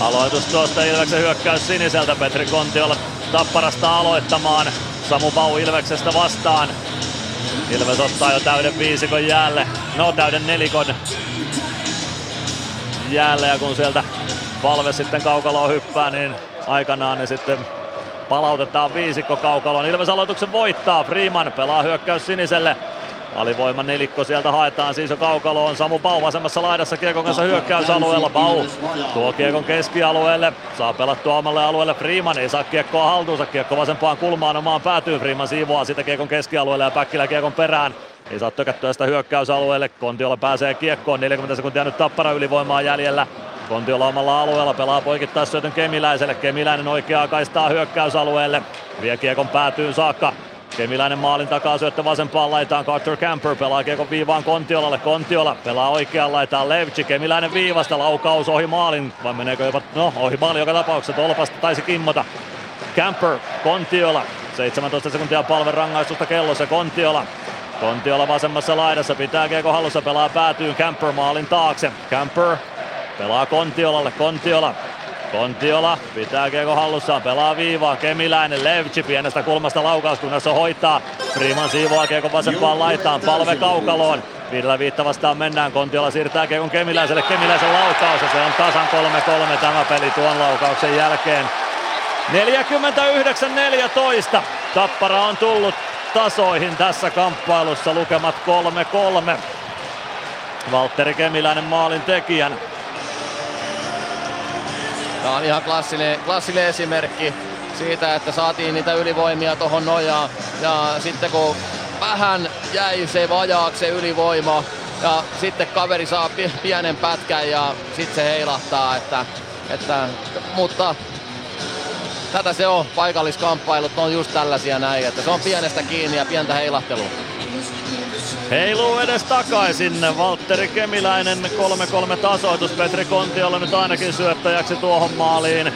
[SPEAKER 2] Aloitus tuosta Ilveksen hyökkäys siniseltä. Petri Kontiola Tapparasta aloittamaan. Samu Pau Ilveksestä vastaan. Ilves ottaa jo täyden viisikon jäälle. No täyden nelikon jäälle ja kun sieltä Valve sitten kaukaloon hyppää, niin aikanaan ne sitten palautetaan viisikko kaukaloon. Ilves aloituksen voittaa. Freeman pelaa hyökkäys siniselle. Alivoima nelikko sieltä haetaan siis jo kaukaloon. Samu Pau vasemmassa laidassa kiekon kanssa hyökkäysalueella. Pau tuo kiekon keskialueelle. Saa pelattua omalle alueelle. Freeman ei saa kiekkoa haltuunsa. Kiekko vasempaan kulmaan omaan päätyy. Freeman siivoaa sitä kiekon keskialueelle ja Päkkilä kiekon perään. Ei saa tökättyä sitä hyökkäysalueelle. Kontiola pääsee kiekkoon. 40 sekuntia nyt tappara ylivoimaa jäljellä. Kontiola omalla alueella pelaa poikittaa syötön Kemiläiselle. Kemiläinen oikeaa kaistaa hyökkäysalueelle. Vie kiekon päätyyn saakka. Kemiläinen maalin takaa syöttö vasempaan laitaan. Carter Camper pelaa kiekon viivaan Kontiolalle. Kontiola pelaa oikeaan laitaan Levci. Kemiläinen viivasta. Laukaus ohi maalin. Vai meneekö jopa, no ohi maalin joka tapauksessa. Tolpasta taisi kimmota. Camper, Kontiola. 17 sekuntia palven rangaistusta kellossa. Kontiola. Kontiola vasemmassa laidassa pitää kiekko hallussa, pelaa päätyyn Camper maalin taakse. Camper pelaa Kontiolalle, Kontiola Kontiola pitää kiekko hallussaan, pelaa viivaa, Kemiläinen, Levci pienestä kulmasta laukauskunnassa hoitaa. Freeman siivoaa kiekko vasempaan laitaan, palve kaukaloon. Viidellä viitta vastaan mennään, Kontiola siirtää kiekon Kemiläiselle, Kemiläisen laukaus ja se on tasan 3-3 tämä peli tuon laukauksen jälkeen. 49-14. Tappara on tullut tasoihin tässä kamppailussa, lukemat 3-3. Valtteri Kemiläinen maalin tekijän.
[SPEAKER 13] Tämä on ihan klassinen, klassinen esimerkki siitä, että saatiin niitä ylivoimia tuohon nojaan. Ja sitten kun vähän jäi se vajaaksi se ylivoima, ja sitten kaveri saa pienen pätkän ja sitten se heilahtaa. Että, että, mutta tätä se on, paikalliskamppailut on just tällaisia näin, että se on pienestä kiinni ja pientä heilahtelua.
[SPEAKER 2] Heiluu edes takaisin. Valtteri Kemiläinen 3-3 tasoitus. Petri Kontiolla nyt ainakin syöttäjäksi tuohon maaliin.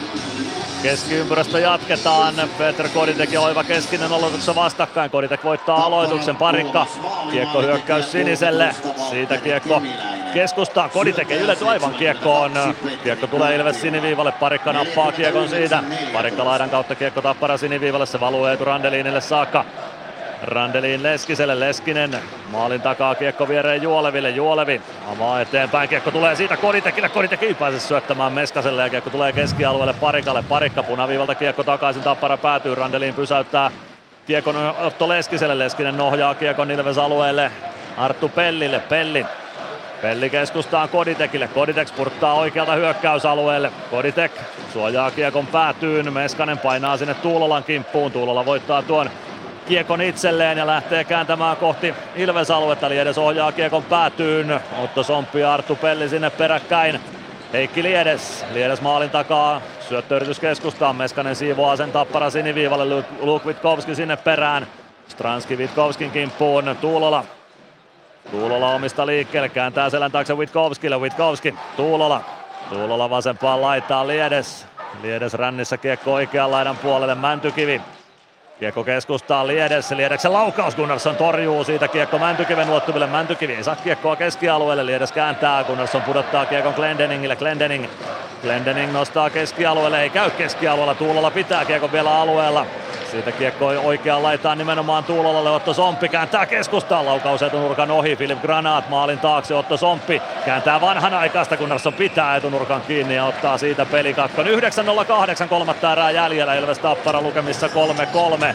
[SPEAKER 2] Keskiympyrästä jatketaan. Petr Koditek ja Oiva Keskinen aloituksessa vastakkain. Koditek voittaa aloituksen. Parikka. Kiekko hyökkäys siniselle. Siitä kiekko keskustaa. Koditek ei ylety aivan kiekkoon. Kiekko tulee Ilves siniviivalle. Parikka nappaa kiekon siitä. Parikka laidan kautta kiekko tappara siniviivalle. Se valuu Eetu Randelinille saakka. Randelin Leskiselle, Leskinen maalin takaa kiekko viereen Juoleville, Juolevi avaa eteenpäin, kiekko tulee siitä Koditekille, Koditek ei pääse syöttämään Meskaselle ja kiekko tulee keskialueelle Parikalle, Parikka punaviivalta kiekko takaisin, Tappara päätyy, Randelin pysäyttää kiekon Otto Leskiselle, Leskinen nohjaa kiekon Ilves alueelle, Arttu Pellille, Pelli. Pelli keskustaan Koditekille. Koditek spurttaa oikealta hyökkäysalueelle. Koditek suojaa kiekon päätyyn. Meskanen painaa sinne Tuulolan kimppuun. Tuulola voittaa tuon kiekon itselleen ja lähtee kääntämään kohti Ilves-aluetta. Liedes ohjaa kiekon päätyyn. Otto Somppi ja Arttu Pelli sinne peräkkäin. Heikki Liedes, Liedes maalin takaa, syöttöyritys keskustaan, Meskanen siivoaa sen tappara siniviivalle, Luke Witkowski sinne perään. Stranski Witkovskin kimppuun, Tuulola. Tuulola omista liikkeelle, kääntää selän taakse Witkowskille, Witkowski, Tuulola. Tuulola vasempaan laittaa Liedes. Liedes rännissä kiekko oikean laidan puolelle, Mäntykivi Kiekko keskustaa Liedes, Liedeksen laukaus. Gunnarsson torjuu siitä kiekko Mäntykiven ulottuville. Mäntykivi ei saa kiekkoa keskialueelle, Liedes kääntää, Gunnarsson pudottaa kiekon Glendeningille, Glendening. Glendening nostaa keskialueelle, ei käy keskialueella, Tuulola pitää kiekon vielä alueella. Siitä kiekko oikeaan laitaan nimenomaan Tuulolalle, Otto Somppi kääntää keskustaan, laukaus etunurkan ohi, Filip Granat maalin taakse, Otto Somppi kääntää vanhan aikaista, Gunnarsson pitää etunurkan kiinni ja ottaa siitä pelikatkon. 9.08 kolmatta erää jäljellä, Ilves Tappara lukemissa 3-3.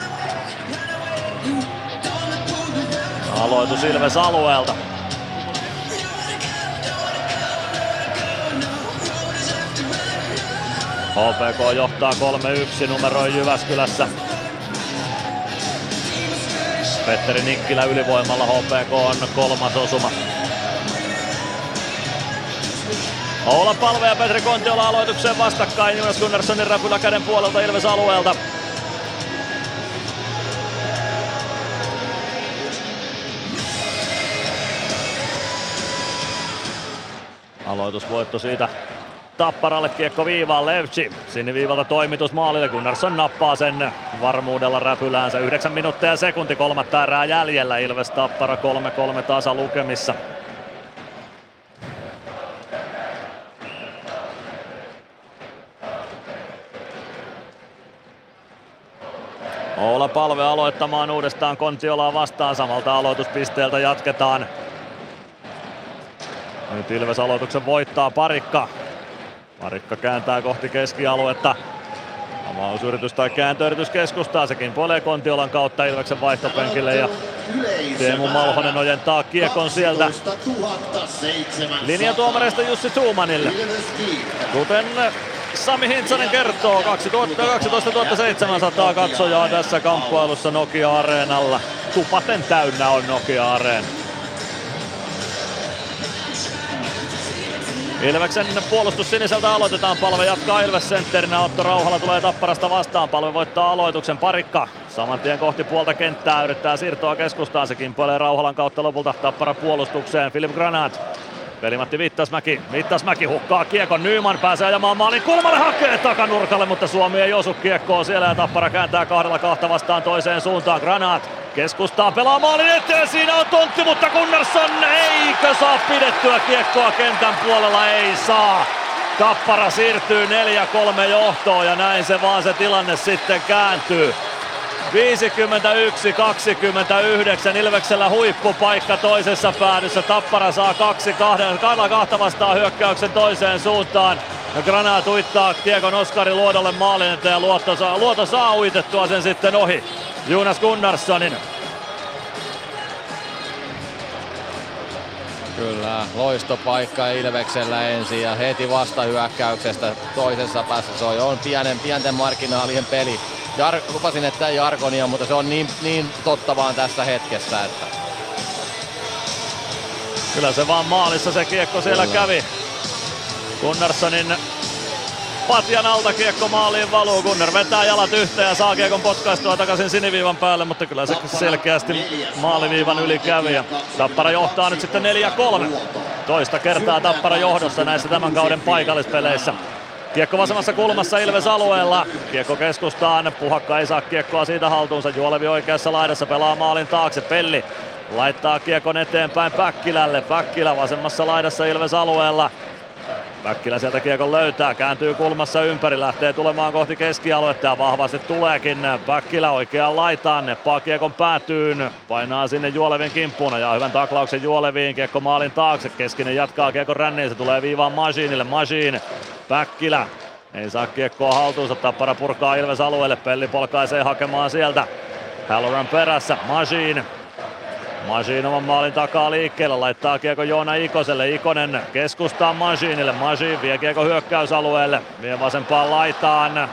[SPEAKER 2] Aloitus Ilves alueelta. HPK johtaa 3-1 numeroi Jyväskylässä. Petteri Nikkilä ylivoimalla HPK on kolmas osuma. Oula Palve ja Petri Kontiola aloitukseen vastakkain Jonas Gunnarssonin räpylä käden puolelta Ilves alueelta. Aloitusvoitto siitä Tapparalle kiekko viivaan Levci. Siniviivalta toimitus maalille. Gunnarsson nappaa sen varmuudella räpyläänsä. 9 minuuttia ja sekunti kolmatta erää jäljellä. Ilves Tappara 3-3 tasa lukemissa. Oula Palve aloittamaan uudestaan Kontiolaa vastaan. Samalta aloituspisteeltä jatketaan. Nyt Ilves aloituksen voittaa Parikka. Marikka kääntää kohti keskialuetta. Avausyritys tai kääntöyritys keskustaa, sekin puolee Kontiolan kautta Ilveksen vaihtopenkille ja Teemu Malhonen ojentaa kiekon sieltä linjatuomareista Jussi Tuumanille. Kuten Sami Hintsanen kertoo, 12 700 katsojaa tässä kamppailussa Nokia-areenalla. Tupaten täynnä on Nokia-areena. Ilveksen puolustus siniseltä aloitetaan. Palve jatkaa Ilves sentterinä. Otto Rauhala tulee Tapparasta vastaan. Palve voittaa aloituksen. Parikka saman tien kohti puolta kenttää. Yrittää siirtoa keskustaan. Se kimpoilee Rauhalan kautta lopulta Tappara puolustukseen. Filip Granat Velimatti Vittasmäki. Vittasmäki hukkaa kiekon. Nyman pääsee ajamaan maalin kulmalle. Hakee takanurkalle, mutta Suomi ei osu kiekkoon siellä ja Tappara kääntää kahdella kahta vastaan toiseen suuntaan. Granat keskustaa pelaa maalin eteen. Siinä on tontti, mutta Gunnarsson eikö saa pidettyä kiekkoa kentän puolella? Ei saa. Tappara siirtyy 4-3 johtoon ja näin se vaan se tilanne sitten kääntyy. 51-29 Ilveksellä huippupaikka toisessa päädyssä. Tappara saa kaksi kahden, kahdella kahta vastaan hyökkäyksen toiseen suuntaan. Ja uittaa Kiekon Oskari Luodolle maalin ja Luotto saa, Luoto saa uitettua sen sitten ohi. Jonas Gunnarssonin.
[SPEAKER 13] Kyllä, loistopaikka Ilveksellä ensin ja heti vastahyökkäyksestä toisessa päässä se on pienen, pienten marginaalien peli. Jar, lupasin, että ei Jarkonia, mutta se on niin, niin totta vaan tässä hetkessä. Että...
[SPEAKER 2] Kyllä se vaan maalissa se kiekko siellä Kyllä. kävi. Gunnarssonin patjan alta kiekko maaliin valuu. Gunner vetää jalat yhteen ja saa kiekon potkaistua takaisin siniviivan päälle, mutta kyllä se selkeästi maaliviivan yli kävi. Ja Tappara johtaa nyt sitten 4-3. Toista kertaa Tappara johdossa näissä tämän kauden paikallispeleissä. Kiekko vasemmassa kulmassa Ilves alueella. Kiekko keskustaan. Puhakka ei saa kiekkoa siitä haltuunsa. Juolevi oikeassa laidassa pelaa maalin taakse. Pelli laittaa kiekon eteenpäin Päkkilälle. Päkkilä vasemmassa laidassa Ilves alueella. Päkkilä sieltä kiekon löytää, kääntyy kulmassa ympäri, lähtee tulemaan kohti keskialuetta ja vahvasti tuleekin. Päkkilä oikeaan laitaan, neppaa kiekon päätyyn, painaa sinne Juolevin kimppuun ja hyvän taklauksen Juoleviin, kiekko maalin taakse, keskinen jatkaa kiekon ränniin, se tulee viivaan Masiinille, Masiin, Päkkilä ei saa kiekkoa haltuunsa, Tappara purkaa Ilves alueelle, Pelli polkaisee hakemaan sieltä. Halloran perässä, Masiin Masiin oman maalin takaa liikkeelle, laittaa kiekko Joona Ikoselle, Ikonen keskustaa Masiinille, Masiin vie kiekko hyökkäysalueelle, vie vasempaan laitaan,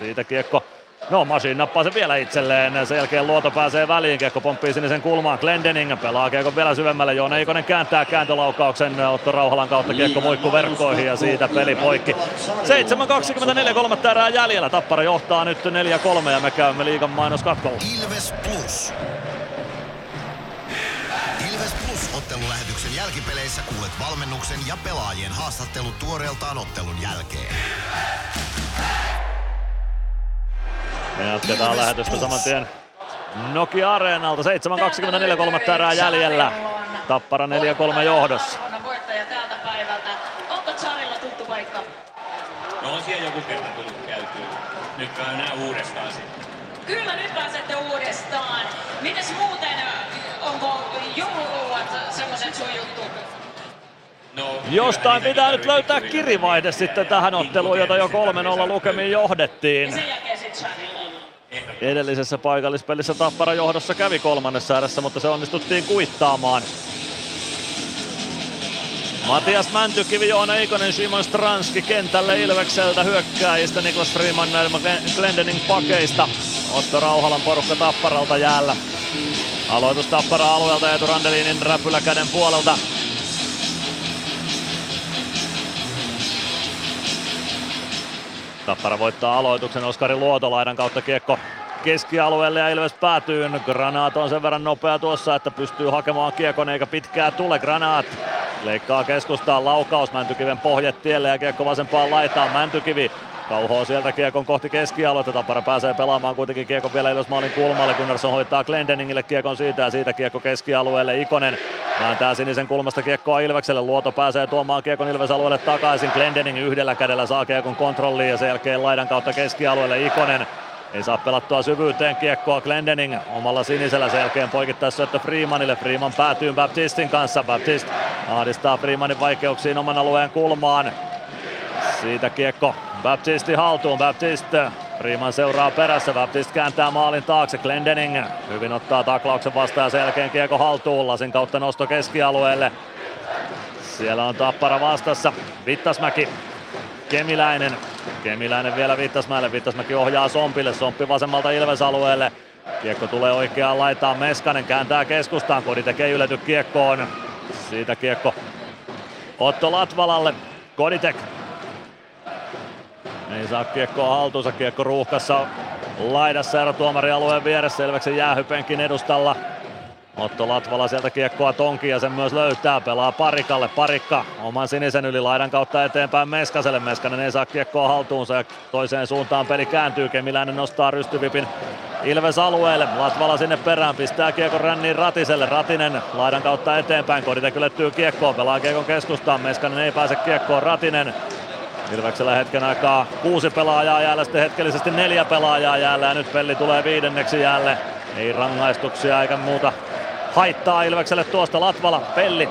[SPEAKER 2] siitä kiekko. No Masiin nappaa sen vielä itselleen, sen jälkeen Luoto pääsee väliin, kiekko pomppii sinisen kulmaan, Glendening pelaa kiekko vielä syvemmälle, Joona Ikonen kääntää kääntölaukauksen. Otto Rauhalan kautta kiekko muikku verkkoihin ja siitä peli poikki. 7.24, kolmatta erää jäljellä, Tappara johtaa nyt 4-3 ja me käymme liigan mainoskatkolla.
[SPEAKER 1] Ilves Plus. Ottelulähetyksen jälkipeleissä kuulet valmennuksen ja pelaajien haastattelut tuoreeltaan ottelun jälkeen.
[SPEAKER 2] Me jatketaan lähetystä saman tien Nokia Areenalta. 7.24 kolmatta erää jäljellä. Tappara 4-3 johdossa.
[SPEAKER 16] voittaja tältä päivältä. Onko Charilla tuttu paikka?
[SPEAKER 26] No on siellä joku kerta tullut käytyä. Nyt käydään uudestaan sitten.
[SPEAKER 16] Kyllä nyt pääsette uudestaan. Mites muuten, onko jouluruuat semmoset sun juttu?
[SPEAKER 26] No,
[SPEAKER 2] Jostain pitää nyt löytää kirivaihde sitten tähän otteluun, jota jo 3-0 lukemiin johdettiin. Edellisessä paikallispelissä Tappara johdossa kävi kolmannessa erässä, mutta se onnistuttiin kuittaamaan. Matias Mäntykivi, Joona Ikonen, Simon Stranski kentälle Ilvekseltä hyökkääjistä, Niklas Freeman Glendening pakeista. Otto Rauhalan porukka Tapparalta jäällä. Aloitus Tappara alueelta Eetu Randelinin räpylä käden puolelta. Tappara voittaa aloituksen Oskari Luotolaidan kautta kiekko keskialueelle ja Ilves päätyy. Granaat on sen verran nopea tuossa, että pystyy hakemaan kiekon eikä pitkää tule. Granaat leikkaa keskustaan laukaus Mäntykiven pohjetielle ja kiekko vasempaan laitaan. Mäntykivi kauhoo sieltä kiekon kohti keskialuetta. Tappara pääsee pelaamaan kuitenkin kiekon vielä Ilves maalin kulmalle. Gunnarsson hoitaa Glendeningille kiekon siitä ja siitä kiekko keskialueelle. Ikonen vääntää sinisen kulmasta kiekkoa Ilvekselle. Luoto pääsee tuomaan kiekon Ilves alueelle takaisin. Glendening yhdellä kädellä saa kiekon kontrolliin ja sen jälkeen laidan kautta keskialueelle Ikonen. Ei saa pelattua syvyyteen kiekkoa Glendening omalla sinisellä sen jälkeen poikittaisi syöttö Freemanille. Freeman päätyy Baptistin kanssa. Baptist ahdistaa Freemanin vaikeuksiin oman alueen kulmaan. Siitä kiekko Baptisti haltuun. Baptist Freeman seuraa perässä. Baptist kääntää maalin taakse. Glendening hyvin ottaa taklauksen vastaan ja sen jälkeen kiekko haltuun. Lasin kautta nosto keskialueelle. Siellä on Tappara vastassa. Vittasmäki Kemiläinen. Kemiläinen vielä Vittasmäelle. Vittasmäki ohjaa Sompille. Somppi vasemmalta Ilves-alueelle. Kiekko tulee oikeaan laitaan. Meskanen kääntää keskustaan. Kodi tekee ylety kiekkoon. Siitä kiekko Otto Latvalalle. Koditek. Ei saa kiekkoa haltuunsa. Kiekko ruuhkassa laidassa erotuomarialueen vieressä. Selveksen jäähypenkin edustalla. Otto Latvala sieltä kiekkoa tonki ja sen myös löytää. Pelaa Parikalle. Parikka oman sinisen yli laidan kautta eteenpäin Meskaselle. Meskanen ei saa kiekkoa haltuunsa ja toiseen suuntaan peli kääntyy. Kemiläinen nostaa rystyvipin Ilves alueelle. Latvala sinne perään pistää kiekon ränniin Ratiselle. Ratinen laidan kautta eteenpäin. Koditek ylettyy kiekkoon. Pelaa kiekon keskustaan. Meskanen ei pääse kiekkoon. Ratinen Ilveksellä hetken aikaa kuusi pelaajaa jäällä, sitten hetkellisesti neljä pelaajaa jäällä ja nyt peli tulee viidenneksi jäälle. Ei rangaistuksia eikä muuta haittaa Ilvekselle tuosta Latvala, Pelli.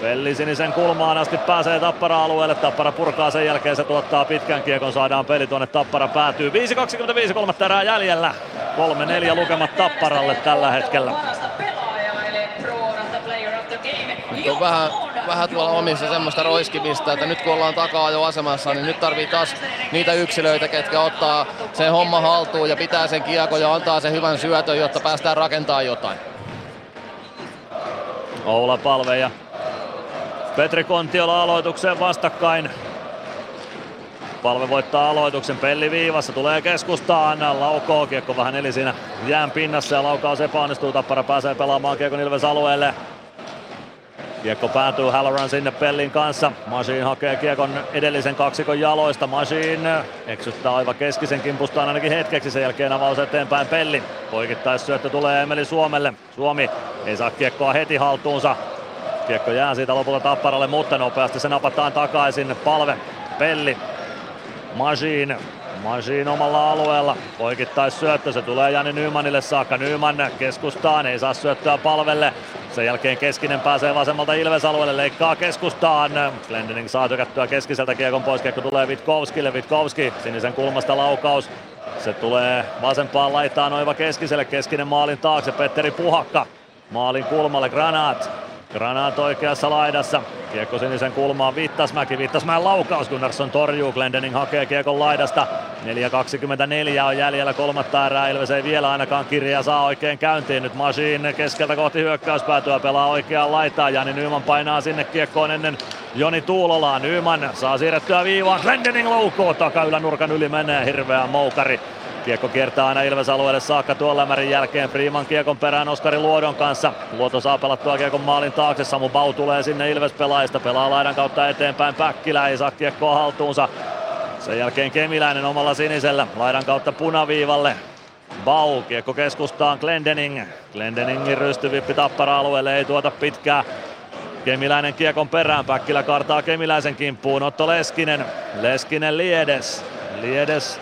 [SPEAKER 2] Pelli sinisen kulmaan asti pääsee Tappara-alueelle. Tappara purkaa sen jälkeen, se tuottaa pitkän kiekon, saadaan peli tuonne Tappara päätyy. 5.25, kolmatta erää jäljellä. 3-4 lukemat Tapparalle tällä hetkellä.
[SPEAKER 13] Nyt on vähän, vähän tuolla omissa semmoista roiskimista, että nyt kun ollaan takaa jo asemassa, niin nyt tarvii taas niitä yksilöitä, ketkä ottaa sen homma haltuun ja pitää sen kiekon ja antaa sen hyvän syötön, jotta päästään rakentamaan jotain.
[SPEAKER 2] Oula Palve ja Petri Kontiola aloitukseen vastakkain. Palve voittaa aloituksen, Pelli viivassa, tulee keskustaan, laukoo, kiekko vähän eli siinä jään pinnassa ja laukaus epäonnistuu, Tappara pääsee pelaamaan kiekon Ilves alueelle. Kiekko päätyy Halloran sinne Pellin kanssa. Machine hakee kiekon edellisen kaksikon jaloista. Machine eksyttää aivan keskisen kimpustaan ainakin hetkeksi. Sen jälkeen avaus eteenpäin Pelli. Poikittais syöttö tulee Emeli Suomelle. Suomi ei saa kiekkoa heti haltuunsa. Kiekko jää siitä lopulta Tapparalle, mutta nopeasti se napataan takaisin. Palve, Pelli, Machine Machine omalla alueella. Poikittais syöttö, se tulee Jani Nymanille saakka. Nyman keskustaan, ei saa syöttöä palvelle. Sen jälkeen Keskinen pääsee vasemmalta Ilves-alueelle, leikkaa keskustaan. Glendening saa tykättyä keskiseltä kiekon pois, kiekko tulee Vitkovskille. Vitkovski sinisen kulmasta laukaus. Se tulee vasempaan laitaan Oiva Keskiselle, Keskinen maalin taakse, Petteri Puhakka. Maalin kulmalle, Granat. Granat oikeassa laidassa. Kiekko sinisen kulmaan Vittasmäki. Vittasmäen laukaus. Gunnarsson torjuu. Glendening hakee kiekon laidasta. 4.24 on jäljellä kolmatta erää. Ilves ei vielä ainakaan kirjaa saa oikein käyntiin. Nyt Machine keskeltä kohti hyökkäyspäätyä pelaa oikeaan laitaan. Jani Nyman painaa sinne kiekkoon ennen Joni Tuulolaa. Nyman saa siirrettyä viivaan. Glendening loukoo. Takaylänurkan yli menee hirveä moukari. Kiekko kiertää aina Ilves-alueelle saakka tuon lämärin jälkeen. Freeman kiekon perään Oskari Luodon kanssa. Luoto saa pelattua kiekon maalin taakse. Samu Bau tulee sinne Ilves-pelaajista. Pelaa laidan kautta eteenpäin. Päkkilä ei saa kiekkoa haltuunsa. Sen jälkeen Kemiläinen omalla sinisellä. Laidan kautta punaviivalle. Bau, kiekko keskustaan Glendening. Glendeningin rystyvippi tappara alueelle ei tuota pitkää. Kemiläinen kiekon perään, Päkkilä kartaa Kemiläisen kimppuun, Otto Leskinen, Leskinen Liedes, Liedes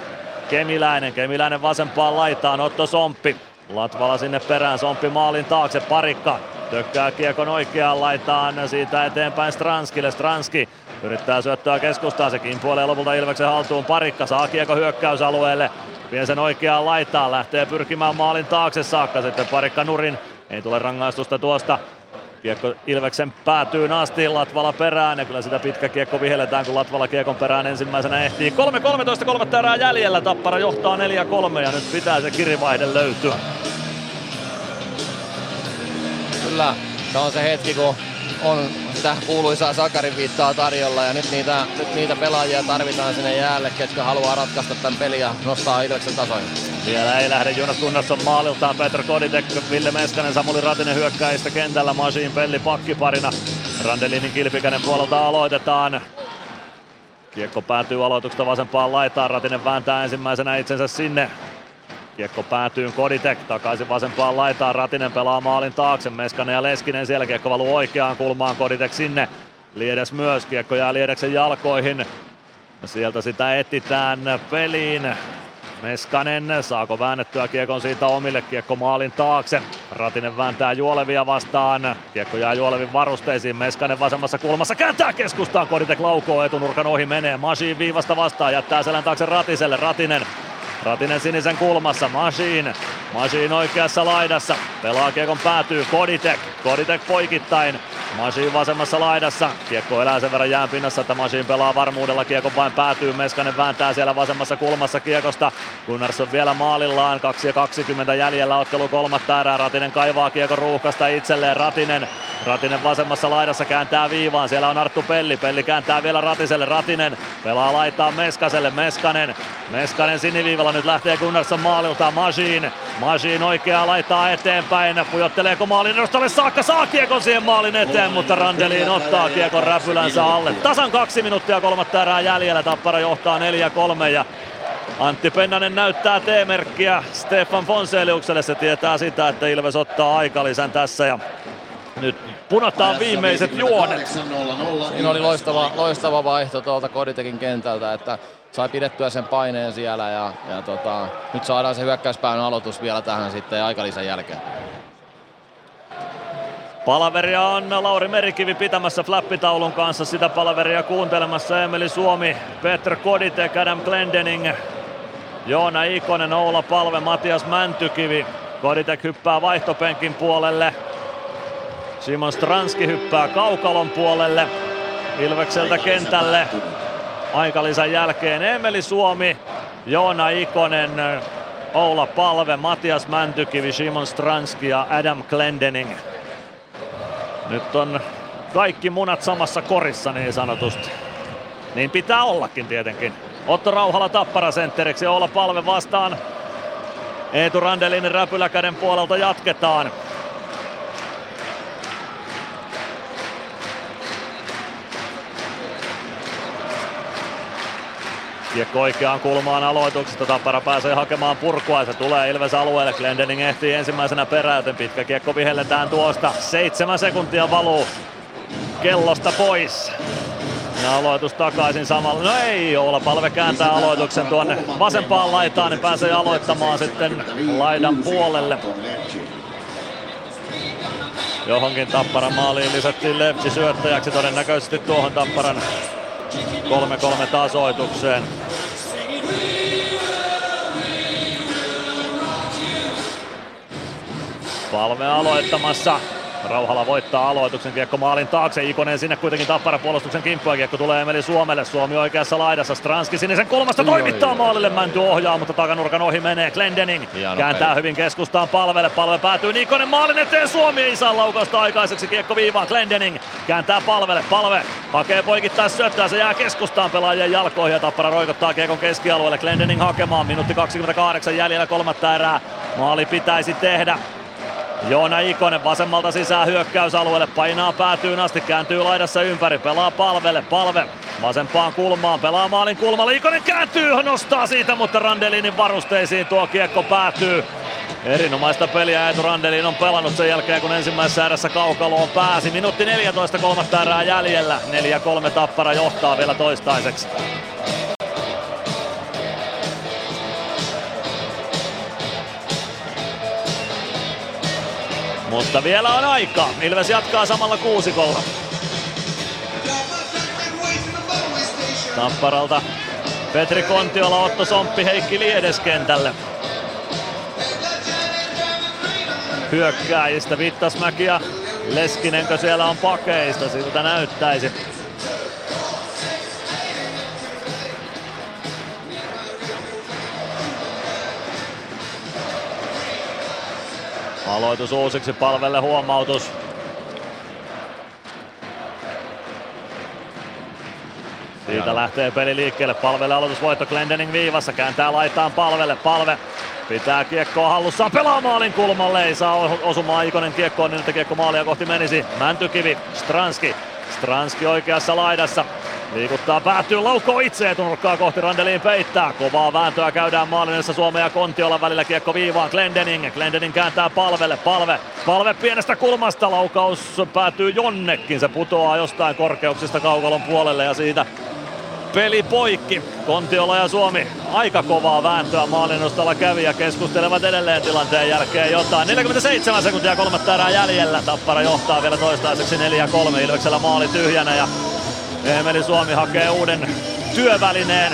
[SPEAKER 2] Kemiläinen, Kemiläinen vasempaan laitaan, Otto Somppi. Latvala sinne perään, Somppi maalin taakse, Parikka. Tökkää kiekon oikeaan laitaan, siitä eteenpäin Stranskille, Stranski yrittää syöttöä keskustaan, se kimpuilee lopulta Ilveksen haltuun, Parikka saa kiekko hyökkäysalueelle, vie sen oikeaan laitaan, lähtee pyrkimään maalin taakse saakka, sitten Parikka nurin, ei tule rangaistusta tuosta, Kiekko Ilveksen päätyy asti, Latvala perään ja kyllä sitä pitkä kiekko vihelletään, kun Latvala kiekon perään ensimmäisenä ehtii. 3-13 kolmatta erää jäljellä, Tappara johtaa 4-3 ja nyt pitää se kirivaihde löytyä.
[SPEAKER 13] Kyllä, se on se hetki, kun on sitä kuuluisaa Sakarin viittaa tarjolla ja nyt niitä, nyt niitä pelaajia tarvitaan sinne jäälle, ketkä haluaa ratkaista tämän pelin ja nostaa Ilveksen tasoja.
[SPEAKER 2] Vielä ei lähde Jonas Gunnarsson maaliltaan, Petr Koditek, Ville Meskanen, Samuli Ratinen hyökkäistä kentällä, Masiin Pelli pakkiparina. Randelinin kilpikäinen puolelta aloitetaan. Kiekko päätyy aloituksesta vasempaan laitaan, Ratinen vääntää ensimmäisenä itsensä sinne. Kiekko päätyy Koditek takaisin vasempaan laitaan. Ratinen pelaa maalin taakse. Meskanen ja Leskinen siellä. Kiekko valuu oikeaan kulmaan. Koditek sinne. Liedes myös. Kiekko jää Liedeksen jalkoihin. Sieltä sitä etitään peliin. Meskanen, saako väännettyä kiekon siitä omille, kiekko maalin taakse. Ratinen vääntää Juolevia vastaan, kiekko jää Juolevin varusteisiin, Meskanen vasemmassa kulmassa kääntää keskustaan, Koditek laukoo etunurkan ohi menee, Masiin viivasta vastaan, jättää selän taakse Ratiselle, Ratinen Ratinen sinisen kulmassa, Machine. Machine oikeassa laidassa. Pelaa kiekon päätyy Koditek. Koditek poikittain. Machine vasemmassa laidassa. Kiekko elää sen verran jäänpinnassa, että Machine pelaa varmuudella. Kiekko vain päätyy. Meskanen vääntää siellä vasemmassa kulmassa kiekosta. Gunnarsson vielä maalillaan. 2 ja 20 jäljellä ottelu kolmatta erää. Ratinen kaivaa kiekon ruuhkasta itselleen. Ratinen. Ratinen vasemmassa laidassa kääntää viivaan. Siellä on Arttu Pelli. Pelli kääntää vielä Ratiselle. Ratinen pelaa laittaa Meskaselle. Meskanen. Meskanen siniviivalla nyt lähtee Gunnarsson maalilta. Machine. Machine oikeaa laittaa eteenpäin. Pujotteleeko maalin edustalle saakka? Saa kiekon siihen maalin eteen, mutta Randelin ottaa kiekon räpylänsä alle. Tasan kaksi minuuttia kolmatta erää jäljellä. Tappara johtaa 4-3 ja Antti Pennanen näyttää T-merkkiä Stefan Fonseliukselle. Se tietää sitä, että Ilves ottaa aikalisän tässä ja nyt punataan viimeiset juonet.
[SPEAKER 13] Siinä oli loistava, loistava vaihto tuolta Koditekin kentältä, että sai pidettyä sen paineen siellä ja, ja tota, nyt saadaan se hyökkäyspään aloitus vielä tähän sitten aikalisän jälkeen.
[SPEAKER 2] Palaveria on Lauri Merikivi pitämässä flappitaulun kanssa. Sitä palaveria kuuntelemassa Emeli Suomi, Petr Koditek, Adam Glendening, Joona Ikonen, Oula Palve, Matias Mäntykivi. Koditek hyppää vaihtopenkin puolelle. Simon Stranski hyppää kaukalon puolelle. Ilvekseltä kentälle. Aikalisän jälkeen Emeli Suomi, Joona Ikonen, Oula Palve, Matias Mäntykivi, Simon Stranski ja Adam Glendening. Nyt on kaikki munat samassa korissa niin sanotusti. Niin pitää ollakin tietenkin. Otto Rauhala Tappara sentteriksi olla palve vastaan. Eetu Randelin räpyläkäden puolelta jatketaan. Kiekko oikeaan kulmaan aloituksesta. Tappara pääsee hakemaan purkua ja se tulee Ilves alueelle. Glendening ehtii ensimmäisenä perään, joten pitkä kiekko vihelletään tuosta. Seitsemän sekuntia valuu kellosta pois. Ja aloitus takaisin samalla. No ei olla palve kääntää aloituksen tuonne vasempaan laitaan, niin pääsee aloittamaan sitten laidan puolelle. Johonkin Tapparan maaliin lisättiin Lepsi syöttäjäksi todennäköisesti tuohon Tapparan 3-3 tasoitukseen. Palme aloittamassa. Rauhala voittaa aloituksen kiekko maalin taakse. Ikonen sinne kuitenkin tappara puolustuksen kimppua. Kiekko tulee Emeli Suomelle. Suomi oikeassa laidassa. Stranski sinisen kulmasta toimittaa maalille. Mänty ohjaa, mutta takanurkan ohi menee. Glendening kääntää peli. hyvin keskustaan palvelle. Palve päätyy Nikonen maalin eteen. Suomi ei saa laukausta aikaiseksi. Kiekko viivaan. Glendening kääntää palvelle. Palve hakee poikittaa syöttää. Se jää keskustaan pelaajien jalkoihin ja tappara roikottaa kiekon keskialueelle. Glendening hakemaan. Minuutti 28 jäljellä kolmatta erää. Maali pitäisi tehdä. Joona Ikonen vasemmalta sisään hyökkäysalueelle, painaa päätyyn asti, kääntyy laidassa ympäri, pelaa palvelle, palve vasempaan kulmaan, pelaa maalin kulmalla, Ikonen kääntyy, nostaa siitä, mutta Randelinin varusteisiin tuo kiekko päätyy. Erinomaista peliä Eetu Randelin on pelannut sen jälkeen, kun ensimmäisessä erässä kaukaloon pääsi. Minuutti 14 kolmatta erää jäljellä. 4-3 tappara johtaa vielä toistaiseksi. Mutta vielä on aika. Ilves jatkaa samalla kuusikolla. Tapparalta Petri Kontiola, Otto Somppi, Heikki Liedes kentälle. Hyökkääjistä Vittasmäki ja Leskinenkö siellä on pakeista, siltä näyttäisi. Aloitus uusiksi palvelle huomautus. Siitä lähtee peli liikkeelle. Palvelle aloitusvoitto Glendening viivassa. Kääntää laitaan palvelle. Palve pitää kiekkoa hallussaan. Pelaa maalin kulmalle. Ei saa osumaan Ikonen kiekkoon niin, että kiekko maalia kohti menisi. Mäntykivi. Stranski. Stranski oikeassa laidassa. Liikuttaa, päätyy, laukoo itse etunurkkaa kohti Randeliin peittää. Kovaa vääntöä käydään maalinessa Suomen ja Kontiolan välillä kiekko viivaan Glendening. Glendening kääntää palvelle, palve, palve pienestä kulmasta. Laukaus päätyy jonnekin, se putoaa jostain korkeuksista kaukalon puolelle ja siitä peli poikki. Kontiola ja Suomi aika kovaa vääntöä maalinostalla kävi ja keskustelevat edelleen tilanteen jälkeen jotain. 47 sekuntia kolmatta erää jäljellä. Tappara johtaa vielä toistaiseksi 4-3. Ilveksellä maali tyhjänä ja Emeli Suomi hakee uuden työvälineen.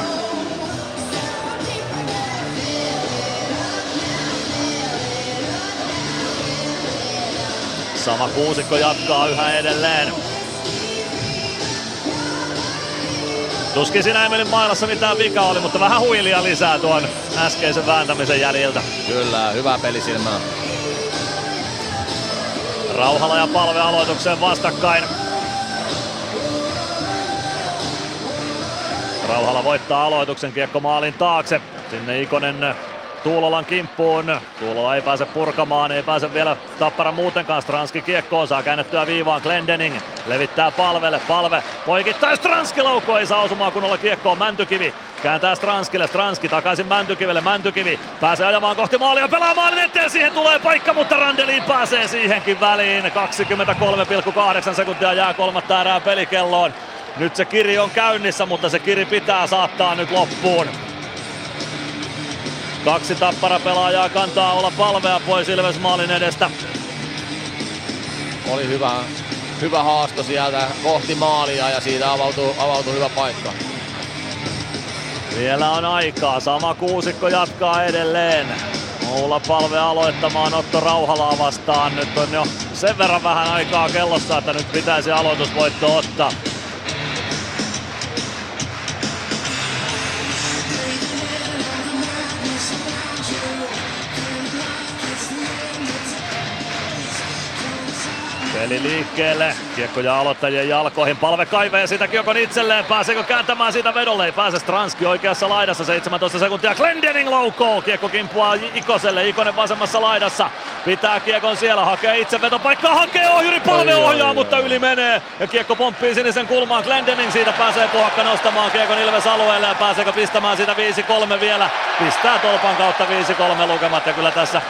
[SPEAKER 2] Sama kuusikko jatkaa yhä edelleen. Tuskin siinä Emelin mailassa mitään vika oli, mutta vähän huilia lisää tuon äskeisen vääntämisen jäljiltä.
[SPEAKER 13] Kyllä, hyvä pelisilmä.
[SPEAKER 2] Rauhala ja palve aloitukseen vastakkain. Rauhala voittaa aloituksen kiekko maalin taakse. Sinne Ikonen Tuulolan kimppuun. Tuulola ei pääse purkamaan, ei pääse vielä Tappara muutenkaan. Stranski kiekkoon saa käännettyä viivaan. Glendening levittää palvelle. Palve poikittaa Stranski laukko ei saa osumaan kunnolla kiekkoon. Mäntykivi kääntää Stranskille. Stranski takaisin Mäntykivelle. Mäntykivi pääsee ajamaan kohti maalia. Pelaa maalin eteen. Siihen tulee paikka, mutta Randelin pääsee siihenkin väliin. 23,8 sekuntia jää kolmatta erää pelikelloon. Nyt se kiri on käynnissä, mutta se kiri pitää saattaa nyt loppuun. Kaksi tappara pelaajaa kantaa olla palvea pois Ilves maalin edestä.
[SPEAKER 13] Oli hyvä, hyvä haasto sieltä kohti maalia ja siitä avautui, avautui hyvä paikka.
[SPEAKER 2] Vielä on aikaa, sama kuusikko jatkaa edelleen. Oula palve aloittamaan Otto Rauhalaa vastaan. Nyt on jo sen verran vähän aikaa kellossa, että nyt pitäisi aloitusvoitto ottaa. Peli liikkeelle. Kiekko ja aloittajien jalkoihin. Palve kaivee sitä Kiekon itselleen. Pääseekö kääntämään siitä vedolle? Ei pääse Stranski oikeassa laidassa. 17 sekuntia. Glendening loukoo. Kiekko kimpuaa Ikoselle. Ikonen vasemmassa laidassa. Pitää Kiekon siellä. Hakee itse vetopaikkaa. Hakee ohjuri. Palve ohjaa, mutta yli menee. Ja Kiekko pomppii sinisen kulmaan. Glendening siitä pääsee puhakka nostamaan Kiekon Ilves alueelle. Ja pääseekö pistämään siitä 5-3 vielä. Pistää tolpan kautta 5-3 lukemat. Ja kyllä tässä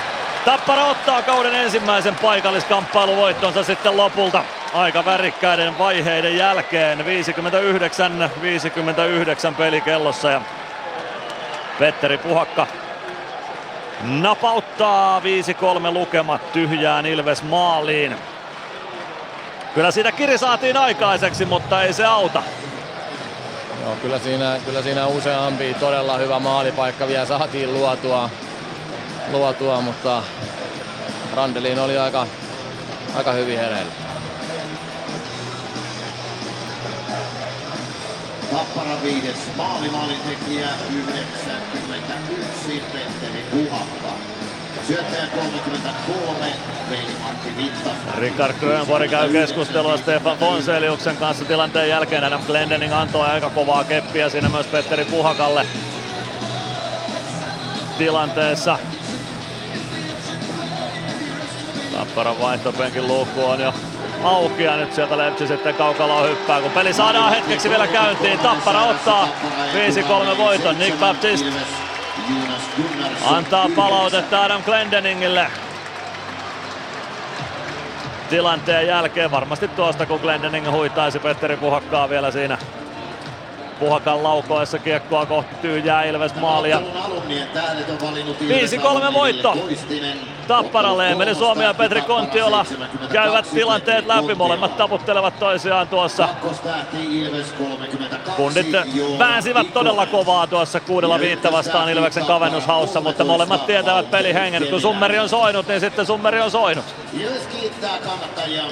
[SPEAKER 2] Tappara ottaa kauden ensimmäisen paikalliskamppailuvoittonsa sitten lopulta aika värikkäiden vaiheiden jälkeen. 59-59 pelikellossa ja Petteri Puhakka napauttaa 5-3 lukemat tyhjään Ilves maaliin. Kyllä siitä kiri saatiin aikaiseksi, mutta ei se auta.
[SPEAKER 13] Joo, kyllä siinä, kyllä siinä useampi todella hyvä maalipaikka vielä saatiin luotua, luotua mutta Randelin oli aika, aika hyvin hereillä.
[SPEAKER 14] Tappara viides maalimaalintekijä 91 Petteri Puhakka. Syöttäjä 33 Veli-Matti Vittasta.
[SPEAKER 2] Rickard Grönborg käy keskustelua Stefan Fonseliuksen kanssa tilanteen jälkeen. Adam Glendening antoi aika kovaa keppiä siinä myös Petteri Puhakalle tilanteessa. Tapparan vaihtopenkin auki ja nyt sieltä Lepsi sitten kaukalla hyppää, kun peli saadaan hetkeksi vielä käyntiin. Tappara ottaa 5-3 voiton. Nick Baptiste antaa palautetta Adam Glendeningille. Tilanteen jälkeen varmasti tuosta, kun Glendening huitaisi Petteri Puhakkaa vielä siinä Puhakan laukoessa kiekkoa kohti tyhjää Ilves maalia. 5-3 voitto Tapparalle. Emeli Suomi ja Petri Kontiola käyvät tilanteet läpi. Molemmat taputtelevat toisiaan tuossa. Kundit pääsivät todella kovaa tuossa kuudella viittä vastaan Ilveksen kavennushaussa, mutta molemmat tietävät pelihengen. Kun summeri on soinut, niin sitten summeri on soinut.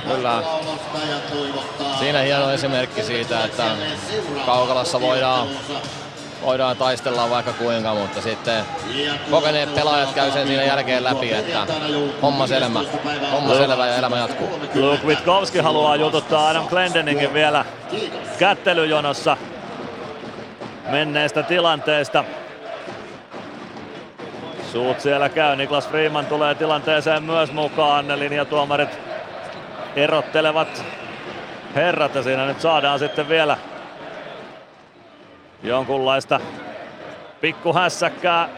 [SPEAKER 13] Kyllä. Siinä hieno esimerkki siitä, että Kaukalassa voidaan voidaan taistella vaikka kuinka, mutta sitten kokeneet pelaajat käy sen siinä jälkeen läpi, että homma selvä, homma selvä ja elämä jatkuu.
[SPEAKER 2] Luke Witkowski haluaa jututtaa Adam Glendeningin vielä kättelyjonossa menneestä tilanteesta. Suut siellä käy, Niklas Freeman tulee tilanteeseen myös mukaan, linjatuomarit erottelevat herrat ja siinä nyt saadaan sitten vielä jonkunlaista pikkuhässäkkää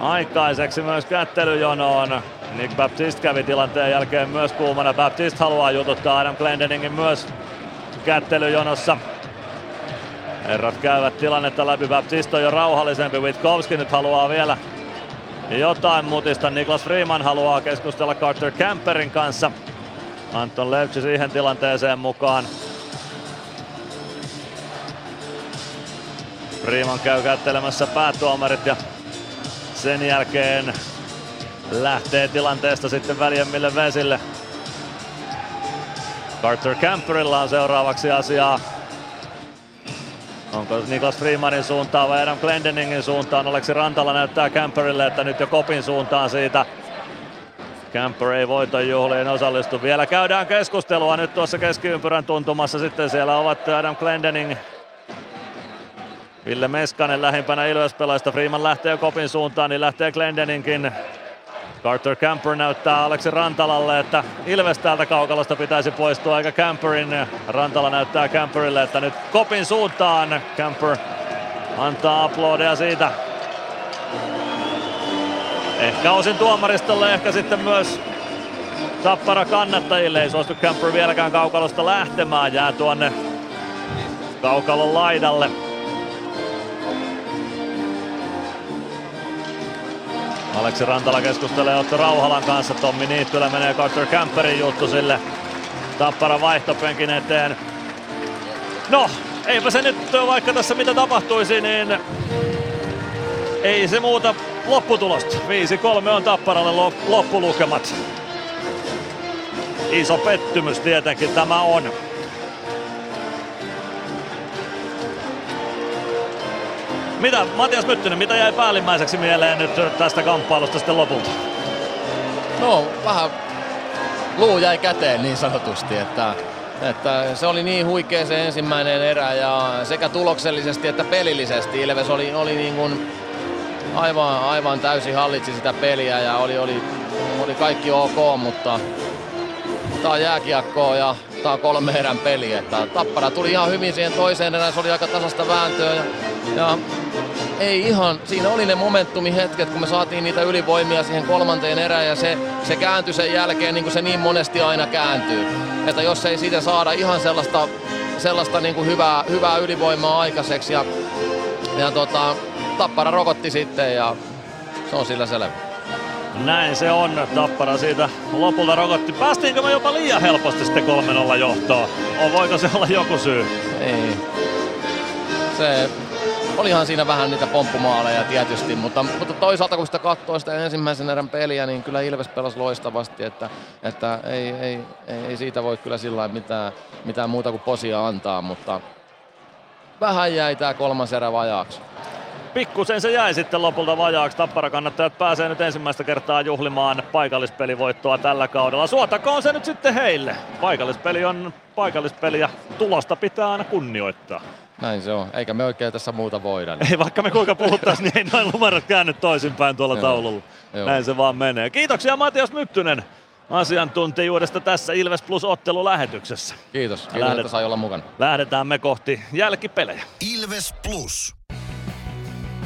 [SPEAKER 2] aikaiseksi myös kättelyjonoon. Nick Baptiste kävi tilanteen jälkeen myös kuumana. Baptiste haluaa jututtaa Adam Glendeningin myös kättelyjonossa. Herrat käyvät tilannetta läpi. Baptiste on jo rauhallisempi. Witkowski nyt haluaa vielä jotain mutista. Niklas Freeman haluaa keskustella Carter Camperin kanssa. Anton Levtsi siihen tilanteeseen mukaan. Freeman käy kättelemässä päätuomarit ja sen jälkeen lähtee tilanteesta sitten väljemmille vesille. Carter Camperilla on seuraavaksi asiaa. Onko Niklas Freemanin suuntaan vai Adam Glendeningin suuntaan? Oleksi Rantala näyttää Camperille, että nyt jo kopin suuntaan siitä. Camper ei voiton juhliin osallistu. Vielä käydään keskustelua nyt tuossa keskiympyrän tuntumassa. Sitten siellä ovat Adam Glendening Ville Meskanen lähimpänä Ilves-pelaista. Freeman lähtee kopin suuntaan, niin lähtee Glendeninkin. Carter Camper näyttää Aleksi Rantalalle, että Ilves täältä kaukalosta pitäisi poistua, eikä Camperin. Rantala näyttää Camperille, että nyt kopin suuntaan. Camper antaa aplodeja siitä. Ehkä osin tuomaristolle, ehkä sitten myös Tappara kannattajille. Ei suostu Camper vieläkään kaukalosta lähtemään, jää tuonne kaukalon laidalle. Aleksi Rantala keskustelee Otto Rauhalan kanssa. Tommi Niittylä menee Carter Camperin juttu sille Tappara vaihtopenkin eteen. No, eipä se nyt, vaikka tässä mitä tapahtuisi, niin ei se muuta lopputulosta. 5-3 on Tapparalle loppulukemat. Iso pettymys tietenkin tämä on. Mitä, Matias Myttynen, mitä jäi päällimmäiseksi mieleen nyt tästä kamppailusta sitten lopulta?
[SPEAKER 13] No, vähän luu jäi käteen niin sanotusti, että, että se oli niin huikea se ensimmäinen erä ja sekä tuloksellisesti että pelillisesti Ilves oli, oli niin kuin aivan, aivan täysin hallitsi sitä peliä ja oli, oli, oli kaikki ok, mutta on jääkiekkoa ja on kolme erän peli. Että Tappara tuli ihan hyvin siihen toiseen erään, se oli aika tasasta vääntöä ja, ja ei ihan, siinä oli ne momentumi hetket, kun me saatiin niitä ylivoimia siihen kolmanteen erään ja se, se kääntyi sen jälkeen niin kuin se niin monesti aina kääntyy. Että jos ei siitä saada ihan sellaista, sellaista niin kuin hyvää, hyvää ylivoimaa aikaiseksi ja, ja tota, Tappara rokotti sitten ja se on sillä selvä.
[SPEAKER 2] Näin se on. Tappara siitä lopulta rokotti. Päästiinkö me jopa liian helposti sitten 3-0 johtoon? O, voiko se olla joku syy?
[SPEAKER 13] Ei. Se olihan siinä vähän niitä pomppumaaleja tietysti, mutta, mutta toisaalta kun sitä katsoo sitä ensimmäisen erän peliä, niin kyllä Ilves pelasi loistavasti, että, että ei, ei, ei, siitä voi kyllä sillä mitään, mitään muuta kuin posia antaa, mutta vähän jäi tämä kolmas erä vajaaksi.
[SPEAKER 2] Pikkusen se jäi sitten lopulta vajaaksi. Tappara kannattajat pääsee nyt ensimmäistä kertaa juhlimaan paikallispelivoittoa tällä kaudella. Suotakoon se nyt sitten heille. Paikallispeli on paikallispeli ja tulosta pitää aina kunnioittaa.
[SPEAKER 13] Näin se on, eikä me oikein tässä muuta voida.
[SPEAKER 2] Niin. Ei vaikka me kuinka puhuttaisiin, niin ei noin numerot käänny toisinpäin tuolla Joo. taululla. Joo. Näin se vaan menee. Kiitoksia Matias Myttynen asiantuntijuudesta tässä Ilves Plus ottelulähetyksessä.
[SPEAKER 13] Kiitos, kiitos Lähdet... että sai olla mukana.
[SPEAKER 2] Lähdetään me kohti jälkipelejä.
[SPEAKER 1] Ilves Plus.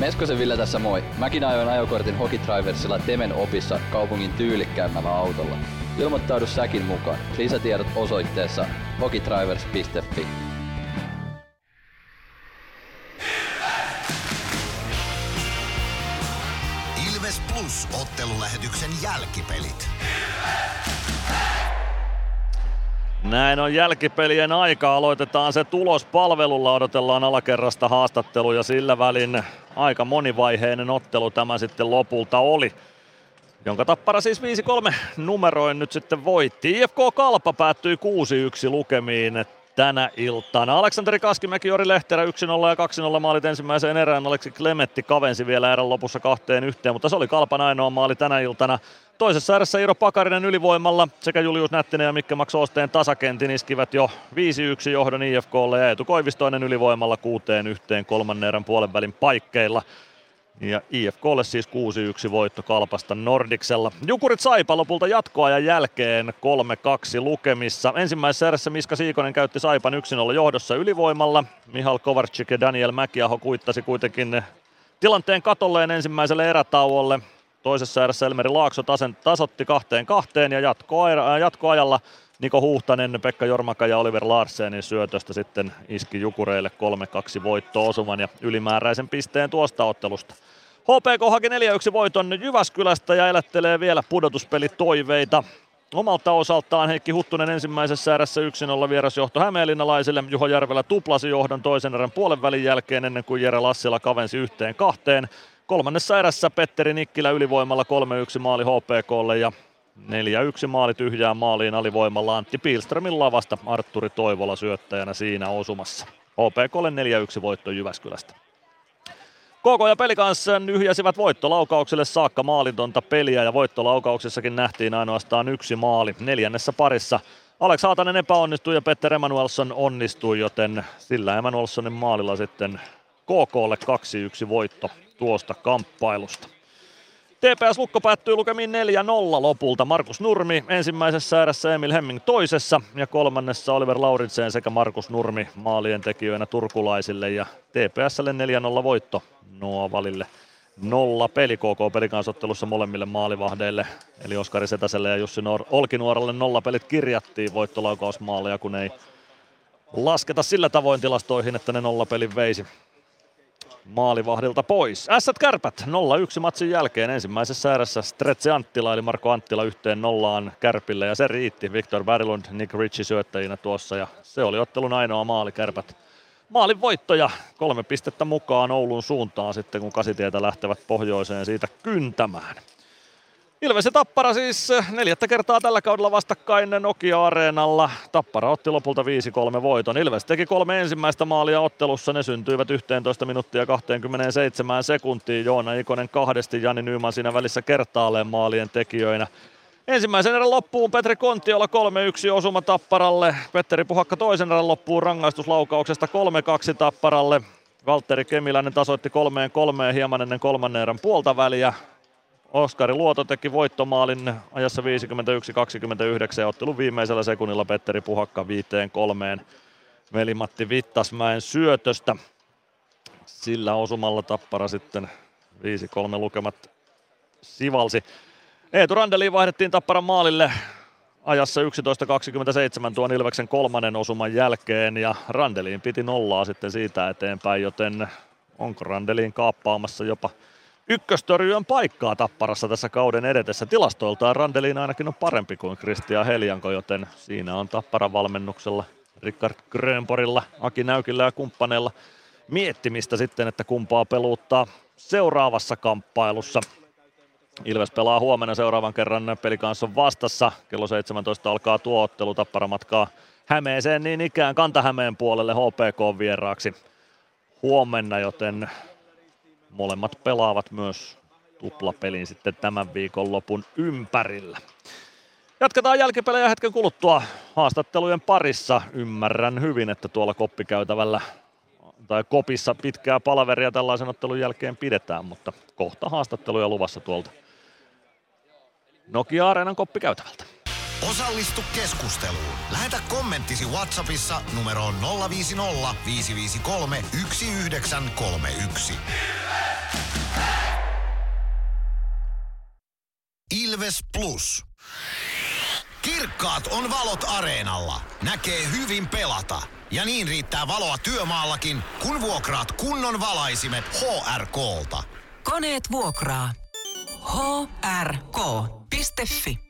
[SPEAKER 12] Meskosen Ville tässä moi. Mäkin ajoin ajokortin Hokitriversilla Temen opissa kaupungin tyylikkäämmällä autolla. Ilmoittaudu säkin mukaan. Lisätiedot osoitteessa hokitrivers.fi.
[SPEAKER 1] Ilves Plus ottelulähetyksen jälkipelit.
[SPEAKER 2] Näin on jälkipelien aika. Aloitetaan se tulospalvelulla. Odotellaan alakerrasta haastattelu ja sillä välin aika monivaiheinen ottelu tämä sitten lopulta oli. Jonka tappara siis 5-3 numeroin nyt sitten voitti. IFK Kalpa päättyi 6-1 lukemiin tänä iltana. Aleksanteri Kaskimäki, Jori Lehterä 1-0 ja 2-0 maalit ensimmäiseen erään. Aleksi Klemetti kavensi vielä erän lopussa kahteen yhteen, mutta se oli Kalpan ainoa maali tänä iltana. Toisessa erässä Iiro Pakarinen ylivoimalla sekä Julius Nättinen ja Mikke Max Oosteen tasakentin iskivät jo 5-1 johdon IFKlle ja Eetu Koivistoinen ylivoimalla kuuteen yhteen kolmannen erän puolen välin paikkeilla. Ja IFKlle siis 6-1 voitto Kalpasta Nordiksella. Jukurit Saipa lopulta jatkoajan jälkeen 3-2 lukemissa. Ensimmäisessä erässä Miska Siikonen käytti Saipan 1-0 johdossa ylivoimalla. Mihal Kovarczyk ja Daniel Mäkiaho kuittasi kuitenkin tilanteen katolleen ensimmäiselle erätauolle. Toisessa erässä Elmeri Laakso tasotti kahteen kahteen ja jatkoa, jatkoajalla Niko Huhtanen, Pekka Jormaka ja Oliver Larsenin syötöstä sitten iski Jukureille 3-2 voitto osuman ja ylimääräisen pisteen tuosta ottelusta. HPK haki 4-1 voiton Jyväskylästä ja elättelee vielä pudotuspelitoiveita. Omalta osaltaan Heikki Huttunen ensimmäisessä erässä 1-0 vierasjohto Hämeenlinnalaisille. Juho Järvelä tuplasi johdon toisen erän puolen välin jälkeen ennen kuin Jere Lassila kavensi yhteen kahteen. Kolmannessa erässä Petteri Nikkilä ylivoimalla 3-1 maali HPKlle ja 4-1 maali tyhjään maaliin alivoimalla Antti Pilströmin lavasta Arturi Toivola syöttäjänä siinä osumassa. HPKlle 4-1 voitto Jyväskylästä. KK ja peli kanssa nyhjäsivät voittolaukaukselle saakka maalintonta peliä ja voittolaukauksessakin nähtiin ainoastaan yksi maali neljännessä parissa. Alex Haatanen epäonnistui ja Petter Emanuelsson onnistui, joten sillä Emanuelssonin maalilla sitten KKlle 2-1 voitto tuosta kamppailusta. TPS Lukko päättyy lukemiin 4-0 lopulta. Markus Nurmi ensimmäisessä erässä, Emil Hemming toisessa ja kolmannessa Oliver Lauritsen sekä Markus Nurmi maalien tekijöinä turkulaisille ja TPSlle 4-0 voitto Noavalille. Nolla peli KK pelikansottelussa molemmille maalivahdeille, eli Oskari Setäselle ja Jussi Nor- Olkinuoralle nolla pelit kirjattiin voittolaukausmaaleja, kun ei lasketa sillä tavoin tilastoihin, että ne nolla pelin veisi maalivahdilta pois. Ässät kärpät 0-1 matsin jälkeen ensimmäisessä erässä Stretsi Anttila eli Marko Anttila yhteen nollaan kärpille ja se riitti. Victor Barilund, Nick Ritchie syöttäjinä tuossa ja se oli ottelun ainoa maali kärpät. Maalin voittoja kolme pistettä mukaan Oulun suuntaan sitten kun kasitietä lähtevät pohjoiseen siitä kyntämään. Ilves ja Tappara siis eh, neljättä kertaa tällä kaudella vastakkain Nokia-areenalla. Tappara otti lopulta 5-3 voiton. Ilves teki kolme ensimmäistä maalia ottelussa. Ne syntyivät 11 minuuttia 27 sekuntiin. Joona Ikonen kahdesti, Jani Nyyman siinä välissä kertaalleen maalien tekijöinä. Ensimmäisen erän loppuun Petri Kontiola 3-1 osuma Tapparalle. Petteri Puhakka toisen erän loppuun rangaistuslaukauksesta 3-2 Tapparalle. Valtteri Kemiläinen tasoitti kolmeen kolmeen hieman ennen kolmannen erän puolta väliä. Oskari Luoto teki voittomaalin ajassa 51-29 ja ottelun viimeisellä sekunnilla Petteri Puhakka viiteen kolmeen Veli-Matti Vittasmäen syötöstä. Sillä osumalla Tappara sitten 5-3 lukemat sivalsi. Eetu Randeliin vaihdettiin Tapparan maalille ajassa 11.27 tuon Ilveksen kolmannen osuman jälkeen ja Randeliin piti nollaa sitten siitä eteenpäin, joten onko Randeliin kaappaamassa jopa ykköstorjujen paikkaa Tapparassa tässä kauden edetessä. Tilastoiltaan Randelin ainakin on parempi kuin Kristian Heljanko, joten siinä on Tapparan valmennuksella Rickard Grönporilla, Aki Näykillä ja kumppaneilla miettimistä sitten, että kumpaa peluuttaa seuraavassa kamppailussa. Ilves pelaa huomenna seuraavan kerran pelikanssa vastassa. Kello 17 alkaa tuo ottelu Tappara matkaa Hämeeseen niin ikään Kantahämeen puolelle HPK vieraaksi huomenna, joten molemmat pelaavat myös tuplapelin sitten tämän viikon lopun ympärillä. Jatketaan jälkipelejä hetken kuluttua haastattelujen parissa. Ymmärrän hyvin, että tuolla koppikäytävällä tai kopissa pitkää palaveria tällaisen ottelun jälkeen pidetään, mutta kohta haastatteluja luvassa tuolta Nokia Areenan koppikäytävältä.
[SPEAKER 1] Osallistu keskusteluun. Lähetä kommenttisi Whatsappissa numeroon 050 553 1931. Ilves Plus. Kirkkaat on valot areenalla. Näkee hyvin pelata. Ja niin riittää valoa työmaallakin, kun vuokraat kunnon valaisimet HRKlta.
[SPEAKER 3] Koneet vuokraa. hrk.fi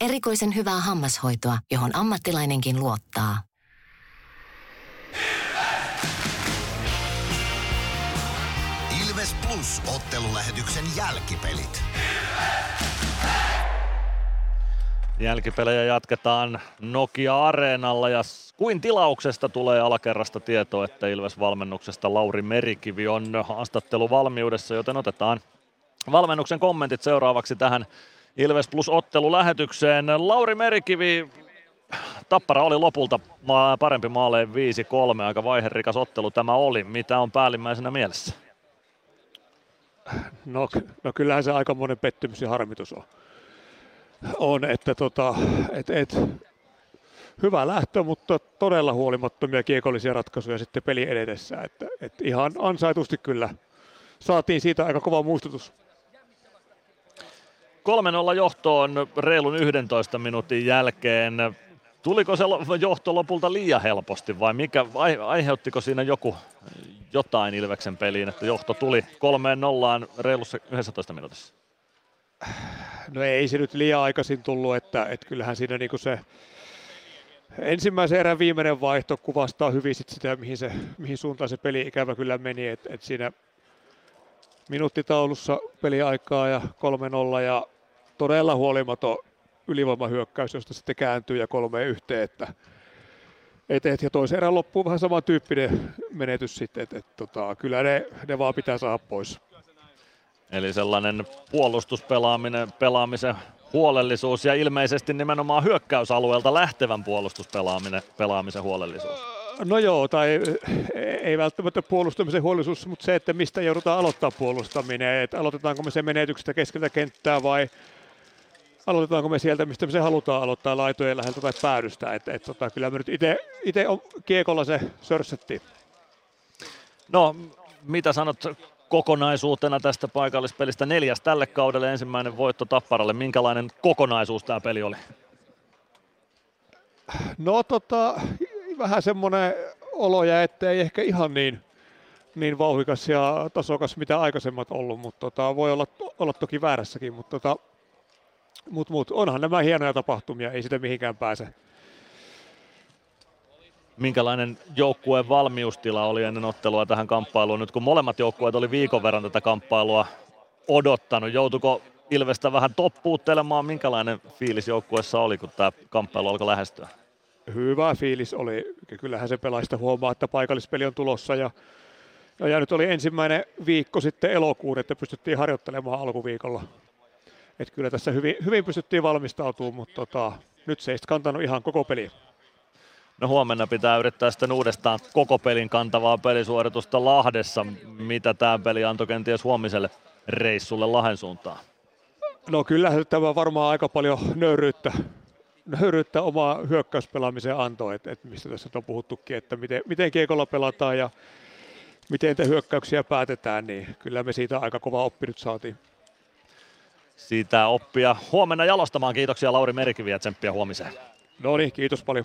[SPEAKER 9] Erikoisen hyvää hammashoitoa, johon ammattilainenkin luottaa.
[SPEAKER 1] Ilves Plus ottelulähetyksen jälkipelit.
[SPEAKER 2] Jälkipelejä jatketaan Nokia-areenalla ja kuin tilauksesta tulee alakerrasta tietoa, että Ilves-valmennuksesta Lauri Merikivi on haastatteluvalmiudessa, joten otetaan valmennuksen kommentit seuraavaksi tähän Ilves Plus ottelulähetykseen. Lauri Merikivi, Tappara oli lopulta parempi maaleen 5-3, aika vaiherikas ottelu tämä oli. Mitä on päällimmäisenä mielessä?
[SPEAKER 27] No, no kyllähän se aika monen pettymys ja harmitus on. On, että tota, et, et, hyvä lähtö, mutta todella huolimattomia kiekollisia ratkaisuja sitten peli edetessä. Että, et ihan ansaitusti kyllä saatiin siitä aika kova muistutus.
[SPEAKER 2] 3-0 johtoon reilun 11 minuutin jälkeen. Tuliko se johto lopulta liian helposti vai mikä, aiheuttiko siinä joku jotain Ilveksen peliin, että johto tuli kolmeen nollaan reilussa 11 minuutissa?
[SPEAKER 27] No ei se nyt liian aikaisin tullut, että, että kyllähän siinä niinku se ensimmäisen erän viimeinen vaihto kuvastaa hyvin sit sitä, mihin, se, mihin suuntaan se peli ikävä kyllä meni, että et siinä minuuttitaulussa peliaikaa ja 3-0 ja todella huolimaton ylivoimahyökkäys, josta sitten kääntyy ja kolme yhteen, että et, ja toisen erän loppuu vähän samantyyppinen menetys sitten, että et, tota, kyllä ne, ne vaan pitää saada pois.
[SPEAKER 2] Eli sellainen puolustuspelaaminen, pelaamisen huolellisuus ja ilmeisesti nimenomaan hyökkäysalueelta lähtevän puolustuspelaaminen, pelaamisen huolellisuus.
[SPEAKER 27] No joo, tai ei välttämättä puolustamisen huolisuus, mutta se, että mistä joudutaan aloittaa puolustaminen, että aloitetaanko me se menetyksestä keskeltä kenttää vai aloitetaanko me sieltä, mistä me se halutaan aloittaa laitojen läheltä tai päädystä. Et, et, tota, kyllä me nyt itse on kiekolla se sörssettiin.
[SPEAKER 2] No, mitä sanot kokonaisuutena tästä paikallispelistä neljäs tälle kaudelle ensimmäinen voitto Tapparalle. Minkälainen kokonaisuus tämä peli oli?
[SPEAKER 27] No tota, vähän semmoinen oloja, että ei ehkä ihan niin, niin vauhikas ja tasokas mitä aikaisemmat ollut, mutta tota, voi olla, olla toki väärässäkin, mutta tota, mut, mut, onhan nämä hienoja tapahtumia, ei sitä mihinkään pääse.
[SPEAKER 2] Minkälainen joukkueen valmiustila oli ennen ottelua tähän kamppailuun, nyt kun molemmat joukkueet oli viikon verran tätä kamppailua odottanut, joutuiko Ilvestä vähän toppuuttelemaan, minkälainen fiilis joukkueessa oli, kun tämä kamppailu alkoi lähestyä?
[SPEAKER 27] Hyvä fiilis oli. Kyllähän se pelaista huomaa, että paikallispeli on tulossa ja, ja nyt oli ensimmäinen viikko sitten elokuun, että pystyttiin harjoittelemaan alkuviikolla. Et kyllä tässä hyvin, hyvin pystyttiin valmistautumaan, mutta tota, nyt se ei kantanut ihan koko peli.
[SPEAKER 2] No huomenna pitää yrittää sitten uudestaan koko pelin kantavaa pelisuoritusta Lahdessa. Mitä tämä peli antoi kenties huomiselle reissulle Lahden suuntaan?
[SPEAKER 27] No kyllä tämä varmaan aika paljon nöyryyttä, nöyryyttä omaa hyökkäyspelaamiseen antoi, että, että mistä tässä on puhuttukin, että miten, miten kiekolla pelataan ja miten te hyökkäyksiä päätetään, niin kyllä me siitä aika kova oppi nyt saatiin.
[SPEAKER 2] Siitä oppia huomenna jalostamaan. Kiitoksia Lauri Merikivi ja tsemppiä huomiseen.
[SPEAKER 27] No niin, kiitos paljon.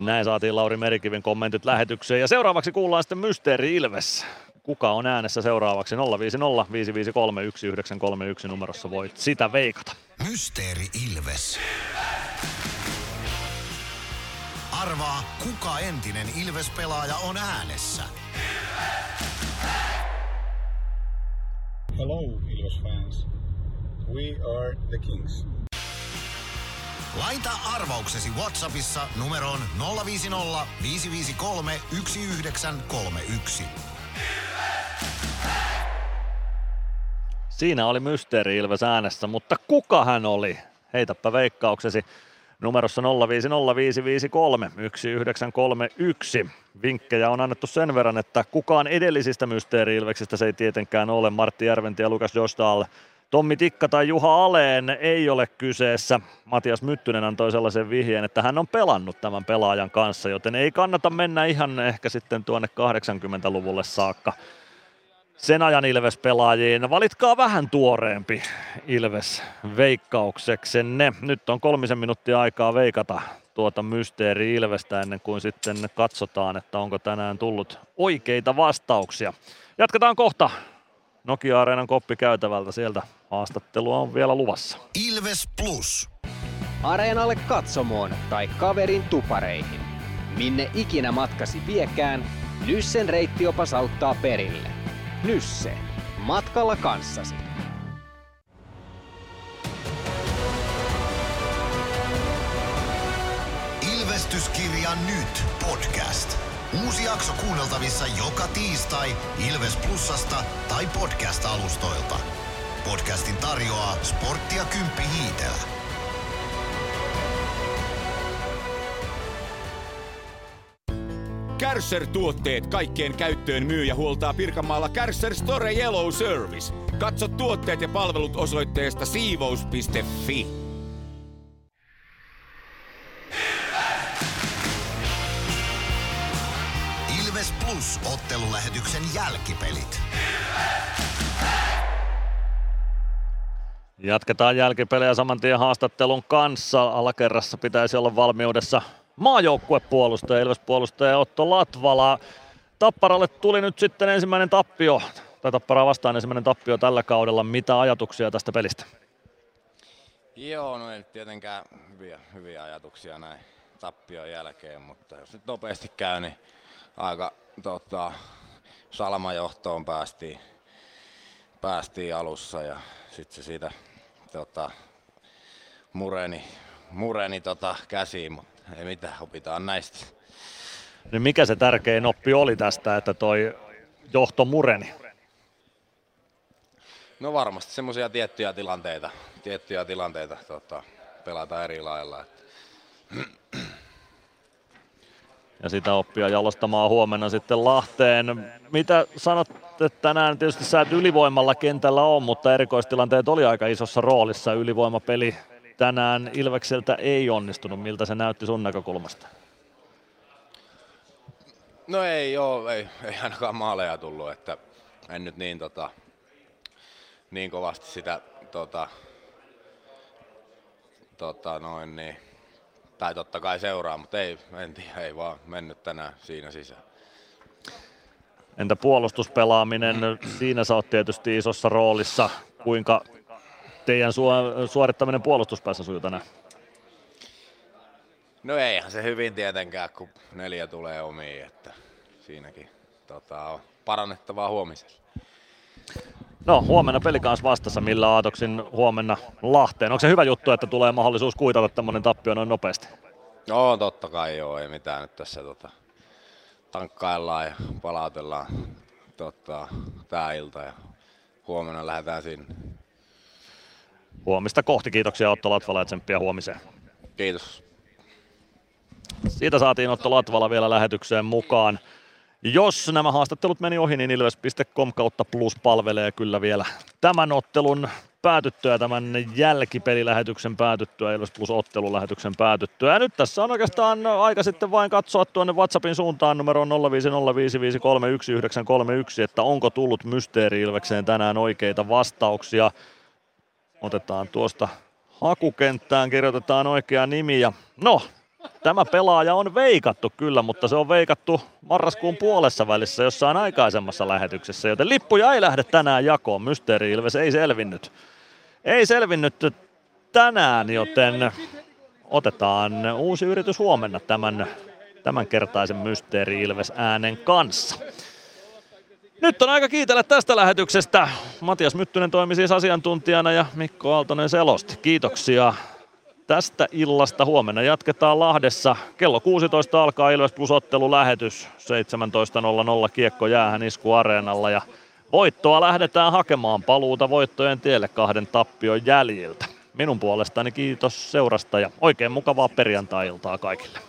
[SPEAKER 2] Näin saatiin Lauri Merikivin kommentit lähetykseen. Ja seuraavaksi kuullaan sitten Mysteeri Ilves. Kuka on äänessä seuraavaksi? 050 553 1931 numerossa voit sitä veikata.
[SPEAKER 1] Mysteeri Ilves. Arvaa, kuka entinen Ilves-pelaaja on äänessä.
[SPEAKER 8] Hello, Ilves fans. We are the Kings.
[SPEAKER 1] Laita arvauksesi Whatsappissa numeroon 050 553 1931.
[SPEAKER 2] Siinä oli Mysteeri Ilves äänessä, mutta kuka hän oli? Heitäpä veikkauksesi numerossa 0505531 Vinkkejä on annettu sen verran, että kukaan edellisistä Mysteeri se ei tietenkään ole. Martti Järventi ja Lukas Jostal Tommi Tikka tai Juha Aleen ei ole kyseessä. Matias Myttynen antoi sellaisen vihjeen, että hän on pelannut tämän pelaajan kanssa, joten ei kannata mennä ihan ehkä sitten tuonne 80-luvulle saakka sen ajan Ilves-pelaajiin. Valitkaa vähän tuoreempi Ilves veikkaukseksenne. Nyt on kolmisen minuuttia aikaa veikata tuota mysteeri Ilvestä ennen kuin sitten katsotaan, että onko tänään tullut oikeita vastauksia. Jatketaan kohta Nokia-areenan koppi käytävältä. Sieltä haastattelua on vielä luvassa.
[SPEAKER 1] Ilves Plus.
[SPEAKER 4] Areenalle katsomoon tai kaverin tupareihin. Minne ikinä matkasi viekään, Nyssen reittiopas auttaa perille. Nysse. Matkalla kanssasi.
[SPEAKER 1] Ilvestyskirja nyt podcast. Uusi jakso kuunneltavissa joka tiistai Ilves Plusasta tai podcast-alustoilta. Podcastin tarjoaa Sporttia Kymppi Hiitellä.
[SPEAKER 19] Kärsser-tuotteet kaikkeen käyttöön myy ja huoltaa Pirkanmaalla Kärsser Store Yellow Service. Katso tuotteet ja palvelut osoitteesta siivous.fi.
[SPEAKER 1] Ilves Plus ottelulähetyksen jälkipelit.
[SPEAKER 2] Jatketaan jälkipelejä saman tien haastattelun kanssa. Alakerrassa pitäisi olla valmiudessa maajoukkuepuolustaja, Ilves-puolustaja Otto Latvala. Tapparalle tuli nyt sitten ensimmäinen tappio, tai Tapparaa vastaan ensimmäinen tappio tällä kaudella. Mitä ajatuksia tästä pelistä?
[SPEAKER 28] Joo, no ei tietenkään hyviä, hyviä ajatuksia näin tappion jälkeen, mutta jos nyt nopeasti käy, niin aika tota, salmajohtoon päästiin, päästiin alussa ja sitten se siitä tota, mureni, mureni tota, käsiin, mutta ei mitään, opitaan näistä.
[SPEAKER 2] Niin mikä se tärkein oppi oli tästä, että toi johto mureni?
[SPEAKER 28] No varmasti semmoisia tiettyjä tilanteita, tiettyjä tilanteita tota, pelata eri lailla. Että.
[SPEAKER 2] ja sitä oppia jalostamaan huomenna sitten Lahteen. Mitä sanot, että tänään tietysti sä et ylivoimalla kentällä on, mutta erikoistilanteet oli aika isossa roolissa. Ylivoimapeli tänään Ilvekseltä ei onnistunut. Miltä se näytti sun näkökulmasta?
[SPEAKER 28] No ei joo, ei, ei ainakaan maaleja tullut, että en nyt niin, tota, niin kovasti sitä tota, tota noin niin, tai totta kai seuraa, mutta ei, en tiedä, ei vaan mennyt tänään siinä sisään.
[SPEAKER 2] Entä puolustuspelaaminen? Siinä sä oot tietysti isossa roolissa. Kuinka teidän suorittaminen puolustuspäässä sujuu tänään?
[SPEAKER 28] No eihän se hyvin tietenkään, kun neljä tulee omiin, että siinäkin tota, on parannettavaa huomisessa.
[SPEAKER 2] No huomenna peli kanssa vastassa, millä aatoksin huomenna Lahteen. Onko se hyvä juttu, että tulee mahdollisuus kuitata tämmöinen tappio noin nopeasti?
[SPEAKER 28] No totta kai joo, ei mitään nyt tässä tota, tankkaillaan ja palautellaan tota, tää ilta ja huomenna lähdetään sinne.
[SPEAKER 2] Huomista kohti, kiitoksia Otto Latvala ja tsemppiä huomiseen.
[SPEAKER 28] Kiitos.
[SPEAKER 2] Siitä saatiin Otto Latvala vielä lähetykseen mukaan. Jos nämä haastattelut meni ohi, niin ilves.com kautta plus palvelee kyllä vielä tämän ottelun päätyttyä, tämän jälkipelilähetyksen päätyttyä, Ilves Plus ottelulähetyksen päätyttyä. Ja nyt tässä on oikeastaan aika sitten vain katsoa tuonne WhatsAppin suuntaan numero 0505531931, että onko tullut Mysteeri Ilvekseen tänään oikeita vastauksia. Otetaan tuosta hakukenttään, kirjoitetaan oikea nimi ja no, Tämä pelaaja on veikattu kyllä, mutta se on veikattu marraskuun puolessa välissä jossain aikaisemmassa lähetyksessä, joten lippuja ei lähde tänään jakoon. Mysteeri Ilves ei selvinnyt. Ei selvinnyt tänään, joten otetaan uusi yritys huomenna tämän, tämän kertaisen Mysteeri Ilves äänen kanssa. Nyt on aika kiitellä tästä lähetyksestä. Matias Myttynen toimi siis asiantuntijana ja Mikko Aaltonen selosti. Kiitoksia tästä illasta. Huomenna jatketaan Lahdessa. Kello 16 alkaa Ilves Plus lähetys. 17.00 kiekko jäähän isku areenalla ja voittoa lähdetään hakemaan paluuta voittojen tielle kahden tappion jäljiltä. Minun puolestani kiitos seurasta ja oikein mukavaa perjantai-iltaa kaikille.